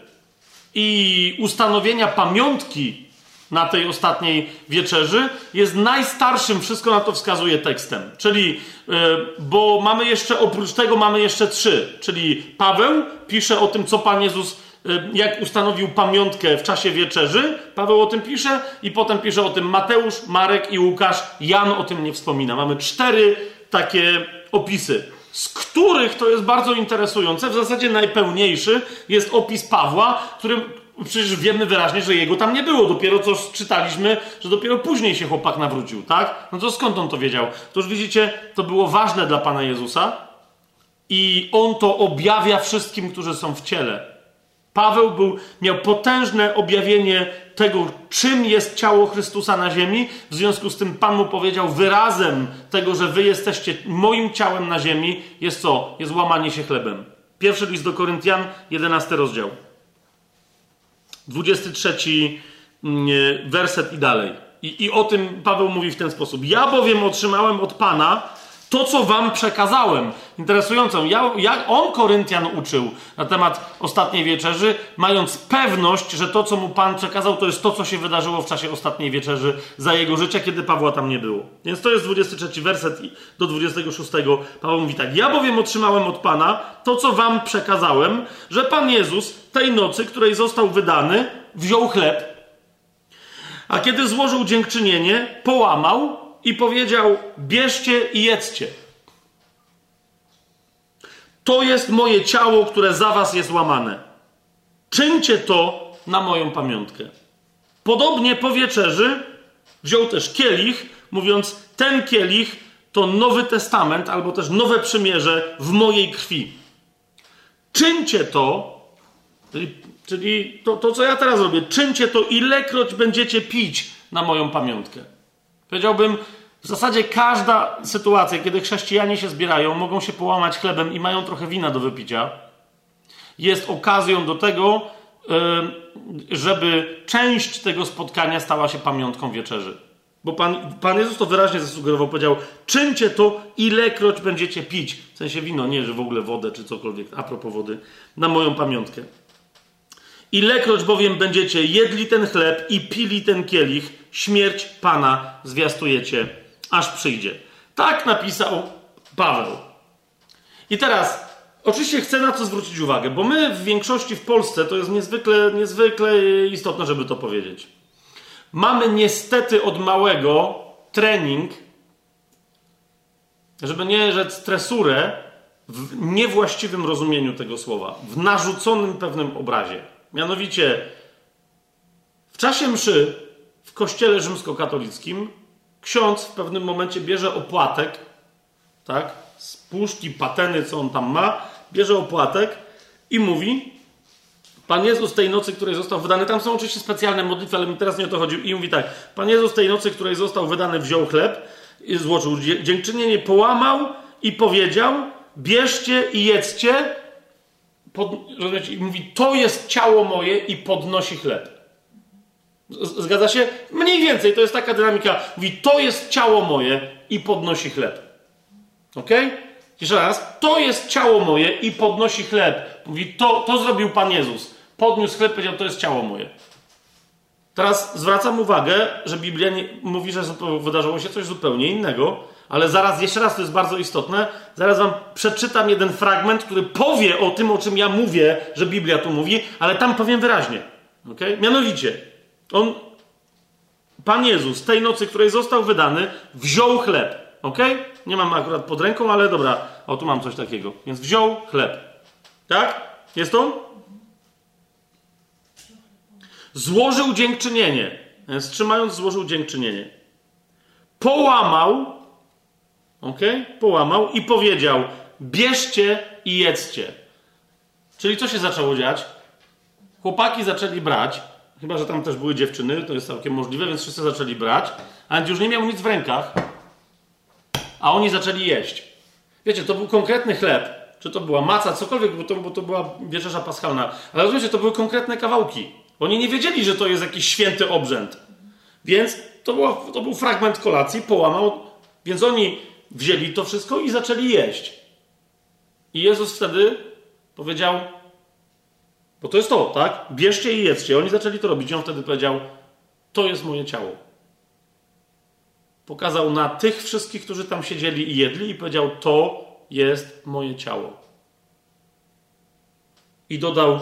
i ustanowienia pamiątki na tej ostatniej wieczerzy jest najstarszym, wszystko na to wskazuje tekstem. Czyli, yy, bo mamy jeszcze, oprócz tego mamy jeszcze trzy. Czyli Paweł pisze o tym, co Pan Jezus, yy, jak ustanowił pamiątkę w czasie wieczerzy. Paweł o tym pisze i potem pisze o tym Mateusz, Marek i Łukasz. Jan o tym nie wspomina. Mamy cztery takie opisy z których to jest bardzo interesujące, w zasadzie najpełniejszy jest opis Pawła, którym Przecież wiemy wyraźnie, że jego tam nie było. Dopiero co czytaliśmy, że dopiero później się chłopak nawrócił, tak? No to skąd on to wiedział? Już widzicie, to było ważne dla Pana Jezusa i on to objawia wszystkim, którzy są w ciele. Paweł był, miał potężne objawienie tego, czym jest ciało Chrystusa na ziemi. W związku z tym Pan mu powiedział wyrazem tego, że wy jesteście moim ciałem na ziemi, jest co? Jest łamanie się chlebem. Pierwszy list do Koryntian, 11 rozdział. 23 mm, werset i dalej. I, I o tym Paweł mówi w ten sposób. Ja bowiem otrzymałem od Pana to, co wam przekazałem. Interesującą. Ja, on Koryntian uczył na temat ostatniej wieczerzy, mając pewność, że to, co mu Pan przekazał, to jest to, co się wydarzyło w czasie ostatniej wieczerzy za jego życia, kiedy Pawła tam nie było. Więc to jest 23 werset do 26. Paweł mówi tak. Ja bowiem otrzymałem od Pana to, co wam przekazałem, że Pan Jezus tej nocy, której został wydany, wziął chleb, a kiedy złożył dziękczynienie, połamał i powiedział: Bierzcie i jedzcie. To jest moje ciało, które za was jest łamane. Czyńcie to na moją pamiątkę. Podobnie po wieczerzy wziął też kielich, mówiąc: Ten kielich to Nowy Testament, albo też Nowe Przymierze w mojej krwi. Czyńcie to, czyli, czyli to, to, co ja teraz robię, czyńcie to, ilekroć będziecie pić na moją pamiątkę. Powiedziałbym, w zasadzie każda sytuacja, kiedy chrześcijanie się zbierają, mogą się połamać chlebem i mają trochę wina do wypicia, jest okazją do tego, żeby część tego spotkania stała się pamiątką wieczerzy. Bo Pan, Pan Jezus to wyraźnie zasugerował, powiedział: czyńcie to, ilekroć będziecie pić. W sensie wino, nie, że w ogóle wodę czy cokolwiek, a propos wody, na moją pamiątkę. Ilekroć bowiem będziecie jedli ten chleb i pili ten kielich, śmierć Pana zwiastujecie, aż przyjdzie. Tak napisał Paweł. I teraz, oczywiście chcę na to zwrócić uwagę, bo my w większości w Polsce, to jest niezwykle, niezwykle istotne, żeby to powiedzieć. Mamy niestety od małego trening, żeby nie rzec tresurę, w niewłaściwym rozumieniu tego słowa, w narzuconym pewnym obrazie. Mianowicie, w czasie mszy w kościele rzymskokatolickim ksiądz w pewnym momencie bierze opłatek, tak, z puszki, pateny, co on tam ma, bierze opłatek i mówi, Pan Jezus tej nocy, której został wydany, tam są oczywiście specjalne modlitwy, ale mi teraz nie o to chodzi, i mówi tak, Pan Jezus tej nocy, której został wydany, wziął chleb, złożył dziękczynienie, połamał i powiedział, bierzcie i jedzcie, pod, I mówi, to jest ciało moje i podnosi chleb. Zgadza się? Mniej więcej to jest taka dynamika. Mówi, to jest ciało moje i podnosi chleb. Ok? Jeszcze raz, to jest ciało moje i podnosi chleb. Mówi, to, to zrobił Pan Jezus. Podniósł chleb, powiedział, to jest ciało moje. Teraz zwracam uwagę, że Biblia nie, mówi, że wydarzyło się coś zupełnie innego, ale zaraz, jeszcze raz, to jest bardzo istotne, zaraz wam przeczytam jeden fragment, który powie o tym, o czym ja mówię, że Biblia tu mówi, ale tam powiem wyraźnie. Okay? Mianowicie, on, Pan Jezus, tej nocy, której został wydany, wziął chleb. Ok? Nie mam akurat pod ręką, ale dobra, o tu mam coś takiego. Więc wziął chleb. Tak? Jest to? Złożył dziękczynienie. Więc trzymając, złożył dziękczynienie. Połamał, ok? Połamał i powiedział: bierzcie i jedzcie. Czyli co się zaczęło dziać? Chłopaki zaczęli brać Chyba, że tam też były dziewczyny, to jest całkiem możliwe, więc wszyscy zaczęli brać. A już nie miał nic w rękach, a oni zaczęli jeść. Wiecie, to był konkretny chleb, czy to była maca, cokolwiek, bo to, bo to była wieczerza paschalna. Ale rozumiecie, to były konkretne kawałki. Oni nie wiedzieli, że to jest jakiś święty obrzęd. Więc to, było, to był fragment kolacji, połamał. Więc oni wzięli to wszystko i zaczęli jeść. I Jezus wtedy powiedział: bo to jest to, tak? Bierzcie i jedzcie. Oni zaczęli to robić. I on wtedy powiedział: To jest moje ciało. Pokazał na tych wszystkich, którzy tam siedzieli i jedli, i powiedział: To jest moje ciało. I dodał: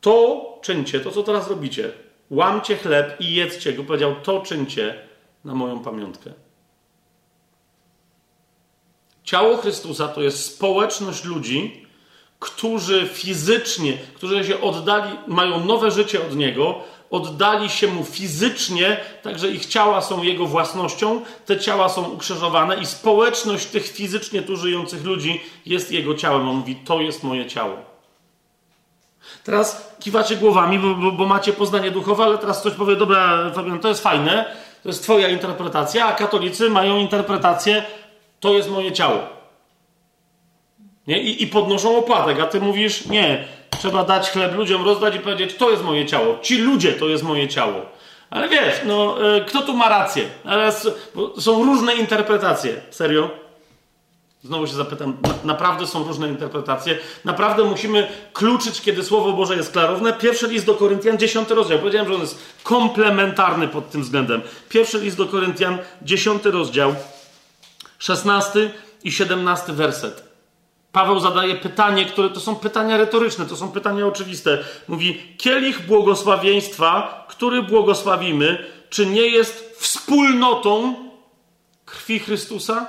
To czyńcie, to co teraz robicie. Łamcie chleb i jedzcie go. Powiedział: To czyńcie na moją pamiątkę. Ciało Chrystusa to jest społeczność ludzi, którzy fizycznie, którzy się oddali, mają nowe życie od Niego, oddali się Mu fizycznie, także ich ciała są Jego własnością, te ciała są ukrzyżowane i społeczność tych fizycznie tu żyjących ludzi jest Jego ciałem. On mówi, to jest moje ciało. Teraz kiwacie głowami, bo, bo, bo, macie poznanie duchowe, ale teraz ktoś powie, dobra, Fabian, to jest fajne, to jest twoja interpretacja, a katolicy mają interpretację, to jest moje ciało. Nie? I, I podnoszą opłatek, a ty mówisz, nie, trzeba dać chleb ludziom, rozdać i powiedzieć, to jest moje ciało. Ci ludzie to jest moje ciało. Ale wiesz, no, e, kto tu ma rację? Ale są różne interpretacje. Serio? Znowu się zapytam, naprawdę są różne interpretacje. Naprawdę musimy kluczyć, kiedy Słowo Boże jest klarowne. Pierwszy list do Koryntian, dziesiąty rozdział. Powiedziałem, że on jest komplementarny pod tym względem. Pierwszy list do Koryntian, dziesiąty rozdział, szesnasty i siedemnasty werset. Paweł zadaje pytanie, które to są pytania retoryczne, to są pytania oczywiste. Mówi: Kielich błogosławieństwa, który błogosławimy, czy nie jest wspólnotą krwi Chrystusa?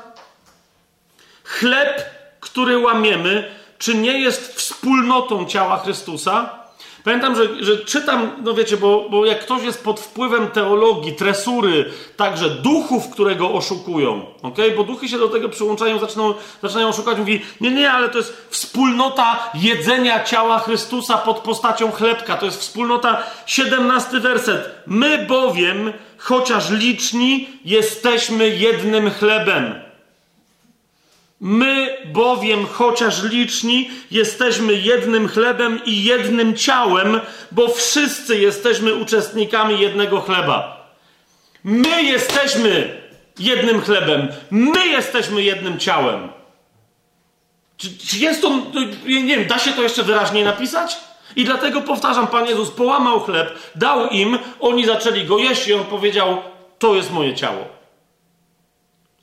Chleb, który łamiemy, czy nie jest wspólnotą ciała Chrystusa? Pamiętam, że, że czytam, no wiecie, bo, bo jak ktoś jest pod wpływem teologii, tresury, także duchów, które go oszukują, ok? Bo duchy się do tego przyłączają, zaczynają, zaczynają oszukać, mówi, nie, nie, ale to jest wspólnota jedzenia ciała Chrystusa pod postacią chlebka, to jest wspólnota, 17 werset. My bowiem, chociaż liczni, jesteśmy jednym chlebem. My bowiem, chociaż liczni, jesteśmy jednym chlebem i jednym ciałem, bo wszyscy jesteśmy uczestnikami jednego chleba. My jesteśmy jednym chlebem, my jesteśmy jednym ciałem. Czy, czy jest to, nie wiem, da się to jeszcze wyraźniej napisać? I dlatego powtarzam, Pan Jezus połamał chleb, dał im, oni zaczęli go jeść i on powiedział: To jest moje ciało.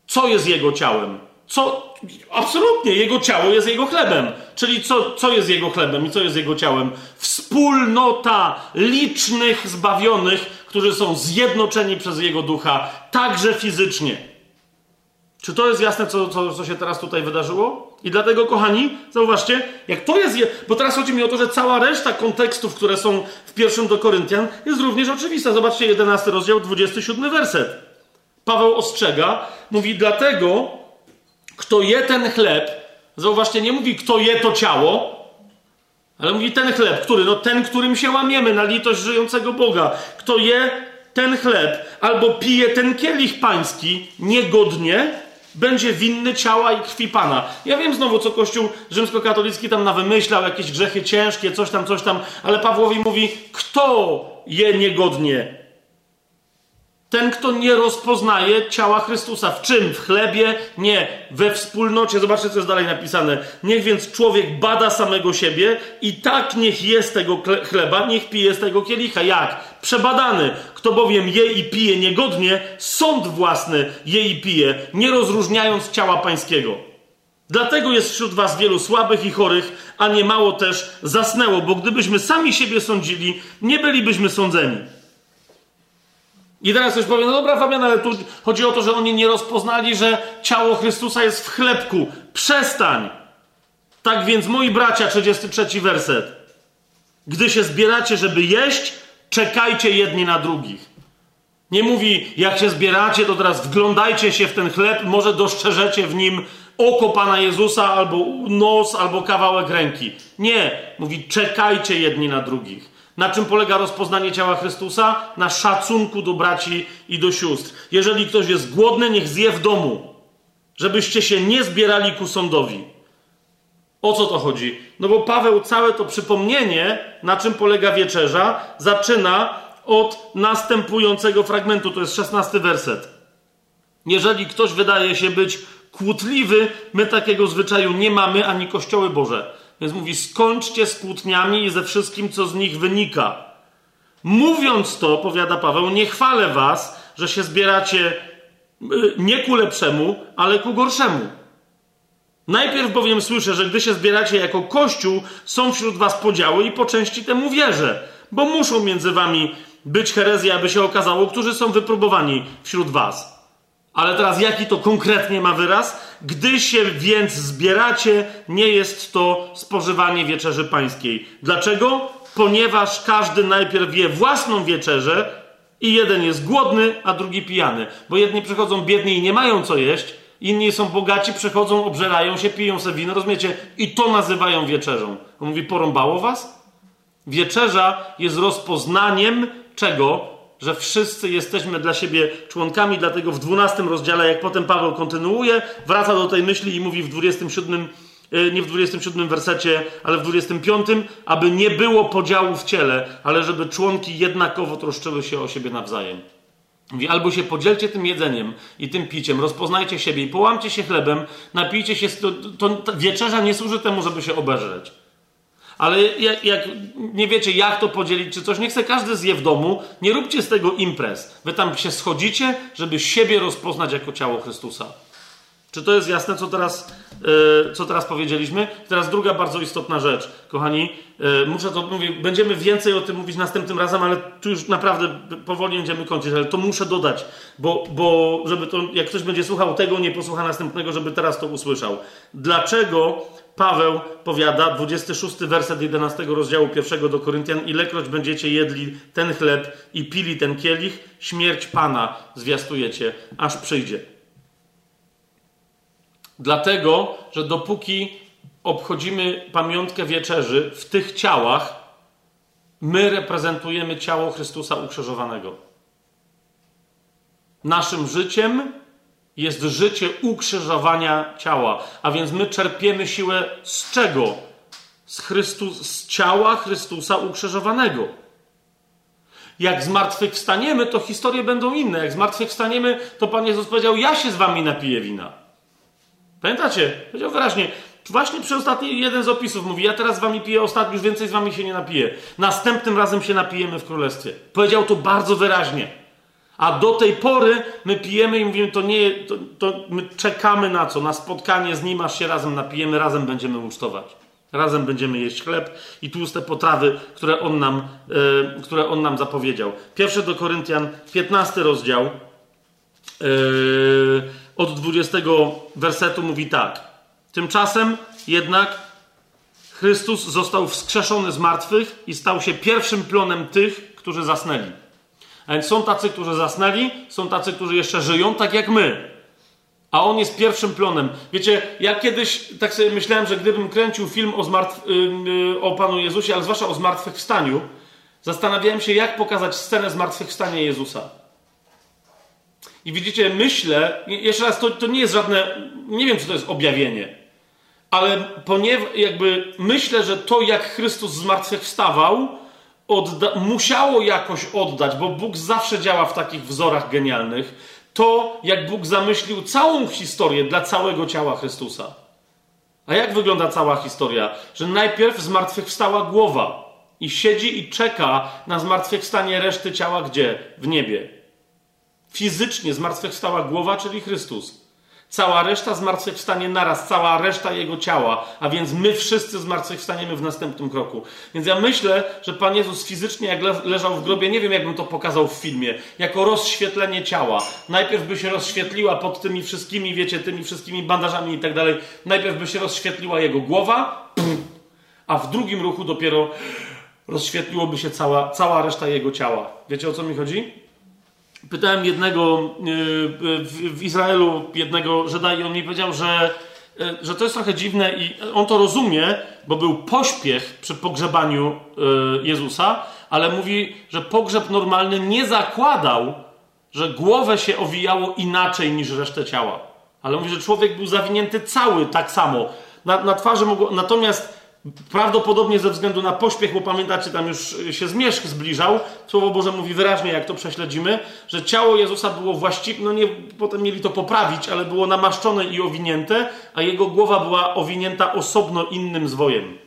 Co jest jego ciałem? Co, absolutnie, jego ciało jest jego chlebem. Czyli co, co jest jego chlebem i co jest jego ciałem? Wspólnota licznych zbawionych, którzy są zjednoczeni przez jego ducha, także fizycznie. Czy to jest jasne, co, co, co się teraz tutaj wydarzyło? I dlatego, kochani, zauważcie, jak to jest. Bo teraz chodzi mi o to, że cała reszta kontekstów, które są w pierwszym do Koryntian, jest również oczywista. Zobaczcie, 11 rozdział, 27 werset. Paweł ostrzega, mówi, dlatego kto je ten chleb, zauważcie, nie mówi, kto je to ciało, ale mówi ten chleb, który? No ten, którym się łamiemy na litość żyjącego Boga. Kto je ten chleb albo pije ten kielich pański niegodnie, będzie winny ciała i krwi Pana. Ja wiem znowu, co Kościół rzymskokatolicki tam nawymyślał, jakieś grzechy ciężkie, coś tam, coś tam, ale Pawłowi mówi, kto je niegodnie? Ten, kto nie rozpoznaje ciała Chrystusa. W czym? W chlebie? Nie. We wspólnocie. Zobaczcie, co jest dalej napisane. Niech więc człowiek bada samego siebie i tak niech je z tego chleba, niech pije z tego kielicha. Jak? Przebadany. Kto bowiem je i pije niegodnie, sąd własny je i pije, nie rozróżniając ciała pańskiego. Dlatego jest wśród was wielu słabych i chorych, a nie mało też zasnęło, bo gdybyśmy sami siebie sądzili, nie bylibyśmy sądzeni. I teraz ktoś powie, no dobra Fabian, ale tu chodzi o to, że oni nie rozpoznali, że ciało Chrystusa jest w chlebku. Przestań! Tak więc, moi bracia, 33 werset. Gdy się zbieracie, żeby jeść, czekajcie jedni na drugich. Nie mówi, jak się zbieracie, to teraz wglądajcie się w ten chleb, może dostrzeżecie w nim oko Pana Jezusa, albo nos, albo kawałek ręki. Nie, mówi, czekajcie jedni na drugich. Na czym polega rozpoznanie ciała Chrystusa? Na szacunku do braci i do sióstr. Jeżeli ktoś jest głodny, niech zje w domu, żebyście się nie zbierali ku sądowi. O co to chodzi? No bo Paweł całe to przypomnienie, na czym polega wieczerza, zaczyna od następującego fragmentu, to jest szesnasty werset. Jeżeli ktoś wydaje się być kłótliwy, my takiego zwyczaju nie mamy, ani kościoły Boże. Więc mówi: skończcie z kłótniami i ze wszystkim, co z nich wynika. Mówiąc to, powiada Paweł, nie chwalę was, że się zbieracie y, nie ku lepszemu, ale ku gorszemu. Najpierw bowiem słyszę, że gdy się zbieracie jako kościół, są wśród was podziały i po części temu wierzę, bo muszą między wami być herezje, aby się okazało, którzy są wypróbowani wśród was. Ale teraz jaki to konkretnie ma wyraz? Gdy się więc zbieracie, nie jest to spożywanie wieczerzy pańskiej. Dlaczego? Ponieważ każdy najpierw je własną wieczerzę i jeden jest głodny, a drugi pijany. Bo jedni przychodzą biedni i nie mają co jeść, inni są bogaci, przychodzą, obżerają się, piją sobie wino, rozumiecie? I to nazywają wieczerzą. On mówi, porąbało was? Wieczerza jest rozpoznaniem czego? Że wszyscy jesteśmy dla siebie członkami, dlatego w 12 rozdziale, jak potem Paweł kontynuuje, wraca do tej myśli i mówi w 27, e, nie w 27 wersecie, ale w 25, aby nie było podziału w ciele, ale żeby członki jednakowo troszczyły się o siebie nawzajem. Mówi, albo się podzielcie tym jedzeniem i tym piciem, rozpoznajcie siebie i połamcie się chlebem, napijcie się. To, to, wieczerza nie służy temu, żeby się obeżreć. Ale jak, jak, nie wiecie, jak to podzielić, czy coś, nie chce każdy zje w domu, nie róbcie z tego imprez. Wy tam się schodzicie, żeby siebie rozpoznać jako ciało Chrystusa. Czy to jest jasne, co teraz, yy, co teraz powiedzieliśmy? Teraz druga bardzo istotna rzecz, kochani. Yy, muszę to mówić, będziemy więcej o tym mówić następnym razem, ale tu już naprawdę powoli będziemy kończyć, ale to muszę dodać, bo, bo żeby to, jak ktoś będzie słuchał tego, nie posłucha następnego, żeby teraz to usłyszał. Dlaczego Paweł powiada, 26 werset 11 rozdziału 1 do Koryntian, ilekroć będziecie jedli ten chleb i pili ten kielich, śmierć Pana zwiastujecie, aż przyjdzie. Dlatego, że dopóki obchodzimy pamiątkę wieczerzy w tych ciałach, my reprezentujemy ciało Chrystusa ukrzyżowanego. Naszym życiem jest życie ukrzyżowania ciała, a więc my czerpiemy siłę z czego? Z, Chrystus, z ciała Chrystusa ukrzyżowanego. Jak zmartwychwstaniemy, to historie będą inne. Jak zmartwychwstaniemy, to Pan Jezus powiedział: Ja się z wami napiję wina. Pamiętacie? Powiedział wyraźnie. Właśnie przy ostatni jeden z opisów mówi: Ja teraz z wami piję ostatni, już więcej z wami się nie napiję. Następnym razem się napijemy w królestwie. Powiedział to bardzo wyraźnie. A do tej pory my pijemy i mówimy, to nie, to, to my czekamy na co? Na spotkanie z nim, aż się razem napijemy, razem będziemy ucztować. Razem będziemy jeść chleb i tłuste potrawy, które on nam, yy, które on nam zapowiedział. Pierwszy do Koryntian, 15 rozdział. Yy, od 20 wersetu mówi tak. Tymczasem jednak Chrystus został wskrzeszony z martwych i stał się pierwszym plonem tych, którzy zasnęli. A więc są tacy, którzy zasnęli, są tacy, którzy jeszcze żyją, tak jak my. A on jest pierwszym plonem. Wiecie, ja kiedyś tak sobie myślałem, że gdybym kręcił film o, zmartw- yy, o Panu Jezusie, ale zwłaszcza o zmartwychwstaniu, zastanawiałem się, jak pokazać scenę zmartwychwstania Jezusa. I widzicie, myślę, jeszcze raz, to, to nie jest żadne, nie wiem, czy to jest objawienie, ale ponieważ jakby myślę, że to, jak Chrystus zmartwychwstawał, odda- musiało jakoś oddać, bo Bóg zawsze działa w takich wzorach genialnych, to, jak Bóg zamyślił całą historię dla całego ciała Chrystusa. A jak wygląda cała historia? Że najpierw zmartwychwstała głowa i siedzi i czeka na zmartwychwstanie reszty ciała gdzie? W niebie. Fizycznie zmartwychwstała głowa, czyli Chrystus. Cała reszta zmartwychwstanie naraz, cała reszta Jego ciała, a więc my wszyscy zmartwychwstaniemy w następnym kroku. Więc ja myślę, że Pan Jezus fizycznie, jak le leżał w grobie, nie wiem, jakbym to pokazał w filmie, jako rozświetlenie ciała. Najpierw by się rozświetliła pod tymi wszystkimi, wiecie, tymi wszystkimi bandażami i tak dalej. Najpierw by się rozświetliła Jego głowa, a w drugim ruchu dopiero rozświetliłoby się cała, cała reszta Jego ciała. Wiecie, o co mi chodzi? Pytałem jednego y, w Izraelu, jednego Żyda, i on mi powiedział, że, y, że to jest trochę dziwne i on to rozumie, bo był pośpiech przy pogrzebaniu y, Jezusa, ale mówi, że pogrzeb normalny nie zakładał, że głowę się owijało inaczej niż resztę ciała. Ale mówi, że człowiek był zawinięty cały tak samo. Na, na twarzy mogło. Natomiast Prawdopodobnie ze względu na pośpiech, bo pamiętacie, tam już się zmierzch zbliżał. Słowo Boże mówi wyraźnie, jak to prześledzimy, że ciało Jezusa było właściwie, no nie, potem mieli to poprawić, ale było namaszczone i owinięte, a jego głowa była owinięta osobno innym zwojem.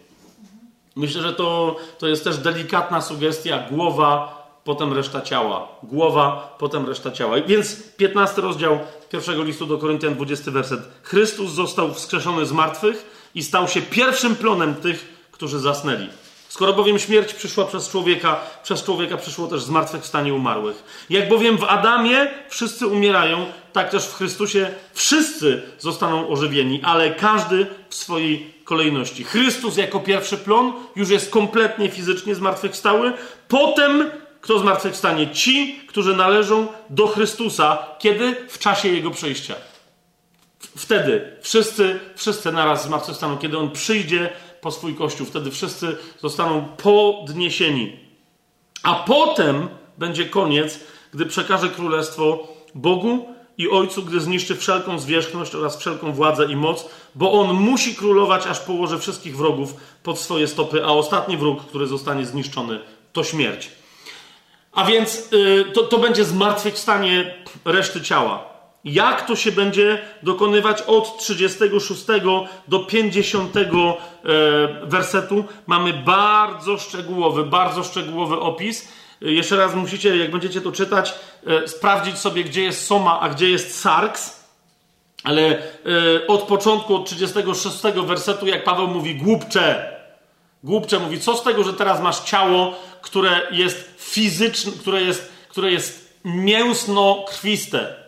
Myślę, że to, to jest też delikatna sugestia. Głowa, potem reszta ciała. Głowa, potem reszta ciała. Więc 15 rozdział pierwszego listu do Koryntian, 20 werset. Chrystus został wskrzeszony z martwych i stał się pierwszym plonem tych, którzy zasnęli. Skoro bowiem śmierć przyszła przez człowieka, przez człowieka przyszło też zmartwychwstanie umarłych. Jak bowiem w Adamie wszyscy umierają, tak też w Chrystusie wszyscy zostaną ożywieni, ale każdy w swojej kolejności. Chrystus jako pierwszy plon już jest kompletnie fizycznie zmartwychwstały. Potem kto zmartwychwstanie? Ci, którzy należą do Chrystusa. Kiedy? W czasie Jego przyjścia. Wtedy wszyscy, wszyscy naraz zmartwychwstaną, kiedy On przyjdzie po swój kościół. Wtedy wszyscy zostaną podniesieni. A potem będzie koniec, gdy przekaże królestwo Bogu i Ojcu, gdy zniszczy wszelką zwierzchność oraz wszelką władzę i moc, bo On musi królować, aż położy wszystkich wrogów pod swoje stopy, a ostatni wróg, który zostanie zniszczony, to śmierć. A więc yy, to, to będzie zmartwychwstanie reszty ciała. Jak to się będzie dokonywać od 36 do 50 e, wersetu? Mamy bardzo szczegółowy, bardzo szczegółowy opis. Jeszcze raz musicie, jak będziecie to czytać, e, sprawdzić sobie, gdzie jest Soma, a gdzie jest Sarks. Ale e, od początku, od 36 wersetu, jak Paweł mówi, głupcze, głupcze mówi, co z tego, że teraz masz ciało, które jest fizyczne, które jest, które jest mięsno-krwiste.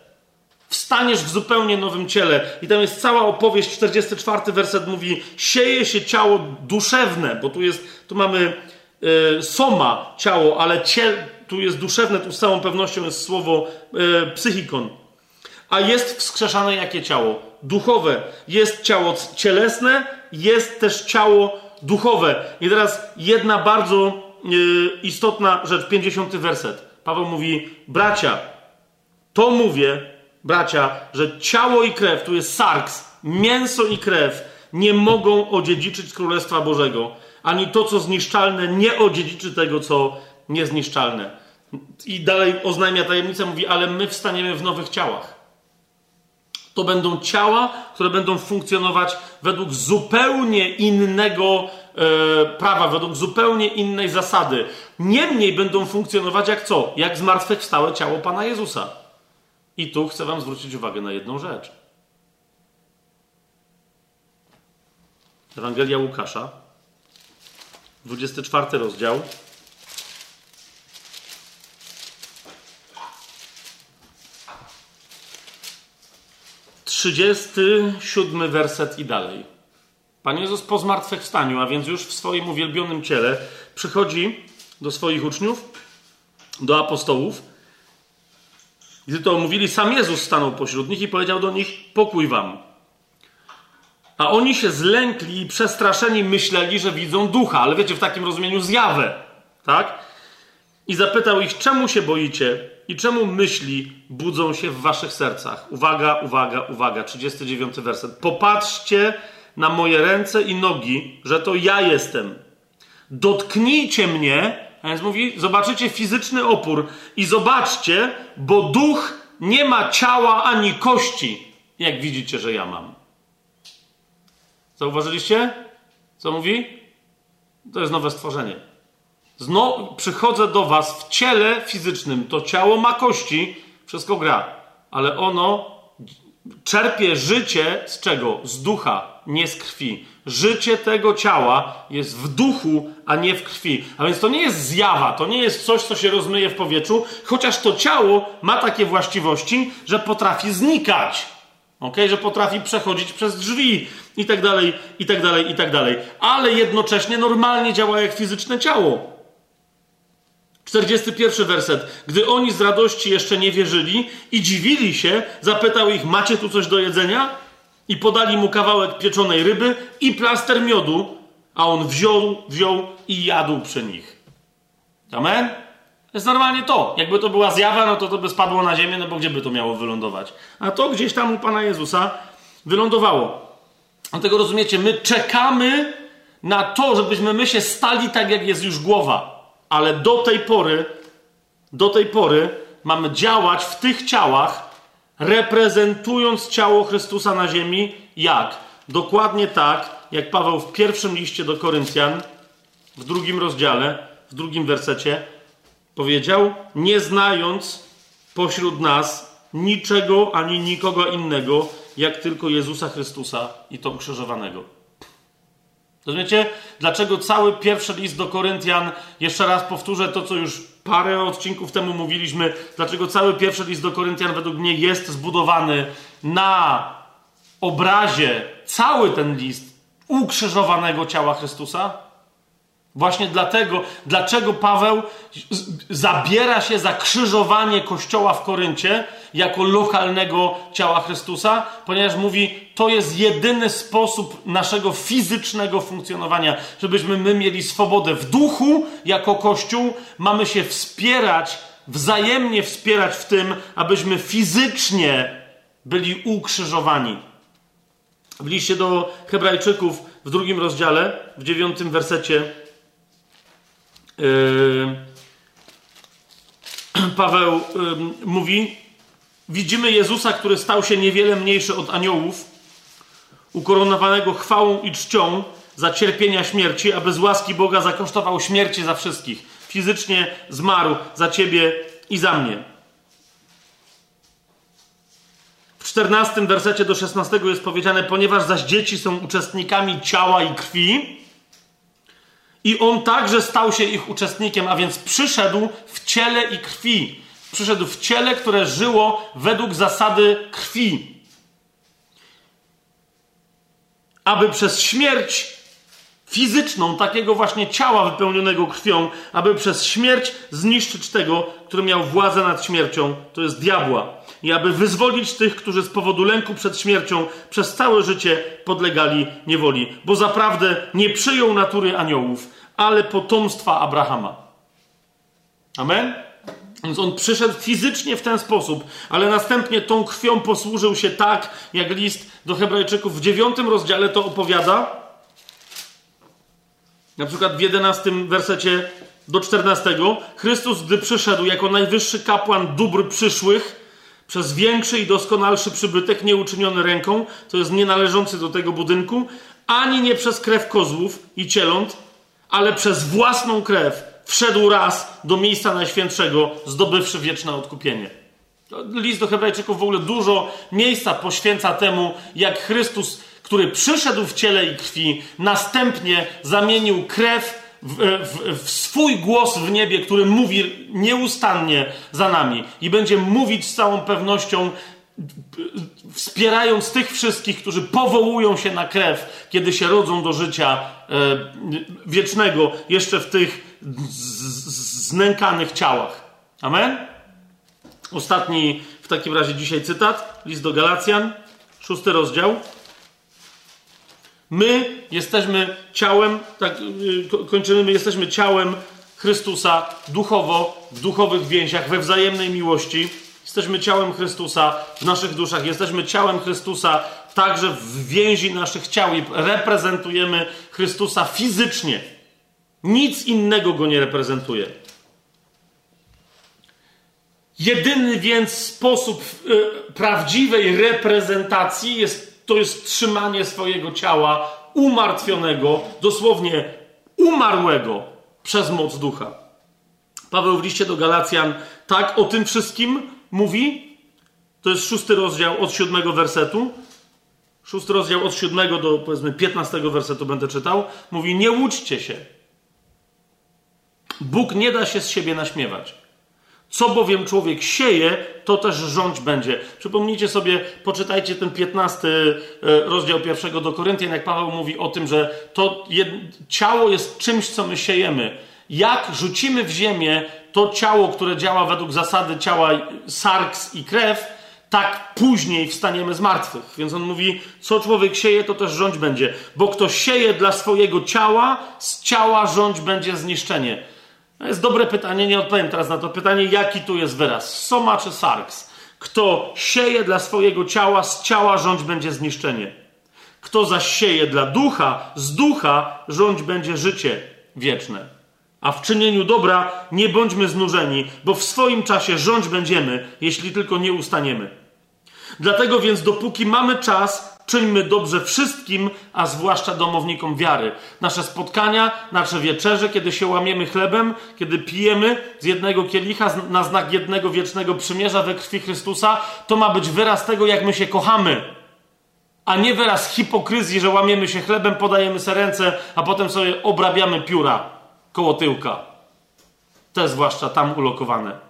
Wstaniesz w zupełnie nowym ciele. I tam jest cała opowieść, 44 werset mówi, sieje się ciało duszewne, bo tu jest, tu mamy y, soma, ciało, ale ciel, tu jest duszewne, tu z całą pewnością jest słowo y, psychikon. A jest wskrzeszane jakie ciało? Duchowe. Jest ciało cielesne, jest też ciało duchowe. I teraz jedna bardzo y, istotna rzecz, 50 werset. Paweł mówi, bracia, to mówię, bracia, że ciało i krew, tu jest sarks, mięso i krew, nie mogą odziedziczyć Królestwa Bożego. Ani to, co zniszczalne, nie odziedziczy tego, co niezniszczalne. I dalej oznajmia tajemnicę, mówi, ale my wstaniemy w nowych ciałach. To będą ciała, które będą funkcjonować według zupełnie innego e, prawa, według zupełnie innej zasady. Niemniej będą funkcjonować jak co? Jak zmartwychwstałe ciało Pana Jezusa. I tu chcę Wam zwrócić uwagę na jedną rzecz. Ewangelia Łukasza, 24 rozdział. Trzydziesty siódmy werset i dalej. Pan Jezus po zmartwychwstaniu, a więc już w swoim uwielbionym ciele, przychodzi do swoich uczniów, do apostołów gdy to mówili, sam Jezus stanął pośród nich i powiedział do nich: Pokój wam. A oni się zlękli i przestraszeni myśleli, że widzą ducha, ale wiecie, w takim rozumieniu zjawę, tak? I zapytał ich, czemu się boicie i czemu myśli budzą się w waszych sercach? Uwaga, uwaga, uwaga, 39 werset. Popatrzcie na moje ręce i nogi, że to ja jestem. Dotknijcie mnie a więc mówi, zobaczycie fizyczny opór i zobaczcie, bo duch nie ma ciała ani kości, jak widzicie, że ja mam. Zauważyliście? Co mówi? To jest nowe stworzenie. Znowu przychodzę do was w ciele fizycznym. To ciało ma kości, wszystko gra, ale ono czerpie życie z czego? Z ducha, nie z krwi. Życie tego ciała jest w duchu, a nie w krwi. A więc to nie jest zjawa, to nie jest coś, co się rozmyje w powietrzu, chociaż to ciało ma takie właściwości, że potrafi znikać. ok? Że potrafi przechodzić przez drzwi i tak dalej, i tak dalej, i tak dalej. Ale jednocześnie normalnie działa jak fizyczne ciało. 41 werset. Gdy oni z radości jeszcze nie wierzyli i dziwili się, zapytał ich: Macie tu coś do jedzenia? I podali mu kawałek pieczonej ryby i plaster miodu, a on wziął, wziął i jadł przy nich. Amen? To jest normalnie to. Jakby to była zjawa, no to to by spadło na ziemię, no bo gdzie by to miało wylądować? A to gdzieś tam u Pana Jezusa wylądowało. Dlatego rozumiecie, my czekamy na to, żebyśmy my się stali tak, jak jest już głowa ale do tej pory, do tej pory mamy działać w tych ciałach, reprezentując ciało Chrystusa na ziemi. Jak? Dokładnie tak, jak Paweł w pierwszym liście do Koryntian, w drugim rozdziale, w drugim wersecie, powiedział: Nie znając pośród nas niczego ani nikogo innego, jak tylko Jezusa Chrystusa i to ukrzyżowanego. Rozumiecie? Dlaczego cały pierwszy list do Koryntian, jeszcze raz powtórzę to, co już parę odcinków temu mówiliśmy, dlaczego cały pierwszy list do Koryntian według mnie jest zbudowany na obrazie, cały ten list ukrzyżowanego ciała Chrystusa? Właśnie dlatego, dlaczego Paweł zabiera się za krzyżowanie kościoła w Koryncie jako lokalnego ciała Chrystusa, ponieważ mówi, to jest jedyny sposób naszego fizycznego funkcjonowania, żebyśmy my mieli swobodę w duchu jako kościół, mamy się wspierać, wzajemnie wspierać w tym, abyśmy fizycznie byli ukrzyżowani. W liście do Hebrajczyków w drugim rozdziale, w dziewiątym wersecie Yy, Paweł mówi: Widzimy Jezusa, który stał się niewiele mniejszy od aniołów, ukoronowanego chwałą i czcią za cierpienia śmierci, aby z łaski Boga zakosztował śmierci za wszystkich. Fizycznie zmarł za ciebie i za mnie. W czternastym wersecie do szesnastego jest powiedziane: Ponieważ zaś dzieci są uczestnikami ciała i krwi, i on także stał się ich uczestnikiem, a więc przyszedł w ciele i krwi. Przyszedł w ciele, które żyło według zasady krwi. Aby przez śmierć fizyczną, takiego właśnie ciała wypełnionego krwią, aby przez śmierć zniszczyć tego, który miał władzę nad śmiercią, to jest diabła. I aby wyzwolić tych, którzy z powodu lęku przed śmiercią przez całe życie podlegali niewoli. Bo zaprawdę nie przyjął natury aniołów, ale potomstwa Abrahama. Amen? Więc on przyszedł fizycznie w ten sposób, ale następnie tą krwią posłużył się tak, jak list do Hebrajczyków w dziewiątym rozdziale to opowiada. Na przykład w jedenastym wersecie do czternastego. Chrystus, gdy przyszedł jako najwyższy kapłan dóbr przyszłych, przez większy i doskonalszy przybytek, nie uczyniony ręką, to jest nienależący do tego budynku, ani nie przez krew kozłów i cieląt, ale przez własną krew wszedł raz do miejsca najświętszego, zdobywszy wieczne odkupienie. List do Hebrajczyków w ogóle dużo miejsca poświęca temu, jak Chrystus, który przyszedł w ciele i krwi, następnie zamienił krew w, w, w, swój głos w niebie, który mówi nieustannie za nami i będzie mówić z całą pewnością wspierając tych wszystkich, którzy powołują się na krew, kiedy się rodzą do życia e, wiecznego, jeszcze w tych znękanych ciałach. Amen? Ostatni w takim razie dzisiaj cytat, list do Galacjan, szósty rozdział. My jesteśmy ciałem, tak y, kończymy, my jesteśmy ciałem Chrystusa duchowo, w duchowych więziach, we wzajemnej miłości Jesteśmy ciałem Chrystusa w naszych duszach, jesteśmy ciałem Chrystusa także w więzi naszych ciał i reprezentujemy Chrystusa fizycznie. Nic innego go nie reprezentuje. Jedyny więc sposób y, prawdziwej reprezentacji jest, to jest trzymanie swojego ciała umartwionego, dosłownie umarłego przez moc ducha. Paweł w liście do Galacjan tak o tym wszystkim mówi, to jest szósty rozdział od siódmego wersetu, szósty rozdział od siódmego do powiedzmy piętnastego wersetu będę czytał, mówi nie łudźcie się. Bóg nie da się z siebie naśmiewać. Co bowiem człowiek sieje, to też rządź będzie. Przypomnijcie sobie, poczytajcie ten piętnasty e, rozdział pierwszego do Koryntian, jak Paweł mówi o tym, że to ciało jest czymś, co my siejemy. Jak rzucimy w ziemię to ciało, które działa według zasady ciała sarks i krew, tak później wstaniemy z martwych. Więc on mówi, co człowiek sieje, to też rządź będzie. Bo kto sieje dla swojego ciała, z ciała rządź będzie zniszczenie. To jest dobre pytanie, nie odpowiem teraz na to pytanie, jaki tu jest wyraz, soma czy sarks. Kto sieje dla swojego ciała, z ciała rządź będzie zniszczenie. Kto zaś sieje dla ducha, z ducha rządź będzie życie wieczne. A w czynieniu dobra nie bądźmy znużeni, bo w swoim czasie rządź będziemy, jeśli tylko nie ustaniemy. Dlatego więc, dopóki mamy czas, czyńmy dobrze wszystkim, a zwłaszcza domownikom wiary. Nasze spotkania, nasze wieczerze, kiedy się łamiemy chlebem, kiedy pijemy z jednego kielicha na znak jednego wiecznego przymierza we krwi Chrystusa, to ma być wyraz tego, jak my się kochamy. A nie wyraz hipokryzji, że łamiemy się chlebem, podajemy sobie ręce, a potem sobie obrabiamy pióra koło tyłka. Te zwłaszcza tam ulokowane.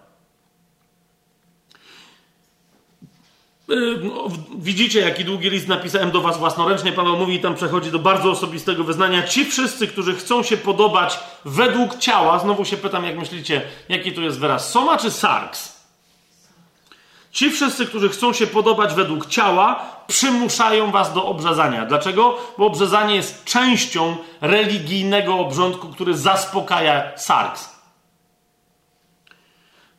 Widzicie, jaki długi list napisałem do Was własnoręcznie. Paweł mówi, tam przechodzi do bardzo osobistego wyznania. Ci wszyscy, którzy chcą się podobać według ciała, znowu się pytam, jak myślicie, jaki tu jest wyraz? Soma czy sarks? Ci wszyscy, którzy chcą się podobać według ciała, przymuszają was do obrzezania. Dlaczego? Bo obrzezanie jest częścią religijnego obrządku, który zaspokaja sarks.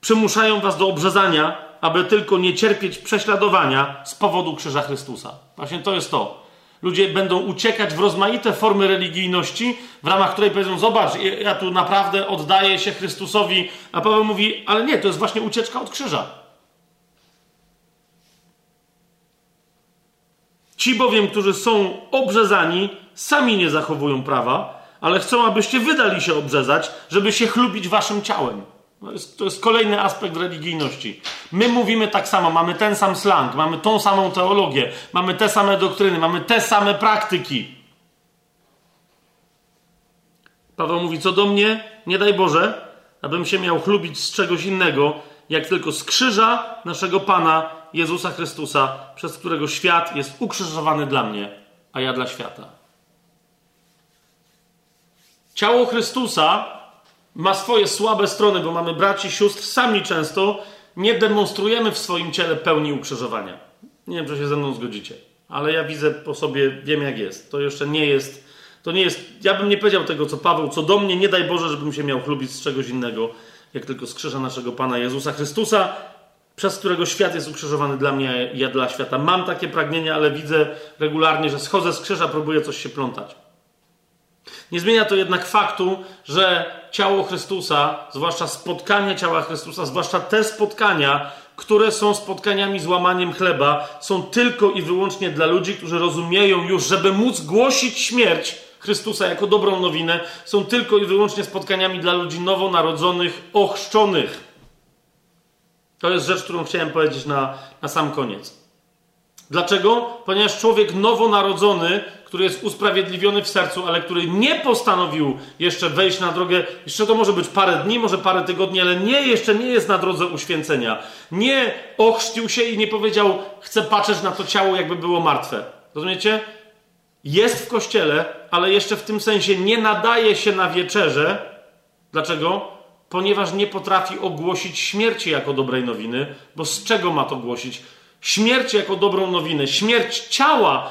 Przymuszają was do obrzezania, aby tylko nie cierpieć prześladowania z powodu krzyża Chrystusa. Właśnie to jest to. Ludzie będą uciekać w rozmaite formy religijności, w ramach której powiedzą: Zobacz, ja tu naprawdę oddaję się Chrystusowi. A Paweł mówi: Ale nie, to jest właśnie ucieczka od krzyża. Ci bowiem, którzy są obrzezani, sami nie zachowują prawa, ale chcą, abyście wydali się obrzezać, żeby się chlubić waszym ciałem. To jest, to jest kolejny aspekt religijności. My mówimy tak samo, mamy ten sam slang, mamy tą samą teologię, mamy te same doktryny, mamy te same praktyki. Paweł mówi, co do mnie, nie daj Boże, abym się miał chlubić z czegoś innego, jak tylko z krzyża naszego Pana Jezusa Chrystusa, przez którego świat jest ukrzyżowany dla mnie, a ja dla świata. Ciało Chrystusa ma swoje słabe strony, bo mamy braci, sióstr, sami często nie demonstrujemy w swoim ciele pełni ukrzyżowania. Nie wiem, czy się ze mną zgodzicie, ale ja widzę po sobie, wiem jak jest. To jeszcze nie jest, to nie jest, ja bym nie powiedział tego, co Paweł, co do mnie, nie daj Boże, żebym się miał chlubić z czegoś innego, jak tylko z krzyża naszego Pana Jezusa Chrystusa, przez którego świat jest ukrzyżowany dla mnie, ja dla świata. Mam takie pragnienie, ale widzę regularnie, że schodzę z krzyża, próbuję coś się plątać. Nie zmienia to jednak faktu, że ciało Chrystusa, zwłaszcza spotkanie ciała Chrystusa, zwłaszcza te spotkania, które są spotkaniami z łamaniem chleba, są tylko i wyłącznie dla ludzi, którzy rozumieją już, żeby móc głosić śmierć Chrystusa jako dobrą nowinę, są tylko i wyłącznie spotkaniami dla ludzi nowonarodzonych, ochrzczonych. To jest rzecz, którą chciałem powiedzieć na, na sam koniec. Dlaczego? Ponieważ człowiek nowonarodzony, który jest usprawiedliwiony w sercu, ale który nie postanowił jeszcze wejść na drogę, jeszcze to może być parę dni, może parę tygodni, ale nie, jeszcze nie jest na drodze uświęcenia. Nie ochrzcił się i nie powiedział, chcę patrzeć na to ciało, jakby było martwe. Rozumiecie? Jest w kościele, ale jeszcze w tym sensie nie nadaje się na wieczerze. Dlaczego? Ponieważ nie potrafi ogłosić śmierci jako dobrej nowiny, bo z czego ma to głosić? Śmierć jako dobrą nowinę, śmierć ciała,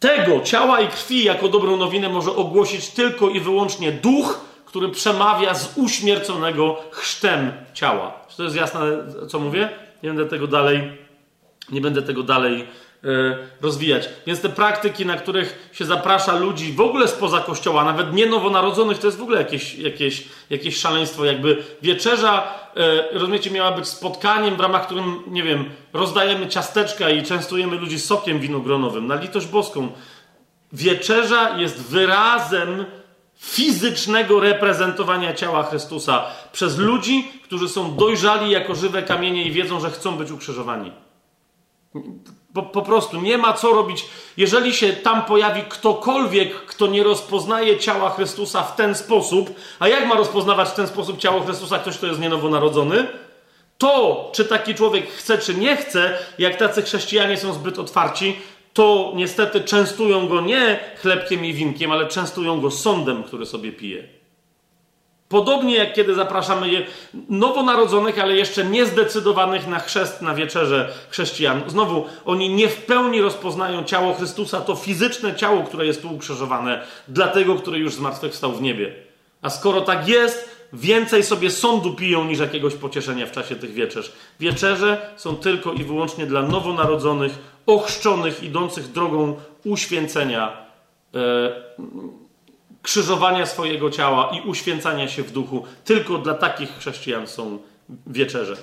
tego ciała i krwi jako dobrą nowinę może ogłosić tylko i wyłącznie duch, który przemawia z uśmierconego chrztem ciała. Czy to jest jasne, co mówię? Nie będę tego dalej, nie będę tego dalej rozwijać. Więc te praktyki, na których się zaprasza ludzi w ogóle spoza kościoła, nawet nie nowonarodzonych, to jest w ogóle jakieś, jakieś, jakieś szaleństwo. Jakby wieczerza, e, rozumiecie, miała być spotkaniem, w ramach którym, nie wiem, rozdajemy ciasteczka i częstujemy ludzi sokiem winogronowym. Na litość boską. Wieczerza jest wyrazem fizycznego reprezentowania ciała Chrystusa przez ludzi, którzy są dojrzali jako żywe kamienie i wiedzą, że chcą być ukrzyżowani. Po, po, prostu nie ma co robić. Jeżeli się tam pojawi ktokolwiek, kto nie rozpoznaje ciała Chrystusa w ten sposób, a jak ma rozpoznawać w ten sposób ciało Chrystusa ktoś, kto jest nienowonarodzony? To, czy taki człowiek chce, czy nie chce, jak tacy chrześcijanie są zbyt otwarci, to niestety częstują go nie chlebkiem i winkiem, ale częstują go sądem, który sobie pije. Podobnie jak kiedy zapraszamy nowonarodzonych, ale jeszcze niezdecydowanych na chrzest, na wieczerze chrześcijan. Znowu, oni nie w pełni rozpoznają ciało Chrystusa, to fizyczne ciało, które jest tu ukrzyżowane, dla tego, który już zmartwychwstał w niebie. A skoro tak jest, więcej sobie sądu piją niż jakiegoś pocieszenia w czasie tych wieczerzy. Wieczerze są tylko i wyłącznie dla nowonarodzonych, ochrzczonych, idących drogą uświęcenia. Yy, krzyżowania swojego ciała i uświęcania się w duchu. Tylko dla takich chrześcijan są wieczerze.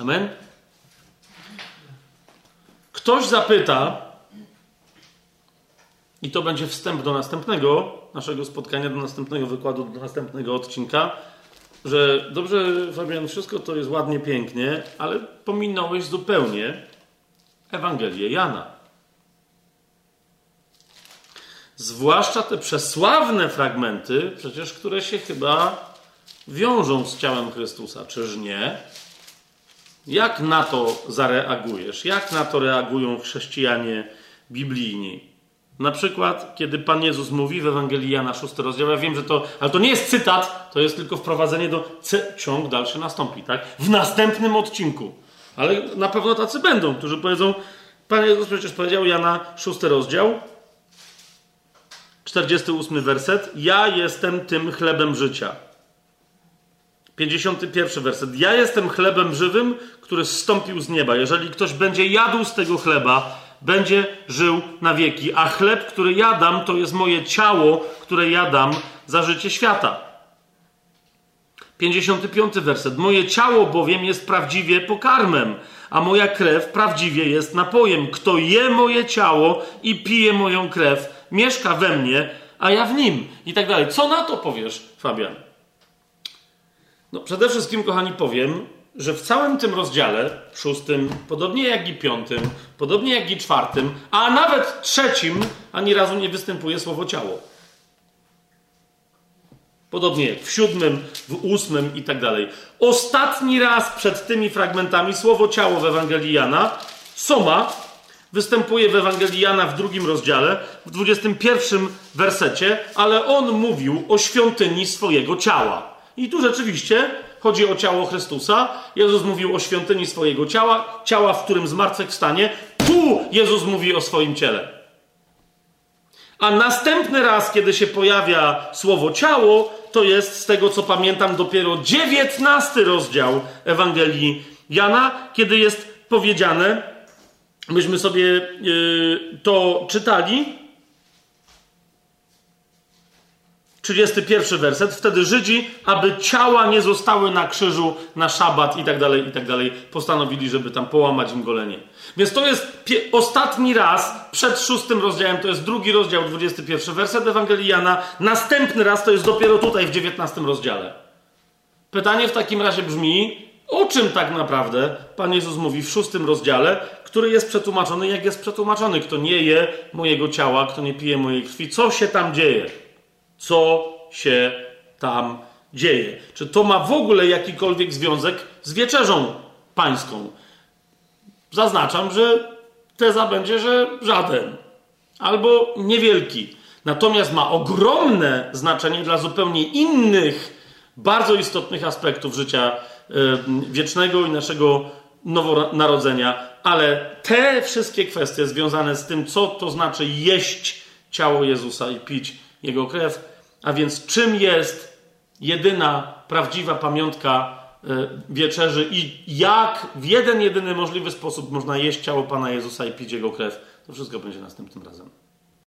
Amen? Ktoś zapyta, i to będzie wstęp do następnego naszego spotkania, do następnego wykładu, do następnego odcinka, że dobrze, Fabian, wszystko to jest ładnie, pięknie, ale pominąłeś zupełnie Ewangelię Jana. Zwłaszcza te przesławne fragmenty, przecież które się chyba wiążą z ciałem Chrystusa, czyż nie? Jak na to zareagujesz? Jak na to reagują chrześcijanie biblijni? Na przykład, kiedy Pan Jezus mówi w Ewangelii Jana 6 rozdział, ja wiem, że to, ale to nie jest cytat, to jest tylko wprowadzenie do, ciąg dalszy nastąpi, tak? W następnym odcinku. Ale na pewno tacy będą, którzy powiedzą, Pan Jezus przecież powiedział, Jana 6 rozdział, 48 werset, ja jestem tym chlebem życia. 51 werset. Ja jestem chlebem żywym, który zstąpił z nieba. Jeżeli ktoś będzie jadł z tego chleba, będzie żył na wieki. A chleb, który jadam, to jest moje ciało, które jadam za życie świata. 55 werset. Moje ciało bowiem jest prawdziwie pokarmem, a moja krew prawdziwie jest napojem. Kto je moje ciało i pije moją krew, mieszka we mnie, a ja w nim. I tak dalej. Co na to powiesz, Fabian? No, przede wszystkim, kochani, powiem, że w całym tym rozdziale, szóstym, podobnie jak i piątym, podobnie jak i czwartym, a nawet trzecim, ani razu nie występuje słowo ciało. Podobnie jak w siódmym, w ósmym i tak dalej. Ostatni raz przed tymi fragmentami słowo ciało w Ewangelii Jana, soma, występuje w Ewangelii Jana w drugim rozdziale, w 21 wersecie, ale on mówił o świątyni swojego ciała. I tu rzeczywiście chodzi o ciało Chrystusa. Jezus mówił o świątyni swojego ciała, ciała, w którym zmartwychwstanie. Tu Jezus mówi o swoim ciele. A następny raz, kiedy się pojawia słowo ciało, to jest z tego co pamiętam dopiero dziewiętnasty rozdział Ewangelii Jana, kiedy jest powiedziane, myśmy sobie yy, to czytali, 31 werset. Wtedy Żydzi, aby ciała nie zostały na krzyżu na szabat i tak dalej, i tak dalej, postanowili, żeby tam połamać im golenie. Więc to jest ostatni raz przed szóstym rozdziałem, to jest drugi rozdział, 21 werset Ewangelii Jana. Następny raz to jest dopiero tutaj w 19 rozdziale. Pytanie w takim razie brzmi, o czym tak naprawdę Pan Jezus mówi w szóstym rozdziale, który jest przetłumaczony, jak jest przetłumaczony. Kto nie je mojego ciała, kto nie pije mojej krwi, co się tam dzieje? co się tam dzieje. Czy to ma w ogóle jakikolwiek związek z wieczerzą pańską? Zaznaczam, że teza będzie, że żaden albo niewielki. Natomiast ma ogromne znaczenie dla zupełnie innych, bardzo istotnych aspektów życia wiecznego i naszego nowonarodzenia, ale te wszystkie kwestie związane z tym, co to znaczy jeść ciało Jezusa i pić jego krew. A więc czym jest jedyna prawdziwa pamiątka e, wieczerzy i jak w jeden jedyny możliwy sposób można jeść ciało Pana Jezusa i pić Jego krew. To wszystko będzie następnym razem.